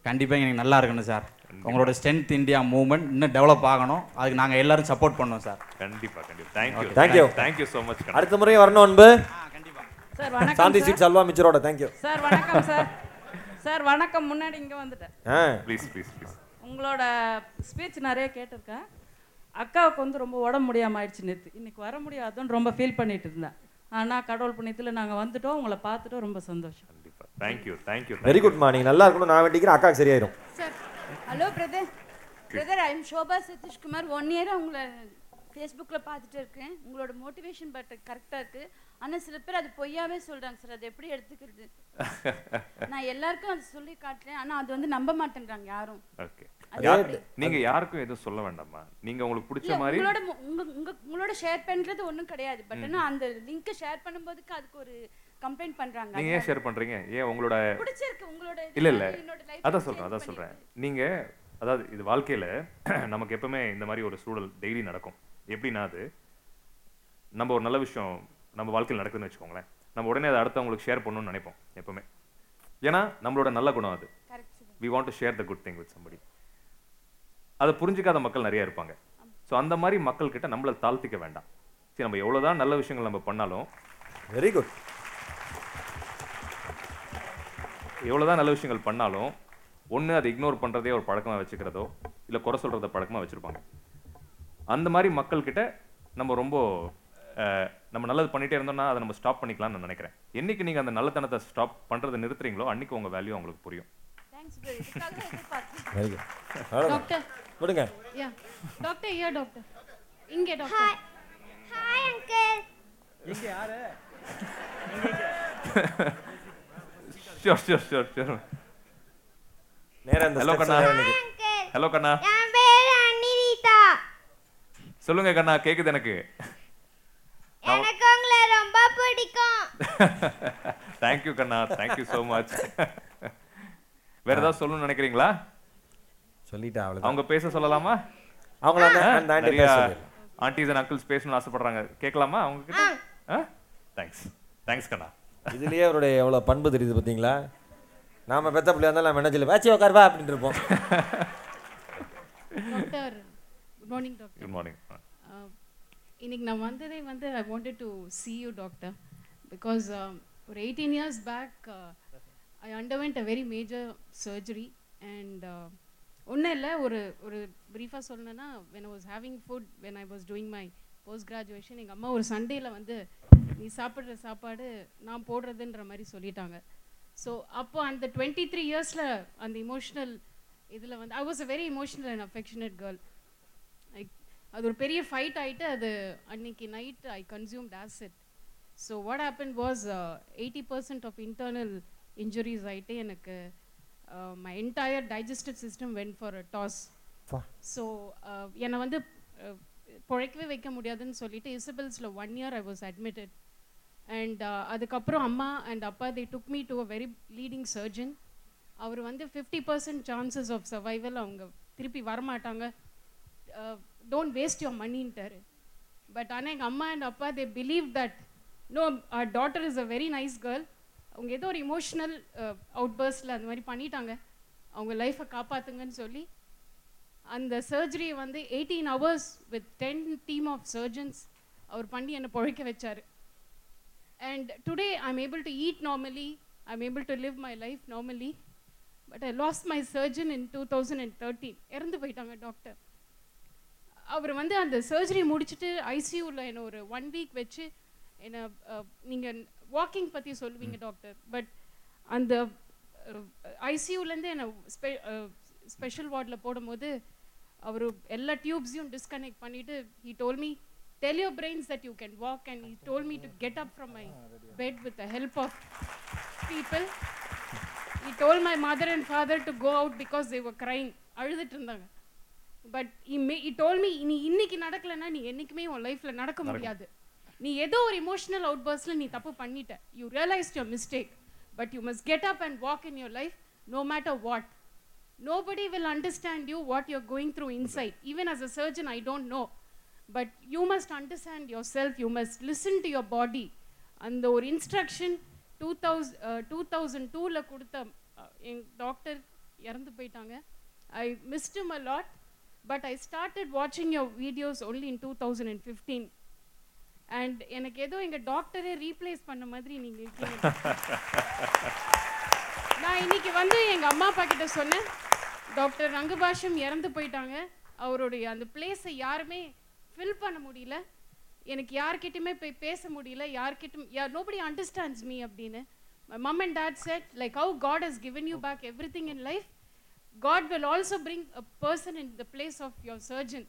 கண்டிப்பாக எனக்கு நல்லா இருக்கணும் சார். உங்களோட ஸ்ட்ரென்த் இந்தியா மூவ்மெண்ட் இன்னும் டெவலப் ஆகணும். அதுக்கு நாங்கள் எல்லாரும் சப்போர்ட் பண்ணோம் சார். கண்டிப்பா கண்டிப்பா. Thank you thank you thank you so much அடுத்த முறை வரணும் அன்பு. சார் வணக்கம் சாந்தி சார். ஸ்வீட்ஸ் அல்வா மிச்சரோட தேங்க்யூ சார் வணக்கம் சார். சார் வணக்கம். முன்னாடி இங்கே வந்துட்டேன். ஆ. ப்ளீஸ் ப்ளீஸ் ப்ளீஸ் உங்களோட ஸ்பீச் நிறைய கேட்டிருக்கேன். அக்காவுக்கு வந்து ரொம்ப உடம்பு முடியாமல் ஆயிடுச்சு நேற்று இன்னைக்கு வர முடியாதுன்னு ரொம்ப ஃபீல் பண்ணிட்டு இருந்தேன். ஆனால் கடவுள் புண்ணியத்தில் நாங்கள் வந்துட்டோம். உங்களை பார்த்துட்டோம். ரொம்ப சந்தோஷம். தேங்க்யூ தேங்க்யூ வெரி குட்மா நீங்க நல்லா இருக்கணும் நான் வேண்டிக்கிறேன். அக்காக்கு சரியாயிரும். Sir hello brother brother I am Shobha Sathishkumar one இயராக உங்களை ஃபேஸ்புக்கில் பார்த்துட்டு இருக்கேன். உங்களோட மோட்டிவேஷன் பட் கரெக்டாக இருக்குது ஆனால் சில பேர் அது பொய்யாவே சொல்கிறாங்க சார். அது எப்படி எடுத்துக்கிறது? நான் எல்லாருக்கும் அது சொல்லி காட்டுறேன். ஆனால் அது வந்து நம்ப மாட்டேங்கிறாங்க யாரும். ஓகே? நீங்க யாருக்கும் எதுவும் சொல்ல வேண்டாமா? நீங்க உங்களுக்கு பிடிச்ச மாதிரி உங்களோட உங்க உங்க உங்களோட ஷேர் பண்றது ஒண்ணும் கிடையாது. பட். ஆனா அந்த லிங்க் ஷேர் பண்ணும்போதுக்கு அதுக்கு ஒரு கம்ப்ளைண்ட் பண்றாங்க. நீங்க ஏன் ஷேர் பண்றீங்க? ஏன் உங்களோட பிடிச்சிருக்கு உங்களோட இல்ல இல்ல. அதான் சொல்றேன் அதான் சொல்றேன். நீங்க அதாவது இது வாழ்க்கையில நமக்கு எப்பவுமே இந்த மாதிரி ஒரு சூழல் டெய்லி நடக்கும். எப்படின்னா அது நம்ம ஒரு நல்ல விஷயம் நம்ம வாழ்க்கையில் நடக்குதுன்னு வச்சுக்கோங்களேன். நம்ம உடனே அதை அடுத்தவங்களுக்கு ஷேர் பண்ணணும்னு நினைப்போம் எப்பவுமே. ஏன்னா நம்மளோட நல்ல குணம் அது. We want to share the good thing with somebody. அதை புரிஞ்சுக்காத மக்கள் நிறைய இருப்பாங்க. ஸோ அந்த மாதிரி மக்கள் கிட்ட நம்மளை தாழ்த்திக்க வேண்டாம். சரி நம்ம எவ்வளவுதான் நல்ல விஷயங்கள் நம்ம பண்ணாலும் வெரி குட் எவ்வளவுதான் நல்ல விஷயங்கள் பண்ணாலும் ஒண்ணு அதை இக்னோர் பண்றதே ஒரு பழக்கமா வச்சுக்கிறதோ இல்ல குறை சொல்றத பழக்கமா வச்சிருப்பாங்க. அந்த மாதிரி மக்கள் கிட்ட நம்ம ரொம்ப நம்ம நல்லது பண்ணிட்டே இருந்தோம்னா அதை நம்ம ஸ்டாப் பண்ணிக்கலாம்னு நான் நினைக்கிறேன். என்னைக்கு நீங்க அந்த நல்லத்தனத்தை ஸ்டாப் பண்றதை நிறுத்துறீங்களோ அன்னைக்கு உங்க வேல்யூ உங்களுக்கு புரியும். டாக்டர் விடுங்க. யா டாக்டர் ஐயா டாக்டர் இங்கே டாக்டர் ஹாய் அங்கிள் இங்க யாரு? ஷூர் ஷூர் ஷூர் ஷூர் நேரா ஹலோ கண்ணா. ஹலோ கண்ணா. சொல்லுங்க கண்ணா கேக்குது எனக்கு? எனக்கு உங்களை ரொம்ப பிடிக்கும். தேங்க்யூ கண்ணா தேங்க்யூ ஸோ மச் வேற ஏதாவது சொல்லணும்னு நினைக்கிறீங்களா? சொல்லிட்டா அவ்வளவுதான். அவங்க பேச சொல்லலாமா? அவங்கள அந்த- அந்த aunty நிறைய பேச சொல்லிடலாம். ஆண்டிஸ் அண்ட் அங்கிள்ஸ் பேசணும்னு ஆசைப்படுறாங்க. கேட்கலாமா அவங்க கிட்ட தேங்க்ஸ் தேங்க்ஸ் கண்ணா. இதுலயே அவருடைய எவ்வளவு பண்பு தெரியுது பாத்தீங்களா நாம பெத்த பிள்ளையா இருந்தாலும் நம்ம என்ன சொல்லி வேச்சி உட்காருவா அப்படின்ட்டு இருப்போம். Doctor good morning doctor good morning இன்னைக்கு நான் வந்ததே வந்து I wanted to see you doctor because ஒரு eighteen years back I underwent a very major surgery and ஒன்றும் இல்லை ஒரு ஒரு ப்ரீஃபாக சொல்லணுன்னா when I was having food when I was doing my post graduation எங்கள் அம்மா ஒரு சண்டேயில் வந்து நீ சாப்பிட்ற சாப்பாடு நான் போடுறதுன்ற மாதிரி சொல்லிட்டாங்க. ஸோ அப்போ அந்த டுவெண்ட்டி த்ரீ இயர்ஸில் அந்த இமோஷ்னல் இதில் வந்து I was a very emotional and affectionate girl like அது ஒரு பெரிய ஃபைட் ஆயிட்டு அது அன்னைக்கு night I consumed acid so what happen was eighty percent of internal injuries ஆயிட்டு எனக்கு my entire digestive system went for a toss. So என்னை வந்து uh, பிழைக்கவே வைக்க முடியாதுன்னு சொல்லிட்டு இசபெல்ஸில் one year I was admitted and அதுக்கப்புறம் அம்மா அண்ட் அப்பா they took me to a very leading surgeon அவர் வந்து fifty percent chances of survival அவங்க திருப்பி வரமாட்டாங்க. டோன்ட் வேஸ்ட் யுவர் மணின்ட்டாரு பட் ஆனால் எங்கள் அம்மா அண்ட் அப்பா they believe that no daughter is a very nice girl அவங்க ஏதோ ஒரு இமோஷ்னல் அவுட் பர்ஸ்டில் அந்த மாதிரி பண்ணிட்டாங்க. அவங்க லைஃப்பை காப்பாற்றுங்கன்னு சொல்லி அந்த சர்ஜரி வந்து eighteen hours with ten team of surgeons அவர் பண்ணி என்னை பிழைக்க வச்சார். And today I am able to eat normally I am able to live my life normally but I lost my surgeon in two thousand and thirteen இறந்து போயிட்டாங்க doctor அவர் வந்து அந்த surgery முடிச்சுட்டு ஐசியூவில் என்னை ஒரு ஒன் வீக் வச்சு என்னை நீங்கள் வாக்கிங் பற்றி சொல்லுவீங்க டாக்டர் பட் அந்த ஐசியூலேருந்து என்னை ஸ்பெ ஸ்பெஷல் வார்டில் போடும்போது அவர் எல்லா டியூப்ஸையும் டிஸ்கனெக்ட் பண்ணிவிட்டு he told me tell your brains that you can walk and he told me to get up from my bed with the help of people he told my mother and father to go out because they were crying. அழுதுட்டு இருந்தாங்க. But he told me நீ இன்னைக்கு நடக்கலைன்னா நீ என்னைக்குமே உன் லைஃப்ல நடக்க முடியாது. நீ ஏதோ ஒரு இமோஷனல் அவுட் பர்ஸ்ட்ல நீ தப்பு பண்ணிட்ட. You realised your mistake but you must get up and walk in your life no matter what nobody will understand you what you're going through inside. Even as a surgeon i don't know. But you must understand yourself. You must listen to your body. அந்த ஒரு instruction two thousand two thousand டூவில் கொடுத்த அஹ், என் doctor இறந்து போயிட்டாங்க. I missed him a lot but I started வாட்சிங் your videos only in two thousand and fifteen and எனக்கு ஏதோ எங்கள் டாக்டரே ரீப்ளேஸ் பண்ண மாதிரி நீங்கள் இருக்கீங்க. நான் இன்னைக்கு வந்து எங்க அம்மா அப்பா கிட்ட சொன்னேன் டாக்டர் ரங்கபாஷம் இறந்து போயிட்டாங்க. அவருடைய அந்த பிளேஸை யாருமே ஃபில் பண்ண முடியல. எனக்கு யார்கிட்டயுமே போய் பேச முடியல. யார்கிட்டும் யார் நோபடி அண்டர்ஸ்டாண்ட்ஸ் மீ அப்படின்னு. Mum and dad said like how God has given you back everything in life God will also bring a person in the place of your surgeon.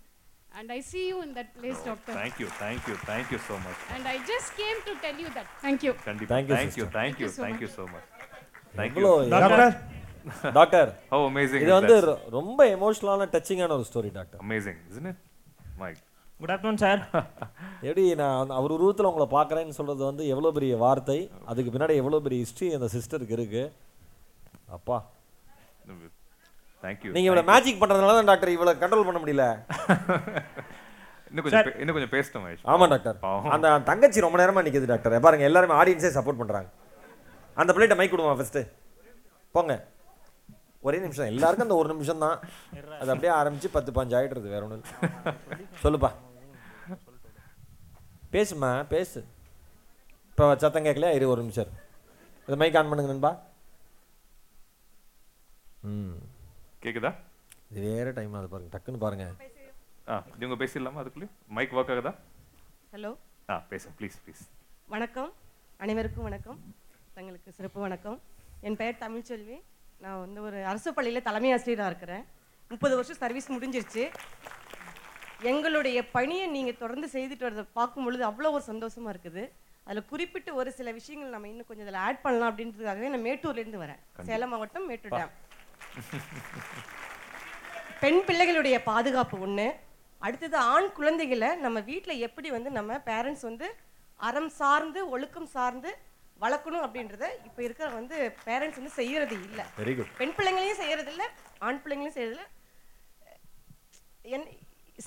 And I see you in that place, doctor. Thank you, thank you, thank you so much. And I just came to tell you that. Thank you. Thank you, thank you sister. thank you Thank you so thank you much. so much thank you doctor doctor how amazing இது வந்து ரொம்ப எமோஷனலான டச்சிங்கான ஒரு story doctor amazing isn't it Mike good afternoon sir எப்படி நான் அவர் உருவத்தில் உங்களை பார்க்குறேன்னு சொல்கிறது வந்து எவ்வளோ பெரிய வார்த்தை அதுக்கு பின்னாடி எவ்வளோ பெரிய ஹிஸ்ட்ரி அந்த சிஸ்டருக்கு இருக்கு அப்பா thank you. நீங்கள் இவ்வளோ. மேஜிக் பண்ணுறதுனால தான் டாக்டர் இவ்வளோ கண்ட்ரோல் பண்ண முடியல. இன்னும் கொஞ்சம் இன்னும் கொஞ்சம் மகேஷ். ஆமாம் டாக்டர். அந்த தங்கச்சி ரொம்ப நேரமாக நிற்கிது டாக்டர். பாருங்க எல்லாருமே ஆடியன்ஸே சப்போர்ட் பண்ணுறாங்க அந்த பிள்ளைகிட்ட மைக் கொடுமா ஃபஸ்ட்டு போங்க. ஒரே நிமிஷம். எல்லாருக்கும் அந்த ஒரு நிமிஷம் தான் அது அப்படியே ஆரம்பிச்சு பத்து பாஞ்சு ஆயிடுறது வேற ஒன்றும் சொல்லுப்பா. பேசுமா பேசு. இப்போ சத்தம் கேட்கலையா? இரு ஒரு நிமிஷம். இதை மைக் ஆன் பண்ணுங்க நண்பா. ம். கேக்குதா? இது வேற டைம் அது பாருங்க. டக்குன்னு பாருங்க. ஆ இவங்க பேசிடலாமா அதுக்குள்ளே மைக் ஒர்க் ஆகுதா? ஹலோ ஆ பேசுங்க ப்ளீஸ் ப்ளீஸ் வணக்கம். அனைவருக்கும் வணக்கம். தங்களுக்கு சிறப்பு வணக்கம். என் பெயர் தமிழ்ச்செல்வி. நான் வந்து ஒரு அரசு பள்ளியில் தலைமை ஆசிரியராக இருக்கிறேன். முப்பது வருஷம் சர்வீஸ் முடிஞ்சிருச்சு. எங்களுடைய பணியை நீங்கள் தொடர்ந்து செய்துட்டு வரதை பார்க்கும் பொழுது அவ்வளோ ஒரு சந்தோஷமாக இருக்குது. அதில் குறிப்பிட்டு ஒரு சில விஷயங்கள் நம்ம இன்னும் கொஞ்சம் இதில் ஆட் பண்ணலாம் அப்படின்றதுக்காகவே நான் மேட்டூர்லேருந்து வரேன். சேலம் மாவட்டம் மேட்டூர் டேம் பெண் பிள்ளைகளுடைய பாதுகாப்பு ஒன்று அடுத்தது ஆண் குழந்தைகளை நம்ம வீட்டில் எப்படி வந்து நம்ம பேரண்ட்ஸ் வந்து அறம் சார்ந்து ஒழுக்கம் சார்ந்து வளர்க்கணும் அப்படின்றத இப்போ இருக்கிற வந்து பேரண்ட்ஸ் வந்து செய்யறது இல்லை. Very good. பெண் பிள்ளைங்களையும் செய்யறது இல்லை ஆண் பிள்ளைங்களையும் செய்யறது இல்லை. என்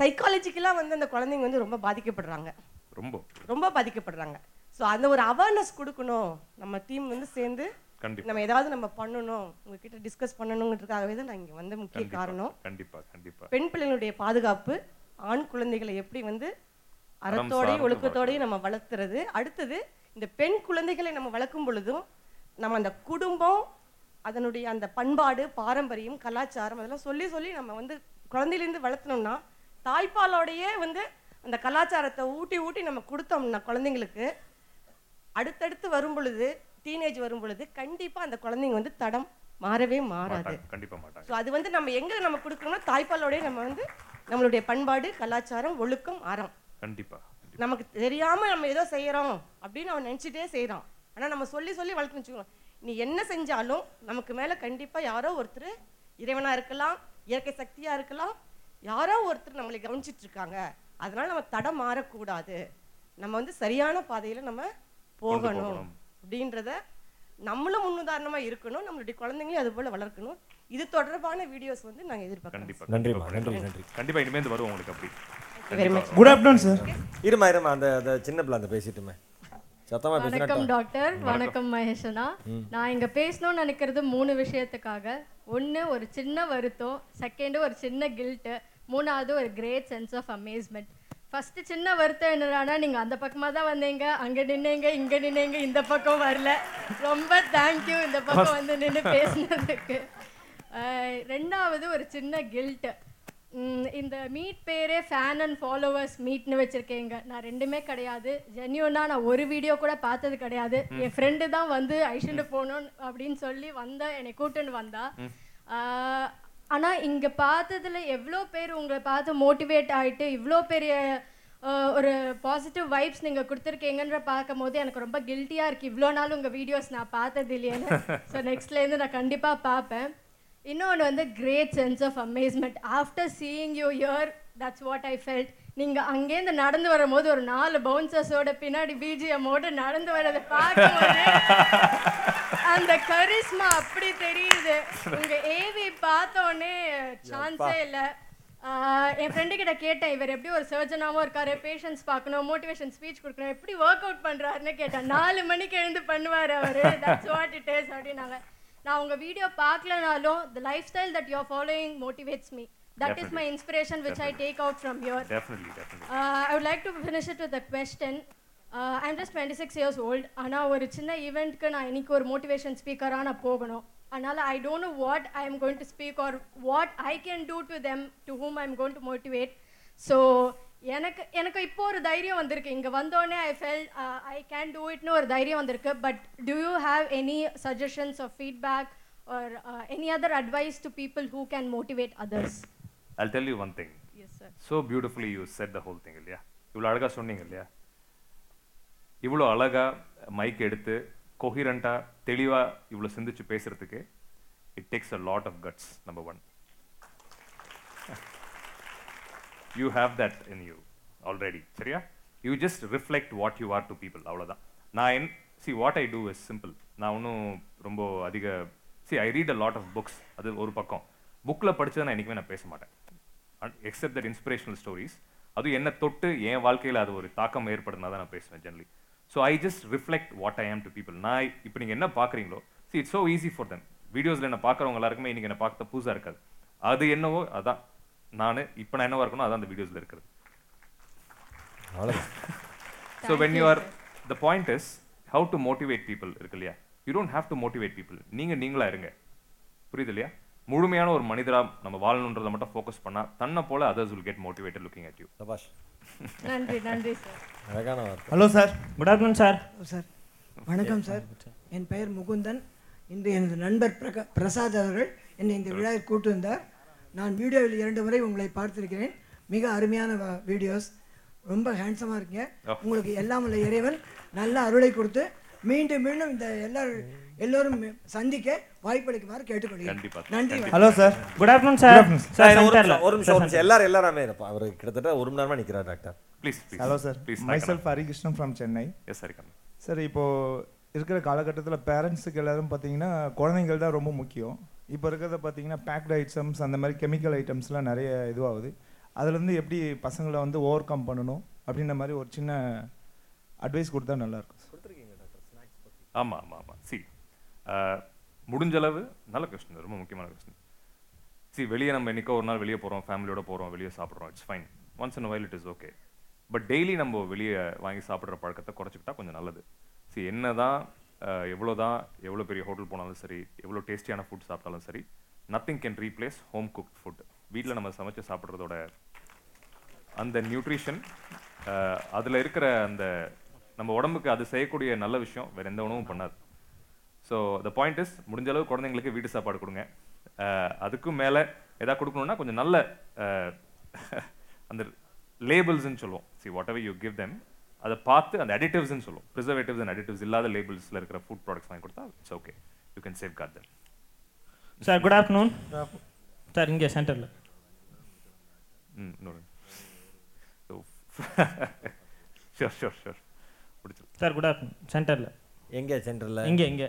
சைக்காலஜிக்கலாக வந்து அந்த குழந்தைங்க வந்து ரொம்ப பாதிக்கப்படுறாங்க. ரொம்ப. ரொம்ப பாதிக்கப்படுறாங்க. ஸோ அந்த ஒரு அவேர்னஸ் கொடுக்கணும். நம்ம டீம் வந்து சேர்ந்து கண்டிப்பா. நம்ம ஏதாவது நம்ம பண்ணணும் உங்ககிட்ட டிஸ்கஸ் பண்ணணுங்கிறதுக்காகவே தான் நான் இங்கே வந்த முக்கிய காரணம். கண்டிப்பா கண்டிப்பா. பெண் பிள்ளைகளுடைய பாதுகாப்பு ஆண் குழந்தைகளை எப்படி வந்து அறத்தோடையும் ஒழுக்கத்தோடையும் நம்ம வளர்த்துறது அடுத்தது இந்த பெண் குழந்தைகளை நம்ம வளர்க்கும் பொழுதும் நம்ம அந்த குடும்பம் அதனுடைய அந்த பண்பாடு பாரம்பரியம் கலாச்சாரம் அதெல்லாம் சொல்லி சொல்லி நம்ம வந்து குழந்தையிலேருந்து வளர்த்தனோம்னா தாய்ப்பாலோடையே வந்து அந்த கலாச்சாரத்தை ஊட்டி ஊட்டி நம்ம கொடுத்தோம்னா குழந்தைங்களுக்கு அடுத்தடுத்து வரும் பொழுது டீனேஜ் வரும் பொழுது கண்டிப்பா அந்த குழந்தைங்க வந்து தடம் மாறவே மாறாது. மாட்டாங்க கண்டிப்பா மாட்டாங்க. ஸோ அது வந்து நம்ம எங்க நம்ம கொடுக்கணும்னா தாய்ப்பாலோடய நம்ம வந்து நம்மளுடைய பண்பாடு கலாச்சாரம் ஒழுக்கம் அறம். கண்டிப்பா நமக்கு தெரியாம நம்ம ஏதோ செய்யறோம் அப்படின்னு அவன் நினைச்சிட்டே செய்றான். ஆனா நம்ம சொல்லி சொல்லி வளர்த்து வச்சுக்கோங்க. நீ என்ன செஞ்சாலும் நமக்கு மேல கண்டிப்பா யாரோ ஒருத்தர் இறைவனா இருக்கலாம் இயற்கை சக்தியா இருக்கலாம் யாரோ ஒருத்தர் நம்மளை கவனிச்சிட்டு இருக்காங்க அதனால நம்ம தடம் மாறக்கூடாது. நம்ம வந்து சரியான பாதையில நம்ம போகணும். அப்படின்றத நம்மளும் முன்னுதாரணமா இருக்கணும் நம்மளுடைய குழந்தைங்களையும் அது போல வளர்க்கணும். இது தொடர்பான வீடியோஸ் வந்து நாங்க எதிர்பார்க்கிறோம். கண்டிப்பா நன்றிம்மா, கண்டிப்பா, நன்றி, கண்டிப்பா. நன்றி. கண்டிப்பா இனிமேல் வரும் உங்களுக்கு அப்படி. குட் ஆஃப்டர்நூன் சார் இருமா இருமா அந்த அந்த சின்ன பிள்ளை அந்த பேசிட்டுமே. சத்தமா வணக்கம் டாக்டர் வணக்கம். மகேஷனா. நான் இங்க பேசணும்னு நினைக்கிறது மூணு விஷயத்துக்காக. ஒன்று ஒரு சின்ன வருத்தம். செகண்டு ஒரு சின்ன கில்ட்டு மூணாவது ஒரு great sense of amazement first சின்ன வருத்தம் என்னடானா நீங்க அந்த பக்கமா தான் வந்தீங்க. அங்க நின்னீங்க இங்க நின்னீங்க இந்த பக்கம் வரல. ரொம்ப தேங்க்யூ இந்த பக்கம் வந்து நின்று பேசினதுக்கு. ரெண்டாவது ஒரு சின்ன கில்ட்டு இந்த மீட் பேரே ஃபேன் அண்ட் ஃபாலோவர்ஸ் மீட்னு வச்சிருக்கீங்க. நான் ரெண்டுமே கிடையாது. ஜென்யூனா நான் ஒரு வீடியோ கூட பார்த்தது கிடையாது. என் ஃப்ரெண்டு தான் வந்து ஐஷண்டு போகணும் அப்படின்னு சொல்லி வந்த என்னை கூட்டுன்னு வந்தா. ஆனால் இங்கே பார்த்ததில் பார்த்ததுல எவ்வளோ பேர் உங்களை பார்த்து மோட்டிவேட் ஆகிட்டு இவ்வளோ பெரிய ஒரு பாசிட்டிவ் வைப்ஸ் நீங்கள் கொடுத்துருக்கீங்கன்ற பார்க்கும் போது எனக்கு ரொம்ப கில்ட்டியாக இருக்குது இவ்வளோ நாள் உங்கள் வீடியோஸ் நான் பார்த்தது இல்லையேன்னு. ஸோ நெக்ஸ்ட்லேருந்து நான் கண்டிப்பாக பார்ப்பேன். இன்னொன்று வந்து great sense of amazement after seeing you year that's what I felt நீங்க அங்கேருந்து நடந்து வரும்போது ஒரு நாலு பவுன்சர்ஸோட பின்னாடி பிஜிஎம்மோட நடந்து வரதை பார்க்கும்போது அந்த கரிஸ்மா அப்படி தெரியுது. உங்க ஏவி பார்த்தோன்னே சான்ஸே இல்லை. என் ஃப்ரெண்டு கிட்ட கேட்டேன் இவர் எப்படி ஒரு சர்ஜனாவும் இருக்காரு பேஷன்ஸ் பார்க்கணும் மோட்டிவேஷன் ஸ்பீச் கொடுக்கணும் எப்படி ஒர்க் அவுட் பண்றாருன்னு கேட்டேன். நாலு மணிக்கு எழுந்து பண்ணுவார் அவர். தட்ஸ் வாட் இட் இஸ் அப்படின்னாங்க. நான் உங்க video பார்க்கலனாலும் the lifestyle that you're following motivates me that is my Definitely. inspiration which i take out from here Definitely, definitely. uh, i would like to finish it with a question uh, i'm just 26 years old ஆனா ஒரு சின்ன ஈவெண்ட்க்கு நான் இன்னைக்கு ஒரு motivation ஸ்பீக்கராக நான் போகணும் அதனால I don't know what I am going to speak or what I can do to them to whom I am going to motivate so எனக்கு எனக்கு இப்போ ஒரு தைரியம் வந்திருக்கு இங்கே வந்தோடனே I felt I can do இட்னு ஒரு தைரியம் வந்திருக்கு but do you have any suggestions or feedback or uh, any other advice to people who can motivate you one thing. Yes, sir. So beautifully you said the whole thing இல்லையா இவ்வளோ அழகாக சொன்னீங்க இல்லையா இவ்வளோ அழகாக மைக் எடுத்து கொஹிரண்ட்டாக தெளிவாக இவ்வளோ சிந்திச்சு பேசுறதுக்கு it takes a lot of guts number one you have that in you already சரியா? You just reflect what you are to people அவ்வளோதான் நான் என் see what I do is simple நான் ஒன்றும் ரொம்ப அதிக see I read a lot of books அது ஒரு பக்கம். புக்கில் படிச்சதை நான் என்றைக்குமே நான் பேச மாட்டேன். எக்ஸப்ட் தட் இன்ஸ்பிரேஷனல் ஸ்டோரிஸ் அதுவும் என்னை தொட்டு என் வாழ்க்கையில் அது ஒரு தாக்கம் ஏற்படுனா தான் நான் பேசுவேன் generally so I just reflect what I am to people நான் இப்போ நீங்கள் என்ன பார்க்குறீங்களோ see it's so easy for them வீடியோஸில் என்ன பார்க்குறவங்க எல்லாருக்குமே இன்றைக்கி என்ன பார்க்க புதுசாக இருக்காது. அது என்னவோ அதான். நான் இப்போ நான் என்னவா இருக்கணும் அதான் அந்த வீடியோஸில் இருக்கிறது. So when you are the point is how to motivate people இருக்கு இல்லையா? You don't have to motivate people நீங்கள் நீங்களா இருங்க. புரியுது இல்லையா? முழுமையான ஒரு மனிதரா நம்ம வாழணுன்றதை மட்டும் ஃபோக்கஸ் பண்ணா தன்னை போல others will get motivated looking at you. சபாஷ். நன்றி நன்றி சார் அழகான வார்த்தை. Hello sir good afternoon sir sir வணக்கம் சார் என் பெயர் முகுந்தன். இன்று எனது நண்பர் பிரகா பிரசாத் அவர்கள் என்னை இந்த விழாவில் கூட்டு வந்தார். நான் வீடியோவில் இரண்டு முறை உங்களை பார்த்திருக்கிறேன். மிக அருமையான வ- வீடியோஸ். ரொம்ப ஹேண்ட்ஸமாக இருக்கீங்க. உங்களுக்கு எல்லாம் உள்ள இறைவன் நல்ல அருளை கொடுத்து மீண்டும் மீண்டும் இந்த எல்லாரும் எல்லோரும் சந்திக்க வாய்ப்பளிக்குமாறு கேட்டுக்கொள்கிறேன். நன்றி hello sir good afternoon sir ஒரு நிமிஷம், ஒரு நிமிஷம் ஒரு எல்லாரும் எல்லாருமே இருப்பா அவர் கிட்டத்தட்ட ஒரு மணி நேரமா நிக்கிறார் doctor please hello sir myself Harikrishnan from Chennai S Harikannan sir இப்போ இருக்கிற காலகட்டத்தில் பேரண்ட்ஸுக்கு எல்லாரும் பார்த்தீங்கன்னா குழந்தைங்கள் தான் ரொம்ப முக்கியம். இப்போ இருக்கிறத பார்த்தீங்கன்னா பேக்டு ஐட்டம்ஸ் அந்த மாதிரி கெமிக்கல் ஐட்டம்ஸ்லாம் நிறைய இதுவாகுது. அதுலேருந்து எப்படி பசங்களை வந்து ஓவர் கம் பண்ணணும் அப்படின்ற மாதிரி ஒரு சின்ன அட்வைஸ் கொடுத்தா நல்லாயிருக்கும் ஆமா ஆமா ஆமா. சி முடிஞ்ச அளவு நல்ல கொஸ்டின் ரொம்ப முக்கியமான கொஸ்டின் சி வெளியே நம்ம என்றைக்கோ ஒரு நாள் வெளியே போகிறோம் ஃபேமிலியோட போகிறோம் வெளியே சாப்பிட்றோம் it's fine once in while it is okay but daily நம்ம வெளியே வாங்கி சாப்பிட்ற பழக்கத்தை குறைச்சிக்கிட்டா கொஞ்சம் நல்லது. சி என்னதான் எவ்வளோ தான் எவ்வளோ பெரிய ஹோட்டல் போனாலும் சரி எவ்வளோ டேஸ்டியான ஃபுட் சாப்பிட்டாலும் சரி nothing can replace home cook food வீட்டில் நம்ம சமைச்சு சாப்பிட்றதோட அந்த நியூட்ரிஷன் அதில் இருக்கிற அந்த நம்ம உடம்புக்கு அது செய்யக்கூடிய நல்ல விஷயம் வேறு எந்த உணவும் பண்ணாது. ஸோ த பாயிண்ட் இஸ் முடிஞ்ச அளவு குழந்தைங்களுக்கு வீட்டு சாப்பாடு கொடுங்க. அதுக்கும் மேலே எதாவது கொடுக்கணும்னா கொஞ்சம் நல்ல அந்த லேபிள்ஸ்ன்னு சொல்லுவோம். See whatever you give them அதை பார்த்து அந்த அடிட்டிவ்ஸ்னு சொல்லுவோம். ப்ரிசர்வேட்டிவ்ஸ் அண்ட் அடிட்டிவ்ஸ் இல்லாத லேபிள்ஸில் இருக்கிற ஃபுட் ப்ராடக்ட்ஸ் வாங்கி கொடுத்தா it's okay you can safeguard them sir good afternoon sir இங்கே சென்டரில் ம் இன்னொரு ஷோர் ஷோர் ஷோர் பிடிச்சிருக்கு. சார் குட் ஆஃப்டர்நூன் சென்டரில் எங்கே சென்டரில் இங்கே இங்கே.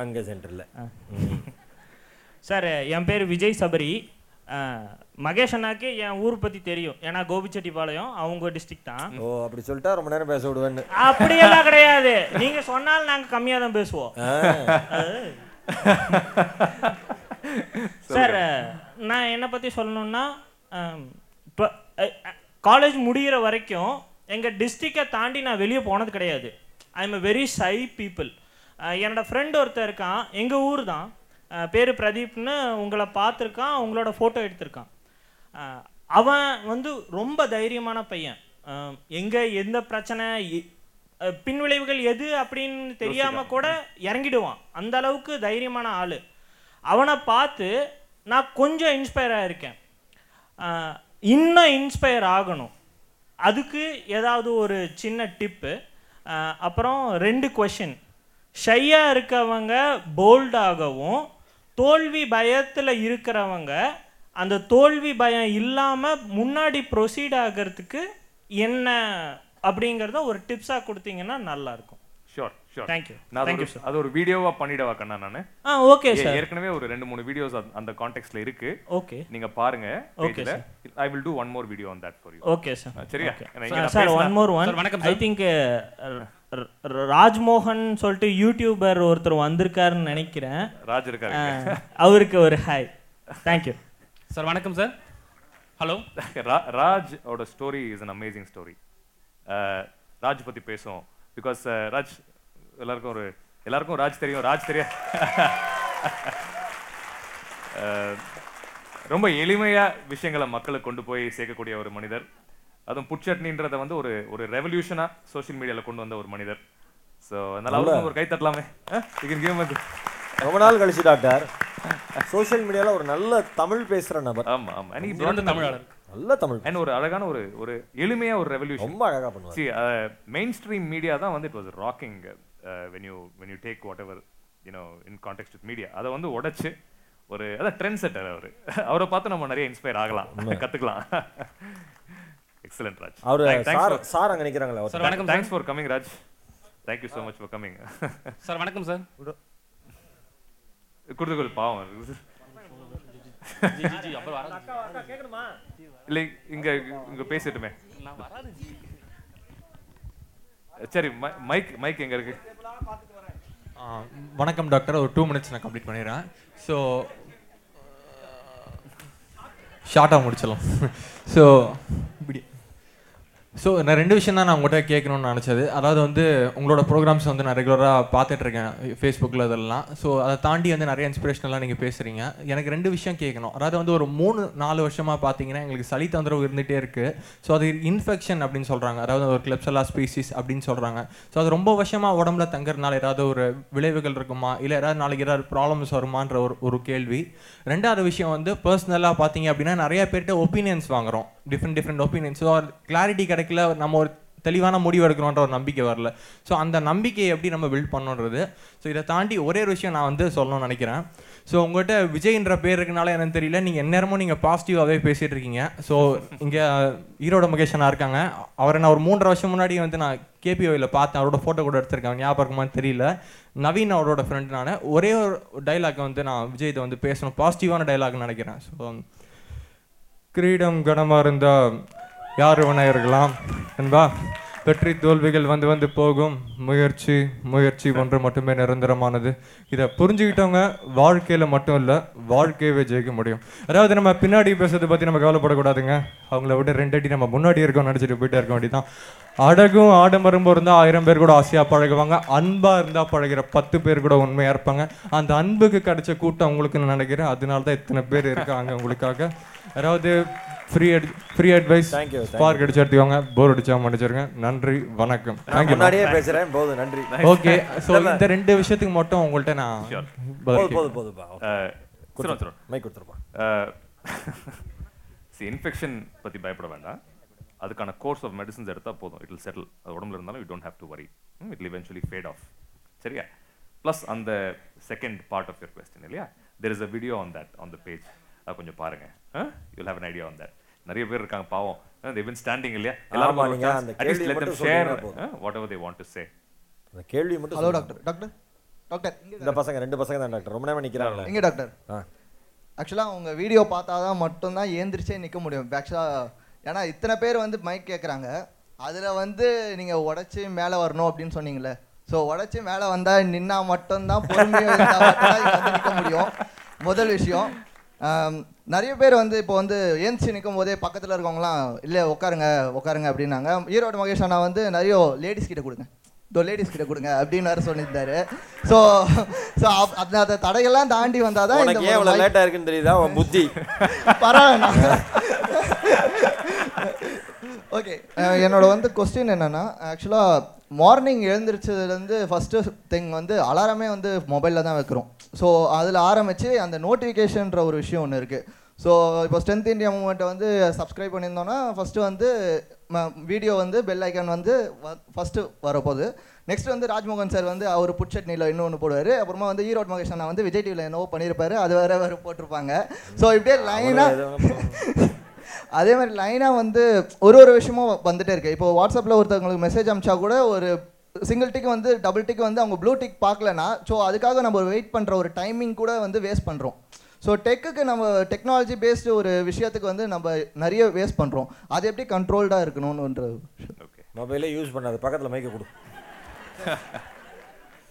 அங்கே சென்டரில். சார் என் பேர் விஜய் சபரி. மகேஷ் அண்ணாக்கு என் ஊர் பற்றி தெரியும். ஏன்னா கோபிச்செட்டிப்பாளையம் அவங்க டிஸ்ட்ரிக்ட் தான். ஓ அப்படி சொல்லிட்டா ரொம்ப நேரம் பேச விடுவேன்னு. அப்படியெல்லாம் கிடையாது. நீங்க சொன்னாலும் நாங்க கம்மியா தான் பேசுவோம். சார் நான் என்ன பத்தி சொல்லணும்னா காலேஜ் முடிகிற வரைக்கும் எங்க டிஸ்ட்ரிக்டை தாண்டி நான் வெளியே போனது கிடையாது. I am a very shy people என்னோட ஃப்ரெண்ட் ஒருத்தன் இருக்கான். எங்க ஊர் தான். பேரு பிரதீப்னு உங்களை பார்த்துருக்கான் உங்களோட ஃபோட்டோ எடுத்திருக்கான். அவன் வந்து ரொம்ப தைரியமான பையன். எங்க எந்த பிரச்சனை பின்விளைவுகள் எது அப்படின்னு தெரியாம கூட இறங்கிடுவான். அந்த அளவுக்கு தைரியமான ஆளு. அவனை பார்த்து நான் கொஞ்சம் இன்ஸ்பயர் ஆயிருக்கேன். அஹ், இன்னும் இன்ஸ்பயர் ஆகணும். அதுக்கு ஏதாவது ஒரு சின்ன டிப்பு அப்புறம் ரெண்டு கொஷின் ஷையாக இருக்கவங்க போல்டாகவும் தோல்வி பயத்தில் இருக்கிறவங்க அந்த தோல்வி பயம் இல்லாமல் முன்னாடி ப்ரொசீட் ஆகிறதுக்கு என்ன அப்படிங்கிறத ஒரு டிப்ஸாக கொடுத்தீங்கன்னா நல்லாயிருக்கும் நான் அது ஒரு- sir. அது ஒரு வீடியோவா பண்ணிடவா கண்ணா நானு? ஆ, ஏ- sir. ஏற்கனவே ஒரு ரெண்டு மூணு வீடியோஸ் அந்த கான்டெக்ட்ல இருக்கு. Okay. நீங்க பாருங்க Okay, பேஜ்ல I will do one more video on that for you okay sir சரியா? uh, ராஜ்மோகன் சொல்லிட்டு யூடியூபர் ஒருத்தர் வந்திருக்காருன்னு நினைக்கிறேன். ராஜ் இருக்காரு. அவருக்கு ஒரு ஹாய் தேங்க்யூ சார் வணக்கம் சார் ஹலோ ராஜ் ஓட story is an amazing story Raj பத்தி பேசுவோம். பிகாஸ் ராஜ் எல்லாருக்கும் ஒரு எல்லாருக்கும் ராஜ் தெரியும் ராஜ் தெரியும். ரொம்ப எளிமையா விஷயங்களை மக்களுக்கு கொண்டு போய் சேர்க்கக்கூடிய ஒரு மனிதர். அதுவும் புட்சட்னின்றத வந்து ஒரு ஒரு ரெவல்யூஷனா சோஷியல் மீடியால கொண்டு வந்த ஒரு மனிதர். ஸோ அதனால அவருக்கு ஒரு கை தட்டலாமே. ரொம்ப நாள் கழிச்சு டாக்டர். சோஷியல் மீடியால ஒரு நல்ல தமிழ் பேசுற நபர். ஆமா ஆமா. சிறந்த தமிழாளர். நல்ல தமிழ் அண்ட் ஒரு அழகான ஒரு ஒரு எளிமையா ஒரு ரெவல்யூஷன் ரொம்ப அழகா பண்ணுவாரு. சி மெயின் ஸ்ட்ரீம் மீடியா தான் வந்து it was rocking when you when you take whatever you know in contact with media அதை வந்து உடைச்சு ஒரு அதான் ட்ரெண்ட் செட்டர் அவர். அவரை பார்த்து நம்ம நிறைய இன்ஸ்பயர் ஆகலாம். உண்மை. கத்துக்கலாம். எக்ஸலண்ட் ராஜ் அவரு சார் for- சார் அங்க நிக்கிறாங்களே அவர். சார், வணக்கம் thanks. For coming Raj thank you so much for coming sir வணக்கம் சார் குடுதுகொள் பாவம். இல்லை இங்க இங்க பேசிட்டுமே நான் வராது ஜி. சரி மை- மைக் மைக் எங்க இருக்கு? வணக்கம் டாக்டர். ஒரு டூ மினிட்ஸ் நான் கம்ப்ளீட் பண்ணிடுறேன். ஸோ ஷார்ட்டாக uh, முடிச்சிடலாம். ஸோ ஸோ நான் ரெண்டு விஷயம் தான் நான் உங்கள்கிட்ட கேட்கணும்னு நினச்சது. அதாவது வந்து உங்களோட ப்ரோக்ராம்ஸ் வந்து நான் ரெகுலராக பார்த்துட்ருக்கேன் ஃபேஸ்புக்கில் இதெல்லாம். ஸோ அதை தாண்டி வந்து நிறைய இன்ஸ்பிரேஷனெல்லாம் நீங்கள் பேசுகிறீங்க எனக்கு ரெண்டு விஷயம் கேட்கணும். அதாவது வந்து ஒரு மூணு நாலு வருஷமாக பார்த்தீங்கன்னா எங்களுக்கு சளி தொந்தரவு இருந்துகிட்டே இருக்குது ஸோ அது இன்ஃபெக்ஷன் அப்படின்னு சொல்கிறாங்க அதாவது ஒரு கிளப்சலா ஸ்பீசிஸ் அப்படின்னு சொல்கிறாங்க ஸோ அது ரொம்ப வருஷமாக உடம்புல தங்குறதுனால ஏதாவது ஒரு விளைவுகள் இருக்குமா? இல்லை ஏதாவது நாளைக்கு ஏதாவது ப்ராப்ளம்ஸ் வருமான்ற ஒரு ஒரு கேள்வி. ரெண்டாவது விஷயம் வந்து பர்சனலாக பார்த்தீங்க அப்படின்னா நிறைய பேர்கிட்ட ஒப்பீனியன்ஸ் வாங்குறோம். Different different opinions so clarity கிடைக்கல நம்ம ஒரு தெளிவான முடிவு எடுக்கணுன்ற ஒரு நம்பிக்கை வரல. ஸோ அந்த நம்பிக்கையை எப்படி நம்ம பில்ட் பண்ணணுன்றது ஸோ இதை தாண்டி ஒரே ஒரு விஷயம் நான் வந்து சொல்லணும்னு நினைக்கிறேன். ஸோ உங்கள்கிட்ட விஜய்ன்ற பேர் இருக்கனால என்னன்னு தெரியல. நீங்கள் எந்நேரமும் நீங்கள் பாசிட்டிவாகவே பேசிகிட்டு இருக்கீங்க. ஸோ இங்கே ஈரோட மகேஷனா இருக்காங்க. அவரை நான் ஒரு மூன்றரை வருஷம் முன்னாடி வந்து நான் கேபிஓவில் பார்த்தேன். அவரோட ஃபோட்டோ கூட எடுத்திருக்கேன். ஞாபகம் இருக்குமான்னு தெரியல. நவீன் அவரோட ஃப்ரெண்ட் நான். ஒரே ஒரு டைலாக் வந்து நான் விஜய் இதை வந்து பேசணும். பாசிட்டிவான டைலாக்னு நினைக்கிறேன். ஸோ கிரீடம் கனமாக இருந்தால் யார் வேணா இருக்கலாம் என்பா வெற்றி தோல்விகள் வந்து வந்து போகும். முயற்சி முயற்சி ஒன்று மட்டுமே நிரந்தரமானது. இதை புரிஞ்சுக்கிட்டவங்க வாழ்க்கையில் மட்டும் இல்லை வாழ்க்கையவே ஜெயிக்க முடியும். அதாவது நம்ம பின்னாடி பேசுறதை பற்றி நம்ம கவலைப்படக்கூடாதுங்க. அவங்கள விட ரெண்டு அடி நம்ம முன்னாடி இருக்கோம் நினச்சிட்டு போயிட்டே இருக்க வேண்டியதான் அடகும் ஆடம்பரமும் இருந்தால் ஆயிரம் பேர் கூட ஆசையாக பழகுவாங்க. அன்பாக இருந்தால் பழகிற பத்து பேர் கூட உண்மையாக இருப்பாங்க. அந்த அன்புக்கு கிடைச்ச கூட்டம் அவங்களுக்குன்னு நினைக்கிறேன். அதனால தான் இத்தனை பேர் இருக்காங்க உங்களுக்காக. அதாவது free at free advice Thank you, thank spark அடிச்சு எடுத்துக்கோங்க போர் அடிச்சா மன்னிச்சிருங்க நன்றி வணக்கம். தேங்க்யூ முன்னாடியே பேசுறேன். போதும் நன்றி. ஓகே ஸோ இந்த ரெண்டு விஷயத்துக்கு மட்டும் உங்கள்கிட்ட நான் போதும். போதும் போதும்பா மைக் கொடுத்துருப்பா. சி இன்ஃபெக்ஷன் பற்றி பயப்பட வேண்டாம். அதுக்கான கோர்ஸ் ஆஃப் மெடிசன்ஸ் எடுத்தால் போதும். இட் வில் செட்டில் அது உடம்புல இருந்தாலும் you don't have to worry it will eventually fade off சரியா? ப்ளஸ் அந்த second part of your question இல்லையா? There is a video on that on the page அதை கொஞ்சம் பாருங்க. You'll have an idea on that நிறைய பேர் இருக்காங்க பாவம். they been ஸ்டாண்டிங் இல்லையா? நீங்க அந்த them மட்டும் போதும். Whatever they want to say அந்த கேள்வி மட்டும் ஹலோ. டாக்டர் டாக்டர் டாக்டர் இந்த பசங்க ரெண்டு பசங்க தான் டாக்டர் ரொம்ப நேரம் நிக்கிறாங்க. எங்க டாக்டர் ஆ. ஆக்சுவலாக உங்கள் வீடியோ பார்த்தா தான் மட்டும்தான் ஏந்திரிச்சே நிற்க முடியும். ஆக்சுவலாக ஏன்னா இத்தனை பேர் வந்து மைக் கேட்குறாங்க அதில் வந்து நீங்கள் உடச்சி மேலே வரணும் அப்படின்னு சொன்னீங்களே ஸோ உடச்சி மேலே வந்தால் நின்னா மட்டும்தான் பொறுமையாக வந்து நிற்க முடியும். முதல் விஷயம். நிறைய பேர் வந்து இப்போ வந்து ஏந்திச்சு நிற்கும் போதே பக்கத்தில் இருக்கவங்களாம் இல்லை உட்காருங்க உட்காருங்க அப்படின்னாங்க. ஈரோடு மகேஷ் அண்ணா வந்து நிறைய லேடிஸ் கிட்ட கொடுங்க. இதோ லேடிஸ் கிட்ட கொடுங்க அப்படின்னு வேறு சொல்லியிருந்தாரு. ஸோ ஸோ அந்த அந்த தடையெல்லாம் தாண்டி வந்தால் தான் உனக்கு ஏன் இவ்வளவு லேட்டா இருக்குன்னு தெரியுதா? புத்தி. பரவாயில்ல. ஓகே uh, என்னோட வந்து கொஸ்டின் என்னன்னா ஆக்சுவலாக மார்னிங் எழுந்திரிச்சதுலேருந்து ஃபஸ்ட்டு திங் வந்து அலாரமே வந்து மொபைலில் தான் வைக்கிறோம். ஸோ அதில் ஆரம்பித்து அந்த நோட்டிஃபிகேஷன்ற ஒரு விஷயம் ஒன்று இருக்குது ஸோ இப்போ ஸ்ட்ரென்த் இந்தியா மூமெண்ட்டை வந்து சப்ஸ்கிரைப் பண்ணியிருந்தோன்னா ஃபஸ்ட்டு வந்து வீடியோ வந்து பெல் ஐக்கான் வந்து ஃபஸ்ட்டு வரப்போகுது. நெக்ஸ்ட் வந்து ராஜ்மோகன் சார் வந்து அவர் புட்சட்னியில் இன்னொன்று போடுவார். அப்புறமா வந்து ஈரோட் மகேஷ் அண்ணா வந்து விஜய் டிவியில் என்னவோ பண்ணியிருப்பாரு. அது வேறு வேறு போட்டிருப்பாங்க. ஸோ இப்படியே லைனாக அதே மாதிரி லைனாக வந்து ஒரு ஒரு விஷயமும் வந்துட்டே இருக்கு. இப்போ வாட்ஸ்அப்பில் ஒருத்தவங்களுக்கு மெசேஜ் அனுப்பிச்சா கூட ஒரு சிங்கிள் டிக் வந்து டபுள் டிக் வந்து அவங்க ப்ளூ டிக் பார்க்கலனா ஸோ அதுக்காக நம்ம வெயிட் பண்ணுற ஒரு டைமிங் கூட வந்து வேஸ்ட் பண்ணுறோம் ஸோ டெக்குக்கு நம்ம டெக்னாலஜி பேஸ்டு ஒரு விஷயத்துக்கு வந்து நம்ம நிறைய வேஸ்ட் பண்ணுறோம் அது எப்படி கண்ட்ரோல்டாக இருக்கணும்ன்ற மொபைலே யூஸ் பண்ணாது பக்கத்துல மைக்க கொடு.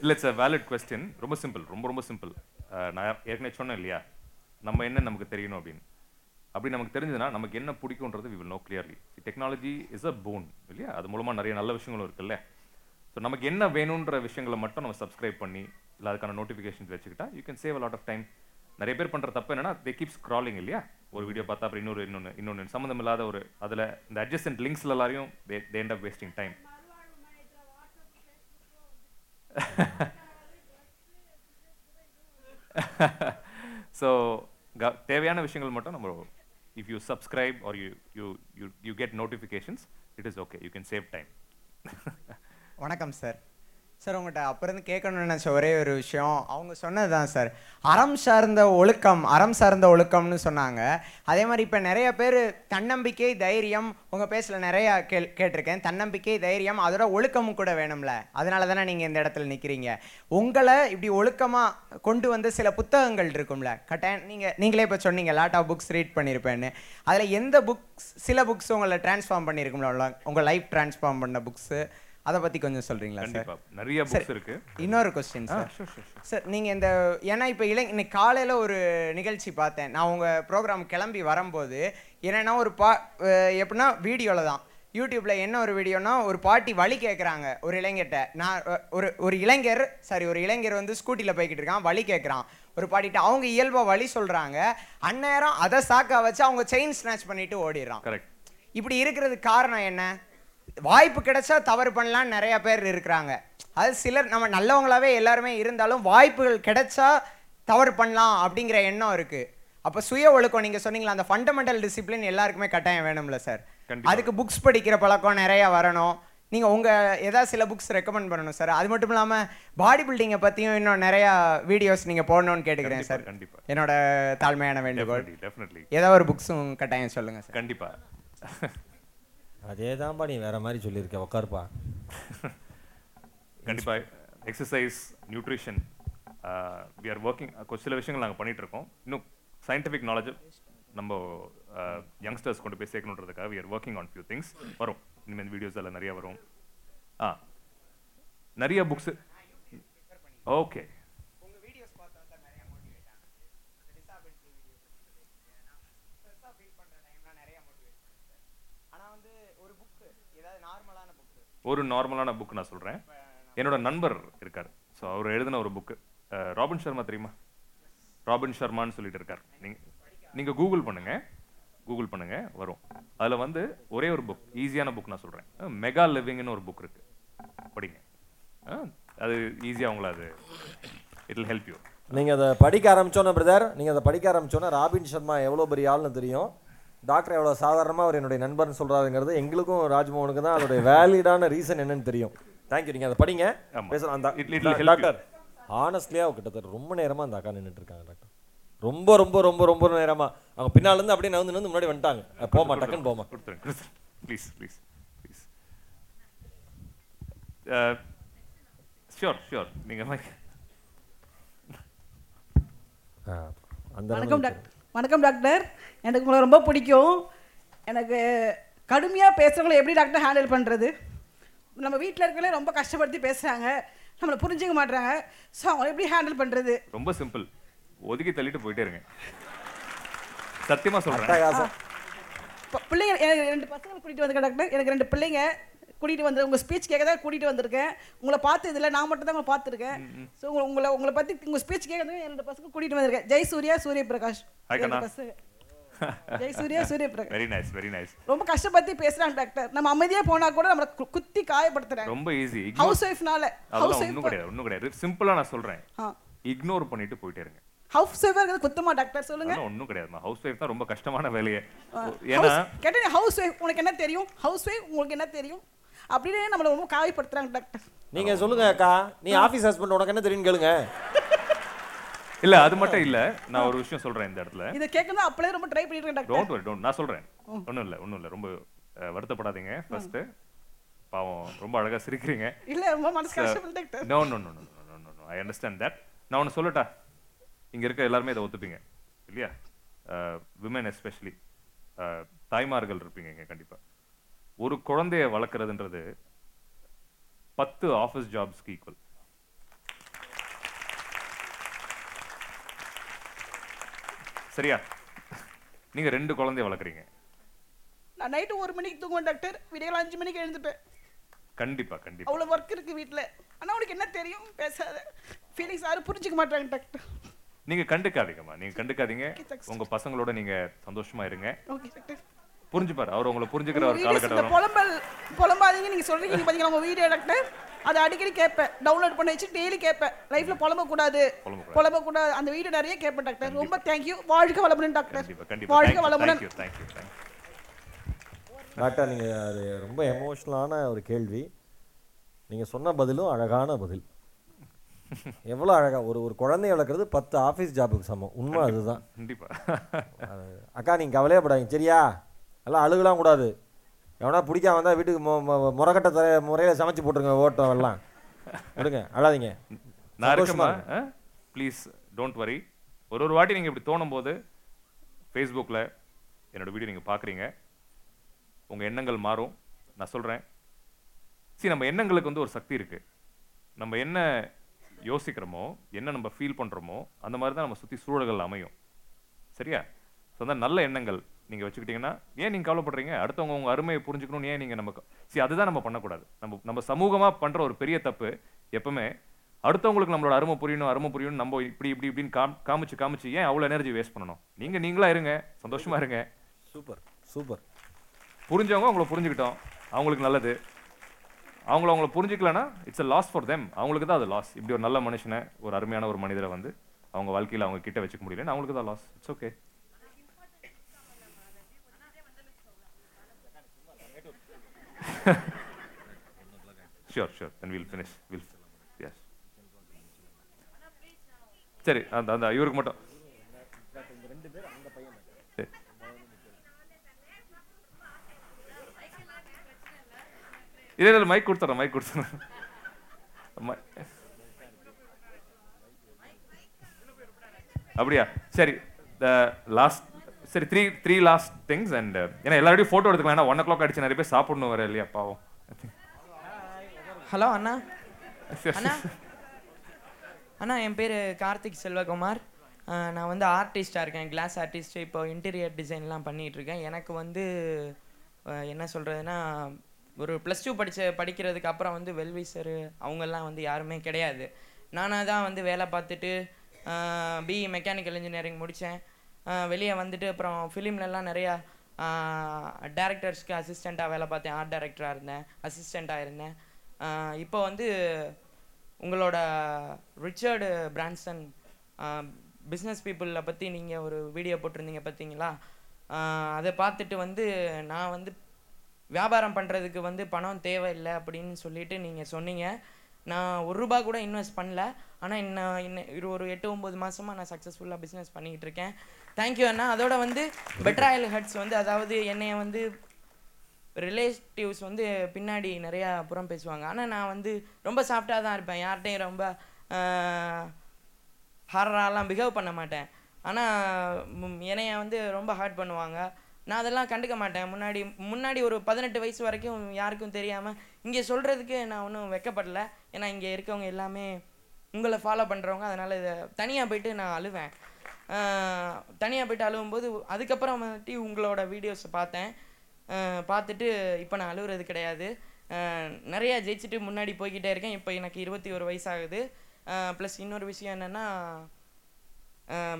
இல்லை இட்ஸ் அ வேலிட் கொஸ்டின் ரொம்ப சிம்பிள் ரொம்ப ரொம்ப சிம்பிள் நான் ஏற்கனவே சொன்னேன் இல்லையா? நம்ம என்ன நமக்கு தெரியணும் அப்படின்னு. அப்படி நமக்கு தெரிஞ்சதுன்னா நமக்கு என்ன பிடிக்குன்றது we will know clearly technology is a phone இல்லையா? அது மூலமாக நிறைய நல்ல விஷயங்களும் இருக்குல்ல. ஸோ நமக்கு என்ன வேணுன்ற விஷயங்களை மட்டும் நம்ம சப்ஸ்கிரைப் பண்ணி இல்லை அதுக்கான நோட்டிஃபிகேஷன்ஸ் வச்சுக்கிட்டா you can save a lot of time நிறைய பேர் பண்ணுற தப்பு என்னன்னா தே கீப் ஸ்க்ராலிங் இல்லையா? ஒரு வீடியோ பார்த்தா அப்புறம் இன்னொரு இன்னொன்று இன்னொன்று சம்மந்தம் இல்லாத ஒரு அதில் இந்த அட்ஜஸ்டன்ட் லிங்க்ஸில் எல்லாரையும் they they end wasting time so தேவையான விஷயங்கள் மட்டும் நம்ம if you subscribe or you you you you get notifications it is okay you can save time வணக்கம் சார் Sir உங்கள்கிட்ட அப்புறம் கேட்கணும்னு நினச்ச ஒரே ஒரு விஷயம். அவங்க சொன்னது தான் சார். அறம் சார்ந்த ஒழுக்கம் அறம் சார்ந்த ஒழுக்கம்னு சொன்னாங்க. அதே மாதிரி இப்போ நிறைய பேர் தன்னம்பிக்கை தைரியம் உங்கள் பேசில் நிறையா கேள் கேட்டிருக்கேன். தன்னம்பிக்கை தைரியம் அதோட ஒழுக்கமும் கூட வேணும்ல. அதனால தானே நீங்கள் இந்த இடத்துல நிற்கிறீங்க உங்களை இப்படி ஒழுக்கமாக கொண்டு வந்த சில புத்தகங்கள் இருக்கும்ல. கட்டாயம் நீங்கள் நீங்களே இப்போ சொன்னீங்க லாட் ஆஃப் புக்ஸ் ரீட் பண்ணியிருப்பேன்னு அதில் எந்த புக்ஸ் சில புக்ஸ் உங்களை ட்ரான்ஸ்ஃபார்ம் பண்ணியிருக்கும்ல உங்கள் லைஃப் ட்ரான்ஸ்ஃபார்ம் பண்ண புக்ஸு அதை பற்றி கொஞ்சம் சொல்கிறீங்களா சார். நிறைய books இருக்கு. இன்னொரு கொஸ்டின் சார். சார் நீங்கள் இந்த ஏன்னா இப்போ இளை இன்னைக்கு காலையில் ஒரு நிகழ்ச்சி பார்த்தேன். நான் உங்கள் ப்ரோக்ராம் கிளம்பி வரும்போது என்னென்னா ஒரு பா எப்படின்னா வீடியோவில் தான். யூடியூப்பில் என்ன ஒரு வீடியோனா ஒரு பாட்டி வழி கேட்குறாங்க ஒரு இளைஞர்கிட்ட. நான் ஒரு ஒரு இளைஞர் சாரி ஒரு இளைஞர் வந்து ஸ்கூட்டியில் போய்கிட்டு இருக்கான் வழி கேட்குறான் ஒரு பாட்டிட்ட அவங்க இயல்பாக வழி சொல்கிறாங்க அந்நேரம் அதை சாக்கா வச்சு அவங்க செயின் ஸ்நாச் பண்ணிட்டு ஓடிடுறான். கரெக்ட் இப்படி இருக்கிறதுக்கு காரணம் என்ன? வாய்ப்பு கிடைச்சா தவறு பண்ணலாம்னு நிறைய பேர் இருக்கிறாங்க. அது சிலர் நம்ம நல்லவங்களாவே எல்லாருமே இருந்தாலும் வாய்ப்புகள் கிடைச்சா தவறு பண்ணலாம் அப்படிங்கிற எண்ணம் இருக்கு. அப்போ சுய ஒழுக்கம் நீங்க சொன்னீங்களா அந்த ஃபண்டமெண்டல் டிசிப்ளின் எல்லாருக்குமே கட்டாயம் வேணும்ல சார். அதுக்கு புக்ஸ் படிக்கிற பழக்கம் நிறைய வரணும். நீங்க உங்க ஏதாவது சில புக்ஸ் ரெக்கமெண்ட் பண்ணணும் சார். அது மட்டும் இல்லாம பாடி பில்டிங்கை பத்தியும் இன்னும் நிறைய வீடியோஸ் நீங்க போடணும்னு கேட்டுக்கிறேன் சார். கண்டிப்பா. என்னோட தாழ்மையான வேண்டுகோள். ஏதாவது ஒரு புக்ஸும் கட்டாயம் சொல்லுங்க சார். கண்டிப்பா. அதே தான்ப்பா நீ வேற மாதிரி சொல்லியிருக்க உட்காருப்பா கண்டிப்பா exercise nutrition we are working சில விஷயங்கள் நாங்கள் பண்ணிட்டு இருக்கோம் இன்னும் சயின்டிஃபிக் நாலேஜ் நம்ம யங்ஸ்டர்ஸ் கொண்டு போய் சேர்க்கணுன்றதுக்காக we are working on few things வரும். இனிமேல் வீடியோஸ் எல்லாம் நிறைய வரும். ஆ நிறைய புக்ஸு ஓகே. ஒரு நார்மலான புக் நான் சொல்கிறேன் என்னோட நண்பர் இருக்கார். ஸோ அவர் எழுதின ஒரு புக்கு ராபின் சர்மா தெரியுமா? ராபின் சர்மான்னு சொல்லிட்டு இருக்கார். நீங்கள் நீங்கள் கூகுள் பண்ணுங்கள் கூகுள் பண்ணுங்கள் வரும். அதில் வந்து ஒரே ஒரு புக் ஈஸியான புக் நான் சொல்கிறேன் மெகா லிவிங்னு ஒரு புக் இருக்குது படிங்க. அது ஈஸியாக உங்களை அது இட் வில் ஹெல்ப் யூ நீங்கள் அதை படிக்க ஆரம்பித்தோன்னே பிரதர் நீங்கள் அதை படிக்க ஆரம்பித்தோன்னே ராபின் சர்மா எவ்வளோ பெரிய ஆள்னு தெரியும். டாக்டர் எவ்வளோ சாதாரணமாக அவர் என்னுடைய நண்பர்னு சொல்கிறாருங்கிறது எங்களுக்கும் ராஜ்மோகனுக்கு தான் அதோடைய வேலிடான ரீசன் என்னன்னு தெரியும். தேங்க்யூ நீங்கள் அதை படிங்க. பேசலாம். அந்த. டாக்டர் ஆனஸ்ட்லியாக கிட்டத்தட்ட ரொம்ப நேரமாக அந்த அக்கா நின்றுட்டு இருக்காங்க டாக்டர். ரொம்ப ரொம்ப ரொம்ப ரொம்ப நேரமாக அவங்க பின்னால இருந்து அப்படியே நகர்ந்து நகர்ந்து முன்னாடி வந்துட்டாங்க. போமா டக்குன்னு போமா please please please sure sure நீங்கள் அந்த வணக்கம் டாக்டர். வணக்கம் டாக்டர். எனக்கு உங்களை ரொம்ப பிடிக்கும். எனக்கு கடுமையாக பேசுகிறவங்களை எப்படி டாக்டர் ஹேண்டில் பண்ணுறது நம்ம வீட்டில் இருக்கவங்களே ரொம்ப கஷ்டப்படுத்தி பேசுகிறாங்க நம்மளை புரிஞ்சுக்க மாட்றாங்க. ஸோ அவங்கள எப்படி ஹேண்டில் பண்ணுறது ரொம்ப சிம்பிள். ஒதுக்கி தள்ளிட்டு போயிட்டே இருங்க. சத்தியமா சொல்றேன். இப்போ பிள்ளைங்க எனக்கு ரெண்டு பசங்களை கூட்டிகிட்டு வந்திருக்கேன் டாக்டர். எனக்கு ரெண்டு பிள்ளைங்க. கூட்டிகிட்டு வந்து உங்கள் ஸ்பீச் கேட்க தான் கூட்டிகிட்டு வந்திருக்கேன். உங்களை பார்த்து இதில் நான் மட்டும் தான் உங்களை பார்த்துருக்கேன். ஸோ உங்களை உங்களை உங்களை பற்றி உங்கள் ஸ்பீச் கேட்க என் ரெண்டு பசங்க கூட்டிகிட்டு வந்திருக்கேன். ஜெய் சூர்யா சூரிய பிரகாஷ். பசங்க. Jai Surya Surya Prakash. Very nice very nice ரொம்ப கஷ்டப்பட்டு பேசுறாங்க டாக்டர் நம்ம அமைதியா போனா கூட நம்மள குத்தி காயப்படுத்துறாங்க. ரொம்ப ஈஸி ஹவுஸ் ஒய்ஃப்னால ஹவுஸ் ஒய்ஃப் கிடையாது ஒன்றும் கிடையாது. சிம்பிளா நான் சொல்றேன். இக்னோர் பண்ணிட்டு போயிட்டே இருங்க. ஹவுஸ் ஒய்ஃப் குத்தமா டாக்டர் சொல்லுங்க. ஒன்றும் கிடையாதுமா ஹவுஸ் ஒய்ஃப் தான் ரொம்ப கஷ்டமான வேலையே. ஏன்னா கேட்டேன் ஹவுஸ் ஒய்ஃப் உனக்கு என்ன தெரியும்? ஹவுஸ் ஒய்ஃப் உங்களுக்கு என்ன தெரியும்? அப்படின்னு நம்மள ரொம்ப காயப்படுத்துறாங்க டாக்டர் நீங்கள் சொல்லுங்க அக்கா. நீ ஆஃபீஸ் ஹஸ்பண்ட் உனக்கு என்ன தெரியும்னு கேளுங்க. இல்ல அது மட்டும் இல்ல. நான் ஒரு விஷயம் சொல்றேன் இந்த இடத்துல. இதை கேட்கணும் அப்பளே ரொம்ப ட்ரை பண்ணிட்டு இருக்கேன் டாக்டர் டோன்ட் வரி டோன்ட் நான் சொல்றேன். ஒன்றும் இல்லை ஒன்றும் இல்லை. ரொம்ப வருத்தப்படாதீங்க. ஃபர்ஸ்ட் பாவம் ரொம்ப அழகா சிரிக்கிறீங்க. இல்ல ரொம்ப மனசு கஷ்டப்படுது doctor no no no no no no no I understand that நான் ஒன்று சொல்லட்டா? இங்க இருக்க எல்லாருமே இதை ஒத்துப்பீங்க. இல்லையா? விமன் எஸ்பெஷலி தாய்மார்கள் இருப்பீங்க இங்க கண்டிப்பா. ஒரு குழந்தைய வளர்க்குறதுன்றது பத்து ஆஃபீஸ் ஜாப்ஸ்க்கு ஈக்குவல் சரியா? நீங்க ரெண்டு குழந்தைய வளர்க்குறீங்க. நான் நைட்டு ஒரு மணிக்கு தூங்குவேன் டாக்டர் விடியல் அஞ்சு மணிக்கு எழுந்துப்பேன். கண்டிப்பா கண்டிப்பா. அவ்வளோ ஒர்க் இருக்கு வீட்டில் ஆனா உனக்கு என்ன தெரியும்? பேசாத. ஃபீலிங்ஸ் யாரும் புரிஞ்சுக்க மாட்டாங்க டாக்டர் நீங்க கண்டுக்காதீங்கம்மா. நீங்க கண்டுக்காதீங்க. உங்க பசங்களோட நீங்க சந்தோஷமா இருங்க. Okay doctor புரிஞ்சுப்பாரு. அவர் உங்களை புரிஞ்சுக்கிற ஒரு காலகட்டம். புலம்பல் புலம்பாதீங்க. நீங்க சொல்றீங்க. நீங்க பாத்தீங்களா? உங்க வீடியோ டாக்டர் அதை அடிக்கடி கேட்பேன். டவுன்லோட் பண்ணி வச்சு டெய்லி கேட்பேன். லைஃப்ல புலம்ப கூடாது. புலம்ப கூடாது. அந்த வீடியோ நிறைய கேட்பேன் டாக்டர் ரொம்ப தேங்க்யூ வாழ்க வளமுடன் டாக்டர் கண்டிப்பா வாழ்க வளமுடன். டாக்டர் நீங்கள் அது ரொம்ப எமோஷ்னலான ஒரு கேள்வி. நீங்கள் சொன்ன பதிலும் அழகான பதில். எவ்வளோ அழகா ஒரு ஒரு குழந்தைய வளர்க்குறது பத்து ஆஃபீஸ் ஜாபுக்கு சமம். உண்மை அதுதான். கண்டிப்பா. அது- அக்கா நீங்கள் கவலையப்படாதீங்க. சரியா? எல்லாம் அழுகலாம் கூடாது. எவனா பிடிக்காம வந்தால் வீட்டுக்கு முறக்கட்ட தர முறையில் சமைச்சு போட்டுருங்க ஓட்டம் எல்லாம். விடுங்க அழாதீங்க. நான் இருங்க. ப்ளீஸ் டோன்ட் வரி ஒரு ஒரு வாட்டி நீங்கள் இப்படி தோணும் போது ஃபேஸ்புக்கில் என்னோட வீடியோ நீங்கள் பார்க்குறீங்க உங்கள் எண்ணங்கள் மாறும். நான் சொல்கிறேன் சரி நம்ம எண்ணங்களுக்கு வந்து ஒரு சக்தி இருக்குது நம்ம என்ன யோசிக்கிறோமோ என்ன நம்ம ஃபீல் பண்ணுறோமோ அந்த மாதிரி தான் நம்ம சுற்றி சூழல்கள் அமையும். சரியா? ஸோ அந்த நல்ல எண்ணங்கள் நீங்கள் வச்சுக்கிட்டீங்கன்னா ஏன் நீங்கள் கவலைப்படுறீங்க? அடுத்தவங்க உங்கள் அருமையை புரிஞ்சுக்கணும்னு ஏன் நீங்கள் நமக்கு சரி அதுதான் நம்ம பண்ணக்கூடாது. நம்ம நம்ம சமூகமாக பண்ணுற ஒரு பெரிய தப்பு எப்பவுமே அடுத்தவங்களுக்கு நம்மளோட அருமை புரியணும் அருமை புரியணும் நம்ம இப்படி இப்படி இப்படின்னு காம் காமிச்சு காமிச்சு ஏன் அவ்வளோ எனர்ஜி வேஸ்ட் பண்ணணும்? நீங்கள் நீங்களா இருங்க. சந்தோஷமா இருங்க. Super super. புரிஞ்சவங்க அவங்கள புரிஞ்சுக்கிட்டோம். அவங்களுக்கு நல்லது. அவங்கள அவங்கள புரிஞ்சுக்கலனா it's a loss for them. அவங்களுக்கு தான் அது லாஸ் இப்படி ஒரு நல்ல மனுஷனை ஒரு அருமையான ஒரு மனிதரை வந்து அவங்க வாழ்க்கையில் அவங்க கிட்ட வச்சுக்க முடியலன்னு அவங்களுக்கு தான் loss it's okay sure sure then will finish will yes சரி அந்த அந்த இவருக்கு மட்டும். இல்லை இல்லை மைக் கொடுத்துட்றேன் மைக் கொடுத்துட்றேன் அப்படியா? சரி த லாஸ்ட் சரி three three last things and ஏன்னா எல்லாரோடையும் ஃபோட்டோ எடுத்துக்கலாம். ஏன்னா ஒன் ஓ கிளாக் அடிச்சு நிறைய பேர் சாப்பிடணும் வர இல்லையா பாவம். ஹலோ அண்ணா. அண்ணா. அண்ணா என் பேர் கார்த்திக் செல்வகுமார். நான் வந்து ஆர்டிஸ்டாக இருக்கேன். கிளாஸ் ஆர்டிஸ்ட் இப்போ இன்டீரியர் டிசைன்லாம் பண்ணிகிட்டு இருக்கேன். எனக்கு வந்து என்ன சொல்கிறதுனா ஒரு ப்ளஸ் டூ படித்த படிக்கிறதுக்கு அப்புறம் வந்து வெல்விசரு அவங்கெல்லாம் வந்து யாருமே கிடையாது. நானாக தான் வந்து வேலை பார்த்துட்டு பிஇ மெக்கானிக்கல் இன்ஜினியரிங் முடித்தேன் வெளியே வந்துட்டு அப்புறம் ஃபிலிம்லலாம் நிறையா டேரக்டர்ஸ்க்கு அசிஸ்டண்ட்டாக வேலை பார்த்தேன். ஆர்ட் டைரக்டராக இருந்தேன். அசிஸ்டண்ட்டாக இருந்தேன். இப்போ வந்து உங்களோட ரிச்சர்டு பிரான்சன் பிஸ்னஸ் பீப்புளை பற்றி நீங்கள் ஒரு வீடியோ போட்டிருந்தீங்க பார்த்தீங்களா? அதை பார்த்துட்டு வந்து நான் வந்து வியாபாரம் பண்ணுறதுக்கு வந்து பணம் தேவையில்லை அப்படின்னு சொல்லிட்டு நீங்கள் சொன்னீங்க. நான் ஒரு ரூபா கூட இன்வெஸ்ட் பண்ணல. ஆனால் இன்னும் இன்னும் இரு ஒரு எட்டு ஒம்பது மாதமாக நான் சக்ஸஸ்ஃபுல்லாக பிஸ்னஸ் பண்ணிக்கிட்டு இருக்கேன். தேங்க்யூ அண்ணா. அதோட வந்து பெட்ராயல் ஹட்ஸ் வந்து அதாவது என்னைய வந்து ரிலேட்டிவ்ஸ் வந்து பின்னாடி நிறையா புறம் பேசுவாங்க. ஆனால் நான் வந்து ரொம்ப சாஃப்டாக தான் இருப்பேன். யார்கிட்டையும் ரொம்ப ஹாரராலாம் பிஹேவ் பண்ண மாட்டேன். ஆனால் என்னைய வந்து ரொம்ப ஹர்ட் பண்ணுவாங்க. நான் அதெல்லாம் கண்டுக்க மாட்டேன். முன்னாடி முன்னாடி ஒரு பதினெட்டு வயசு வரைக்கும் யாருக்கும் தெரியாமல் இங்கே சொல்கிறதுக்கு நான் ஒன்றும் வெக்கப்படல. ஏன்னா இங்கே இருக்கவங்க எல்லாமே உங்களை ஃபாலோ பண்ணுறவங்க அதனால் இதை தனியாக போயிட்டு நான் அழுவேன். தனியாக போயிட்டு அழுவும்போது அதுக்கப்புறம் வந்துட்டு உங்களோட வீடியோஸை பார்த்தேன். பார்த்துட்டு இப்போ நான் அழுகுறது கிடையாது. நிறைய ஜெயிச்சுட்டு முன்னாடி போய்கிட்டே இருக்கேன். இப்போ எனக்கு இருபத்தி ஒரு வயசாகுது. ப்ளஸ் இன்னொரு விஷயம் என்னென்னா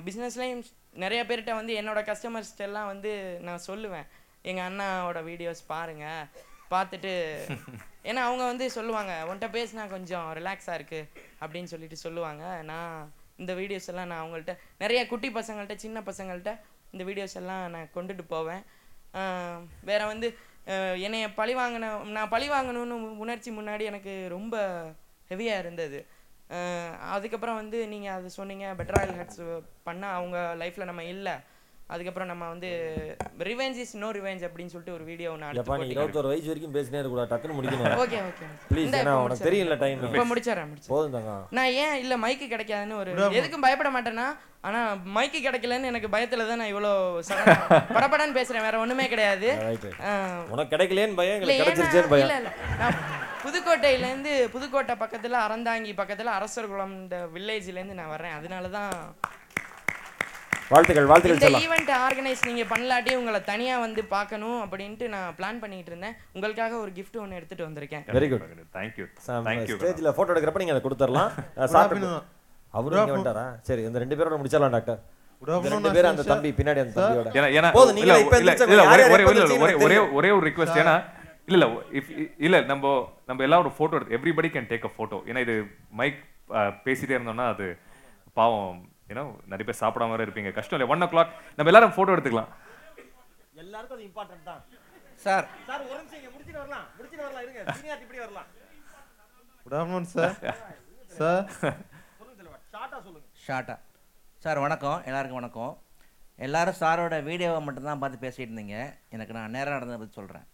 பிஸ்னஸ்லேயும் நிறைய பேர்கிட்ட வந்து என்னோட கஸ்டமர்ஸ்ட்ட எல்லாம் வந்து நான் சொல்லுவேன். எங்கள் அண்ணாவோட வீடியோஸ் பாருங்கள் பார்த்துட்டு ஏன்னா அவங்க வந்து சொல்லுவாங்க உன்கிட்ட பேசினா கொஞ்சம் ரிலாக்ஸாக இருக்குது அப்படின்னு சொல்லிட்டு சொல்லுவாங்க. நான் இந்த வீடியோஸ் எல்லாம் நான் அவங்கள்ட்ட நிறைய குட்டி பசங்கள்ட்ட சின்ன பசங்கள்ட்ட இந்த வீடியோஸ் எல்லாம் நான் கொண்டுட்டு போவேன். வேறு வந்து என்னைய பழி வாங்கின நான் பழி வாங்கணும்னு உணர்ச்சி முன்னாடி எனக்கு ரொம்ப ஹெவியாக இருந்தது. அதுக்கப்புறம் வந்து நீங்கள் அது சொன்னீங்க பெட்டர் ஆயில் ஹட்ஸ் பண்ணால் அவங்க லைஃப்பில் நம்ம இல்லை. அதுக்கப்புறம் நம்ம வந்து ரிவெஞ்ச் இஸ் நோ ரிவெஞ்ச் அப்படின்னு சொல்லிட்டு ஒரு வீடியோ நான் எப்பா நீ இருபத்தொரு வயசு வரைக்கும் பேசினே இருக்கக்கூடாது. டக்குன்னு முடிக்கணும். ஓகே ஓகே ப்ளீஸ் ஏன்னா உனக்கு தெரியல டைம் இப்போ முடிச்சிடறேன் முடிச்சிடறேன். போதும் தங்க நான் ஏன் இல்லை மைக்கு கிடைக்காதுன்னு ஒரு. எதுக்கும் பயப்பட மாட்டேன்னா ஆனால் மைக்கு கிடைக்கலன்னு எனக்கு பயத்தில் தான் நான் இவ்வளோ படப்படன்னு பேசுகிறேன் வேற ஒன்றுமே கிடையாது. உனக்கு கிடைக்கலையேன்னு பயம் இல்ல, எங்களுக்கு கிடைச்சிருச்சேன்னு பயம். இல்ல, இல்ல. நான் புதுக்கோட்டையிலேருந்து புதுக்கோட்டை பக்கத்தில் அறந்தாங்கி பக்கத்தில் அரசர்குளம் இந்த வில்லேஜ்லேருந்து நான் வர்றேன். அதனால தான் வாழ்த்துக்கள் வாழ்த்துக்கள் இந்த சொல்லலாம். ஈவெண்ட் ஆர்கனைஸ் நீங்கள் பண்ணலாட்டி உங்களை தனியாக வந்து பார்க்கணும் அப்படின்ட்டு நான் பிளான் பண்ணிட்டு இருந்தேன். உங்களுக்காக ஒரு gift ஒன்று எடுத்துட்டு வந்திருக்கேன். Very good thank you thank you ஸ்டேஜில் ஃபோட்டோ எடுக்கிறப்ப நீங்கள் அதை கொடுத்துடலாம். சாப்பிட்டு அவரு இங்கே வந்துட்டாரா சரி இந்த ரெண்டு பேரோட முடிச்சிடலாம் டாக்டர். நீங்க ஒரே ஒரே ரிக்வெஸ்ட் ஏன்னா இல்ல இல்ல நம்ம நம்ம எல்லாம் ஒரு போட்டோ எடுத்து everybody can take a photo ஏன்னா இது மைக் பேசிட்டே இருந்தோம்னா அது பாவம் ஏன்னா நிறைய பேர் சாப்பிடாம வேற இருப்பீங்க. கஷ்டம் இல்லை ஒன் ஓ கிளாக் நம்ம எல்லாரும் போட்டோ எடுத்துக்கலாம். எல்லாருக்கும் அது இம்பார்ட்டன்ட் தான். சார். சார் ஒரு நிமிஷம் இங்க முடிச்சிட்டு வரலாம். முடிச்சிட்டு வரலாம் இருங்க. சீனியாரிட்டி இப்படி வரலாம். குட் ஆஃப்டர்நூன் சார் சார் ஷார்ட்டா சொல்லுங்க. ஷார்ட்டா சார் வணக்கம். எல்லாருக்கும் வணக்கம். எல்லாரும் சாரோட வீடியோவை மட்டும்தான் பார்த்து பேசிகிட்டு இருந்தீங்க. எனக்கு நான் நேரம் நடந்ததை பற்றி சொல்கிறேன்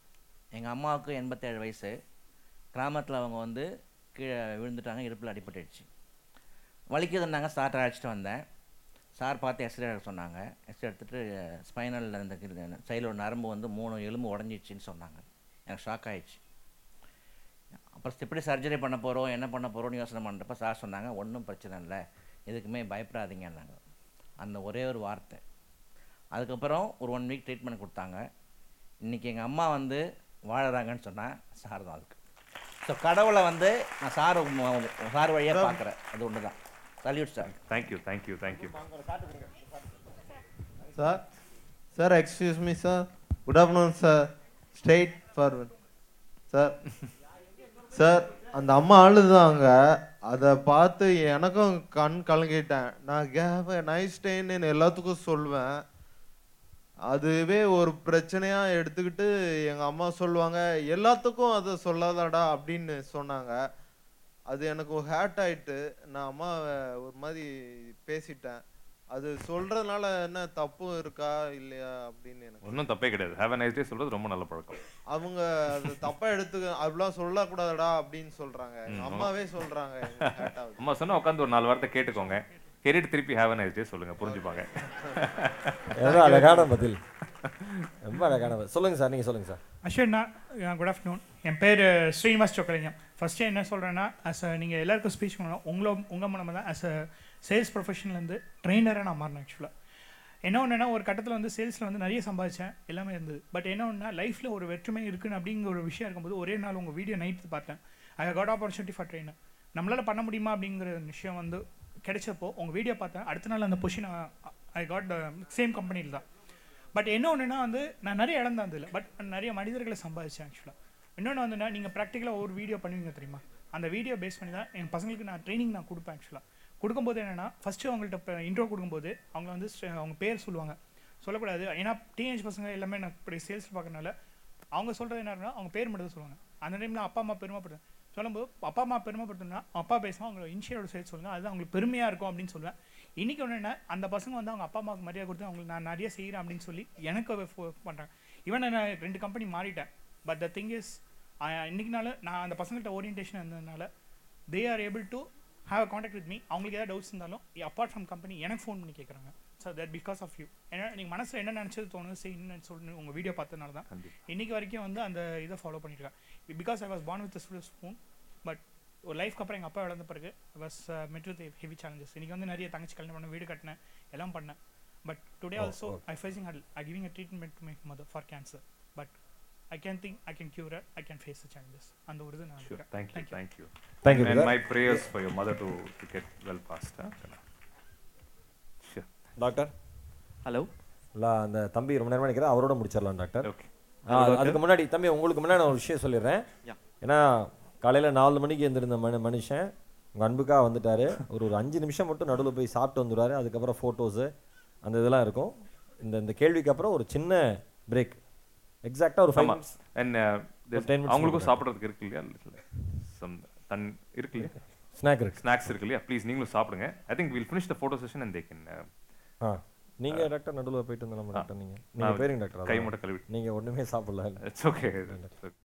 எங்கள் அம்மாவுக்கு எண்பத்தேழு வயசு. கிராமத்தில் அவங்க வந்து கீழே விழுந்துட்டாங்க இடுப்பில் அடிபட்டுடுச்சு. வலிக்குதுன்னாங்க சார்ட்ட அழைச்சிட்டு வந்தேன். சார் பார்த்து எக்ஸ்ரே எடுக்க சொன்னாங்க. எக்ஸ்ரே எடுத்துகிட்டு ஸ்பைனலில் இந்த சைடில் ஒரு நரம்பு வந்து மூணு எலும்பு உடஞ்சிச்சின்னு சொன்னாங்க. எனக்கு ஷாக் ஆயிடுச்சு. அப்புறம் எப்படி சர்ஜரி பண்ண போகிறோம் என்ன பண்ண போகிறோம்னு யோசனை பண்ணுறப்ப சார் சொன்னாங்க ஒன்றும் பிரச்சனை இல்லை. எதுக்குமே பயப்படாதீங்கன்னாங்க. அந்த ஒரே ஒரு வார்த்தை. அதுக்கப்புறம் ஒரு ஒன் வீக் ட்ரீட்மெண்ட் கொடுத்தாங்க. இன்றைக்கி எங்கள் அம்மா வந்து வாழறாங்கன்னு சொன்னால் சார் தான் அதுக்கு. ஸோ கடவுளை வந்து நான் சார் சார் வழியாக பார்க்குறேன் அது ஒன்று தான் salute sir thank you thank you thank you sir sir excuse me sir good afternoon sir straightforward sir sir அந்த அம்மா அழுதாங்க. அதை பார்த்து எனக்கும் கண் கலங்கிட்டேன். நான் கேவ நைஸ் டேன்னு எல்லாத்துக்கும் சொல்வேன். அதுவே ஒரு பிரச்சனையா எடுத்துக்கிட்டு எங்க அம்மா சொல்லுவாங்க எல்லாத்துக்கும் அதை சொல்லாதடா அப்படின்னு சொன்னாங்க. அது எனக்கு ஒரு ஹேட் ஆயிட்டு நான் அம்மாவை ஒரு மாதிரி பேசிட்டேன். அது சொல்றதுனால என்ன தப்பும் இருக்கா இல்லையா அப்படின்னு எனக்கு ஒன்றும் தப்பே கிடையாது. ஹேவ் அ நைஸ் டே சொல்றது ரொம்ப நல்ல பழக்கம். அவங்க அது தப்பா எடுத்துக்க அப்படிலாம் சொல்லக்கூடாதுடா அப்படின்னு சொல்றாங்க. அம்மாவே சொல்றாங்க. அம்மா சொன்னா உட்காந்து ஒரு நாலு வார்த்தை கேட்டுக்கோங்க. கேட்டுட்டு திருப்பி ஹேவ் அ நைஸ் டே சொல்லுங்க புரிஞ்சுப்பாங்க. அழகான பதில். ரொம்ப அழகானவர் சொல்லுங்கள் சார் நீங்கள் சொல்லுங்கள் சார். அஸ்வின்னா குட் ஆஃப்டர்நூன் என் பேர் ஸ்ரீனிவாஸ் சொக்கலிங்கம் ஃபஸ்ட்டு என்ன சொல்கிறேன்னா அஸ் அ நீங்கள் எல்லாருக்கும் ஸ்பீச் பண்ணணும். உங்களை உங்கள் மூலமாக தான் அஸ் அ சேல்ஸ் ப்ரொஃபஷன்லேருந்து ட்ரெயினராக நான் மாறினேன் ஆக்சுவலாக என்ன ஒன்றுனா ஒரு கட்டத்தில் வந்து சேல்ஸில் வந்து நிறைய சம்பாதிச்சேன் எல்லாமே இருந்தது. பட் என்ன ஒன்றுனா லைஃப்பில் ஒரு வெற்றுமை இருக்குன்னு அப்படிங்கிற ஒரு விஷயம் இருக்கும்போது ஒரே நாள் உங்கள் வீடியோ நைட்டு பார்த்தேன். I got opportunity for trainer நம்மளால் பண்ண முடியுமா அப்படிங்கிற விஷயம் வந்து கிடைச்சப்போ உங்கள் வீடியோ பார்த்தேன். அடுத்த நாள் அந்த பொசிஷன் ஐ காட் சேம் கம்பெனியில் தான். பட் என்ன ஒன்றுனா வந்து நான் நிறைய இழந்தேன் அதில் பட் நிறைய மனிதர்களை சம்பாதிச்சேன் ஆக்சுவலாக இன்னொன்று வந்துன்னா நீங்கள் ப்ராக்டிக்கலாக ஒரு வீடியோ பண்ணுவீங்க தெரியுமா? அந்த வீடியோ பேஸ் பண்ணி தான் என் பசங்களுக்கு நான் ட்ரைனிங் நான் கொடுப்பேன் ஆக்சுவலாக கொடுக்கும்போது என்னென்னா ஃபஸ்ட்டு அவங்கள்ட்ட இப்போ இன்ட்ரோ கொடுக்கும்போது அவங்க வந்து அவங்க பேர் சொல்லுவாங்க. சொல்லக்கூடாது. ஏன்னா டீனேஜ் பசங்க எல்லாமே நான் இப்படி சேல்ஸ் பார்க்கறனால அவங்க சொல்கிறது என்னன்னா அவங்க பேர் மட்டும் தான் சொல்லுவாங்க. அந்த டைமில் அப்பா அம்மா பெருமைப்படுறேன் சொல்லும்போது அப்பா அம்மா பெருமைப்படுத்தணும்னா அப்பா பேசுவோம் அவங்களோட இன்ஷியலோட சேர்த்து சொல்லுங்கள் அது அவங்களுக்கு பெருமையாக இருக்கும் அப்படின்னு சொல்லுவேன். இன்றைக்கி ஒன்று என்ன அந்த பசங்க வந்து அவங்க அப்பா அம்மாவுக்கு மரியாதை கொடுத்து அவங்களுக்கு நான் நிறைய செய்கிறேன் அப்படின்னு சொல்லி எனக்கு பண்ணுறாங்க ஈவன் நான் ரெண்டு கம்பெனி மாறிட்டேன். பட் த திங் இஸ் இன்னைக்குனால நான் அந்த பசங்கள்ட்ட ஓரியன்டேஷன் இருந்ததுனால they are able to have a contact with me அவங்களுக்கு ஏதாவது டவுட்ஸ் இருந்தாலும் அப்பார்ட் ஃப்ரம் கம்பெனி எனக்கு ஃபோன் பண்ணி கேட்குறாங்க so that because of you ஏன்னா நீங்கள் மனசில் என்ன நினச்சது தோணுது செய்யணும்னு சொல்லி உங்கள் வீடியோ பார்த்ததுனால தான் இன்னைக்கு வரைக்கும் வந்து அந்த இதை ஃபாலோ பண்ணிட்டுருக்கேன் because I was born with spoon but ஒரு லைஃப்க்கு அப்புறம் எங்கள் அப்பா இழந்த பிறகு வாஸ் மெட் வித் ஹெவி சேலஞ்சஸ் இன்னைக்கு வந்து நிறைய தங்கச்சி கல்யாணம் பண்ண வீடு கட்டினேன் எல்லாம் பண்ணேன் but today also. I facing I giving a treatment to my mother for cancer but I can think I can cure I can face the challenges அந்த ஒரு இது நான் Sure. இருக்கிறேன். Thank you. Thank you. Thank you, And brother. my prayers for your mother to, to get well fast. Huh? Sure. Doctor hello இல்லை அந்த தம்பி ரொம்ப நேரமாக நினைக்கிறேன் அவரோட முடிச்சிடலாம் டாக்டர் doctor. அதுக்கு முன்னாடி தம்பி உங்களுக்கு முன்னாடி நான் ஒரு விஷயம் சொல்லிடுறேன் Yeah. ஏன்னா காலையில் நாலு மணிக்கு எழுந்திருந்த மனு மனுஷன் உங்கள் அன்புக்காக வந்துட்டாரு. ஒரு ஒரு அஞ்சு நிமிஷம் மட்டும் நடுவில் போய் சாப்பிட்டு வந்துடுவாரு அதுக்கப்புறம் ஃபோட்டோஸு அந்த இதெல்லாம் இருக்கும். இந்த இந்த கேள்விக்கு அப்புறம் ஒரு சின்ன பிரேக் எக்ஸாக்டாக ஒரு ஃபைவ் uh, there's- அவங்களுக்கும் சாப்பிட்றதுக்கு இருக்கு இல்லையா? சம் தன் இருக்கு இல்லையா? Snack இருக்கு. ஸ்நாக்ஸ் இருக்கு இல்லையா? ப்ளீஸ் நீங்களும் சாப்பிடுங்க. I think will finish the photo session and they can ஆ. நீங்கள் டாக்டர் நடுவில் போயிட்டு வந்தலாம் டாக்டர் நீங்கள் நான் நீங்கள் போயிருங்க டாக்டர் கை. மட்டும் கழுவி நீங்கள் ஒன்றுமே சாப்பிடல. It's okay